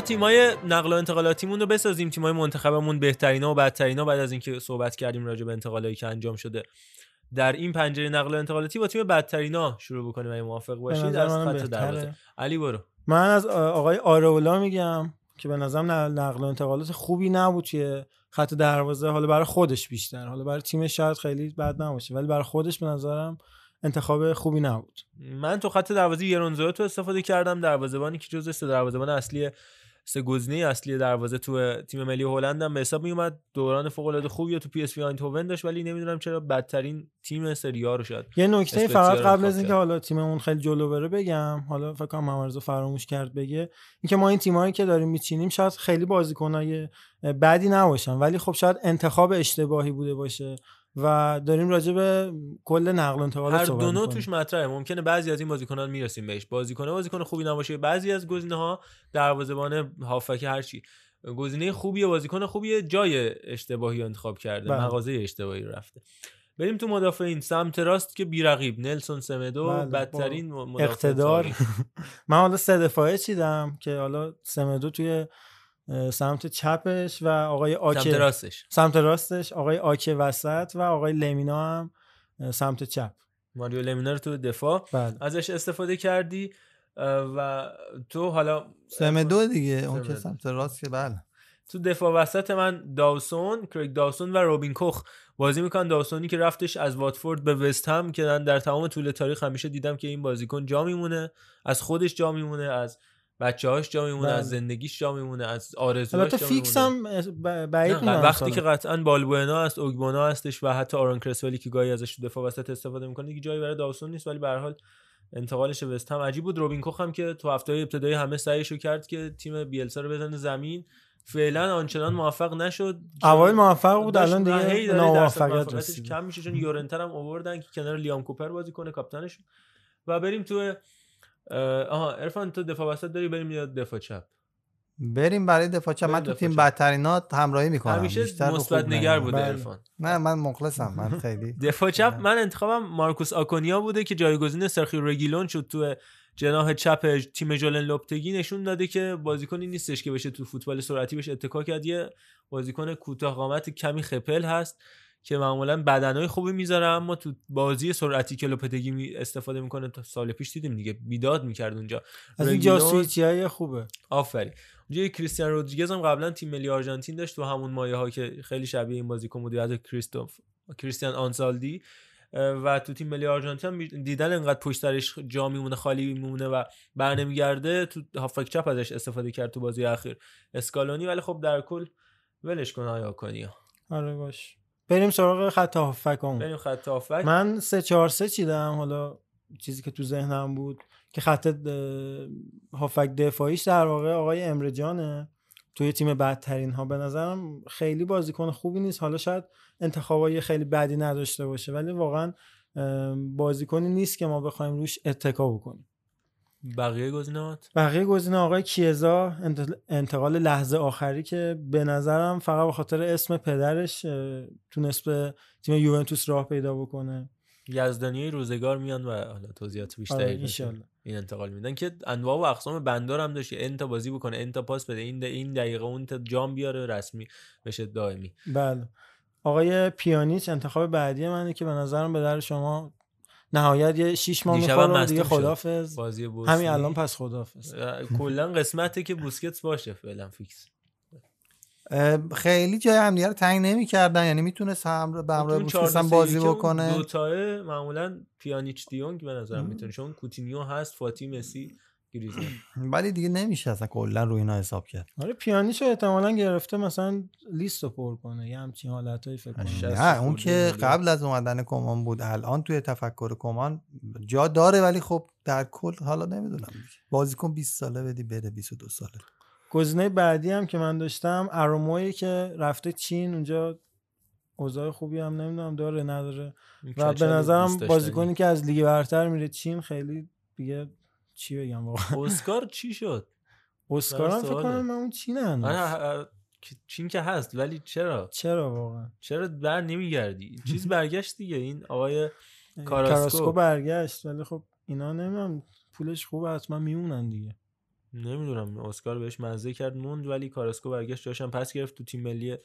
Speaker 1: تیمای نقل و انتقالاتیمون رو بسازیم. تیمای منتخبمون بهترینا و بدترینا بعد از اینکه صحبت کردیم راجع به انتقالایی که انجام شده در این پنجره نقل و انتقالاتی با تیم بدترینا شروع بکنیم اگه موافق باشید. از خط. دروازه. علی برو.
Speaker 11: من از آقای آرولا میگم که به نظرم نقل و انتقالات خوبی نبود که خط دروازه. حالا برای خودش بیشتر. حالا برای تیمش شاید خیلی بد نباشه ولی برای خودش به نظرم انتخاب خوبی نبود.
Speaker 1: من تو خط دروازه یرون زوت استفاده کردم. دروازه‌بانی که جزو سه دروازه‌بان اصلی سه گزینه اصلی دروازه تو تیم ملی هلند هم به حساب می اومد دوران فوق العاده خوبی تو پی اس وی آیندهوون داشت ولی نمی‌دونم چرا بدترین تیم سری آ رو شد
Speaker 11: یه نکته فقط قبل از اینکه. حالا تیممون خیلی جلو بره بگم حالا فکر کنم ممرضا فراموش کرد بگه اینکه ما این تیمایی که داریم میچینیم شاید خیلی بازیکنای بدی نباشن ولی خب شاید انتخاب اشتباهی بوده باشه و داریم راجع به کل نقل و انتقالات
Speaker 1: هر دو نوع. توش مطرحه. ممکنه بعضی از این بازیکنان می‌رسیم بهش. بازیکن بازیکن خوبی نباشه. بعضی از گزینه ها دروازه‌بان هافک هر چی. گزینه خوبیه بازیکن خوبیه جای اشتباهی انتخاب کرده.
Speaker 11: بله.
Speaker 1: مغازه اشتباهی رفته. بریم تو مدافعین. سمت راست که بیرقیب. نلسون سمدو
Speaker 11: بله،
Speaker 1: بدترین
Speaker 11: اقتدار. من حالا سه دفاعه چیدم که حالا سمدو توی سمت چپش و آقای آکه
Speaker 1: سمت راستش.
Speaker 11: سمت راستش آقای آکه وسط و آقای لمینا هم سمت چپ
Speaker 1: ماریو لمینا رو تو دفاع
Speaker 11: بله.
Speaker 1: ازش استفاده کردی و تو حالا
Speaker 3: سمدو دیگه اون که. سمت راست که بله
Speaker 1: تو دفاع وسط من داوسون کریگ داوسون و روبین کوخ بازی می‌کنن داوسونی که رفتش از واتفورد به وست هم که من در تمام طول تاریخ همیشه دیدم که این بازیکن جا میمونه از خودش جا میمونه از بچه هاش جا میمونه
Speaker 11: بله.
Speaker 1: از زندگیش جا میمونه از آرزوهاش جا
Speaker 11: فیکس. هم بعید
Speaker 1: وقتی. که قطعا بالبوئنا هست اوگبونا هستش و حتی آرون کرسولی که گاهی ازش دفاع وسط استفاده می‌کنه دیگه جایی برای داوسون نیست ولی به هر حال انتقالش به وست هم عجیب بود روبین کوخ هم که تو هفته ابتدایی همه سعیشو کرد که تیم بیلسا رو بزنه زمین فعلا آنچنان موفق نشد
Speaker 11: اوایل موفق بود الان دیگه ناموفقیت رسید
Speaker 1: کم میشه چون یورنتر هم آوردن که کنار لیام کوپر بازی کنه کاپیتانش و بریم تو آها ارفان تو دفاع وسط داری بریم یا دفاع چپ
Speaker 3: بریم برای دفاع چپ من تو تیم. بدترینات همراهی می‌کنم
Speaker 1: همیشه مثبت نگر. بوده. عرفان.
Speaker 3: نه من مخلصم من خیلی
Speaker 1: دفاع چپ من انتخابم مارکوس آکونیا بوده که جایگزین سرخی رگیلون شد تو جناح چپ تیم جولن لوپتگی نشون داده که بازیکنی نیستش که بشه تو فوتبال سرعتی بهش اتکا کرد یه بازیکن کوتاه قامت کمی خپل هست که معمولا بدنهای خوبی می‌ذاره اما تو بازی سرعتی که لوپتگی می استفاده می‌کنه تا سال پیش دیدیم دیگه بیداد می‌کرد اونجا.
Speaker 11: از این جاسویچی های خوبه.
Speaker 1: آفرین. اونجا کریستیان رودریگز هم قبلا تیم ملی آرژانتین داشت تو همون مایه ها که خیلی شبیه این بازیکن بود یاد کریستوف کریستیان آنسالدی. و تو تیم ملی آرژانتین دیدن انقدر پشت سرش جا میمونه خالی میمونه و برنمیگرده تو هافک چپ ازش استفاده کرد تو بازی اخیر. اسکالونی ولی خب در کل ولش کن آیا کنیا
Speaker 11: آره باش. بریم سراغ خط هافکمون.
Speaker 1: بریم خط هافک.
Speaker 11: من سه چهار سه چیدم. حالا چیزی که تو ذهنم بود که خط هافک دفاعیش در واقع آقای امرجانه توی تیم بدترین ها به نظرم خیلی بازیکن خوبی نیست. حالا شاید انتخابای خیلی بدی نداشته باشه ولی واقعا بازیکنی نیست که ما بخوایم روش اتکا بکنیم.
Speaker 1: بقیه گزینه‌هات؟
Speaker 11: بقیه گزینه آقای کیزا انت- انتقال لحظه آخری که به نظرم فقط به خاطر اسم پدرش تونست به تیم یوونتوس راه پیدا بکنه.
Speaker 1: یزدانی روزگار میان و حالا توضیحات
Speaker 11: آره،
Speaker 1: بیشتری
Speaker 11: انشالله.
Speaker 1: این انتقال میدن که انواع و اقسام بندار هم داشت. بازی بکنه انتا پاس بده این این دقیقه اون تا جام بیاره رسمی بشه دائمی.
Speaker 11: بله. آقای پیانیچ انتخاب بعدی منه که به نظرم به در شما نهایت یه شیش ماه
Speaker 1: دیشب هم
Speaker 11: می‌خوره دیگه
Speaker 1: شد.
Speaker 11: خدافز
Speaker 1: بازی.
Speaker 11: همین الان پس خدافز
Speaker 1: کلا قسمته که بوسکتس باشه فعلا فیکس.
Speaker 3: خیلی جای همدیگه رو تنگ نمی‌کردن. یعنی می‌تونست هم به همراه بوسکتس
Speaker 1: 4-2-3-1
Speaker 3: هم بازی بکنه.
Speaker 1: دوتا معمولا پیانیچ دیونگ به نظر می‌تونه. چون کوتینیو هست فاتی مسی. گریزمان
Speaker 3: ولی دیگه نمیشه اصلا کلا رو اینا حساب کرد.
Speaker 11: آره پیانیچو احتمالا گرفته مثلا لیست رو پر کنه یه همچین حالتهایی فکر کنم.
Speaker 3: نه اون که قبل از اومدن کمان بود الان توی تفکر کمان جا داره ولی خب در کل حالا نمی‌دونم. بازیکن 20 ساله بدی بره 22 ساله.
Speaker 11: گزینه بعدی هم که من داشتم اروموی که رفته چین اونجا اوضاع خوبی هم نمی‌دونم داره نداره. و به نظرم. بازیکنی که از لیگ برتر میره چین خیلی دیگه چی بگم واقعا؟
Speaker 1: اسکار چی شد؟
Speaker 11: اسکار هم فکر. کنم من اون چین هنوز
Speaker 1: آره، اه، اه، چین که هست ولی چرا؟
Speaker 11: چرا واقعا؟
Speaker 1: چرا بر نمیگردی؟ چیز برگشت دیگه این آقای
Speaker 11: کاراسکو.
Speaker 1: کاراسکو
Speaker 11: برگشت ولی خب اینا نمی‌دونم پولش خوبه حتما میمونن دیگه.
Speaker 1: نمی‌دونم اسکار بهش مزه کرد موند ولی کاراسکو برگشت جاشم پس گرفت تو تیم ملی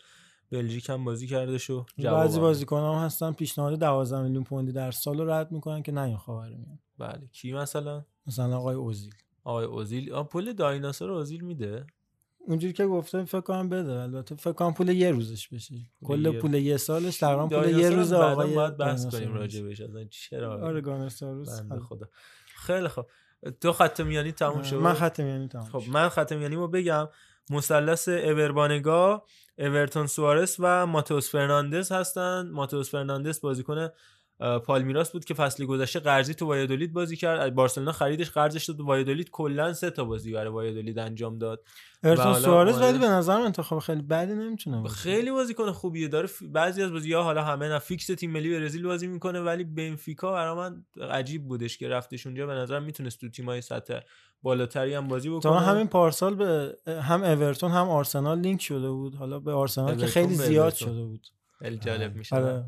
Speaker 1: بلژیک هم بازی کرده شو
Speaker 11: بعضی بازیکن هم هستن پیشنهاد 12 میلیون پوندی در سال رو رد می‌کنن که نه خاورمیانه
Speaker 1: بله. کی مثلا؟
Speaker 11: مثلا آقای اوزیل.
Speaker 1: آقای اوزیل. آه، پول دایناسور اوزیل میده؟
Speaker 11: اونجوری که گفته فکر کنم بده. البته فکر کنم پول یه روزش بشه. کل پول یه سالش تقریبا پول یه روز آقای
Speaker 1: باید بحث کنیم. راجع بهش. چرا؟
Speaker 11: آره گانرسائوروس
Speaker 1: بنده
Speaker 11: آره.
Speaker 1: خدا. خیلی خب تو خط میانی تموم شد؟
Speaker 11: من خط میانی تموم
Speaker 1: خب من خط میانی رو بگم. مثلث اور بانگا اورتون سوارس و ماتوس فرناندز هستن. ماتوس فرناندز بازیکن پالمیراس بود که فصل گذشته قرضی تو وایادولید بازی کرد. از بارسلونا خریدش قرضش داد وایادولید کلا سه تا بازی برای وایادولید انجام داد.
Speaker 11: ارتون سوارز
Speaker 1: اومده-
Speaker 11: ولی به نظرم انتخاب خیلی بدی نمی‌تونه باشه.
Speaker 1: خیلی بازیکن خوبیه. داره بعضی از بازی‌ها حالا همه نه فیکس تیم ملی برزیل بازی می‌کنه ولی بنفیکا برای من عجیب بودش که رفتش اونجا. به نظر می‌تونست تو تیمای سطح بالاتری هم بازی بکنه.
Speaker 11: تا همین پارسال به هم اورتون هم آرسنال لینک شده بود. حالا به آرسنال که خیلی زیاد. شده بود.
Speaker 1: خیلی جالب میشه
Speaker 11: آره.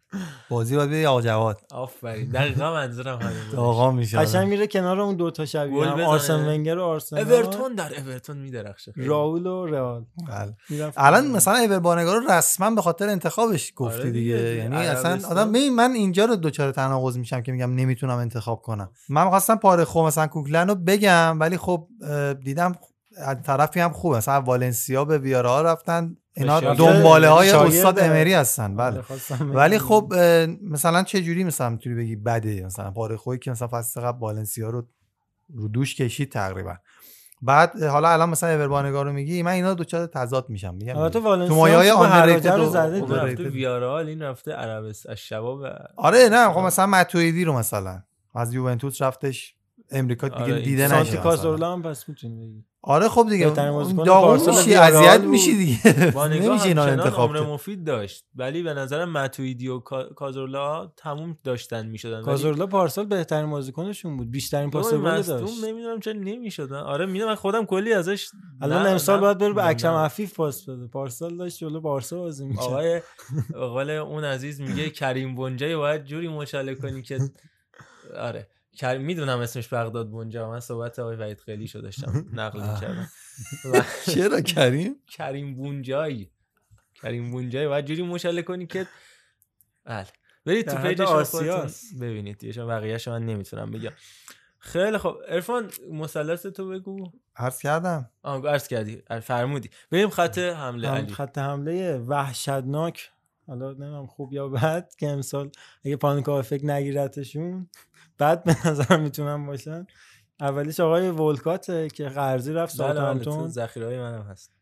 Speaker 3: بازی باید بده آقا جواد
Speaker 1: آفرین. دقیقا منظورم همین.
Speaker 3: آقا میشه
Speaker 11: قشنگ میره کنار اون دوتا شبیه
Speaker 1: گل
Speaker 11: هم. آرسن ونگر و آرسنال.
Speaker 1: اورتون در اورتون میدرخشه.
Speaker 11: راول و رئال.
Speaker 3: بله. الان مثلا ایور رو رسما به خاطر انتخابش گفتی
Speaker 1: آره
Speaker 3: دیگه, یعنی. اصلا آدم ببین من اینجا رو دوچار تناقض میشم که میگم نمی‌تونم انتخاب کنم. من خواستم پاره خو مثلا کوکلن رو بگم ولی خب دیدم از طرفی هم خوبه. مثلا والنسیا به ویارا رفتن. اینا. دنباله های استاد امری هستن بله ولی. خب مثلا چه جوری مثلا می‌تونی بگی بده مثلا پارخوی که مثلا فصل قبل والنسیا رو رو دوش کشید تقریبا بعد حالا الان مثلا اوربانگا رو میگی من اینا دوچار تضاد میشم میگم
Speaker 11: البته
Speaker 3: تو
Speaker 11: والنسیا
Speaker 3: مایه های
Speaker 11: رو
Speaker 3: و
Speaker 11: زده دیگه.
Speaker 1: رفته. ویارال این رفته عربست از شباب
Speaker 3: آره نه خب مثلا متویدی رو مثلا از یوونتوس رفتش امریکا دیگه
Speaker 1: آره،
Speaker 3: دیده نشه مثلا.
Speaker 11: کازورلا هم پس می‌تونی بگی
Speaker 3: آره خب دیگه داغون میشی اذیت. میشی دیگه
Speaker 1: با نگاه
Speaker 3: نمیشه اینا انتخاب
Speaker 1: عمر. مفید داشت ولی به نظرم متویدی و کا- کازورلا تموم داشتن می‌شدن
Speaker 11: کازورلا پارسال بهترین بازیکنشون بود بیشترین پاس گل داشت
Speaker 1: نمی‌دونم چرا نمی‌شد آره می‌دونم من خودم کلی ازش
Speaker 11: الان امسال باید بره به اکرم. عفیف پاس بده پارسال داشت جلو بارسا بازی می‌کرد
Speaker 1: آقای قول اون عزیز میگه کریم بنجای باید جوری مشاله کنی که آره می‌دونم اسمش بغداد بنجا من صحبت آقای وحید خیلی شو داشتم نقل می‌کردم.
Speaker 3: چرا کریم؟
Speaker 1: کریم بونجایی. کریم بونجایی باید جوری مشاله کنی که بله. برید تو
Speaker 11: آسیاست.
Speaker 1: ببینید دیگه بقیه‌شو من نمی‌تونم بگم. خیلی خب عرفان مثلث تو بگو.
Speaker 3: عرض کردم.
Speaker 1: آه عرض کردی. فرمودی. بریم خط حمله علی.
Speaker 11: خط حمله وحشتناک. حالا نمی‌دونم خوب یا بد که امسال اگه پانیکا فکر نگیرتشون. بعد به نظر می‌تونن باشن. اولیش آقای والکاته که قرضی رفت
Speaker 1: بله بله تو
Speaker 11: ساوثهمپتون.
Speaker 1: ذخیره‌های منم هست.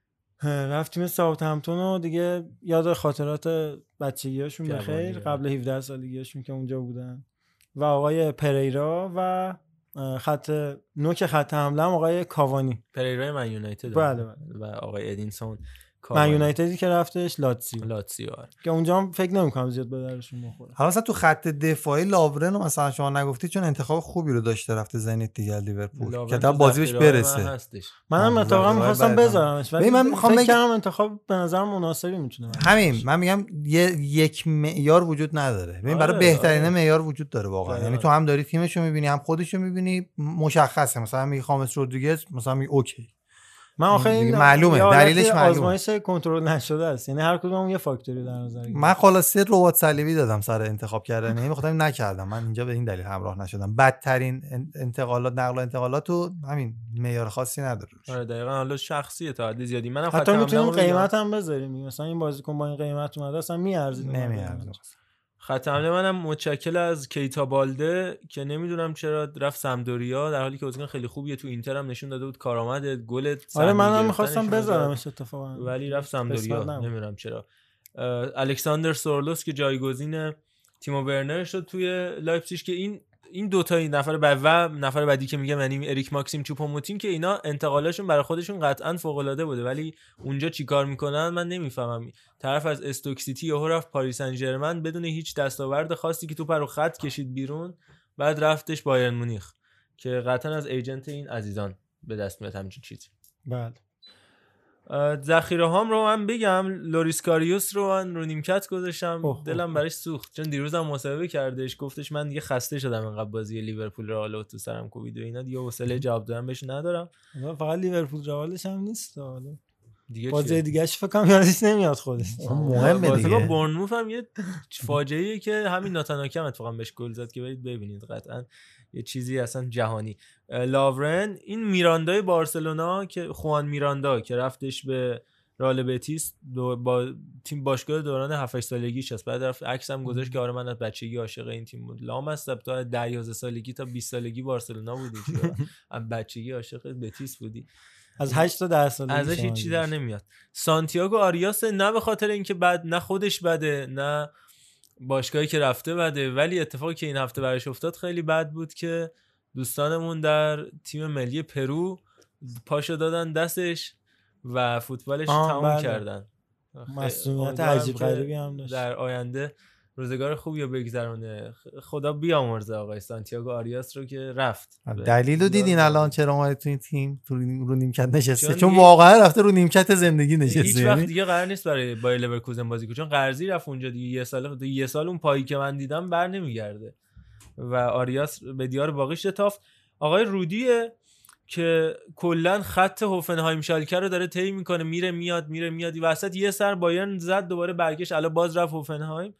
Speaker 11: رفت تیم ساوثهمپتون و دیگه یاد خاطرات بچگیاشون بخیر. قبل 17 سالگیشون که اونجا بودن. و آقای پریرا و خط نوک خط حمله هم آقای کاوانی.
Speaker 1: پریرای من یونایتد.
Speaker 11: بله،
Speaker 1: و آقای ادینسون.
Speaker 11: من یونایتدی که رفتش لاتسیو
Speaker 1: لاتسیو آره.
Speaker 11: که اونجا هم فکر نمی‌کنم زیاد به دردشون بخوره
Speaker 3: حالا مثلا تو خط دفاعی لوورن رو مثلا شما نگفتی چون انتخاب خوبی رو داشته رفته زنیت دیگه لیورپول که
Speaker 1: تو
Speaker 3: تا بازی بهش برسه.
Speaker 11: منم اتفاقا می‌خواستم. بذارمش ولی
Speaker 3: ببین، من می‌خوام بگم-
Speaker 11: انتخاب به نظر مناسبی می‌تونه
Speaker 3: همین من میگم یه یک معیار وجود نداره ببین برای
Speaker 1: آره،
Speaker 3: بهترین
Speaker 1: آره.
Speaker 3: معیار وجود داره واقعا. یعنی تو هم داری تیمشو می‌بینی هم خودشو می‌بینی مشخصه مثلا میگی خامس رودریگز مثلا میگی اوکی
Speaker 11: من آخه این
Speaker 3: معلومه، دلیلش معلومه.
Speaker 11: آزمایش کنترل نشده است. یعنی هر کدوم یه فاکتوری در نظر
Speaker 3: من خلاصه ربات صلیبی دادم سر انتخاب کردن. این بخاطر نکردم. من اینجا به این دلیل همراه نشدم. بدترین ان- انتقالات نقل و انتقالات تو همین معیار خاصی نداره
Speaker 1: آره دقیقا. حالا شخصیه تا حد زیادی. منم
Speaker 11: حتی می‌تونیم. قیمت هم بذاریم. مثلا این بازیکن با این قیمت اومده اصلا میارزید
Speaker 3: نمیارزه.
Speaker 1: خط حمله منم متشکل از کیتا بالده که نمی‌دونم چرا رفت سمدوریا در حالی که بازیکن خیلی خوبیه تو اینتر هم نشون داده بود کارآمد گل
Speaker 11: آره منم می‌خواستم. بذارمش اتفاقا
Speaker 1: ولی رفت سمدوریا. نمی‌دونم چرا الکساندر سورلوس که جایگزین تیمو ورنر شد توی لایپزیگ که این این دو تا این نفر بعد و نفر بعدی که میگم یعنی اریک ماکسیم چوپوموتین که اینا انتقالاشون برای خودشون قطعا فوق العاده بوده. ولی اونجا چیکار می‌کنن؟ من نمی‌فهمم. طرف از استوک سیتی یهو رفت پاریس سن بدون هیچ دستاورد خاصی که توپ رو خط کشید بیرون بعد رفتش بایرن مونیخ که قطعا از agent این عزیزان به دست میاد همچین چیزی.
Speaker 11: بله.
Speaker 1: ذخیره هام رو من بگم لوریس کاریوس رو من رو نیمکت گذاشتم.
Speaker 11: اوه،
Speaker 1: دلم براش سوخت. چون دیروز هم مصاحبه کردش گفتش من دیگه خسته شدم انقدر بازی لیورپول رو حالا تو سرم کوبید و اینا. دیگه حوصله جواب دادن بهش ندارم.
Speaker 11: فقط لیورپول روالش هم نیست حالا.
Speaker 1: دیگه
Speaker 11: بازی
Speaker 1: چیه؟
Speaker 11: دیگهش فکر کنم یادش نمیاد خودش.
Speaker 3: مهمه
Speaker 1: بازی با
Speaker 3: دیگه.
Speaker 1: بورنموث هم یه فاجعه که همین ناتاناکم اتفاقا بهش گل زد که برید ببینید قطعا. یه چیزی اصلا جهانی. لاورن این میراندای بارسلونا که خوان میراندا که رفتش به رال بتیس دو با تیم باشگاه دوران 7 سالگیش هست بعد رفت عکس هم گذاشت که آره من از بچگی عاشق این تیم بود. لام هستم تا 10 11 سالگی تا 20 سالگی بارسلونا بودی؟ از بچگی عاشق بتیس بودی.
Speaker 11: از 8 تا 10 سالگی
Speaker 1: ازش
Speaker 11: شما
Speaker 1: هیچی در. نمیاد. سانتیاگو آریاس نه به خاطر اینکه بد نه خودش بده نه باشگاهی که رفته بده ولی اتفاقی که این هفته براش افتاد خیلی بد بود که دوستانمون در تیم ملی پرو پاشو دادن دستش و فوتبالش
Speaker 11: آه،
Speaker 1: تموم
Speaker 11: بله.
Speaker 1: کردن
Speaker 11: مسئولیت عجیب غریبی هم داشت.
Speaker 1: در آینده روزگار خوبی رو بگذرونه. خدا بیامرزه آقای سانتیاگو آریاس رو که رفت.
Speaker 3: دلیل رو دیدین الان چرا اومده تو این تیم؟ تو رو نیمکت نشسته.
Speaker 1: چون
Speaker 3: چون
Speaker 1: دیگه-
Speaker 3: واقعا رفته رو نیمکت زندگی نشسته.
Speaker 1: هیچ وقت
Speaker 3: یعنی
Speaker 1: دیگه قرار نیست برای بایر لورکوزن بازی کنه. چون قرضی رفت اونجا دیگه. یه سال دیگه یه سال اون پایی که من دیدم بر نمیگرده. و آریاس به دیار باقی شتافت آقای رودیه که کلا خط هوفنهایم شالکه رو داره طی می‌کنه. میره میاد میره میاد. وسط یه سر بایرن زد دوباره برگشت. الان باز رفت هوفنهایم.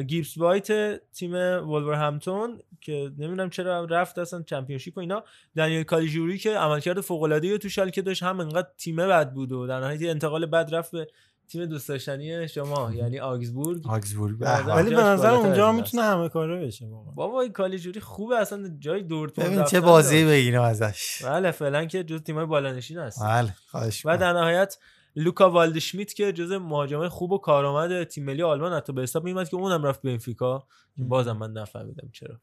Speaker 1: گیبس وایت تیم ولورهمپتون که نمی‌دونم چرا رفت اصلا چمپیونشیپ و اینا. دنیل کالیجوری که عملکرد فوق العاده تو شالکه داشت هم انقدر تیم بد بود و در نهایت انتقال بد رفت به تیم دوست داشتنی شما یعنی آگزبورگ.
Speaker 3: آگزبورگ.
Speaker 1: نظرم
Speaker 11: ولی به نظر اونجا می‌تونه همه کاره بشه
Speaker 1: بابا این کالیجوری خوبه اصلا جای دورتموند
Speaker 3: ببین چه بازی. بگیریم ازش.
Speaker 1: بله فعلا که جز تیمای بالانشین هست.
Speaker 3: بله خواهش
Speaker 1: و در نهایت لوکا والدشمیت که جز مهاجمای خوب و کارآمد تیم ملی آلمان حتی به حساب میومد که اونم رفت بنفیکا که بازم من نفهمیدم چرا.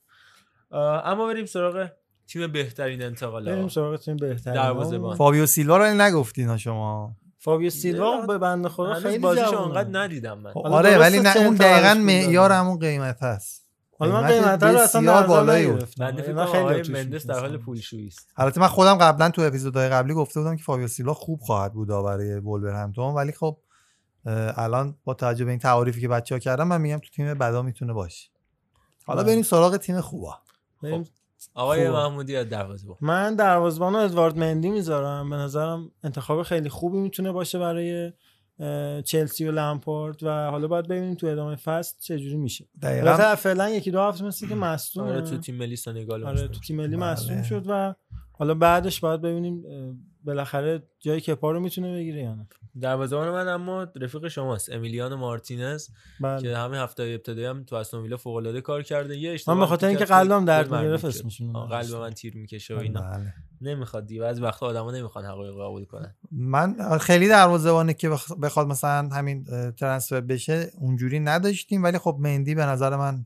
Speaker 1: اما بریم سراغ تیم بهترین
Speaker 11: بریم
Speaker 1: انتقالات
Speaker 11: سراغ تیم بهتر
Speaker 1: دروازه‌بان.
Speaker 3: فابیو سیلوا رو نگفتین شما؟
Speaker 11: فابیو سیلوا به بنده خدا خیلی
Speaker 1: بازیشو
Speaker 11: جوونه.
Speaker 1: انقدر ندیدم من.
Speaker 3: آره ولی نه اون دقیقا معیار. همون قیمت هست.
Speaker 11: حالا من
Speaker 3: قیمت
Speaker 11: رو اصلا
Speaker 3: بالایی بود.
Speaker 1: کنم
Speaker 11: خیلی
Speaker 1: مندس در حال. پولشویی است
Speaker 3: البته من خودم قبلا تو اپیزودهای قبلی گفته بودم که فابیو سیلوا خوب خواهد بود برای ولورهمپتون ولی خب الان با توجه به این تعاریفی که بچه ها کردن من میگم تو تیم بدا می‌تونه باشه حالا
Speaker 11: بله.
Speaker 3: بریم سراغ تیم خوبا
Speaker 11: بریم
Speaker 1: آقای. محمودی از دروازه‌بان
Speaker 11: من دروازه‌بان رو ادوارد مندی می‌ذارم به نظرم انتخاب خیلی خوبی می‌تونه باشه برای چلسی و لمپارد و حالا باید ببینیم تو ادامه فصل چه جوری میشه
Speaker 3: دقیقاً.
Speaker 11: فعلا یکی دو هفته مثل که مصدومه
Speaker 1: آره تو تیم ملی سنگال
Speaker 11: آره تو تیم ملی
Speaker 3: بله.
Speaker 11: مصدوم شد و حالا بعدش باید ببینیم بالاخره جای کپا رو می‌تونه بگیره یا نه
Speaker 1: دروازه‌بان من اما رفیق شماست امیلیانو مارتینز
Speaker 11: بله.
Speaker 1: که همین هفته ابتدایی هم تو استون ویلا فوق العاده کار کرده یه اشتباه
Speaker 11: من به خاطر اینکه قلبم درد می‌گرفت
Speaker 1: آه، قلب. من تیر می‌کشه و اینا
Speaker 3: بله.
Speaker 1: نمی‌خواد دیگه. بعضی وقتا آدما نمی‌خوان حقایق رو قبول کنن.
Speaker 3: من خیلی دروازه‌بانه که بخ- بخواد مثلا همین ترنسفر بشه اونجوری نداشتیم. ولی خب مندی به نظر من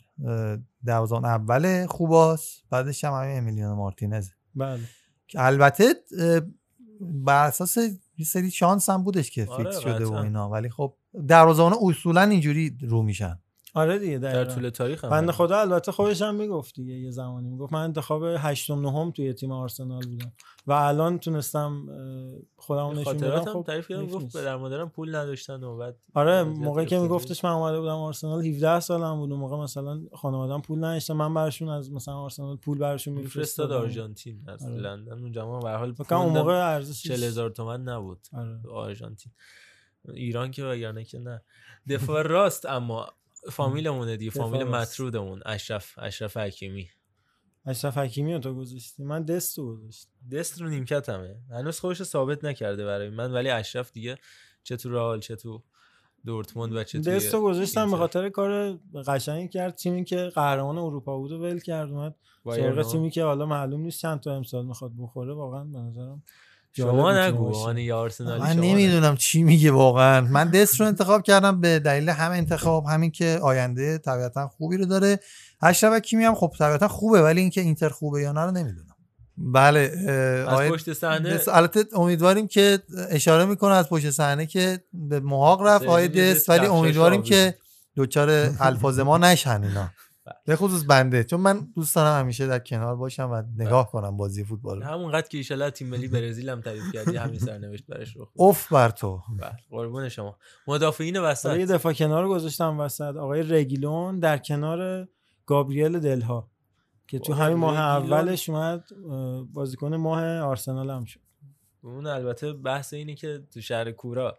Speaker 3: دروازه‌بان اول خوباست. بعدش هم همین امیلیانو مارتینز
Speaker 11: بله.
Speaker 3: که البته بر اساس یه سری شانس هم بودش که
Speaker 1: آره،
Speaker 3: فیکس شده و. اینا. ولی خب دروازه‌بان اصولا اینجوری رو میشن.
Speaker 11: آره دیگه
Speaker 1: در. طول تاریخ
Speaker 11: بنده. خدا البته خودش هم می‌گفت دیگه یه زمانی می‌گفت. من انتخاب هشتم نهم توی تیم آرسنال بودم. و الان تونستم خودم نشون بدم خب
Speaker 1: تعریف کردم گفت. پدر مادرم پول نداشتن و بعد
Speaker 11: آره موقعی که میگفتش من اومده بودم آرسنال 17 سالم بود. موقع مثلا خانواده‌ام پول نداشتن. من براشون از مثلا آرسنال پول براشون
Speaker 1: میفرستاد آرژانتین از
Speaker 11: آره.
Speaker 1: لندن. اون جمع به حال
Speaker 11: اون موقع ارزشش
Speaker 1: 40000 تومن نبود.
Speaker 11: آره.
Speaker 1: آرژانتین. ایران که وگرنه که نه. دفاع راست اما فامیلمونه دیگه فامیل
Speaker 11: راست.
Speaker 1: مطرودمون اشرف اشرف حکیمی.
Speaker 11: اشرف حکیمی رو تو گذاشتی؟ من دستو گذاشتم.
Speaker 1: دست رو نیمکتمه. هنوز خودش رو ثابت نکرده برای من ولی اشرف دیگه چه تو رئال چه تو دورتموند و چه توی
Speaker 11: دستو گذاشتم به. خاطر کار قشنگی کرد. تیمی که قهرمان اروپا بود و ول کرد اومد سراغ
Speaker 1: ها.
Speaker 11: تیمی که حالا معلوم نیست چند تا امسال می‌خواد بخوره. واقعا به نظرم
Speaker 1: شما نگو یه آرسنالی
Speaker 3: من
Speaker 1: شما
Speaker 3: نمی‌دونم چی میگه واقعا. من دست رو انتخاب کردم به دلیل هم انتخاب همین که آینده طبیعتا خوبی رو داره. اشرف حکیمی هم خب طبیعتا خوبه ولی اینکه اینتر خوبه یا نه رو نمی‌دونم. بله
Speaker 1: از پشت صحنه؟
Speaker 3: البته امیدواریم که اشاره می‌کنه از پشت صحنه که به محاق رفت دست ولی امیدواریم که دوچار الفاظ ما نشن اینا. به خصوص بنده. چون من دوست دارم همیشه در کنار باشم و نگاه کنم بازی فوتبال رو.
Speaker 1: همونقدر که ایشالا تیم ملی برزیل هم تعریف کردی همین سرنوشت برش رو
Speaker 3: اوف بر تو.
Speaker 1: بله قربون شما. مدافعین
Speaker 11: حالا یه
Speaker 1: وسط
Speaker 11: دفاع کنار رو گذاشتم وسط. آقای رگیلون در کنار گابریل دلها که تو همین ماه اولش اومد بازیکن ماه آرسنال هم شد.
Speaker 1: اون البته بحث اینه که تو شهر کورا.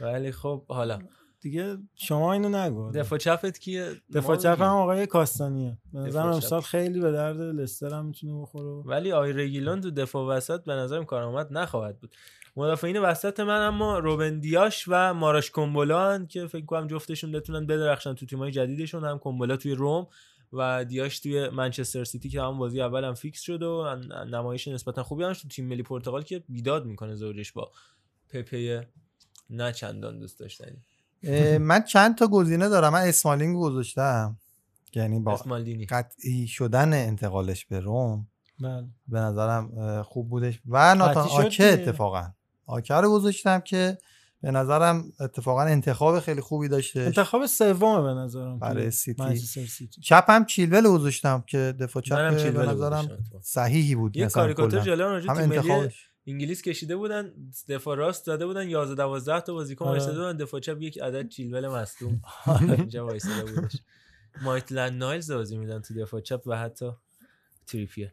Speaker 1: ولی خب حالا
Speaker 11: دیگه شما اینو نگو.
Speaker 1: دفاع چپت کیه؟
Speaker 11: دفاع چپ هم. آقای کاستانیه. به نظرم. امسال خیلی به درد لستر هم می‌تونه بخوره.
Speaker 1: ولی آقای رگیلون تو دفاع وسط به نظرم کارآمد نخواهد بود. مدافعین وسط من اما روبن دیاش و مارش کومبولا هن که فکر کنم جفتشون بتونن بدرخشن تو تیمای جدیدشون هم کومبولا توی روم و دیاش توی منچستر سیتی که هم بازی اول هم فیکس شد و نمایش نسبتا خوبی هم تو تیم ملی پرتغال که بیداد می‌کنه زوجش با پپه نه چندان دوست داشتنی.
Speaker 3: من چند تا گزینه دارم. من اسمالینگ گذاشتم. یعنی با
Speaker 1: اسمالدینی
Speaker 3: قطعی شدن انتقالش به روم.
Speaker 11: بله.
Speaker 3: به نظرم خوب بودش. و ناتان آکه. اتفاقا. آکه رو گذاشتم که به نظرم اتفاقا انتخاب خیلی خوبی داشته
Speaker 11: انتخاب سومه به نظرم
Speaker 3: برای سیتی.
Speaker 11: سیتی.
Speaker 3: چپ هم چیلول گذاشتم که دفاع چپ به نظرم. صحیحی بود
Speaker 1: یه کاریکاتور. جالب راجع
Speaker 3: هم انتخابش.
Speaker 1: انگلیس کشیده بودن دفاع راست داده بودن 11 12 تا بازیکن
Speaker 11: آره.
Speaker 1: وایساده بودن. دفاع چپ یک عدد چیلول مصدوم. اینجا وایساده بودش. مایتلند نایلز بازی میدن تو دفاع چپ و حتی تریپیه.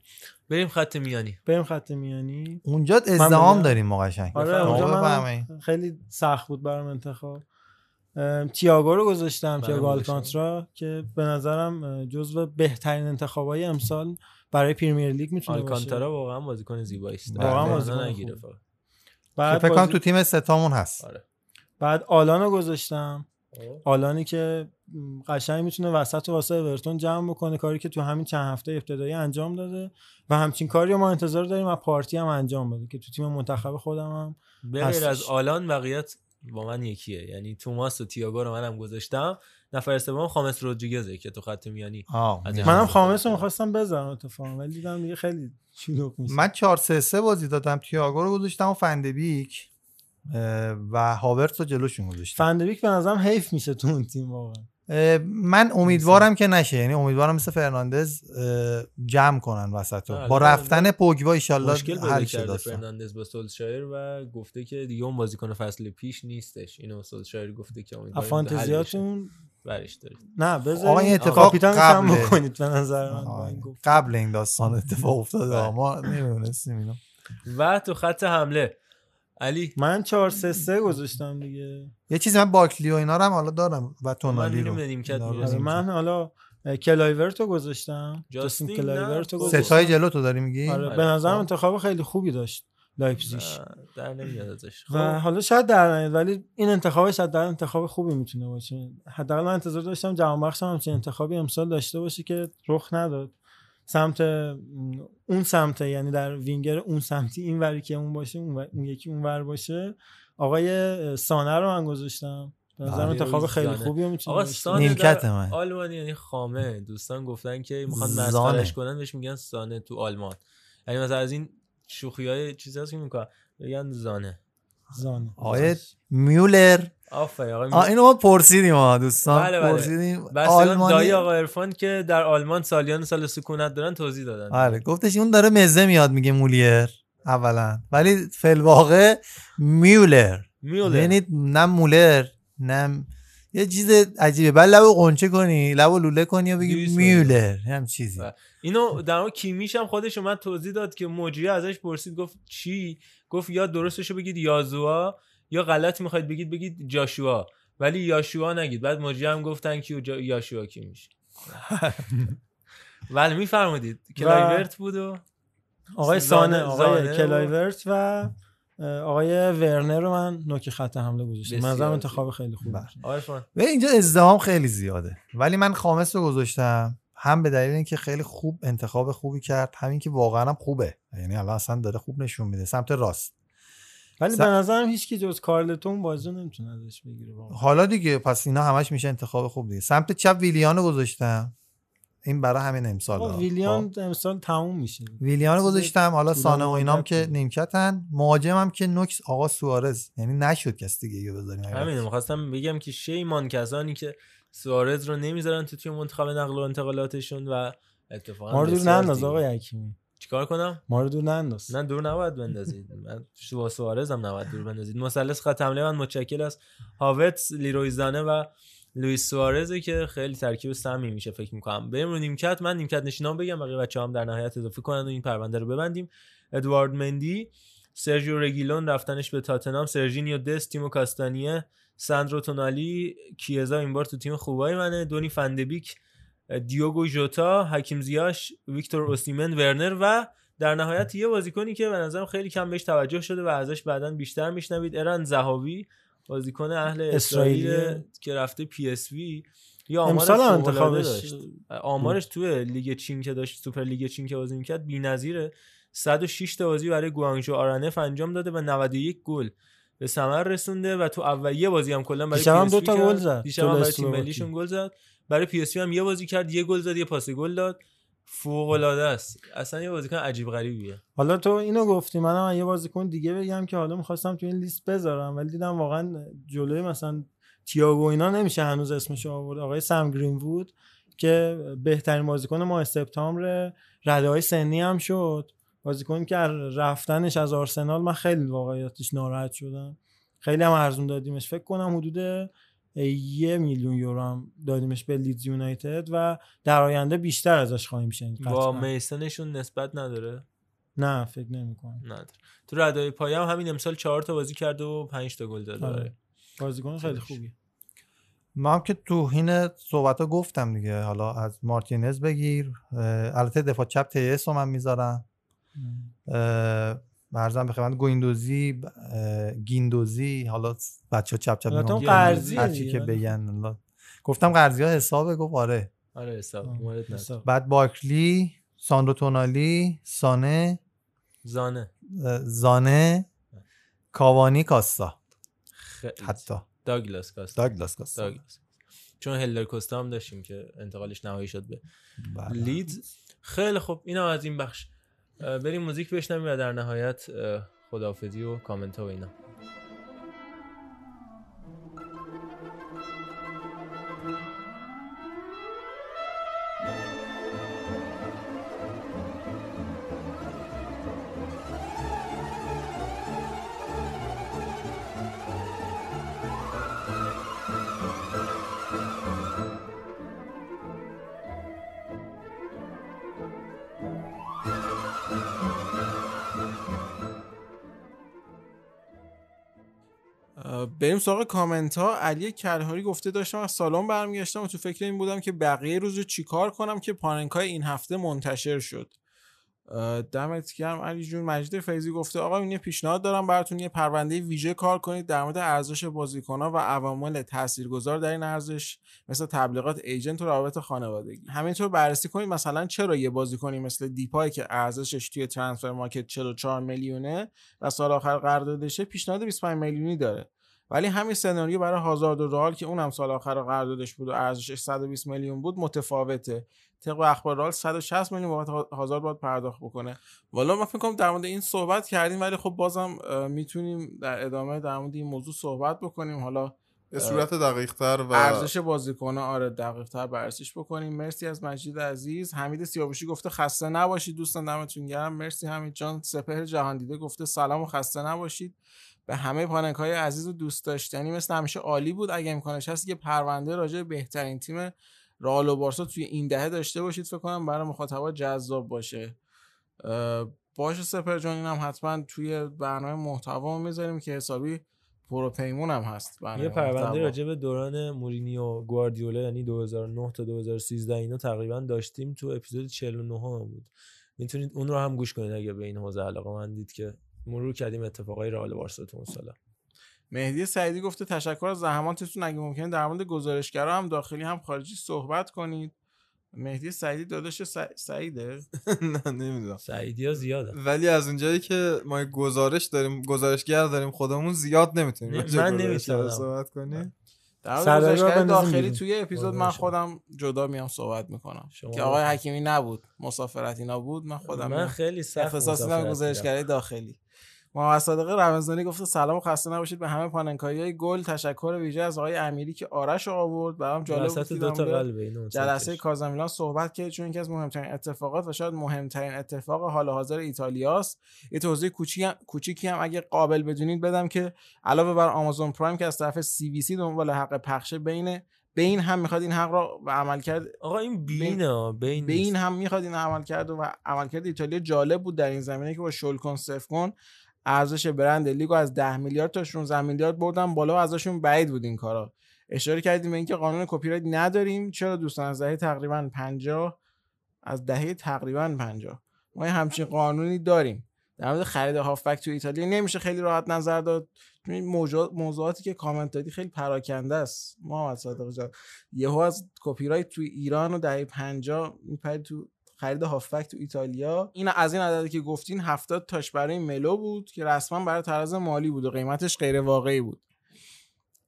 Speaker 1: بریم خط میانی.
Speaker 11: بریم خط میانی.
Speaker 3: اونجا ازدهام؟ داریم ما قشنگ.
Speaker 11: آره اونجا خیلی سخت بود برام انتخاب. ام، تییاگو رو گذاشتم تییاگو
Speaker 1: گذاشتم.
Speaker 11: آلکانترا که به نظرم جزو بهترین انتخابای امسال برای پریمیر لیگ می‌تونه باشه
Speaker 1: آلکانتارا واقعا بازیکن زیبایی است
Speaker 11: واقعا
Speaker 1: بله.
Speaker 11: بازیکن
Speaker 1: نگیره. فقط.
Speaker 11: بعد
Speaker 3: فکر کنم تو تیم ستامون هست
Speaker 1: آره.
Speaker 11: بعد آلان رو گذاشتم. آلانی که قشنگ می‌تونه وسط و واسه اورتون جمع بکنه کاری که تو همین چند هفته ابتدایی انجام داده و همچین کاری رو ما انتظار داریم از پارتی هم انجام بده که تو تیم منتخب خودم هم
Speaker 1: به غیر از. آلان بقیت با من یکیه یعنی توماس و تییاگو رو منم گذاشتم نفر سوم خامس رودریگزه که تو خط میانی
Speaker 11: منم خامس رو می‌خواستم بذارم اتفاقا ولی دیدم دیگه خیلی شلوغ میشه
Speaker 3: من 4 3 3 بازی دادم تییاگو رو گذاشتم و فندبیک و هاورتس رو جلوشون گذاشتم.
Speaker 11: فندبیک به نظرم حیف میشه تو اون تیم واقعا.
Speaker 3: من امیدوارم که نشه یعنی امیدوارم مثل فرناندز جمع کنن وسط رو.
Speaker 1: نه،
Speaker 3: با
Speaker 1: الان
Speaker 3: رفتن پوگبا ایشالله حل شه داستان
Speaker 1: فرناندز با سولشایر و گفته که دیگه اون بازیکن فصل پیش نیستش. اینو سولشایر گفته که بشه.
Speaker 11: فانتزیاتون
Speaker 1: برش دارید.
Speaker 11: نه
Speaker 3: آقا این
Speaker 11: بذارید
Speaker 3: اتفاق
Speaker 11: کاپیتان کم. بکنید به نظر من.
Speaker 3: قبل این داستان اتفاق افتاده. آه، ما نمی‌دونستیم اینو.
Speaker 1: و تو خط حمله. علی.
Speaker 11: من 4 3 3 گذاشتم دیگه.
Speaker 3: یه چیزی من باکلی و اینا رو هم حالا دارم و تونالی
Speaker 1: من
Speaker 3: رو.
Speaker 11: آره،
Speaker 3: نیمکت.
Speaker 11: من حالا کلایورت رو گذاشتم.
Speaker 1: جاستین
Speaker 11: کلایورت رو. گذاشتم.
Speaker 3: ستای جلو تو داری میگی؟
Speaker 11: آره
Speaker 1: آره،
Speaker 11: به نظرم
Speaker 1: خب.
Speaker 11: انتخاب خیلی خوبی داشت. لایپزیگ.
Speaker 1: نه، در نمیاد ازش.
Speaker 11: و
Speaker 1: خب.
Speaker 11: حالا شاید در نیاد ولی این انتخابش حداقل انتخاب خوبی می‌تونه باشه. حداقل من انتظار داشتم جهان بخش هم همچین انتخابی امسال داشته باشه که رخ نداد. سمت اون سمت یعنی در وینگر اون سمتی این وری که اون باشه اون, اون یکی اون ور باشه. آقای سانه رو من گذاشتم. به نظرم
Speaker 1: آره،
Speaker 11: انتخاب خیلی. خوبی می‌تونه
Speaker 1: آقا
Speaker 11: باشه.
Speaker 1: سانه
Speaker 3: نیمکت
Speaker 1: در
Speaker 3: من.
Speaker 1: آلمانی یعنی خامه. دوستان گفتن که می‌خوان. مسخرش کنن بهش میگن سانه تو آلمان. یعنی مثلا از این شوخی های چیزی هست که می‌کنن. بگن زانه.
Speaker 11: زانه.
Speaker 3: آقای میولر.
Speaker 1: آفرین آقا
Speaker 3: آه اینو ما پرسیدیم ما دوستان.
Speaker 1: بله بله.
Speaker 3: پرسیدیم.
Speaker 1: بستگان دایی آقا عرفان که در آلمان سالیان سال سکونت دارن توضیح دادن.
Speaker 3: آره گفتش اون داره مزه میاد میگه مولیر اولا. ولی فلواقع میولر.
Speaker 1: میولر.
Speaker 3: یعنی نه مولر نه یه چیز عجیبه. بعد لبو قنچه کنی لبو لوله کنی و بگی میولر هم چیزی.
Speaker 1: بله. اینو در مورد کیمیش هم خودش اومد توضیح داد که مجری ازش پرسید گفت چی؟ گفت یا درستشو بگید یازوا یا غلط می‌خواید بگید بگید جاشوا. ولی یاشوا نگید. بعد مجری هم گفتن که جا... یاشوا کیمیش. بله میفرمودید. کلایورت بود و
Speaker 11: آقای سانه آقای کلایورت و آقای ورنر رو من نوک خط حمله گذاشتم. به
Speaker 1: نظرم.
Speaker 11: انتخاب خیلی
Speaker 3: بله.
Speaker 1: عرفان
Speaker 3: و اینجا ازدهام خیلی زیاده. ولی من خامس رو گذاشتم. هم به دلیل اینکه خیلی خوب انتخاب خوبی کرد همین که واقعا هم خوبه. یعنی الان اصلا داره خوب نشون میده. سمت راست.
Speaker 11: ولی
Speaker 3: س-
Speaker 11: به نظرم هیچ کی جز کارلتون بازی نمی‌تونه ازش بگیره
Speaker 3: حالا دیگه پس اینا همش میشه انتخاب خوب دیگه. سمت چپ ویلیان رو گذاشتم. این برای همین امسال
Speaker 11: آقا ویلیان امسال تموم میشه.
Speaker 3: ویلیان گذاشتم حالا سانه و اینام که. نیمکتن. مهاجمم که نوکس آقا سوارز. یعنی نشد کس دیگه یه بذاریم
Speaker 1: همین می‌خواستم بگم که شیمان کسانی که سوارز رو نمی‌ذارن تو تیم منتخب نقل و انتقالاتشون و اتفاقا
Speaker 11: ما رو دور ننداز. آقای حکیمی.
Speaker 1: چیکار کنم؟
Speaker 11: ما رو دور ننداز.
Speaker 1: نه دور نباید بندازید. من با سوارز هم نباید دور بندازید. مثلث خط حمله من متشکل از هاوتس لیروی زانه و لوئیس سوارزه که خیلی ترکیب سمی میشه فکر می‌کنم. بریم رو نیمکت. من نیمکت نشینام بگم. بقیه بچه هم در نهایت اضافه کنن و این پرونده رو ببندیم. ادوارد مندی سرژیو رگیلون رفتنش به تاتنام سرژینیو دست تیمو کاستانیه ساندرو تونالی کیزا این بار تو تیم خوبای منه. دونی فندبیک دیوگو ژوتا حکیم زیاش ویکتور اوسیمن ورنر و در نهایت یه بازیکنی که به نظرم خیلی کم بهش توجه شده و ازش بعدا بیشتر میشنوید. ارن زهاوی بازیکن اهل اسرائیل. که رفته پی اس وی یا
Speaker 11: امسال انتخابش
Speaker 1: داشت آمارش توی لیگ چین که داشت سوپر لیگ چین که بازی می‌کرد بی‌نظیره 106 تا بازی برای گوانگژو آرنف انجام داده و 91 گل به ثمر رسونده و تو اولین بازی هم کلا برای
Speaker 11: هم دو تا. گل زد.
Speaker 1: دیشب برای تیم. ملیشون گل زد برای پی اس هم یه بازی کرد یه گل زد یه پاس گل داد فوق العاده است. اصلا یه بازیکن عجیب غریبیه.
Speaker 11: حالا تو اینو گفتی منم یه بازیکن دیگه بگم که حالا می‌خواستم تو این لیست بذارم ولی دیدم واقعا جلوی مثلا تییاگو اینا نمیشه هنوز اسمش آورد. آقای سم گرین وود که بهترین بازیکن ماه سپتامبر رده های سنی هم شد. بازیکن که رفتنش از آرسنال من خیلی واقعیتش ناراحت شدم. خیلی هم ارزون دادیمش. فکر کنم حدود یه میلیون یورو هم دادیمش به لیدز یونایتد و در آینده بیشتر ازش خواهیم شنید
Speaker 1: با. میسنشون نسبت نداره؟
Speaker 11: نه فکر نمی کنم.
Speaker 1: نداره. تو ردای پایه هم همین امسال چهار تا بازی کرده و 5 تا گل داده
Speaker 11: آره. بازیکن خیلی. خوبی.
Speaker 3: ما هم که تو حین صحبت ها گفتم دیگه. حالا از مارتینز بگیر. البته دفاع چپ تیس رو من می‌ذارم. مرزم به خدمت. گویندوزی گیندوزی حالا بچه ها چپ چپ.
Speaker 11: قرضیه
Speaker 3: هرچی
Speaker 11: دیگه،
Speaker 3: که بگن. الله. گفتم قرضی ها حسابه گفت آره.
Speaker 1: آره حساب.
Speaker 3: بعد باکلی ساندرو تونالی سانه
Speaker 1: زانه.
Speaker 3: زانه کاوانی کاستا.
Speaker 1: خیلی.
Speaker 3: حتی.
Speaker 1: داگلاس کاستا.
Speaker 3: داگلاس کاستا.
Speaker 1: داگلاس. چون هلر کوستا هم داشتیم که انتقالش نهایی شد به
Speaker 3: بله.
Speaker 1: لیدز. خیلی خوب. اینم از این بخش بریم موزیک بشنویم و در نهایت خداحافظی و کامنت و اینا.
Speaker 2: بریم سراغ کامنت ها علی کلهاری گفته داشتم از سالن برمیگشتم و تو فکر این بودم که بقیه روز رو چیکار کنم که پاننکای این هفته منتشر شد. دمت گرم علی جون. مجید فیضی گفته آقا این یه پیشنهاد دارم براتون یه پرونده ویژه کار کنید در مورد ارزش بازیکن‌ها و عوامل تاثیرگذار در این ارزش مثل تبلیغات ایجنت و روابط خانوادگی. همینطور بررسی کنید مثلا چرا یه بازیکنی مثل دیپای که ارزشش توی ترانسفر مارکت 44 میلیونه و سال آخر قراردادشه پیشنهاد 25 میلیونی داره. ولی همین سناریو برای هازارد و رئال که اونم سال آخر قراردادش بود و ارزشش 120 میلیون بود متفاوته. طبق اخبار رئال 160 میلیون بابت هازارد باید پرداخت بکنه. والا من فکر کنم در مورد این صحبت کردیم ولی خب بازم می‌تونیم در ادامه در مورد این موضوع صحبت بکنیم. حالا
Speaker 12: به صورت دقیق تر و
Speaker 2: ارزش بازیکن‌ها آره دقیق تر بررسیش بکنیم. مرسی از مجید عزیز. حمید سیاوشی گفته خسته نباشید دوستان دمتون گرم. مرسی حمید جان. سپهر جهان دیده گفته سلام و خسته نباشید. به همه پانک های عزیز و دوست داشتنی مثل همیشه عالی بود. اگه امکانش هست یه پرونده راجع به بهترین تیم رئال و بارسا توی این دهه داشته باشید فکر کنم برای مخاطبا جذاب باشه. باشه سپر جان اینم حتما توی برنامه محتوا می‌ذاریم که حسابی پروپیمون هم هست
Speaker 1: یه پرونده. راجع به دوران مورینی و گواردیولا یعنی 2009 تا 2013 اینا تقریبا داشتیم تو اپیزود 49 هم بود. می‌تونید اون رو هم گوش کنید اگه به این حوزه علاقه مندید که مرور کردیم اتفاقای رئال و بارسا تو اون سالا
Speaker 2: مهدی سعیدی گفته تشکر از زحماتتون اگه ممکنه در مورد گزارشگرا هم داخلی هم خارجی صحبت کنید مهدی سعیدی داداش سعیده
Speaker 12: نه نمی‌دونم
Speaker 1: سعیدی ها زیاده
Speaker 12: ولی از اونجایی که ما گزارش داریم گزارشگر داریم خودمون زیاد نمی‌تونیم
Speaker 1: من نمی‌تونم.
Speaker 12: صحبت کنیم
Speaker 2: در گزارشگر داخلی. توی اپیزود من. خودم جدا میام صحبت می‌کنم که آقای. حکیمی نبود مسافرت اینا بود من خودم
Speaker 1: من. خیلی سخت
Speaker 2: گزارشگری داخلی محمد صادق رمضانی گفته سلام و خسته نباشید به همه پاننکایی های گل. تشکر ویژه از آقای امیری که آرش آورد. برام جالب بود
Speaker 1: دو تا
Speaker 2: جلسه کازامیلان صحبت کرد چون یکی از مهمترین اتفاقات و شاید مهمترین اتفاق حال حاضر ایتالیاست. یه توضیح کوچیک هم- کوچیکی هم اگه قابل بدونید بدم که علاوه بر آمازون پرایم که از طرف سی وی سی دنبال حق پخش بین بین هم می‌خواد این حق را به عمل کرد
Speaker 1: آقا این بینه بین نیست.
Speaker 2: هم می‌خواد این عمل کرد و عملکرد ایتالیا جالب بود در این زمینه که با شلکن کن ارزش برند لیگو از 10 میلیارد تا 16 میلیارد بردن بالا و ازشون بعید بود این کارا. اشاره کردیم به اینکه قانون کپی رایت نداریم. چرا دوستان از دهه تقریبا 50 از دهه تقریبا 50 ما همچین قانونی داریم. در مورد خرید هافبک تو ایتالیا نمیشه خیلی راحت نظر داد. چون موضوعاتی که کامنت دادی خیلی پراکنده است. محمد صادق جان یهو از کپی رایت تو ایران و دهه 50 میپرید تو خرید هافبک تو ایتالیا. این از این عددی که گفتین 70 تاش برای ملو بود که رسما برای طرز مالی بود و قیمتش غیر واقعی بود.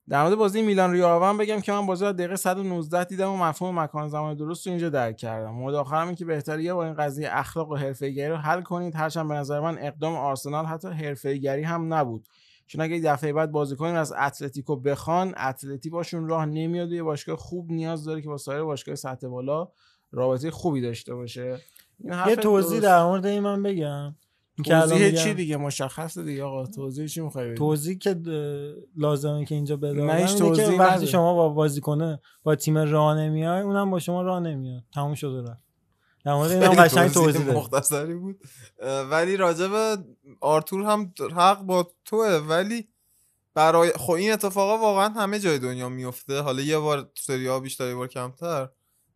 Speaker 2: در مورد بازی میلان ریال هم بگم که من بازی رو دقیقه 119 دیدم و مفهوم مکان زمان درست رو اینجا درک کردم. مورد آخرم این که بهتره یا با این قضیه اخلاق و حرفه‌ایگری رو حل کنید. هرچند به نظر من اقدام آرسنال حتی حرفه‌ایگری هم نبود. چون اگه دفعه بعد بازیکنی از اتلتیکو بخوان اتلتی باشون راه نمیاد و یه باشگاه خوب نیاز داره که با سایر باشگاه سطح بالا رابطه خوبی داشته باشه.
Speaker 11: یه توضیح در مورد این من بگم.
Speaker 2: توضیح چی دیگه؟ مشخصه دیگه آقا. توضیح چی می‌خوای بدی
Speaker 11: توضیح که لازمه که اینجا بدم.
Speaker 2: هیچ
Speaker 11: اینه که وقتی. شما با بازیکنه با تیم راه نمیای اونم با شما راه نمیاد. تموم شده رفت. در مورد اینم قشنگ توضیح
Speaker 12: مختصری بود. ولی راجع به آرتور هم حق با توه. ولی برای خب این اتفاقا واقعا همه جای دنیا میفته حالا یه بار سری ها بیشتر یه بار کمتر.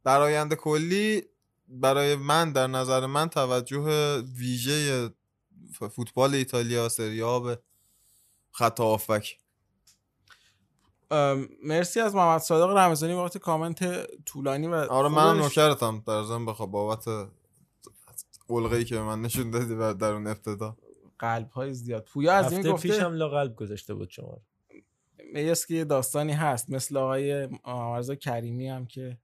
Speaker 12: برآیند کلی برای من در نظر من توجه ویژه فوتبال ایتالیا سری ها به خط
Speaker 2: ام، مرسی از محمد صادق رمضانی بابت کامنت طولانی و
Speaker 12: آره منم
Speaker 2: خوبش.
Speaker 12: نوکرتم. در ضمن بخواب بابت قلقه ای که به من نشون دادی و در اون ابتدا.
Speaker 2: قلب های زیاد. پویا از این گفته؟
Speaker 1: پیشم لا قلب گذاشته بود شما
Speaker 2: که یه داستانی هست مثل آقای آمرزا کریمی هم که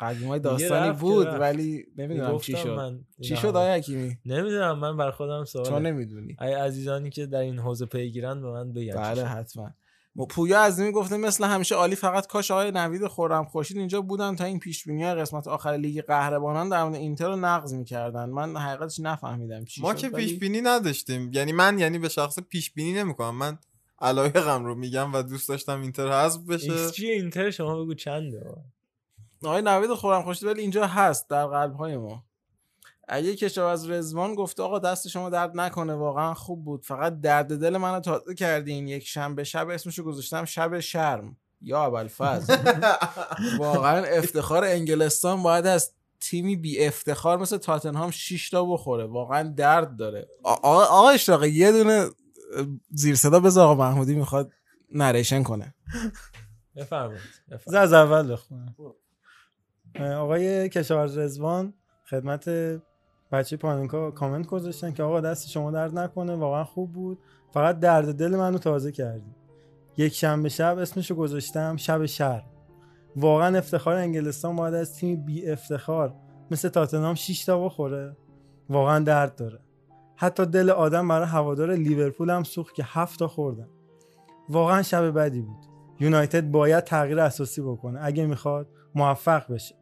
Speaker 2: قدیم های داستانی بود. ولی نمی‌دونم چی شد
Speaker 1: من
Speaker 2: چی شد. آقای حکیمی
Speaker 1: نمی‌دونم من بر خودم سوال
Speaker 2: تو نمی‌دونی
Speaker 1: ای عزیزانی که در این حوزه پیگیرن به من بگن
Speaker 2: بله. حتما م- پویا عظیمی گفته مثل همیشه عالی فقط کاش آقای نوید خورم خورشید اینجا بودن تا این پیش بینی قسمت آخر لیگ قهرمانان در مورد اینتر رو نقض می‌کردن من حقیقتش نفهمیدم چی
Speaker 12: ما که پیش بینی نداشتیم یعنی من یعنی به شخص پیش بینی نمی‌کنم من علایقم رو میگم و دوست داشتم اینتر حذف بشه.
Speaker 1: ایکس جی اینتر؟ شما بگو چنده؟
Speaker 2: آقای نوید خورم خورشید ولی اینجا هست در قلب های ما. اگه کشاورز رزوان گفته آقا دست شما درد نکنه واقعا خوب بود. فقط درد دل منو تازه کردین. یک شنبه شب اسمشو گذاشتم شب شرم یا ابوالفضل. واقعا افتخار انگلستان باید از تیمی بی افتخار مثل تاتنهام 6 تا بخوره. واقعا درد داره. آقا اشراقی یه دونه زیر صدا بذار آقا محمودی می‌خواد نریشن کنه.
Speaker 1: بفرمایید
Speaker 11: از اول بخونم آقای کشاورز رزوان خدمت بچه پاننکا کامنت گذاشتن که آقا دست شما درد نکنه واقعا خوب بود. فقط درد دل منو تازه کردی. یک شنبه شب اسمشو گذاشتم شب شهر. واقعا افتخار انگلستان باید از تیم بی افتخار مثل تاتنهام 6 تا بخوره. واقعا درد داره. حتی دل آدم برای هوادار لیورپول هم سوخت که هفت تا خوردن. واقعا شب بدی بود. یونایتد باید تغییر اساسی بکنه. اگه می‌خواد موفق بشه.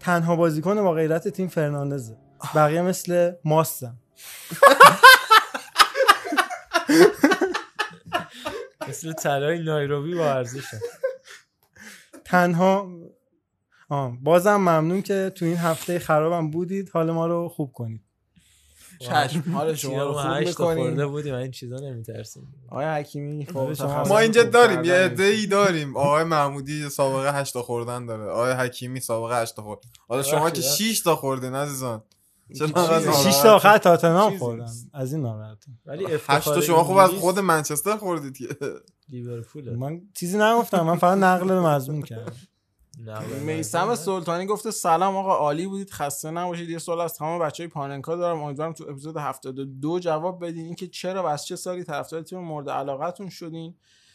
Speaker 11: تنها بازیکن با غیرت تیم فرناندزه. بقیه مثل ماستن.
Speaker 1: مثل طلای نایروبی با ارزشه
Speaker 11: تنها آه. بازم ممنون که تو این هفته خرابم بودید. حال ما رو خوب کنید.
Speaker 2: چشم. حال شما رو خوب
Speaker 1: هشت تا خورده
Speaker 2: می‌کنیم
Speaker 1: بودیم این چیزا نمیترسیم
Speaker 2: آقای حکیمی
Speaker 11: شما-
Speaker 12: ما اینجا داریم یه. عده ای داریم. آقای محمودی سابقه 8 تا خوردن داره. آقای حکیمی سابقه 8 تا خورد. حالا شما که
Speaker 1: ببخشید.
Speaker 12: 6 تا خوردین عزیزان. چرا
Speaker 2: چیزی-
Speaker 12: انقدر
Speaker 11: شیش
Speaker 12: ناراحت؟
Speaker 11: تا آخر تاتنهام
Speaker 2: نیست.
Speaker 11: از این ناراحتم.
Speaker 1: ولی
Speaker 12: هشت
Speaker 1: افتخار
Speaker 12: تا شما خوب از خود منچستر خوردید که.
Speaker 1: لیورپول
Speaker 11: من چیزی نگفتم. من فقط نقل مضمون کردم.
Speaker 2: میسم سلطانی گفته سلام آقا عالی بودید خسته نباشید. یه سوال از تمام بچه های پاننکا دارم. امیدوارم تو اپیزود 72 جواب بدین. اینکه چرا و از چه سالی طرفدار تیم مورد علاقتون شدین؟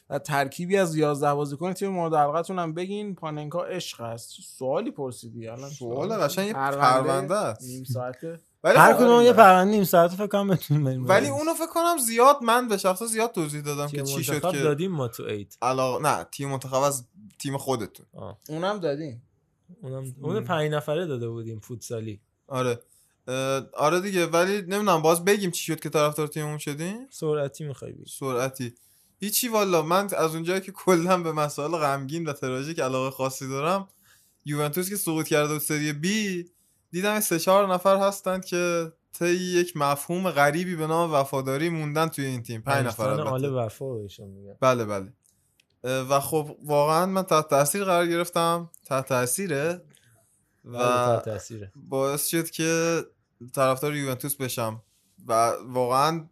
Speaker 2: و ترکیبی از 11 بازیکن تیم مورد علاقتون هم بگین. پاننکا عشق است. سوالی پرسیدی. الان
Speaker 12: سوال قشنگ یه پرونده است.
Speaker 2: نیم ساعته.
Speaker 12: ولی
Speaker 11: هر
Speaker 12: خب-
Speaker 11: کدوم یه پرونده نیم ساعت فکر کنم بتونیم بریم
Speaker 12: ولی اونو فکر کنم زیاد من به شخص زیاد توضیح دادم که چی شد که
Speaker 1: دادیم ما تو ایت.
Speaker 12: علاقه نه تیم منتخب از تیم خودتون.
Speaker 2: اونم دادین
Speaker 1: اونم اون پنج نفره داده بودیم فوتسالی.
Speaker 12: آره. آره دیگه ولی نمی‌دونم باز بگیم چی شد که طرفدار تیممون شدیم.
Speaker 1: سرعتی می‌خوای بگی.
Speaker 12: سرعتی. هیچی والا من از اونجایی که کلا به مسائل غمگین و تراژیک علاقه خاصی دارم یوونتوس که سقوط کرده بود سری بی دیدم سه چهار نفر هستند که طی یک مفهوم غریبی به نام وفاداری موندن توی این تیم. پنج نفر البته.
Speaker 1: وفا میگن
Speaker 12: بله بله. و خب واقعا من تحت تاثیر قرار گرفتم. تحت تاثیره و
Speaker 1: بله، تحت تاثیره.
Speaker 12: باعث شد که طرفدار یوونتوس بشم. و واقعا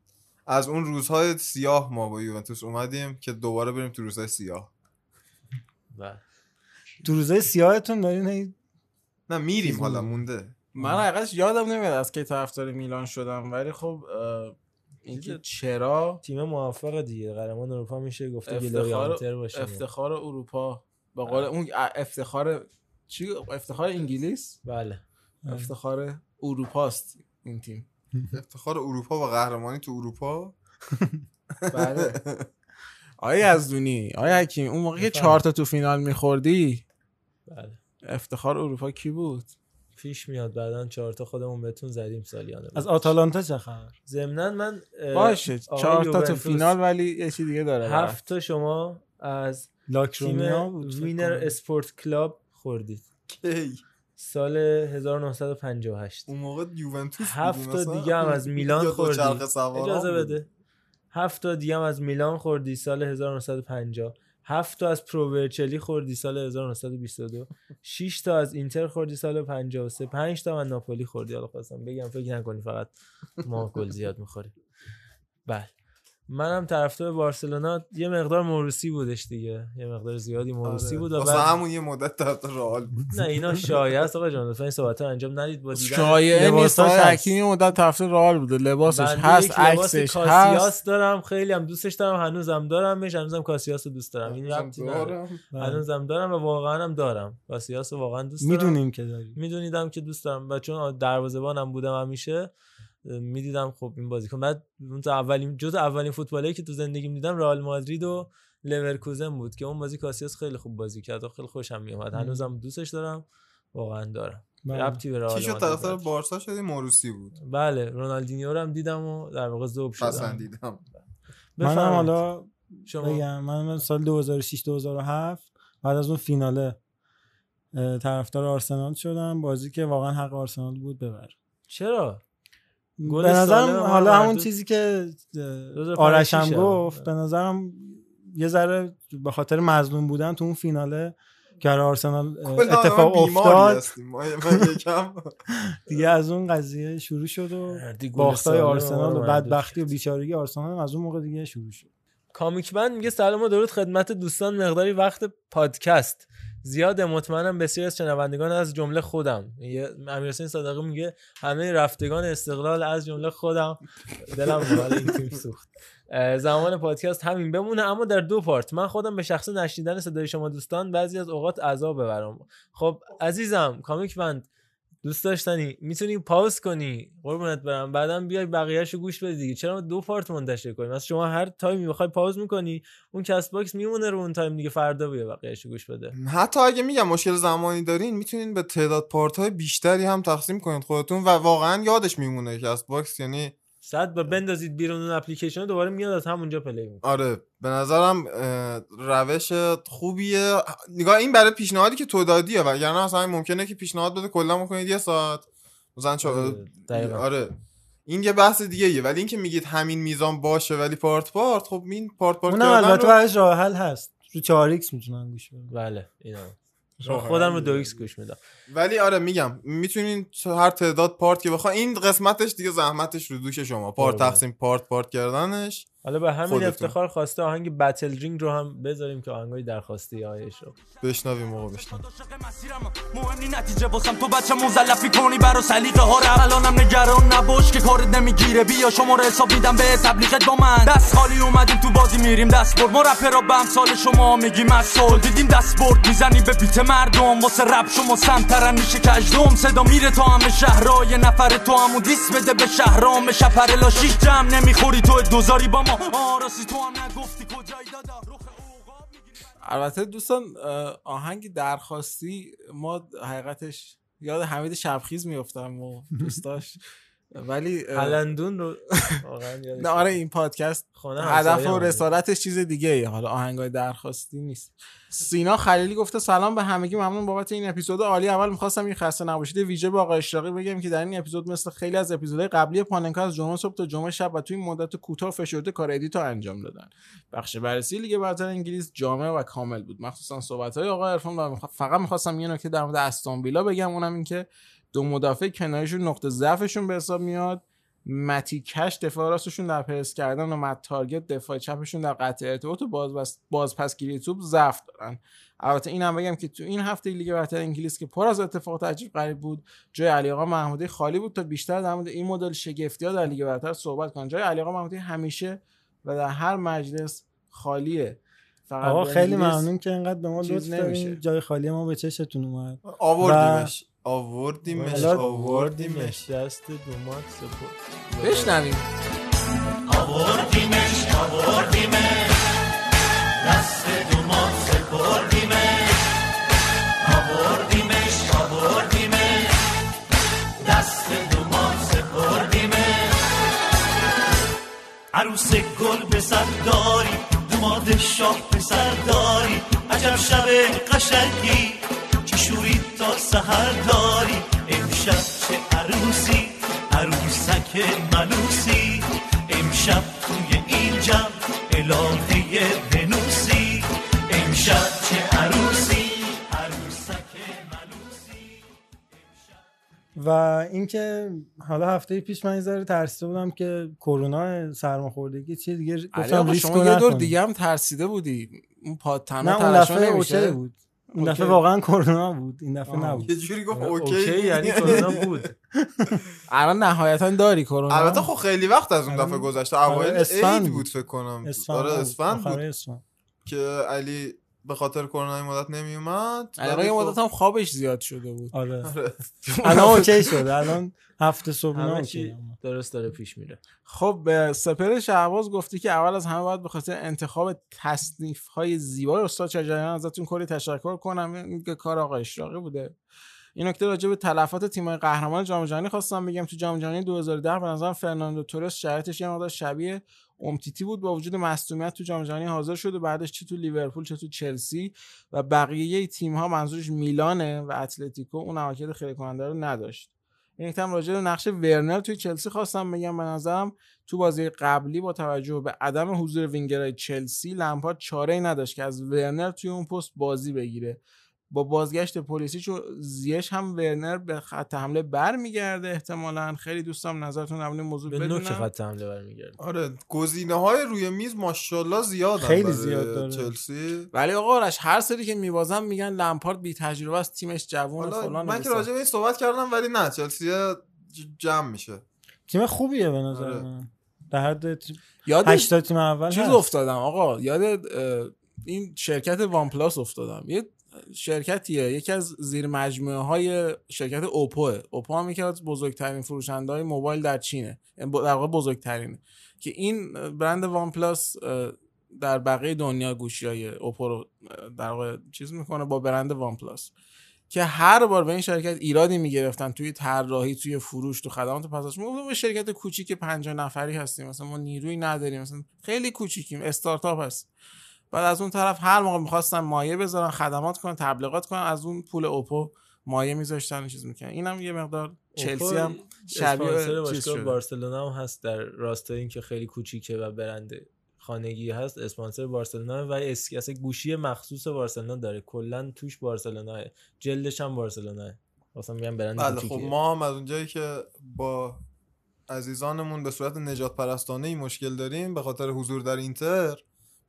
Speaker 12: از اون روزهای سیاه ما با یوونتوس اومدیم که دوباره بریم تو روزهای سیاه.
Speaker 1: بله.
Speaker 11: تو روزای سیاهتون دارین
Speaker 12: نه میریم حالا. مونده.
Speaker 2: من حقیقتش یادم نمیاد از کی طرفدار میلان شدم ولی خب اینکه چرا؟
Speaker 1: تیم موفق دیگه قهرمان اروپا میشه گفته
Speaker 2: افتخار
Speaker 1: باشه.
Speaker 2: افتخار اروپا. به قول اون افتخار چی؟ افتخار انگلیس؟
Speaker 1: بله.
Speaker 2: افتخار اروپاست این تیم.
Speaker 12: افتخار اروپا و قهرمانی تو اروپا؟
Speaker 2: بله. آیا یزدونی آیا حکیم اون موقع که. چهار تا تو فینال میخوردی؟
Speaker 1: بله.
Speaker 2: افتخار اروپا کی بود؟
Speaker 1: پیش میاد بعدا چهار تا خودمون بهتون زدیم سالیانه
Speaker 11: از آتالانتا چه خبر؟
Speaker 1: ضمنا من
Speaker 2: باشه چهار تا تو فینال ولی یه چی دیگه داره
Speaker 1: هفت تا شما از
Speaker 11: لاکرونیا
Speaker 1: تیم
Speaker 11: بود فکر
Speaker 1: وینر. اسپورت کلاب خوردید.
Speaker 12: کی؟
Speaker 1: سال 1958
Speaker 12: اون موقع یوونتوس
Speaker 1: هفت تا؟ دیگه هم از میلان
Speaker 12: سواران
Speaker 1: اجازه. بده. هفت تا دیگه هم از میلان خوردی سال 1950 هفت تا از پروورچلی خوردی سال 1922 6 تا از اینتر خوردی سال 53 5 تا از ناپولی خوردی حالا خواستم بگم فکر نکنی فقط ما گل زیاد می‌خوریم. بله. منم طرفدار بارسلونا یه مقدار موروسی بودش دیگه. یه مقدار زیادی موروسی
Speaker 12: آره.
Speaker 1: بود و بعد
Speaker 12: همون یه مدت طرف رئال بود.
Speaker 1: نه اینا شایعه است آقا جان لطفا این صحبت انجام ندید. با دیدن
Speaker 2: شایعه نیست. حکیمی مدت طرف رئال بوده. لباسش هست عکسش
Speaker 1: کاسیاس
Speaker 2: هست
Speaker 1: دارم. خیلی هم دوستش دارم. هنوزم دارمش. هنوزم کاسیاس رو دوست دارم. این ربطی نداره.
Speaker 12: دارم.
Speaker 2: بله.
Speaker 1: هنوزم دارم و واقعا هم دارم. کاسیاس رو واقعا دوست دارم.
Speaker 11: می‌دونیم که داری
Speaker 1: میدونیدم که دوست دارم. و چون دروازه‌بانم بودم همیشه می‌دیدم خب این بازیکن. بعد اون تو اولین جز اولین فوتبالی که تو زندگیم دیدم رئال مادرید و لورکوزن بود که اون بازی کاسیاس خیلی خوب بازی کرد و خیلی خوشم میومد. هنوزم دوستش دارم. واقعا دارم.
Speaker 12: بله.
Speaker 1: ربطی به رئال
Speaker 12: چی طرفدار. بارسا شدی موروسی بود.
Speaker 1: بله رونالدینیو رو هم دیدم و در واقع ذوب شدم.
Speaker 12: پسندیدم
Speaker 11: منم. حالا
Speaker 1: شما.
Speaker 11: بگم من من سال 2006 2007 بعد از اون فیناله طرفدار آرسنال شدم. بازی که واقعا حق آرسنال بود ببر.
Speaker 1: چرا؟ گل
Speaker 11: به نظرم حالا همون
Speaker 1: مردود.
Speaker 11: چیزی که اه،
Speaker 1: 2005
Speaker 11: آرش هم. گفت به نظرم یه ذره به خاطر مظلوم بودن تو اون فیناله که برای آرسنال اتفاق افتاد دیگه از اون قضیه شروع شد و باختای آرسنال و بدبختی و بیچارگی آرسنال از اون موقع دیگه شروع شد.
Speaker 1: کامیک بند میگه سلام و درود خدمت دوستان مقداری وقت پادکست. زیاد مطمئنم بسیاری از شنوندگان از جمله خودم. امیرحسین صادقی میگه همه رفتگان استقلال از جمله خودم. دلم برای این تیم سوخت. زمان پادکست همین بمونه اما در دو پارت. من خودم به شخص نشنیدن صدای شما دوستان بعضی از اوقات عذاب ببرم. خب عزیزم کامیک بند. دوست داشتنی. می‌تونی pause کنی. قربونت برم. بعدا بیای بقیه‌شو گوش بدی دیگه. چرا دو part منتشر کنیم از شما هر time ی بخوای pause می‌کنی اون Castbox میمونه رو اون time دیگه. فردا بیا بقیه‌شو گوش بده.
Speaker 12: حتی اگه میگم مشکل زمانی دارین می‌تونین به تعداد part های بیشتری هم تقسیم کنید خودتون و واقعا یادش میمونه از باکس. یعنی
Speaker 1: صد بار بندازید بیرون اون اپلیکیشن دوباره میاد از همونجا play می‌کنه.
Speaker 12: آره به نظرم روش خوبیه. نگاه این برای پیشنهادی که تو دادیه وگرنه اصلا ممکنه که پیشنهاد بده کلا بکنید یه ساعت. مثلا چا-
Speaker 1: دقیقاً.
Speaker 12: آره. این یه بحث دیگه یه ولی اینکه میگید همین میزان باشه ولی part part خب این part part
Speaker 11: اونم البته
Speaker 12: رو-
Speaker 11: راه حل هست. رو 4 x می‌تونن گوش
Speaker 1: بله اینا. خودم رو
Speaker 12: حل
Speaker 1: دو x گوش میدم.
Speaker 12: ولی آره میگم می‌تونین هر تعداد part که بخواین این قسمتش دیگه زحمتش رو دوش شما.
Speaker 1: part.
Speaker 12: تقسیم part part کردنش.
Speaker 1: حالا به همین
Speaker 12: خودتون.
Speaker 1: افتخار خواسته آهنگ بتل رینگ رو هم بذاریم که آهنگای درخواستی آیش رو
Speaker 12: بشنویم. موقع بشنویم
Speaker 17: مهم نی نتیجه واسم. تو بچه مزلفی کنی برا سلیقه ها. رو الانم نگران نباش که کارت نمی‌گیره. بیا شما رو حساب میدم به تبلیغت با من. دست خالی اومدیم تو بازی میریم دست برد. ما رپرا به امثال شما میگیم مسئول. دیدیم دست برد. می‌زنی به بیت مردم. واسه رپ شما سمترن میشه کجدم. صدا میره تا همه شهرها یه نفر تو. همون دیس بده به شهرام. شپر لاشیش جمع نمی‌خوری. تو دوزاری با ما. آراسی تو هم نگفتی کجایی دادا
Speaker 2: البته دوستان آهنگ درخواستی ما حقیقتش یاد حمید شبخیز میفتم و دوستاش. ولی
Speaker 1: هلندون رو
Speaker 2: نه آره این پادکست هدف و. رسالتش چیز دیگه ایه. حالا آهنگای درخواستی نیست سینا خلیلی گفته سلام به همگی ممنون بابت این اپیزود عالی اول می‌خواستم این خسته نباشید ویژه به آقای اشراقی بگم که در این اپیزود مثل خیلی از اپیزودهای قبلی پاننکا از جمعه صبح تا جمعه شب و توی این مدت کوتاه فشرده کار edit و انجام دادن بخش بررسی لیگ برتر انگلیس جامع و کامل بود مخصوصا صحبت های آقای عرفان فقط می‌خواستم یه نکته در مورد استون ویلا بگم اونم این که دو مدافع کناریشون نقطه ضعفشون به حساب میاد. متی کش دفاع راستشون در پرس کردن و مت تارگت دفاع چپشون در قطع ارتباط و باز بس باز پسگیری توپ ضعف دارن. البته اینم بگم که تو این هفته لیگ برتر انگلیس که پر از اتفاقات عجیب غریب بود جای علی آقا محمودی خالی بود تا بیشتر در مورد این مدل شگفتی ها در لیگ برتر صحبت کنن. جای علی آقا محمودی همیشه و در هر مجلس خالیه. فقط
Speaker 11: آقا خیلی ممنون که اینقدر به ما لطف. دارین. جای خالی ما به چشتون اومد.
Speaker 12: آوردیمش. آوردیمش آوردیمش.
Speaker 1: دست دومات سپرد
Speaker 2: بشنویم.
Speaker 17: آوردیمش آوردیمش. دست دومات سپردیمش آوردیمش آوردیمش. دست دومات سپردیمش عروس گل به سر داری دوماد شاه به سر داری. عجب شب قشنگی چه شوری تو سهر داری. امشب چه عروسی؟ عروسک منوسی امشب توی این جمع الهه بنوسی امشب چه عروسی؟ عروسک منوسی امشب...
Speaker 11: و اینکه حالا هفته پیش من ذره ترسیده بودم که کرونا سرماخوردگی چیه دیگه
Speaker 2: آره
Speaker 11: گفتم ریسک
Speaker 2: شما یه دور دیگه هم ترسیده بودی. اون پاد تنها
Speaker 11: نه اون بود. این دفعه. واقعا کرونا بود این دفعه. نبود
Speaker 12: یه جوری گفت
Speaker 1: آره،
Speaker 12: OK
Speaker 1: OK یعنی کرونا بود
Speaker 2: الان نهایتا داری کرونا
Speaker 12: البته خب خیلی وقت از اون دفعه گذشته اوایل
Speaker 11: اسفند بود.
Speaker 12: فکر کنم آره. اسفند بود. که علی به خاطر کرونا این مدت نمی اومد
Speaker 2: الان یه مدت هم خوابش زیاد شده بود.
Speaker 11: آره.
Speaker 12: آره.
Speaker 11: الان OK شده الان هفته صبح
Speaker 1: همه
Speaker 11: OK.
Speaker 1: چی درست داره پیش میره.
Speaker 2: خب به سپر شهباز گفتی که اول از همه باید به خاطر انتخاب تصنیف های زیبای استاد شجریان ازتون کلی تشکر کنم. این که کار آقا اشراقی بوده. این نکته راجع به تلفات تیم‌های قهرمان جام جهانی خواستم بگم. تو جام جهانی 2010 به نظرم فرناندو تورس شرایطش یه مقدار شبیه امتیتی بود با وجود مصدومیت تو جام جهانی حاضر شد و بعدش چه تو لیورپول چه تو چلسی و بقیه تیم ها منظورش میلانه و اتلتیکو اون عملکرد خیره کننده رو نداشت. این هم راجع به نقش ورنر توی چلسی خواستم بگم. به نظرم تو بازی قبلی با توجه به عدم حضور وینگرهای چلسی لمپارد چاره ای نداشت که از ورنر توی اون پست بازی بگیره. با بازگشت پولیسیچ و زیاش هم ورنر به خط حمله برمیگرده احتمالا. خیلی دوستم نظرتون در موضوع
Speaker 1: به نوک
Speaker 2: بدونم.
Speaker 1: خط حمله برمیگرده؟
Speaker 12: آره گزینه های روی میز ماشاءالله زیاد
Speaker 2: خیلی زیاد داره.
Speaker 12: چلسی.
Speaker 2: ولی آقا آرش هر سری که میبازم میگن لمپارد بی تجربه است تیمش جوون فلان
Speaker 12: من که راجع به این صحبت کردم ولی نه چلسی جمع میشه.
Speaker 11: تیم خوبیه به نظر
Speaker 12: آره.
Speaker 11: من. در حد
Speaker 2: یاد
Speaker 11: هشتا تیم اول
Speaker 2: چیز
Speaker 11: هست.
Speaker 2: افتادم آقا یاد این شرکت وان پلاس افتادم. یه شرکتیه. یکی از زیر مجموعه های شرکت اوپو اوپو هم یکی از بزرگترین فروشنده های موبایل در چینه. یعنی در واقع بزرگترینه. که این برند وان پلاس در بقیه دنیا گوشی های اوپو رو در واقع چیز می‌کنه با برند وان پلاس که هر بار به این شرکت ایرادی می‌گرفتن توی طراحی توی فروش تو خدمات پسش می‌گفتن یه شرکت کوچیک 50 نفری هستیم. مثلا ما نیروی نداریم. مثلا خیلی کوچیکیم. استارتاپ هست. بعد از اون طرف هر موقع می‌خواستن مایه بذارن خدمات کنن تبلیغات کنن از اون پول اوپو مایه میذاشتن چیز می‌کنن اینم یه مقدار چلسی هم
Speaker 1: اسپانسر
Speaker 2: شبیه چیز
Speaker 1: بارسلونا هم هست در راستای اینکه خیلی کوچیکه و برند خانگی هست اسپانسر بارسلونا و اس اصلا گوشی مخصوص بارسلونا داره. کلا توش بارسلونا جلدش هم بارسلونا واسه میگم برند
Speaker 12: بله خب. ما هم از اونجایی که با عزیزانمون به صورت نجات پرستانه ای مشکل داریم به خاطر حضور در اینتر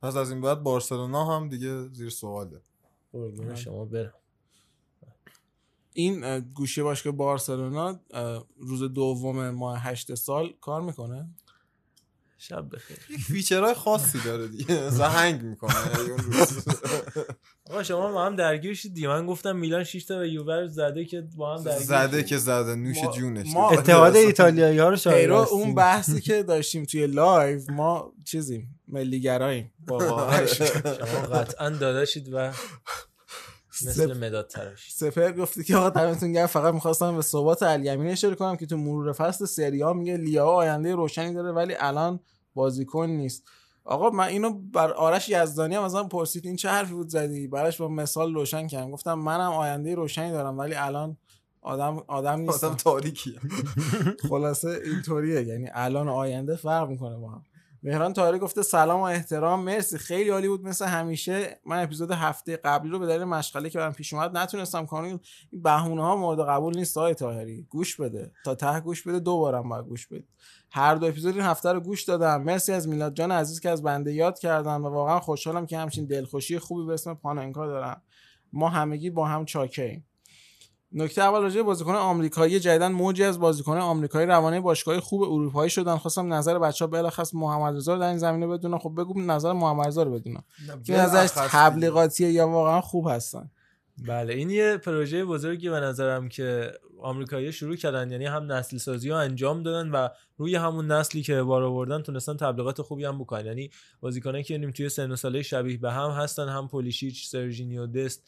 Speaker 12: پس از این بعد بارسلونا هم دیگه زیر سواله.
Speaker 1: قربون شما برم.
Speaker 2: این گوشی باشگاه بارسلونا روز دوم ماه هشت سال کار می‌کنه؟
Speaker 1: شب بخیر
Speaker 12: یک feature های خاصی داره دیگه هنگ می‌کنه.
Speaker 1: آقا شما با هم درگیر شید دیگه من گفتم میلان 6 تا به یووه رو زده که با هم درگیر
Speaker 12: زده
Speaker 1: شید.
Speaker 12: که زده نوش جونش
Speaker 2: ما
Speaker 11: اتحاد ایتالیایی ها رو هستیم.
Speaker 2: اون بحثی که داشتیم توی live ما چیزیم ملیگراییم بابا
Speaker 1: شما قطعا داداشید و مثل مداد تراش
Speaker 2: سپر گفتی که آقا دمتون گرم فقط می‌خواستم به ثبات الیمین اشاره کنم که تو مرور فصل سری ها میگه لیاو آینده روشنی داره ولی الان بازیکن نیست. آقا من اینو بر آرش یزدانی هم ازم پرسید این چه حرفی بود زدی؟ براش با مثال روشن کردم. گفتم منم آینده روشنی دارم ولی الان آدم آدم نیستم.
Speaker 12: آدم تاریکیه.
Speaker 2: خلاصه اینطوریه. یعنی الان آینده فرق می‌کنه با هم. مهران طاهری گفته سلام و احترام مرسی. خیلی عالی بود مثل همیشه. من اپیزود هفته قبلی رو به دلیل مشغله که برام پیش اومد نتونستم کنم این بهونه ها مورد قبول نیست. آقای طاهری گوش بده. تا ته گوش بده دوبارم باید گوش بده هر دو اپیزود این هفته رو گوش دادم. مرسی از میلاد جان عزیز که از بنده یاد کردن و واقعا خوشحالم که همچین دلخوشی خوبی به اسم پاننکا دارم. ما همگی با هم چاکریم نکته اول راجع بازیکن آمریکایی جدیدن موجی از بازیکن آمریکایی روانه باشگاه خوب اروپایی شدن. خواستم نظر بچه‌ها بالاخص محمد رضا در این زمینه بدونم خب بگو نظر محمد رضا رو بدونم که نظرش تبلیغاتیه یا واقعا خوب هستن؟
Speaker 1: بله این یه پروژه بزرگی به نظرم که آمریکایی شروع کردن. یعنی هم نسل سازی رو انجام دادن و روی همون نسلی که بار آوردن تونستن تبلیغات خوبی هم بکنن. یعنی بازیکنایی که توی سن و ساله شبیه به هم هستن. هم پولیشیچ سرژینیو دست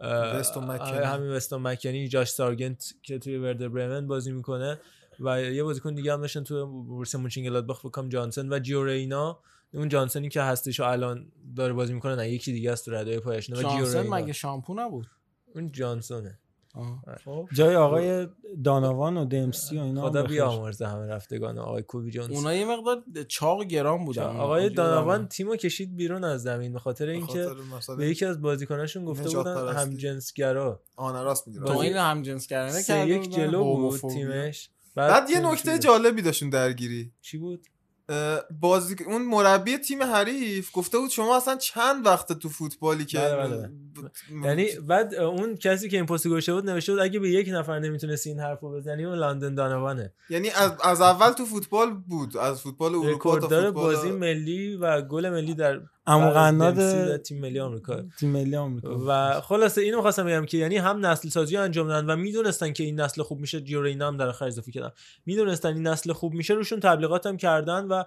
Speaker 1: آره، همین وستون مکنی جاش سارگنت که توی وردر برمن بازی می‌کنه. و یه بازیکن دیگه هم داشتن توی بورس مونچنگلادباخ بکام جانسن و جیو رینا. اون جانسنی که هستش و الان داره بازی می‌کنه نه یکی دیگه است تو ردای پایش. نه
Speaker 2: جانسن. مگه شامپو نبود؟
Speaker 1: اون جانسونه.
Speaker 11: جای آقای داناوان و دمسی و اینا هم
Speaker 1: خدا. بیامرزه همه رفتگان آقای کوبی جونز
Speaker 2: اونا یه مقدار چاق گرام بودن
Speaker 1: آقای داناوان. تیمو کشید بیرون از زمین به خاطر اینکه به یکی از بازیکناشون گفته بودن. هم جنسگرا
Speaker 12: آن راست میگه
Speaker 2: تو این هم جنس کردنه
Speaker 1: سه
Speaker 2: کرده
Speaker 1: یک. جلو بود. تیمش
Speaker 12: بعد یه
Speaker 1: تیم
Speaker 12: نکته. جالبی داشتون درگیری
Speaker 1: چی بود
Speaker 12: بازی اون مربی تیم حریف گفته بود شما اصلا چند وقت تو فوتبالی که
Speaker 1: بله، بله. یعنی بعد اون کسی که این پست گوشه بود نوشته بود اگه به یک نفر نمی‌تونستی این حرفو بزنی اون لندن دانوانه
Speaker 12: یعنی از, از اول تو فوتبال بود از فوتبال اروپا تا فوتبال
Speaker 1: بازی ملی و گل ملی در
Speaker 11: عمو قناد
Speaker 1: تیم ملی آمریکا.
Speaker 11: تیم ملی آمریکا.
Speaker 1: و خلاصه اینو خواستم بگم که یعنی هم نسل سازی انجام دادن و می‌دونستن که این نسل خوب میشه. جیرو اینا هم در آخر اضافه کردن می‌دونستن این نسل خوب میشه. روشون تبلیغات هم کردن و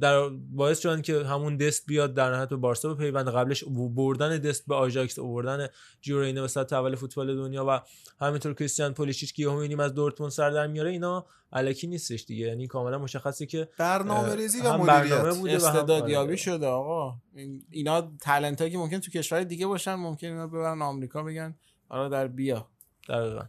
Speaker 1: در باعث شدن که همون دست بیاد در نهایت به بارسا بپیوند. قبلش بردن دست به آژاکس آوردن جیرو اینا به سطح اول فوتبال دنیا و همینطور کریستیان پولیشیچ که یهو می‌بینیم از دورتموند سر در میاره اینا الکی نیستش دیگه. یعنی کاملا مشخصه که
Speaker 12: برنامه
Speaker 1: اه،
Speaker 12: ریزی و مدیریت.
Speaker 1: بوده
Speaker 2: استعدادیابی
Speaker 1: آره.
Speaker 2: شده آقا. این- اینا تلنت هایی که ممکن تو کشور دیگه باشن ممکن اینا ببرن آمریکا بگن آره در بیا.
Speaker 1: دقیقاً.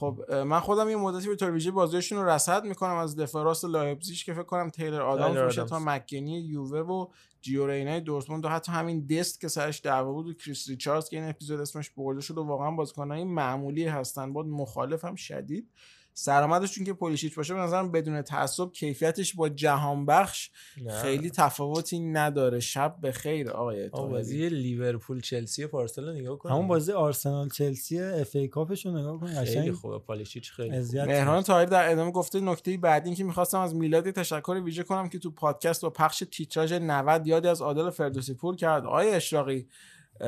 Speaker 2: خب من خودم یه مدتی به طور ویژه بازیشون رو رصد می‌کنم از دفاع راست لایپزیگ که فکر کنم تیلر آدامز باشه تا. مکنی یووه و جیورینای دورتموند و حتی همین دست که سرش دعوا بود و کریس ریچاردز که این اپیزود اسمش برده شد و واقعا بازیکنای معمولی هستن بود مخالفم شدید سرآمدشون که پولیشیچ باشه به نظرم بدون تعصب کیفیتش با جهان بخش
Speaker 1: نه.
Speaker 2: خیلی تفاوتی نداره. شب به خیر آقای.
Speaker 1: بازی لیورپول چلسی پارسال رو نگاه کن
Speaker 11: همون بازی آرسنال چلسی FA Cup ش رو نگاه کن
Speaker 1: خیلی
Speaker 11: قشنگ
Speaker 1: خوبه پالیشیچ خیلی
Speaker 2: مهران طاهری در ادامه گفته نکته بعدی این که می‌خواستم از میلاد تشکر ویژه کنم که تو پادکست و پخش تیتراژ 90 یادی از عادل فردوسی پور کرد. آقای اشراقی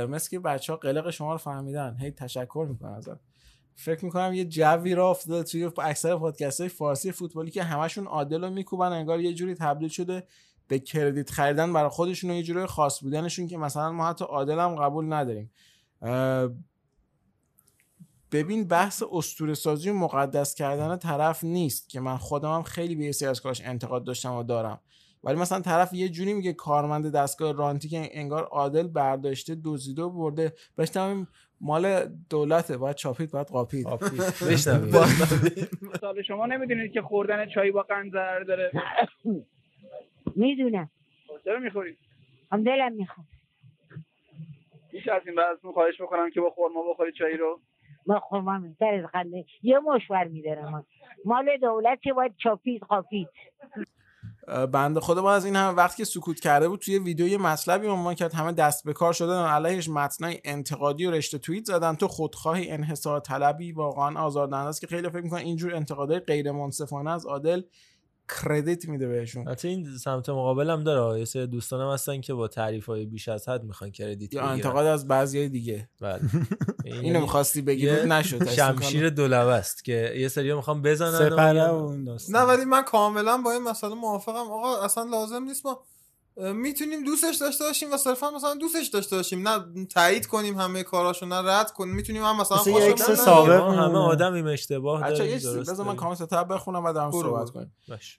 Speaker 2: مثل که بچه ها قلق شما رو فهمیدن. هی تشکر می‌کنم ازت. فکر می‌کنم یه جوی را افتاده توی اکثر پادکست های فارسی فوتبالی که همشون عادل رو میکوبن انگار یه جوری تبدیل شده به credit خریدن برای خودشون و یه جوری خاص بودنشون که مثلا ما حتی عادل هم قبول نداریم. ببین بحث اسطوره سازی و مقدس کردن طرف نیست که من خودم هم خیلی به از کاراش انتقاد داشتم و دارم. ولی مثلا طرف یه جوری میگه کارمند دستگاه رانتی که انگار عادل برداشته دزدیده و برده. بشتم مال دولته باید چاپید باید قاپید.
Speaker 18: سال شما نمی‌دونید که خوردن چای با قند ضرر داره.
Speaker 19: می‌دونم.
Speaker 18: چرا می‌خورید؟
Speaker 19: هم دلم می‌خواد.
Speaker 18: میشه از این بعد خواهش بکنم که با خورما بخورید چای رو.
Speaker 19: ما خورما بهتر از خنده. یه مشور میدارم. مال دولت که باید چاپید قاپید.
Speaker 2: بنده خدا با از این همه وقت که سکوت کرده بود توی ویدیو یه مطلبی عنوان کرد همه دست به کار شدن علیهش متنای انتقادی و رشته توییت زدن. تو خودخواهی انحصار طلبی واقعا آزاردهنده است که خیلی فکر می‌کنن اینجور انتقادهای غیر منصفانه از عادل کردیت میده بهشون.
Speaker 1: حتی این سمت مقابل هم داره یه سری دوستانم هستن که با تعریف های بیش از حد می‌خوان کردیت
Speaker 2: یا. انتقاد از بعضی دیگه.
Speaker 1: بله.
Speaker 2: اینو می‌خواستی بگی، نشد.
Speaker 1: شمشیر دولبه است که یه سری می‌خوام بزنن
Speaker 11: سپره
Speaker 1: و
Speaker 11: و این داستان.
Speaker 12: نه ولی من کاملا با این مسئله موافقم. آقا اصلا لازم نیست ما می‌تونیم دوستش داشته باشیم و صرفا مثلا دوستش داشته باشیم نه تایید کنیم همه کاراشو نه رد کنیم می‌تونیم هم مثلا
Speaker 1: مثل. ثابت ما همه آدمیم اشتباه داریم
Speaker 2: بذار من. کامنت تب بخونم و در
Speaker 1: برو،
Speaker 2: صحبت. کنیم.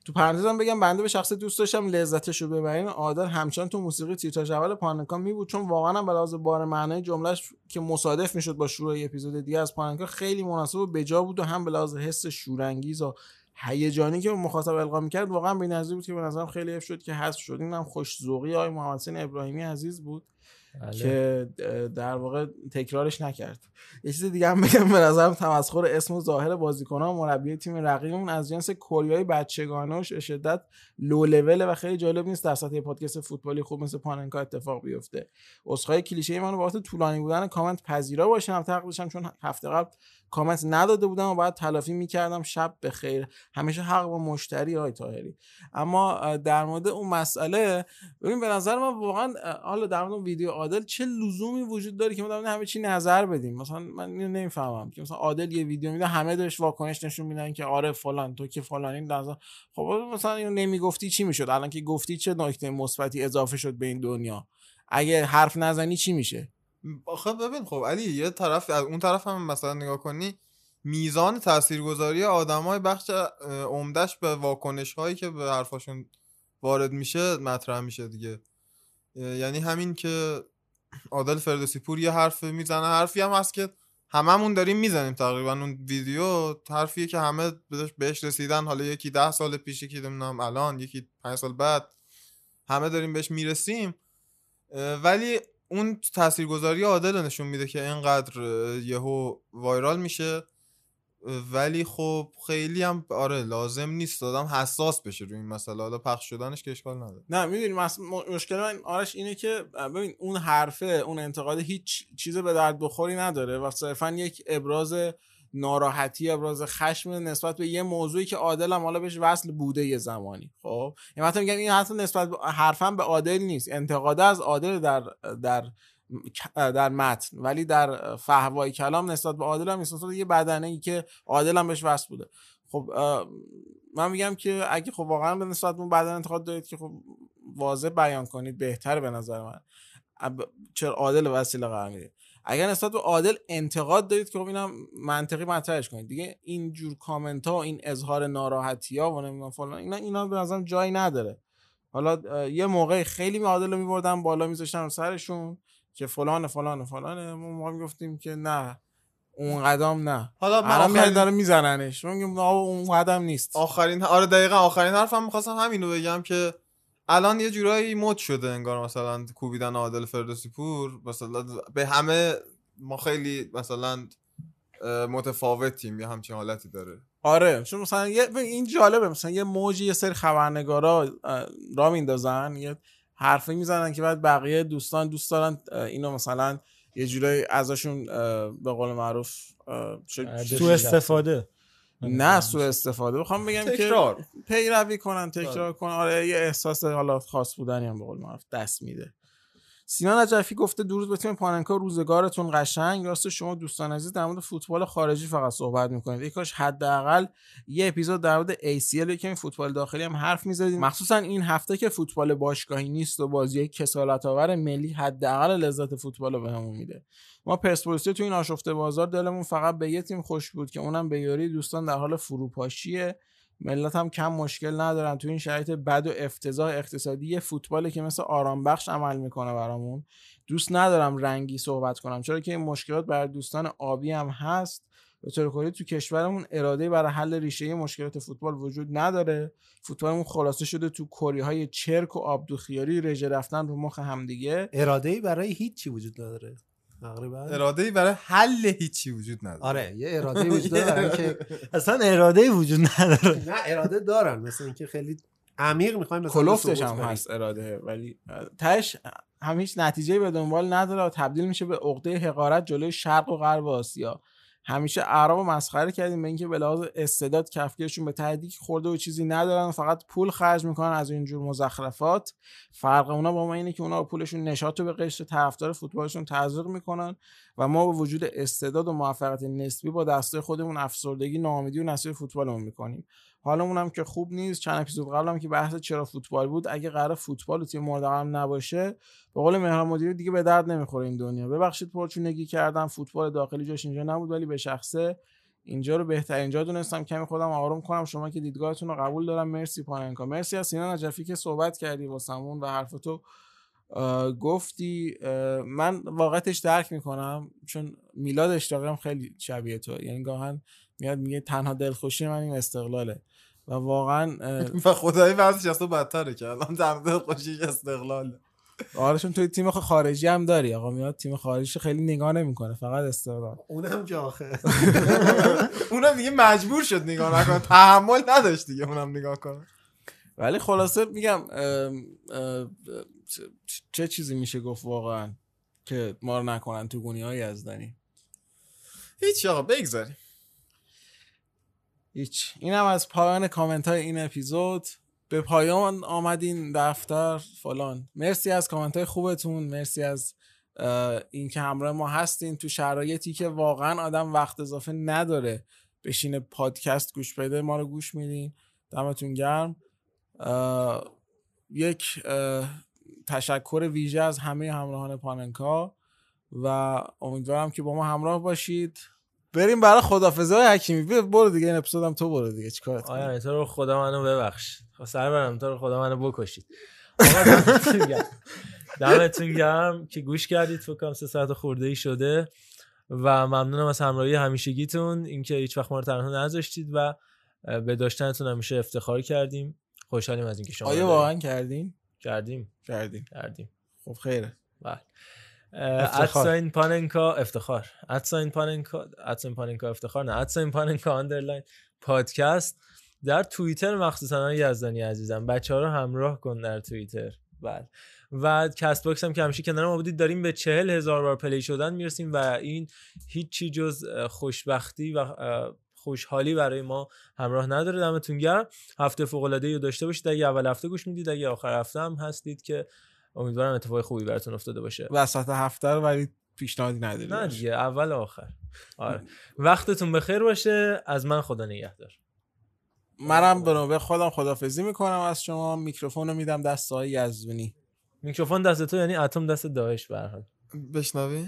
Speaker 2: تو پرانتزم بگم بنده به شخص دوست داشتم لذتش رو ببرین عادل همچنان تو موسیقی تیتراژ اول پاننکا می بود چون واقعا هم به لحاظ بار معنای جملهش که مصادف می‌شد با شروع اپیزود دیگه از پاننکا خیلی مناسب و بجا بود و هم به لحاظ حس شورانگیز و هیجانی که مخاطب القا می‌کرد واقعا بی‌نظیر بود که به نظرم خیلی حیف شد که حذف شد. اینم خوش ذوقی آقای محمد حسین ابراهیمی عزیز بود
Speaker 1: بله.
Speaker 2: که در واقع تکرارش نکرد. یه چیز دیگه هم بگم به نظرم تمسخر اسم و ظاهر بازیکنان و مربی تیم رقیبمون از جنس کوریای بچگانه و به شدت لو لوله و خیلی جالب نیست در سطح پادکست فوتبالی خوب مثل پاننکا اتفاق بیفته. اسخای کلیشه منو بابت طولانی بودن کامنت پذیرا باشم تقریبا چون هفته قبل کامنت نداده بودم و باید تلافی می‌کردم شب به خیر همیشه حق با مشتری های تاهری اما در مورد اون مسئله ببین به نظر من واقعا حالا در مورد ویدیو عادل چه لزومی وجود داره که ما همه چی نظر بدیم؟ مثلا من اینو نمی‌فهمم که مثلا عادل یه ویدیو میده همه داشت واکنش نشون میدن که آره فلان تو که فلانی نظر. خب مثلا اینو نمی‌گفتی چی می‌شد؟ الان که گفتی چه نکته مثبتی اضافه شد به این دنیا؟ اگه حرف نزنی چی میشه؟
Speaker 12: آخه ببین خب علی یه طرف از اون طرف هم مثلا نگاه کنی میزان تاثیرگذاری آدمای بخش عمدش به واکنش هایی که به حرفاشون وارد میشه مطرح میشه دیگه. یعنی همین که عادل فردوسی پور یه حرف می‌زنه حرفی هم هست که هممون داریم می‌زنیم تقریبا اون ویدیو حرفیه که همه بهش- رسیدن. حالا یکی ده سال پیش یکی نمی‌دونم الان یکی پنج سال بعد همه داریم بهش می‌رسیم. ولی اون تاثیرگذاری عادل نشون میده که اینقدر یهو وایرال میشه. ولی خب خیلی هم آره لازم نیست. دادم حساس بشه روی این مسئله. حالا پخش شدنش که اشکال نداره.
Speaker 2: نه می‌دونی مشکل من آرش اینه که ببین اون حرفه اون انتقاد هیچ چیز به درد بخوری نداره. و صرفا یک ابراز ناراحتی ابراز خشم نسبت به یه موضوعی که عادل هم حالا بهش وصل بوده یه زمانی. خب؟ این مثلا میگم این حتی نسبت حرفم به عادل نیست. انتقاده از عادل در در در متن. ولی در فهوای کلام نسبت به عادل هم نسبت یه بدنه ای که عادل هم بهش وصل بوده. خب من میگم که اگه خب واقعا به نسبت اون بدن انتقاد دارید که خب واضح بیان کنید بهتره به نظر من. چرا عادل وسیله قرار می‌دید اگر نسبت به عادل انتقاد دارید که خب اینم منطقی مطرحش کنید. دیگه این جور کامنت ها این اظهار ناراحتی ها و نمی‌دونم فلان اینا اینا به نظرم جایی نداره. حالا یه موقع خیلی می عادل رو میبردن بالا میذاشتن سرشون که فلان فلان فلانه ما موقع می‌گفتیم که نه اون قدم نه.
Speaker 12: حالا من آخرین-
Speaker 2: داره میزننش. آقا اون قدم نیست.
Speaker 12: آخرین آره دقیقا آخرین حرفم می‌خواستم همینو بگم که الان یه جورایی مد شده انگار مثلا کوبیدن عادل فردوسی پور. مثلا به همه ما خیلی مثلا متفاوتیم یه همچین حالتی داره.
Speaker 2: آره چون مثلا یه این جالبه مثلا یه موجی یه سری خبرنگارا را میندازن یه حرفی می‌زنن که بعد بقیه دوستان دوست دارن اینو مثلا یه جورایی ازشون به قول معروف
Speaker 11: سوء استفاده.
Speaker 2: نه سوء استفاده. بخوام بگم
Speaker 12: تکرار.
Speaker 2: که پیروی کنن تکرار کنن. آره یه احساس حالا خاص بودنی هم به قول معروف دست میده. سینا نجفی گفته درود به تیم پاننکا روزگارتون قشنگ. راست شما دوستان عزیز در مورد فوتبال خارجی فقط صحبت می‌کنید. ای کاش حداقل یه اپیزود در مورد ACL که این فوتبال داخلی هم حرف می‌زدید مخصوصا این هفته که فوتبال باشگاهی نیست و بازی کسالت آور ملی حداقل لذت فوتبال رو بهمون میده. ما پرسپولیس تو این آشفته بازار دلمون فقط به یه تیم خوش بود که اونم به یاری. دوستان در حال فروپاشیه. ملت هم کم مشکل ندارن. تو این شرایط بد و افتضاح اقتصادی یه فوتبالی که مثل آرام بخش عمل می‌کنه برامون. دوست ندارم رنگی صحبت کنم. چرا که این مشکلات برای دوستان آبی هم هست. به طور کلی تو کشورمون اراده برای حل ریشه مشکلات فوتبال وجود نداره. فوتبالمون خلاصه شده تو کری های چرک و آبدوخیاری رژه رفتن رو مخ همدیگه.
Speaker 14: اراده ای برای هیچی وجود نداره. تقریبا.
Speaker 12: اراده ای برای حل هیچی وجود نداره.
Speaker 14: آره یه اراده ای وجود داره اینکه
Speaker 11: اصلا اراده ای وجود نداره.
Speaker 14: نه اراده دارن مثل اینکه خیلی عمیق می‌خوایم
Speaker 2: کلفتش هم هست اراده ولی تش هم هیچ نتیجه به دنبال نداره و تبدیل میشه به عقده حقارت جلوی شرق و غرب آسیا. همیشه اعراب رو مسخره کردیم به اینکه به استعداد کفگیرشون به تهدیک خورده و چیزی ندارن و فقط پول خرج می‌کنن از اینجور مزخرفات. فرق اونا با ما اینه که اونا پولشون نشاط رو به قشر طرفدار فوتبالشون تزریق می‌کنن. و ما با وجود استعداد و موفقیت نسبی با دسته خودمون افسردگی ناامیدی و نسبی فوتبالمون می‌کنیم. حالمون هم که خوب نیست. چند اپیزود قبلم که بحث چرا فوتبال بود اگه قرار فوتبال و تیم مورد نباشه به قول مهران مدیری دیگه به درد نمی‌خوره این دنیا. ببخشید پرچونگی کردم فوتبال داخلی جاش اینجا نبود ولی به شخصه اینجا رو بهترین جا دونستم کمی خودم آروم کنم. شما که دیدگاهتون رو قبول دارم. مرسی پاننکا. مرسی از سینا نجفی که صحبت کردی واسمون و حرفتو اه، گفتی من واقعتش درک می‌کنم چون میلاد اشتاقی خیلی شبیه تو. یعنی گاهن میاد میگه تنها دلخوشی من این استقلاله. و واقعا
Speaker 12: و خدایی وضعش از تو بدتره که الان در خوشیش استقلاله.
Speaker 2: آره چون توی تیم خارجی هم داری. آقا میاد تیم خارجی خیلی نگاه نمی‌کنه فقط استقلال.
Speaker 14: اونم جاخه
Speaker 12: اونم دیگه مجبور شد نگاه نکنه. تحمل نداشت دیگه اونم نگاه کنه.
Speaker 2: ولی خلاصه میگم چه- چیزی میشه گفت واقعا که ما رو نکنن تو گونی های یزدانی؟
Speaker 12: هیچ آقا بگذاریم.
Speaker 2: هیچ. این هم از پایان کامنت های این اپیزود. به پایان آمدین دفتر فلان. مرسی از کامنت های خوبتون. مرسی از اینکه همراه ما هستین تو شرایطی که واقعا آدم وقت اضافه نداره بشینه پادکست گوش بده. ما رو گوش میدین. دمتون گرم. یک تشکر ویژه از همه همراهان پاننکا و امیدوارم که با ما همراه باشید. بریم برای خدافزه های حکیمی برو دیگه این اپیزودم تو برو دیگه. چیکارت؟
Speaker 1: آیا تو رو خدا منو ببخش. خب سر برم تو رو خدا منو بکشید. دمتون گرم. که گوش کردید. فکر کنم سه ساعت خورده ای شده و ممنونم از همراهی همیشگیتون. اینکه هیچ وقت ما رو تنها نذاشتید و به داشتنتون همیشه افتخار کردیم. خوشحالیم از اینکه شما
Speaker 2: آیا. واقعا کردین؟
Speaker 1: کردیم.
Speaker 2: کردیم.
Speaker 1: کردیم.
Speaker 2: خب خیره.
Speaker 1: بله.
Speaker 2: at
Speaker 1: sign پاننکا افتخار. at sign پاننکا at sign پاننکا افتخار نه. at sign پاننکا underline podcast. در توییتر مخصوصا آقای یزدانی عزیزم بچه ها رو همراه کن در توییتر. بله. و Castbox هم که همیشه کنار ما بودید داریم به چهل هزار بار play شدن می‌رسیم و این هیچی جز خوشبختی و خوشحالی برای ما همراه نداره. دمتون گرم. هفته فوق العاده رو داشته باشید. اگه اول هفته گوش می‌دید اگه آخر هفته هم هستید که امیدوارم اتفاق خوبی براتون افتاده باشه.
Speaker 2: وسط هفته رو ولی پیشنهادی نداری.
Speaker 1: نه دیگه اول و آخر. آره. وقتتون بخیر باشه. از من خدا نگهدار.
Speaker 2: منم به نوبه خودم خدافزی می‌کنم از شما. میکروفون رو میدم دست آقای یزدونی.
Speaker 1: میکروفون دست تو یعنی اتم دست داعش به هر حال.
Speaker 12: بشنوی؟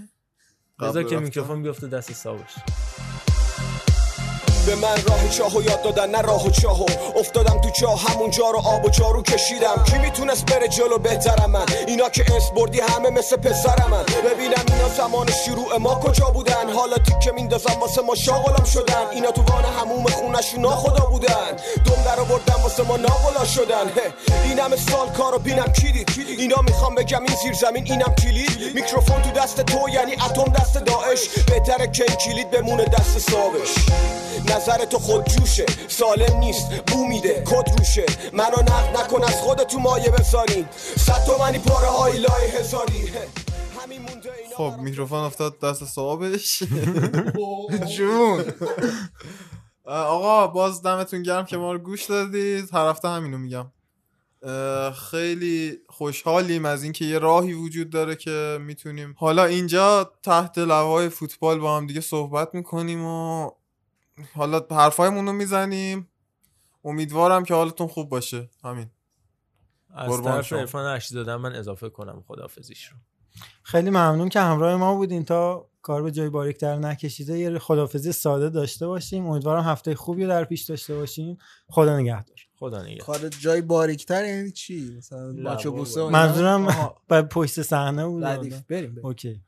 Speaker 1: بذار که. میکروفون بیفته دست سیاوش.
Speaker 20: به من راه چاهو یاد دادن نه راه و چاهو افتادم تو چاه همونجا رو آب و جارو کشیدم. کی می‌تونست بره جلو؟ بهترم من. اینا که اس بردی همه مثل پسرم من. ببینم اینا زمان شروع ما کجا بودن؟ حالا تیکه میندازم واسه ما شاغلم شدن. اینا تو وان حموم خونشون ناخدا بودن. دم در آوردن واسه ما ناغلا شدن. این همه سال کارو بینم کی دید؟ اینا می‌خوام بگم این زیر زمین اینم کلید. میکروفون تو دست تو یعنی اتم دست داعش. بهتره که کلید بمونه دست صابش نظر تو خود جوشه سالم نیست بو میده کد روشه. منو نقد نکن از خود تو مایه بذارین صد تومنی پاره های لای هزاری.
Speaker 12: خب میکروفون افتاد دست صاحبش جون. آقا باز دمتون گرم که ما رو گوش دادید. هر هفته همینو میگم. خیلی خوشحالیم از اینکه یه راهی وجود داره که می‌تونیم. حالا اینجا تحت لوای فوتبال با هم دیگه صحبت می‌کنیم و حالا حرفایمون رو می‌زنیم. امیدوارم که حالتون خوب باشه. همین
Speaker 1: از طرف. عرفان اشتی دادن من اضافه کنم خدافزیش رو.
Speaker 11: خیلی ممنون که همراه ما بودین. تا کار به جای باریکتر نکشیده یه خدافزی ساده داشته باشیم. امیدوارم هفته خوبی رو در پیش داشته باشیم خدا نگهدار.
Speaker 1: خدا نگهدار.
Speaker 2: کار جای باریکتر یعنی چی؟ مثلا؟
Speaker 11: منظورم. بعد پشت صحنه بود.
Speaker 2: ردیف. بریم بریم.
Speaker 11: اوکی.